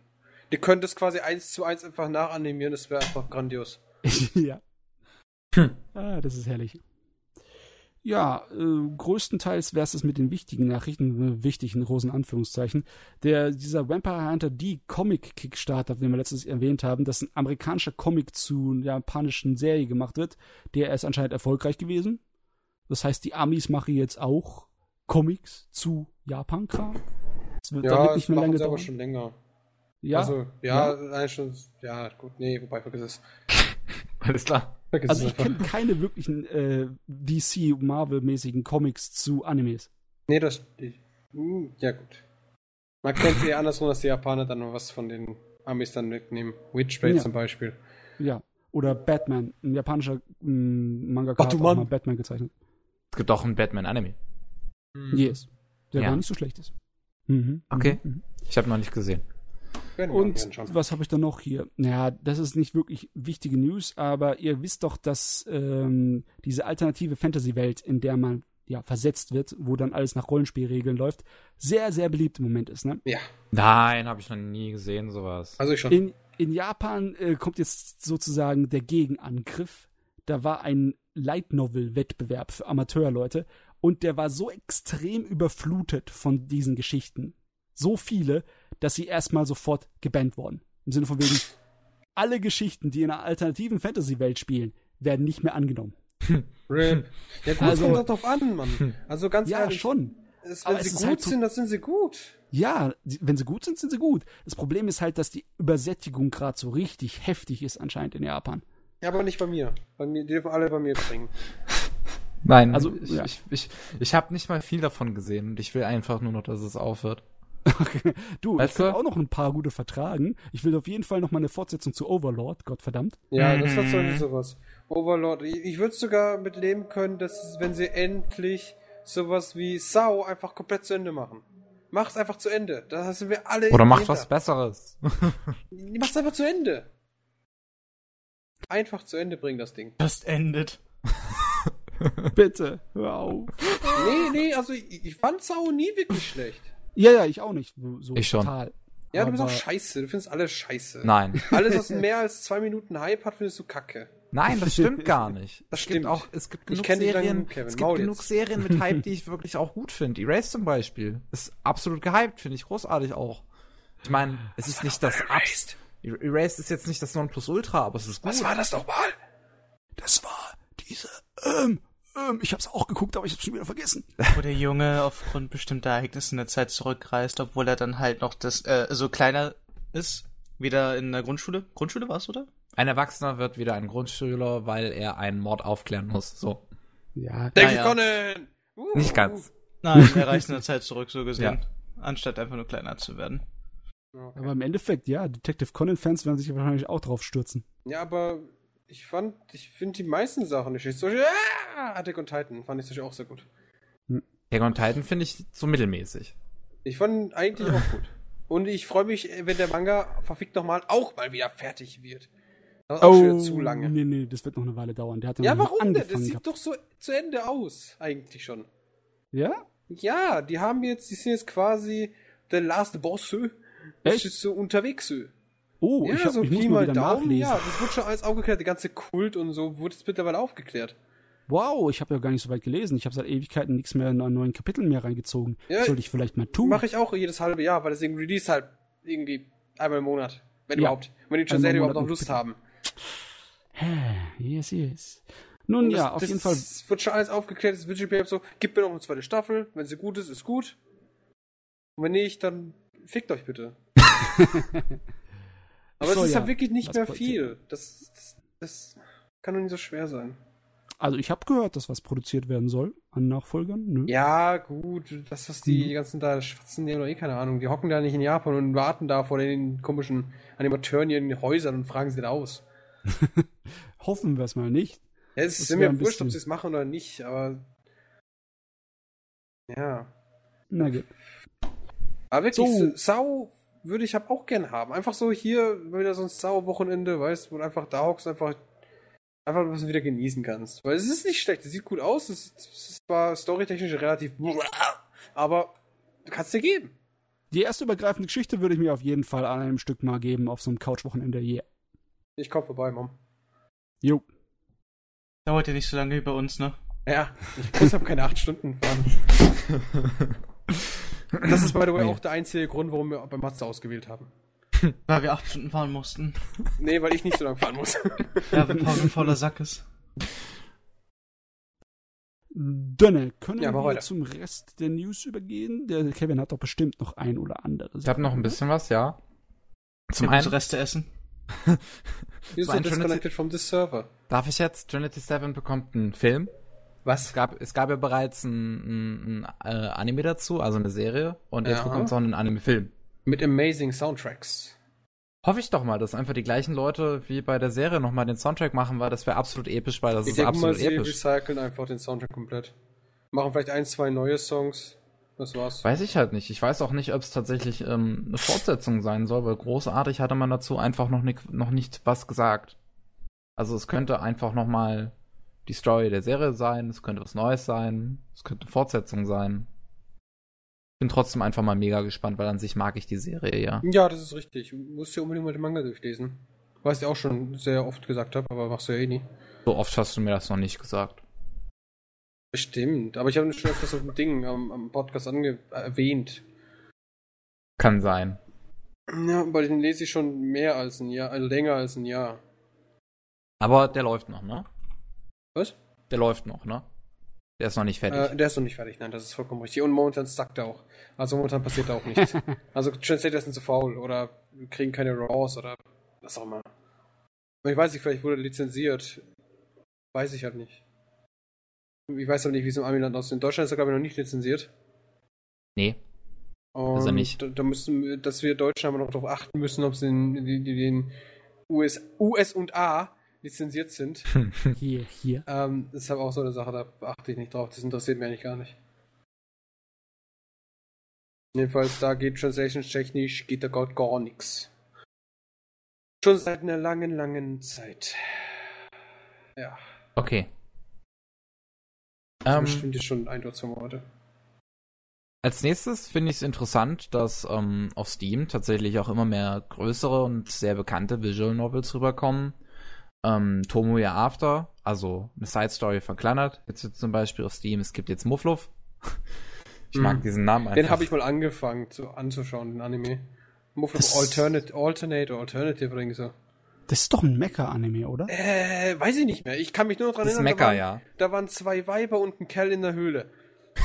Die können das quasi eins zu eins einfach nachanimieren, das wäre einfach grandios. ja. Hm. Ah, das ist herrlich. Ja, äh, größtenteils wäre es mit den wichtigen Nachrichten, äh, wichtig in großen Anführungszeichen. Der, dieser Vampire Hunter D Comic Kickstarter, den wir letztens erwähnt haben, dass ein amerikanischer Comic zu einer japanischen Serie gemacht wird, der ist anscheinend erfolgreich gewesen. Das heißt, die Amis machen jetzt auch Comics zu Japan-Kram. Das wird, Ja, nicht mehr lange sie aber dauern. schon länger. Ja, Also, ja, eigentlich schon, ja, gut, nee, wobei, vergiss es. Alles klar. Vergiss also es ich kenne keine wirklichen äh, DC Marvel-mäßigen Comics zu Animes. Nee, das, die, hm, ja gut. Man kennt eher andersrum, dass die Japaner dann noch was von den Amis dann mitnehmen. Witchblade Ja. zum Beispiel. Ja. Oder Batman. Ein japanischer mm, Mangaka Ach, hat auch mal Batman gezeichnet. Es gibt auch einen Batman-Anime. Yes. Der Ja. gar nicht so schlecht ist. Mhm. Okay. Mhm. Ich habe noch nicht gesehen. Und was habe ich da noch hier? Naja, das ist nicht wirklich wichtige News, aber ihr wisst doch, dass ähm, diese alternative Fantasy-Welt, in der man ja versetzt wird, wo dann alles nach Rollenspielregeln läuft, sehr, sehr beliebt im Moment ist. Ne? Ja, Nein, habe ich noch nie gesehen, sowas. also ich schon. In, in Japan äh, kommt jetzt sozusagen der Gegenangriff. Da war ein Light Novel-Wettbewerb für Amateurleute und der war so extrem überflutet von diesen Geschichten. So viele, dass sie erstmal sofort gebannt wurden. Im Sinne von wegen, alle Geschichten, die in einer alternativen Fantasy-Welt spielen, werden nicht mehr angenommen. Rip. Ja gut, Also- kommt doch drauf an, Mann. Also ganz Ja, ehrlich, schon. Es, Aber wenn es sie gut halt so- sind, dann sind sie gut. Ja, wenn sie gut sind, sind sie gut. Das Problem ist halt, dass die Übersättigung gerade so richtig heftig ist anscheinend in Japan. Ja, aber nicht bei mir. Bei mir, die dürfen alle bei mir bringen. Nein, Also, also ich, ja. ich, ich, ich habe nicht mal viel davon gesehen und ich will einfach nur noch, dass es aufhört. Du, Weißt ich könnte du? auch noch ein paar gute vertragen. Ich will auf jeden Fall noch mal eine Fortsetzung zu Overlord, Gottverdammt. Ja, das so Mhm. nicht sowas. Overlord, ich, würde sogar mit leben können, dass wenn sie endlich sowas wie Sau einfach komplett zu Ende machen. Mach's einfach zu Ende. Da sind wir alle. Oder macht hinter. was Besseres. Mach's einfach zu Ende. Einfach zu Ende bringen das Ding. Just ended. Bitte, hör auf. Nee, nee, also ich, ich fand Sau nie wirklich schlecht. Ja, ja, ich auch nicht. So Ich schon. Total. Ja, du bist auch Aber- scheiße. Du findest alles scheiße. Nein. Alles, was mehr als zwei Minuten Hype hat, findest du kacke. Nein, das stimmt gar nicht. Das es stimmt. Gibt auch, es gibt Ich genug Serien, genug, Kevin. es gibt Maul genug jetzt. Serien mit Hype, die ich wirklich auch gut finde. Erase zum Beispiel. Ist absolut gehypt, finde ich großartig auch. Ich meine, es ist nicht das Abst. Erased ist jetzt nicht das Nonplusultra, aber es ist gut. Was war das nochmal? Das war diese, ähm, ähm, ich hab's auch geguckt, aber ich hab's schon wieder vergessen. Wo der Junge aufgrund bestimmter Ereignisse in der Zeit zurückreist, obwohl er dann halt noch das, äh, so kleiner ist. Wieder in der Grundschule. Grundschule war's, oder? Ein Erwachsener wird wieder ein Grundschüler, weil er einen Mord aufklären muss. So. Ja, David ja. Conan! Uh. Nicht ganz. Nein, er reist in der Zeit zurück, so gesehen. Anstatt einfach nur kleiner zu werden. Okay. aber im Endeffekt, ja, Detective Conan-Fans werden sich wahrscheinlich auch drauf stürzen. Ja, aber ich fand, ich finde die meisten Sachen nicht schlecht. Zum Beispiel, ah, Attack on Titan fand ich zum Beispiel auch sehr gut. Attack on Titan finde ich so mittelmäßig. Ich fand ihn eigentlich auch gut. Und ich freue mich, wenn der Manga verfickt nochmal auch mal wieder fertig wird. Das ist auch schon wieder zu lange. Oh, Nee, nee, das wird noch eine Weile dauern. Der hat Ja, noch nicht warum denn? Das angefangen sieht gehabt. doch so zu Ende aus, eigentlich schon. Ja? Ja, die haben jetzt, die sind jetzt quasi The Last Boss. Das Echt? ist so unterwegs. so. Oh, ja, ich, hab, so ich muss mal wieder Daumen. nachlesen. Ja, das wird schon alles aufgeklärt. Der ganze Kult und so wurde jetzt mittlerweile aufgeklärt. Wow, ich habe ja gar nicht so weit gelesen. Ich habe seit Ewigkeiten nichts mehr an neuen Kapiteln mehr reingezogen. Ja, Sollte ich vielleicht mal tun. Mache ich auch jedes halbe Jahr, weil deswegen release halt irgendwie einmal im Monat. Wenn Ja. überhaupt. Wenn die zur Einmal im Serie überhaupt noch Lust haben. Hä, yes, yes. Nun Und ja, das, auf das jeden Fall. wird schon alles aufgeklärt. Es wird schon so, gib mir noch eine zweite Staffel. Wenn sie gut ist, ist gut. Und wenn nicht, dann fickt euch bitte. Aber soll es ist ja halt wirklich nicht mehr viel. Das, das, das kann doch nicht so schwer sein. Also ich habe gehört, dass was produziert werden soll an Nachfolgern. Nö. Ja, gut, das, was die Mhm. ganzen da schwatzen, die haben doch eh keine Ahnung. Die hocken da nicht in Japan und warten da vor den komischen Animateuren in den Häusern und fragen sie da aus. Hoffen wir es mal nicht. Ja, es ist mir wurscht, ob sie es machen oder nicht, aber. Ja. Na gut. Aber wirklich, So. so. Sau würde ich hab auch gern haben. Einfach so hier wieder so ein Sauerwochenende, weißt du, wo du einfach da hockst, einfach einfach was du wieder genießen kannst. Weil es ist nicht schlecht, es sieht gut aus, es, ist- zwar storytechnisch relativ aber du kannst dir geben. Die erste übergreifende Geschichte würde ich mir auf jeden Fall an einem Stück mal geben auf so einem Couchwochenende. Yeah. Ich komm vorbei, Mom. Jo. Dauert ja nicht so lange wie bei uns, ne? Ja, ich muss hab keine acht Stunden fahren. Das ist, by the way, auch der einzige Grund, warum wir bei Mazda ausgewählt haben. Weil wir acht Stunden fahren mussten. Nee, weil ich nicht so lange fahren muss. Ja, wenn Paul ein fauler Sack ist. Dönne, können Ja, wir zum Rest der News übergehen? Der Kevin hat doch bestimmt noch ein oder andere. Ich habe noch ein bisschen was, ja. Zum einen Reste essen. User schönes- disconnected from this server. darf ich jetzt, Trinity 7 bekommt einen Film. Es Was? gab, es gab ja bereits ein, ein, ein äh, Anime dazu, also eine Serie. Und jetzt Ja. bekommt es auch einen Anime-Film. Mit amazing Soundtracks. Hoffe ich doch mal, dass einfach die gleichen Leute wie bei der Serie nochmal den Soundtrack machen, weil das wäre absolut episch, weil das Ich ist denke mal, absolut sie episch. recyceln einfach den Soundtrack komplett. Machen vielleicht ein, zwei neue Songs. Das war's. Weiß ich halt nicht. Ich weiß auch nicht, ob es tatsächlich ähm, eine Fortsetzung sein soll, weil großartig hatte man dazu einfach noch nicht, noch nicht was gesagt. Also es könnte einfach nochmal die Story der Serie sein, es könnte was Neues sein, es könnte eine Fortsetzung sein. Bin trotzdem einfach mal mega gespannt, weil an sich mag ich die Serie ja. Ja, das ist richtig. Du musst ja unbedingt mal den Manga durchlesen. Was ich auch schon sehr oft gesagt habe, aber machst du ja eh nie. So oft hast du mir das noch nicht gesagt. Bestimmt. Aber ich habe schon öfters so ein Ding am, am Podcast erwähnt. Kann sein. Ja, weil den lese ich schon mehr als ein Jahr, also länger als ein Jahr. Aber der läuft noch, ne? Was? Der läuft noch, ne? Der ist noch nicht fertig. Äh, der ist noch nicht fertig, nein, das ist vollkommen richtig. Und momentan stackt er auch. Also momentan passiert da auch nichts. also Translators sind zu faul oder kriegen keine Raws oder was auch immer. Ich weiß nicht, vielleicht wurde er lizenziert. Weiß ich halt nicht. Ich weiß aber nicht, wie es im Amiland aussieht. In Deutschland ist er, glaube ich, noch nicht lizenziert. nee. Und Ist er nicht. Da, da müssen wir, dass wir Deutschen aber noch darauf achten müssen, ob sie den, die, den US, US und A lizenziert sind. Hier, hier. Ähm, das ist aber auch so eine Sache, da achte ich nicht drauf. Das interessiert mich eigentlich gar nicht. Jedenfalls, da geht translationstechnisch geht da gar, gar nichts. Schon seit einer langen, langen Zeit. Ja, Okay. das Ähm, bestimmt jetzt schon ein oder zwei Monate. Als nächstes finde ich es interessant, dass ähm, auf Steam tatsächlich auch immer mehr größere und sehr bekannte Visual Novels rüberkommen. Ähm, Tomoya After, also eine Side Story verkleinert. Jetzt, jetzt zum Beispiel auf Steam, es gibt jetzt Muffluff. Ich mag Mhm. diesen Namen einfach. Den habe ich mal angefangen zu, anzuschauen, den Anime. Das- Alternate, Alternate oder Alternative oder irgendwie so. Das ist doch ein Mecha-Anime, oder? Äh, weiß ich nicht mehr. Ich kann mich nur noch dran das ist erinnern. Mecha, da, waren, ja. da waren zwei Weiber und ein Kerl in der Höhle.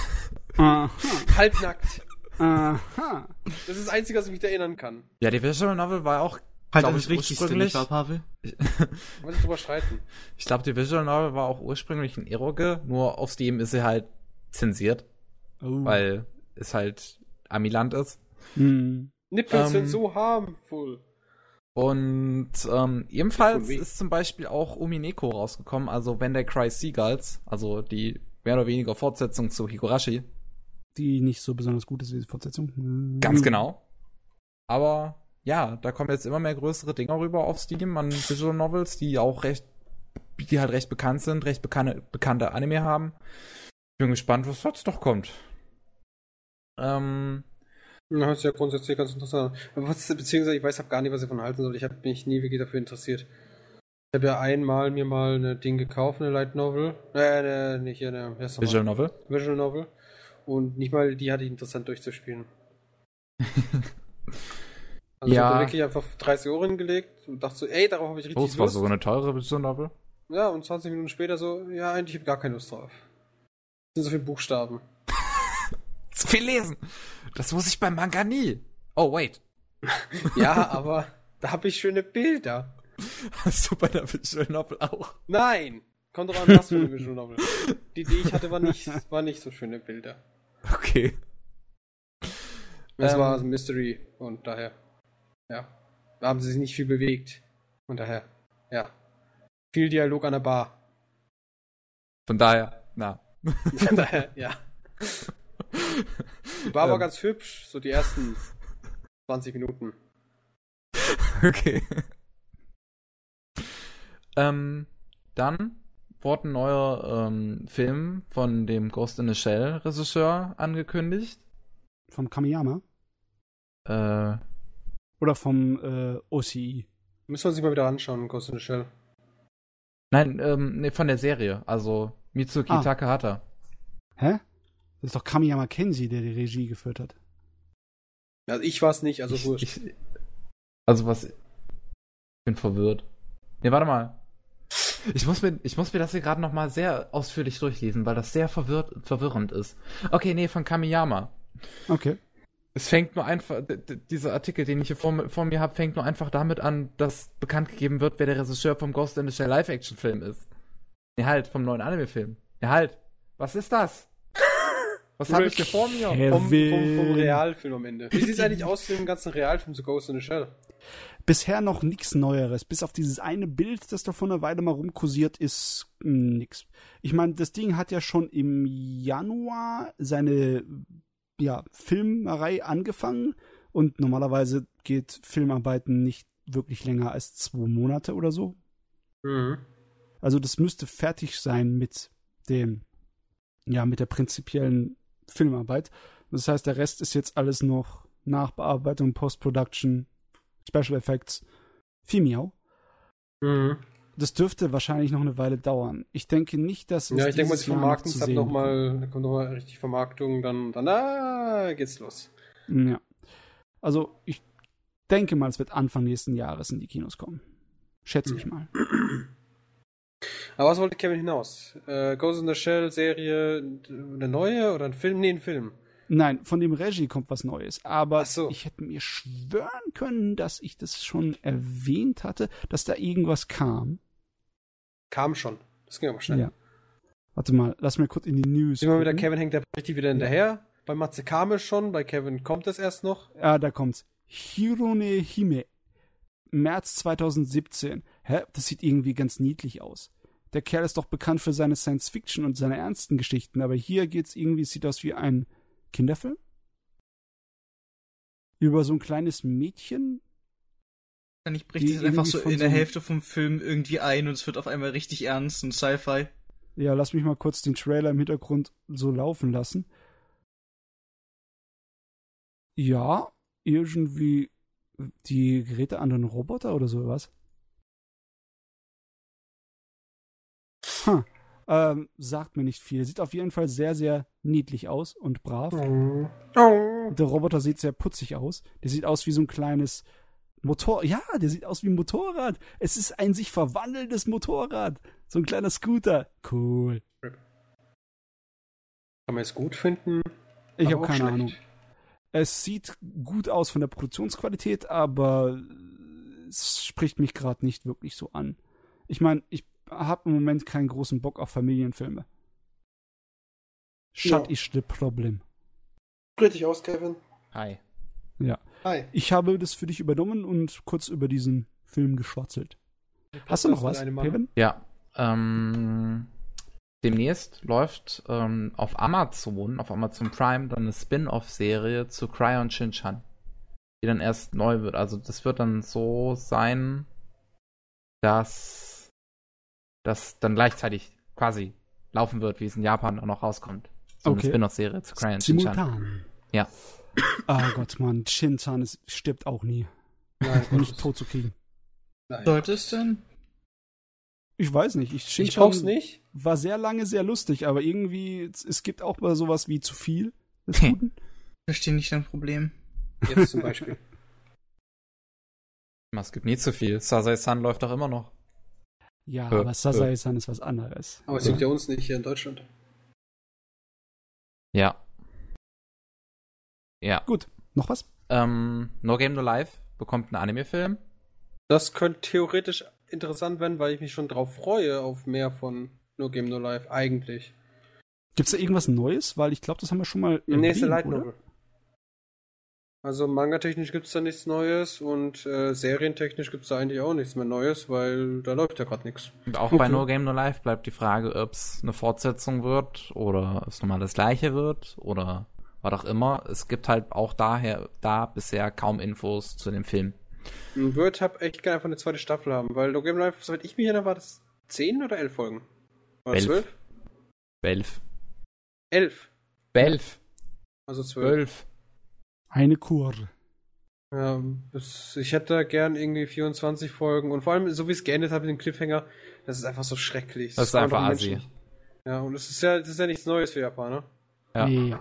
Aha. Halbnackt. Aha. Das ist das Einzige, was ich mich da erinnern kann. Ja, die Visual Novel war auch, Halt glaub alles ich, ursprünglich. nicht wahr, Pavel? Was ich drüber streiten. Ich glaube, die Visual Novel war auch ursprünglich ein Eroge, nur auf Steam ist sie halt zensiert, Oh. weil es halt Amiland ist. Hm. Nippel Ähm, sind so harmful. Und ähm, ebenfalls ist zum Beispiel auch Umineko rausgekommen, also When They Cry Seagulls, also die mehr oder weniger Fortsetzung zu Higurashi. Die nicht so besonders gut ist wie die Fortsetzung. Hm. Ganz genau. Aber ja, da kommen jetzt immer mehr größere Dinger rüber auf Steam an Visual Novels, die auch recht, die halt recht bekannt sind, recht bekannte, bekannte Anime haben. Bin gespannt, was jetzt noch kommt. Ähm, Ja, ist ja grundsätzlich ganz interessant. Was, beziehungsweise ich weiß hab gar nicht, was ich davon halten soll. Ich habe mich nie wirklich dafür interessiert. Ich habe ja einmal mir mal eine Ding gekauft, eine Light Novel. Äh, eine, nicht eine das Visual? Novel. Visual Novel. Und nicht mal die hatte ich interessant durchzuspielen. Also Ja. ich hab da wirklich einfach 30 Euro hingelegt und dachte so, ey, darauf habe ich richtig Oh, es war Lust. so eine teure Visual Novel. Ja, und 20 Minuten später so, ja, eigentlich habe ich gar keine Lust drauf. Das sind so viele Buchstaben. Zu viel lesen. Das muss ich beim Manga nie. Oh, wait. Ja, aber da habe ich schöne Bilder. Hast du bei der Visual Novel auch? Nein! Kommt doch an, was für eine Visual Novel. Die, die ich hatte, war nicht, war nicht so schöne Bilder. Okay. Es Ähm. war ein Mystery und daher, ja. Da haben sie sich nicht viel bewegt. Und daher, ja. Viel Dialog an der Bar. Von daher, na. Von daher, ja. Die Bar war Ähm. ganz hübsch, so die ersten 20 Minuten. Okay. ähm, dann wurde ein neuer ähm, Film von dem Ghost in the Shell Regisseur angekündigt. Vom Kamiyama? Äh, Oder vom äh, OCI? Müssen wir uns mal wieder anschauen, Ghost in the Shell. nein, ähm, nee, von der Serie. Also Mitsuki Ah. Takahata. Hä? Das ist doch Kamiyama Kenji, der die Regie geführt hat. Also ich war es nicht, also ich, wurscht. ich, also was? Ich bin verwirrt. Nee, warte mal. Ich muss mir, ich muss mir das hier gerade noch mal sehr ausführlich durchlesen, weil das sehr verwirrt, verwirrend ist. Okay, nee, von Kamiyama. Okay. Es fängt nur einfach, dieser Artikel, den ich hier vor, vor mir habe, fängt nur einfach damit an, dass bekannt gegeben wird, wer der Regisseur vom Ghost in the Shell Live-Action-Film ist. Nee, halt, vom neuen Anime-Film. Nee, halt. Was ist das? Was habe ich hier vor mir? Vom, vom, vom. Realfilm am Ende. Wie sieht es eigentlich aus mit dem ganzen Realfilm zu Ghost in the Shell? Bisher noch nichts Neueres. Bis auf dieses eine Bild, das da vor einer Weile mal rumkursiert, ist nix. Ich meine, das Ding hat ja schon im Januar seine ja, Filmerei angefangen und normalerweise geht Filmarbeiten nicht wirklich länger als zwei Monate oder so. Mhm. Also das müsste fertig sein mit dem, ja, mit der prinzipiellen Filmarbeit. Das heißt, der Rest ist jetzt alles noch Nachbearbeitung, Post-Production, Special Effects, viel Miau. Mhm. Das dürfte wahrscheinlich noch eine Weile dauern. Ich denke nicht, dass es Ja, ich denke mal, die noch vermarkten es ab sehen nochmal, da kommt nochmal richtig Vermarktung, dann, dann, ah, geht's los. Ja. Also, ich denke mal, es wird Anfang nächsten Jahres in die Kinos kommen. Schätze ich mal. Aber was wollte Kevin hinaus? Äh, Ghost in the Shell Serie, eine neue oder ein Film? Nee, ein Film. Nein, von dem Regie kommt was Neues. Aber so. ich hätte mir schwören können, dass ich das schon erwähnt hatte, dass da irgendwas kam. Kam schon. Das ging aber schnell. Ja. Warte mal, lass mir kurz in die News. Mal wieder. Kevin hängt da richtig wieder hinterher. Bei Matze kam es schon, bei Kevin kommt es erst noch. Ah, da kommt's. Hirone Hime. März 2017. Hä? Das sieht irgendwie ganz niedlich aus. Der Kerl ist doch bekannt für seine Science-Fiction und seine ernsten Geschichten, aber hier geht's irgendwie, sieht aus wie ein Kinderfilm? Über so ein kleines Mädchen? Dann ich bricht es einfach so in so der einem- Hälfte vom Film irgendwie ein und es wird auf einmal richtig ernst und Sci-Fi. Ja, lass mich mal kurz den Trailer im Hintergrund so laufen lassen. Ja, irgendwie die Geräte an den Roboter oder sowas. Ha, ähm, sagt mir nicht viel. Sieht auf jeden Fall sehr, sehr niedlich aus und brav. Oh. Der Roboter sieht sehr putzig aus. Der sieht aus wie so ein kleines Motor. Ja, der sieht aus wie ein Motorrad. Es ist ein sich verwandelndes Motorrad. So ein kleiner Scooter. Cool. Kann man es gut finden? Ich habe keine schlecht. Ahnung. Es sieht gut aus von der Produktionsqualität, aber es spricht mich gerade nicht wirklich so an. Ich meine, ich habe im Moment keinen großen Bock auf Familienfilme. Shut Ja. is the problem. Richtig aus, Kevin. Hi. Hi. Ich habe das für dich übernommen und kurz über diesen Film geschwatzelt. Hast du noch was, Kevin? Ja. Ähm, demnächst läuft ähm, auf Amazon, auf Amazon Prime, dann eine Spin-off-Serie zu Cryon Shinchan, die dann erst neu wird. Also das wird dann so sein, dass das dann gleichzeitig quasi laufen wird, wie es in Japan auch noch rauskommt. So Okay. eine Spin-off-Serie zu Cryon Shinchan. Simultan. Ja. Ah Gott, Mann, Shinzan ist, stirbt auch nie. Nein, Nicht tot zu kriegen. Nein. Sollte es denn? Ich weiß nicht. Ich, Ich brauch's nicht. war sehr lange sehr lustig, aber irgendwie, es, es gibt auch mal sowas wie zu viel des Guten. Verstehe nicht dein Problem. Jetzt zum Beispiel. Es gibt nie zu viel. Sasai-san läuft doch immer noch. ja, Äh, aber Sasai-san ist was anderes. Aber es liegt ja uns nicht hier in Deutschland. Ja. Ja. Gut, noch was? Ähm, No Game No Life bekommt einen Anime-Film. Das könnte theoretisch interessant werden, weil ich mich schon drauf freue, auf mehr von No Game No Life, eigentlich. Gibt's da irgendwas Neues? Weil ich glaube, das haben wir schon mal Nächste Light? Novel. Also manga-technisch gibt's da nichts Neues und äh, serientechnisch gibt's da eigentlich auch nichts mehr Neues, weil da läuft ja gerade nichts. Und auch Okay. bei No Game No Life bleibt die Frage, ob es eine Fortsetzung wird oder ob es nochmal das gleiche wird oder was auch immer. Es gibt halt auch daher da bisher kaum Infos zu dem Film. Word hab echt gerne einfach eine zweite Staffel haben, weil No Game Life, soweit ich mich erinnere, war das 10 oder 11 Folgen? Oder Elf. 12? Belf. 11. Belf. Also 12. Zwölf. Eine Kur. Ja, das, ich hätte da gern irgendwie 24 Folgen und vor allem, so wie es geendet hat mit dem Cliffhanger, das ist einfach so schrecklich. Das ist war einfach assi. Ja, und es ist ja, das ist ja nichts Neues für Japaner. Ja. Ja.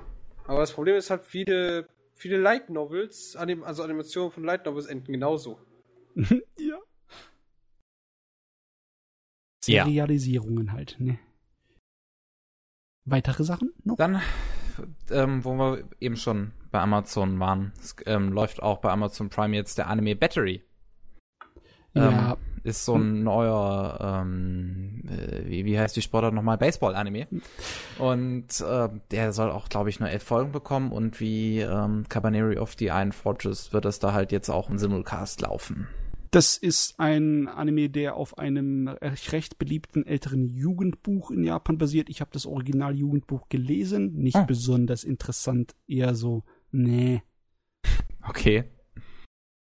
Aber das Problem ist halt, viele, viele Light Novels, anim, also Animationen von Light Novels enden genauso. ja. Ja. Serialisierungen halt, ne? Weitere Sachen noch? Dann, ähm, wo wir eben schon bei Amazon waren, es, ähm, läuft auch bei Amazon Prime jetzt der Anime Battery. ja, Ähm, ist so ein neuer, ähm, äh, wie, wie heißt die Sportart nochmal? Baseball-Anime. Und äh, der soll auch, glaube ich, nur elf Folgen bekommen und wie ähm, Cabaneri of the Iron Fortress wird das da halt jetzt auch im Simulcast laufen. das ist ein Anime, der auf einem recht beliebten älteren Jugendbuch in Japan basiert. Ich habe das Original-Jugendbuch gelesen. Nicht Ah. besonders interessant, eher so, nee. Okay.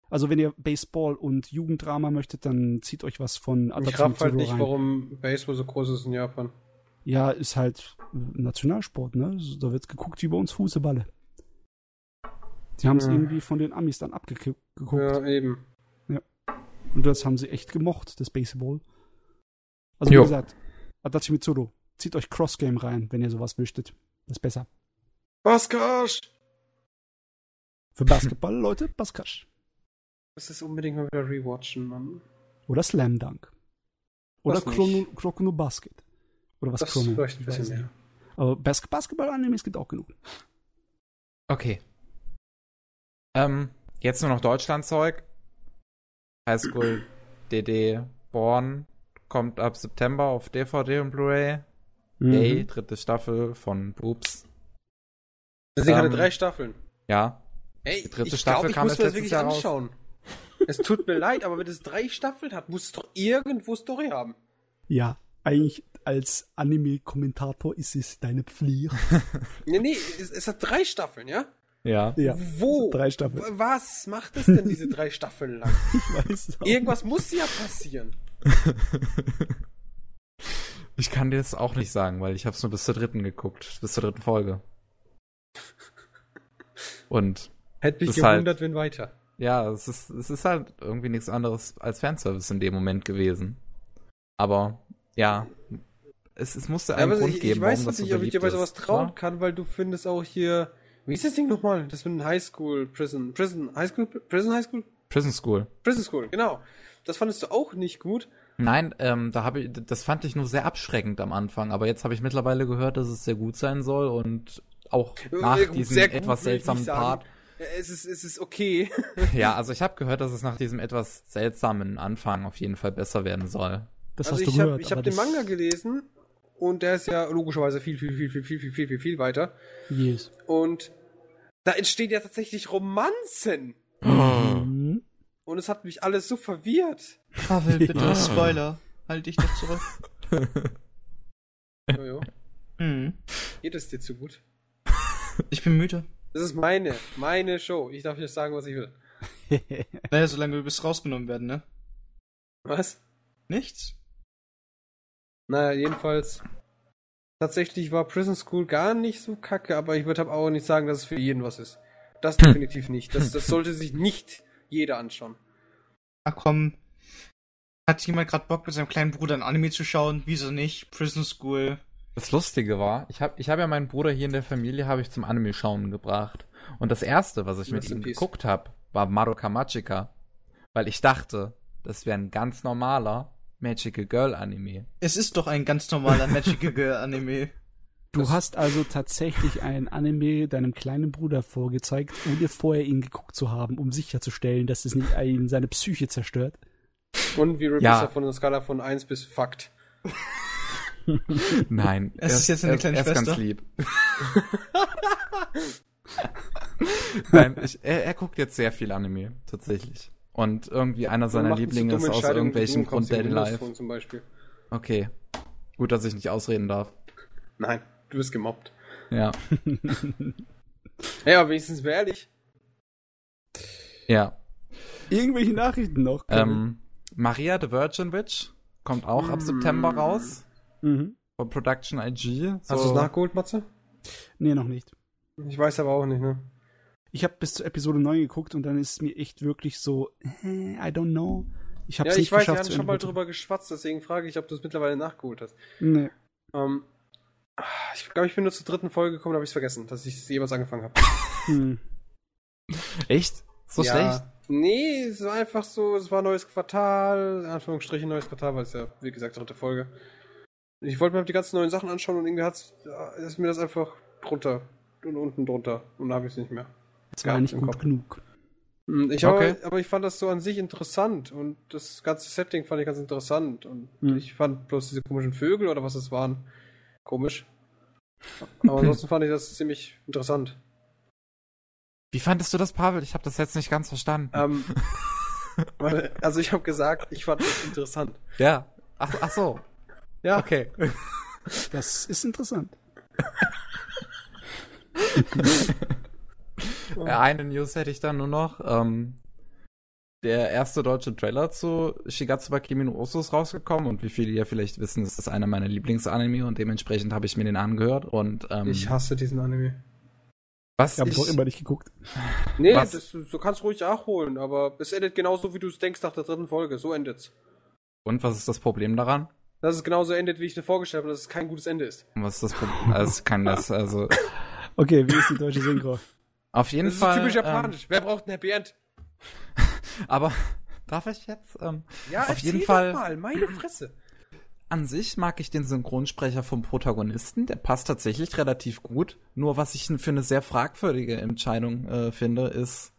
Also wenn ihr Baseball und Jugenddrama möchtet, dann zieht euch was von Ich raff halt nicht, rein. warum Baseball so groß ist in Japan. Ja, ist halt Nationalsport, ne? Da wird geguckt wie bei uns Fußballe. Die haben es Ja. irgendwie von den Amis dann abgeguckt. Ja, eben. Und das haben sie echt gemocht, das Baseball. Also wie Jo. gesagt, Adachi Mitsuru, zieht euch Cross Game rein, wenn ihr sowas möchtet. Das ist besser. Baskash! Für Basketball, Leute, Baskash. Das ist unbedingt mal wieder rewatchen, Mann. Oder Slam Dunk. Oder. Chrono, Chrono Basket. Oder was Das Chrono? vielleicht ein bisschen mehr. Aber Bas Basketball-Animes gibt auch genug. Okay. Ähm, jetzt nur noch Deutschland-Zeug. Highschool DD Born kommt ab September auf DVD und Blu-ray. Yay, Mhm. dritte Staffel von Boobs. Das sind gerade Ähm, drei Staffeln. Ja, Ey, die dritte ich Staffel glaub, ich kam muss das letztes wirklich Jahr raus. Es tut mir leid, aber wenn es drei Staffeln hat, muss es doch irgendwo Story haben. Ja, eigentlich als Anime-Kommentator ist es deine Pflicht. Nee, nee, es, es hat drei Staffeln, ja? ja. ja, Wo? drei Staffeln. Was macht es denn diese drei Staffeln lang? Ich weiß auch. Irgendwas muss ja passieren. Ich kann dir das auch nicht sagen, weil ich habe es nur bis zur dritten geguckt, bis zur dritten Folge. Und Hätte mich halt- gewundert, wenn weiter. Ja, es ist, es ist halt irgendwie nichts anderes als Fanservice in dem Moment gewesen. Aber ja, es, es musste einen aber Grund ich, geben, ich weiß warum das nicht, so ob ich dir bei sowas trauen Ja? kann, weil du findest auch hier. Wie ist das Ding nochmal? Das mit dem Highschool Prison. Prison Highschool? Prison Highschool? Prison School. Prison School, genau. Das fandest du auch nicht gut. Nein, ähm, da habe ich, das fand ich nur sehr abschreckend am Anfang, aber jetzt habe ich mittlerweile gehört, dass es sehr gut sein soll und auch nach Äh, diesem sehr gut, etwas seltsamen. Part. Es ist, es ist okay. Ja, also ich habe gehört, dass es nach diesem etwas seltsamen Anfang auf jeden Fall besser werden soll. Das also hast du ich gehört. habe ich hab aber den Manga gelesen und der ist ja logischerweise viel, viel, viel, viel, viel, viel, viel, viel, viel weiter. Yes. Und da entstehen ja tatsächlich Romanzen. Mhm. Und es hat mich alles so verwirrt. Pavel, bitte, Spoiler. Halt dich doch zurück. Jojo, Hm. geht es dir zu gut? Ich bin müde. Das ist meine, meine Show. Ich darf nicht sagen, was ich will. Naja, solange du bist rausgenommen werden, ne? Was? Nichts. Naja, jedenfalls. Tatsächlich war Prison School gar nicht so kacke, aber ich würde auch nicht sagen, dass es für jeden was ist. Das definitiv nicht. Das, das sollte sich nicht jeder anschauen. Ach komm. Hat jemand gerade Bock mit seinem kleinen Bruder ein Anime zu schauen? Wieso nicht? Prison School. Das Lustige war, ich habe ich hab ja meinen Bruder hier in der Familie habe ich zum Anime schauen gebracht und das erste, was ich mit ihm peace. geguckt habe, war Madoka Magica, weil ich dachte, das wäre ein ganz normaler Magical Girl Anime. Es ist doch ein ganz normaler Magical Girl Anime. Du hast also tatsächlich ein Anime deinem kleinen Bruder vorgezeigt, ohne vorher ihn geguckt zu haben, um sicherzustellen, dass es nicht einen seine Psyche zerstört. Und wie Ja. ja. von einer Skala von 1 bis Fakt. Nein, Es er ist jetzt eine er, kleine er ist ganz Schwester. lieb. Nein, ich, er, er guckt jetzt sehr viel Anime, tatsächlich. Und irgendwie einer seiner Lieblinge ist aus irgendwelchem Grund Windows Life. Zum Beispiel. Okay. Gut, dass ich nicht ausreden darf. Nein, du bist gemobbt. Ja. Ja, aber wenigstens wäre ehrlich. Ja. Irgendwelche Nachrichten noch? Ähm, Maria the Virgin Witch kommt auch ab September raus. Mhm. Von Production IG. Hast du es nachgeholt, Matze? Nee, noch nicht. Ich weiß aber auch nicht, ne? Ich habe bis zur Episode 9 geguckt und dann ist es mir echt wirklich so, äh, I don't know. Ich habe Ja, es ich nicht weiß, wir geschafft. hatten zu schon mal drüber geschwatzt, deswegen frage ich, ob du es mittlerweile nachgeholt hast. Nee. Ähm, ich glaube, ich bin nur zur dritten Folge gekommen, da habe ich es vergessen, dass ich es jemals angefangen habe. Hm. Echt? So ja. schlecht? Nee, es war einfach so, es war neues Quartal, in Anführungsstrichen neues Quartal, weil es ja, wie gesagt, dritte Folge. Ich wollte mir die ganzen neuen Sachen anschauen und irgendwie hat's, ja, ist mir das einfach drunter und unten drunter und dann habe ich es nicht mehr. Das war nicht im gut Kopf. genug. Hm, Ich Okay. habe, aber ich fand das so an sich interessant und das ganze Setting fand ich ganz interessant und Hm. ich fand bloß diese komischen Vögel oder was es waren komisch. Aber ansonsten fand ich das ziemlich interessant. Wie fandest du das, Pavel? Ich habe das jetzt nicht ganz verstanden. Ähm, also ich habe gesagt, ich fand das interessant. ja. Ach, ach so. Ja, Okay. Das ist interessant. Eine News hätte ich dann nur noch. Ähm, der erste deutsche Trailer zu Shigatsuba Kimi no Uso ist rausgekommen und wie viele ja vielleicht wissen, ist das einer meiner Lieblingsanime und dementsprechend habe ich mir den angehört und ähm, ich hasse diesen Anime. was Ich habe ich, doch immer nicht geguckt. Nee, Was? das, du kannst ruhig nachholen, aber es endet genauso, wie du es denkst nach der dritten Folge. So endet's. und was ist das Problem daran? Dass es genauso endet, wie ich dir vorgestellt habe, dass es kein gutes Ende ist. Was ist das Problem? Also kann das also Okay, wie ist die deutsche Synchro? auf jeden Das ist Fall. typisch ähm, japanisch. Wer braucht ein Happy End? aber darf ich jetzt? Ähm, Ja, auf jeden doch Fall- mal, meine Fresse. An sich mag ich den Synchronsprecher vom Protagonisten, der passt tatsächlich relativ gut. Nur was ich für eine sehr fragwürdige Entscheidung äh, finde, ist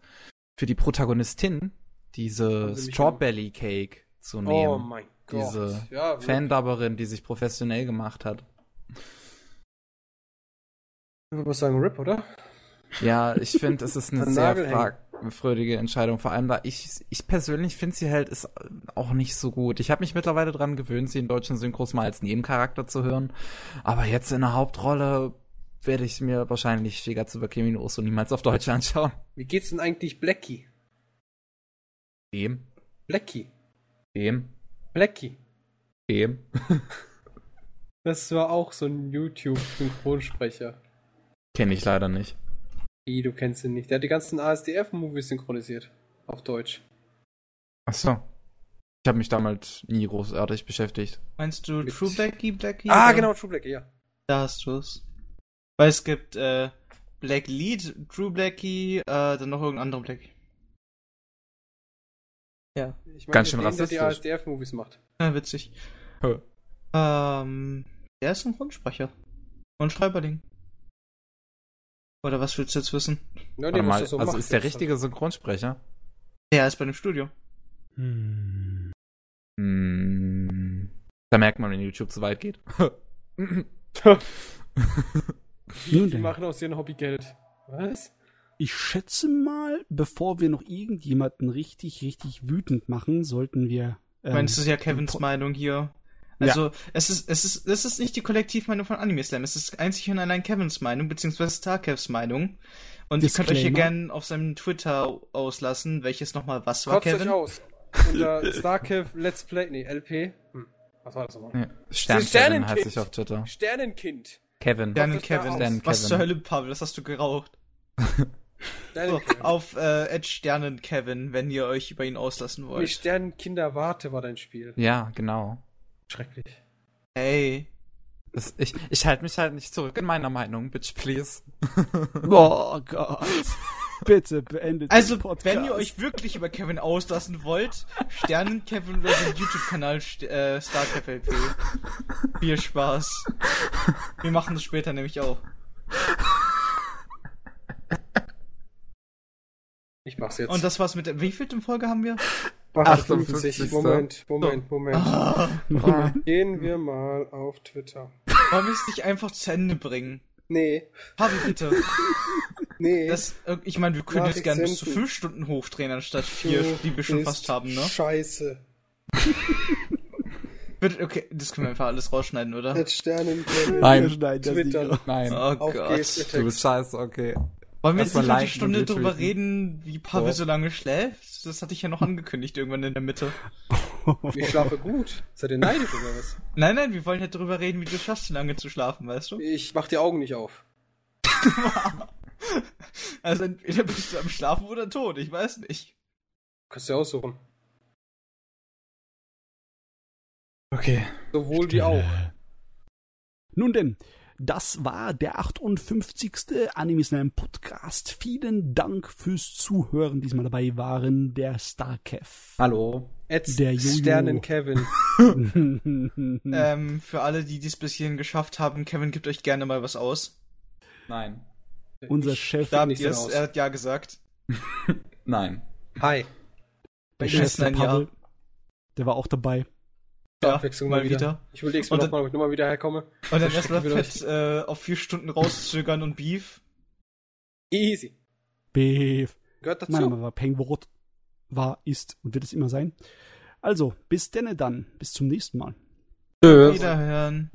für die Protagonistin diese Strawberry Cake zu nehmen. Oh mein Gott. Diese ja. Fandubberin, die sich professionell gemacht hat. Ich würde mal sagen RIP, oder? Ja, ich finde, es ist eine sehr fragwürdige Entscheidung. Vor allem, da ich, ich persönlich finde sie halt ist auch nicht so gut. Ich habe mich mittlerweile dran gewöhnt, sie in deutschen Synchros mal als Nebencharakter zu hören. Aber jetzt in der Hauptrolle werde ich mir wahrscheinlich Shigatsuba Kimi no Uso niemals auf Deutsch anschauen. Wie geht's denn eigentlich Blackie? Dem, Blackie. dem, Blackie. dem. Das war auch so ein YouTube-Synchronsprecher. Kenne ich leider nicht. Wie, du kennst ihn nicht. Der hat die ganzen ASDF-Movies synchronisiert. Auf Deutsch. Ach so. Ich habe mich damals nie großartig beschäftigt. Meinst du Mit- True Blackie, Blackie? Ah, oder? genau, True Blackie, ja. Da hast du es. Weil es gibt äh, Black Lead, True Blackie, äh, dann noch irgendein anderer Blackie. Ja, Ich meine, Ganz schön den, der die rassistisch. ASDF-Movies macht. ja witzig. Hä. Ähm, der ist ein Grundsprecher. Und Schreiberling. Oder was willst du jetzt wissen? Warte muss mal, so also machen. ist der richtige Synchronsprecher? Der ist bei dem Studio. Hm. Hm. Da merkt man, wenn YouTube zu weit geht. Die machen aus ihrem Hobby Geld. Was? Ich schätze mal, bevor wir noch irgendjemanden richtig, richtig wütend machen, sollten wir. Ich meine, es ist ja Kevins Meinung hier. Also, es ist, es ist, es ist nicht die Kollektivmeinung von Anime Slam. Es ist einzig und allein Kevins Meinung, beziehungsweise Starkevs Meinung. Und ihr könnt euch hier Disclaimer. gerne auf seinem Twitter auslassen, welches nochmal was war, Kotzt euch Kevin. aus. Unter Starkev Let's Play, nee, LP. Hm. Was war das nochmal? Ja. Stern Sternenkind. Kevin heißt ich auf Twitter. Sternenkind. Kevin. Sternen Kotzt euch da Kevin. Was zur Hölle, Pavel, das hast du geraucht. So, Sternenkind. auf äh, Ed Sternen Kevin, wenn ihr euch über ihn auslassen wollt. Sternenkinder Warte war dein Spiel. Ja, genau. Schrecklich. Hey. Das, ich ich halte mich halt nicht zurück in meiner Meinung, bitch, please. Oh Gott. Bitte beendet Also, wenn ihr euch wirklich über Kevin auslassen wollt, Sternen Kevin oder den YouTube-Kanal St äh, StarCap LP. Viel Spaß. Wir machen das später nämlich auch. Ich mach's jetzt. Und das war's mit der. Wie viel Folge haben wir? 58. 58. Moment, Moment, Moment. Ah, Moment. Gehen wir mal auf Twitter. wollen wir es nicht einfach zu Ende bringen? Nee, Pavel, bitte. nee. Das, äh, ich meine, wir können jetzt gerne bis zu senden. fünf Stunden hochdrehen, anstatt vier, Du die wir schon fast haben, ne? Scheiße. Bitte, okay, das können wir einfach alles rausschneiden, oder? Jetzt Sternenkevin. Nein. Das Twitter. Nein. Oh Auf Gott. Du bist scheiße, okay. Wollen wir jetzt nicht noch eine Stunde und drüber reden, wie Pavel so lange schläft? Das hatte ich ja noch angekündigt irgendwann in der Mitte. Ich schlafe gut. Seid ihr neidisch oder was? Nein, nein, wir wollen ja drüber reden, wie du schaffst, so lange zu schlafen, weißt du? Ich mach die Augen nicht auf. Also entweder bist du am Schlafen oder tot, ich weiß nicht. Kannst du dir aussuchen. Okay. Sowohl wie auch. Nun denn, das war der 58. Anime Slam Podcast. Vielen Dank fürs Zuhören. Diesmal dabei waren der Starkev. Hallo. Ed Der Jojo. Sternen Kevin. Hm. Ähm, für alle, die dies bis hierhin geschafft haben, Kevin gibt euch gerne mal was aus. Nein. Unser Ich Chef, Da habt nicht ihr es, er hat ja gesagt. Nein. Hi. der bei Chef der der war auch dabei. Ja, Abwechslung mal wieder. Ich überleg's mir Und nochmal, ob ich nochmal wieder herkomme. Und dann erstmal will fett äh, auf vier Stunden rauszögern und Beef. Easy. Beef. Gehört dazu. Mein Name war Pengworot. War, ist und wird es immer sein. Also, bis denne dann. Bis zum nächsten Mal. Tschüss. Wiederhören.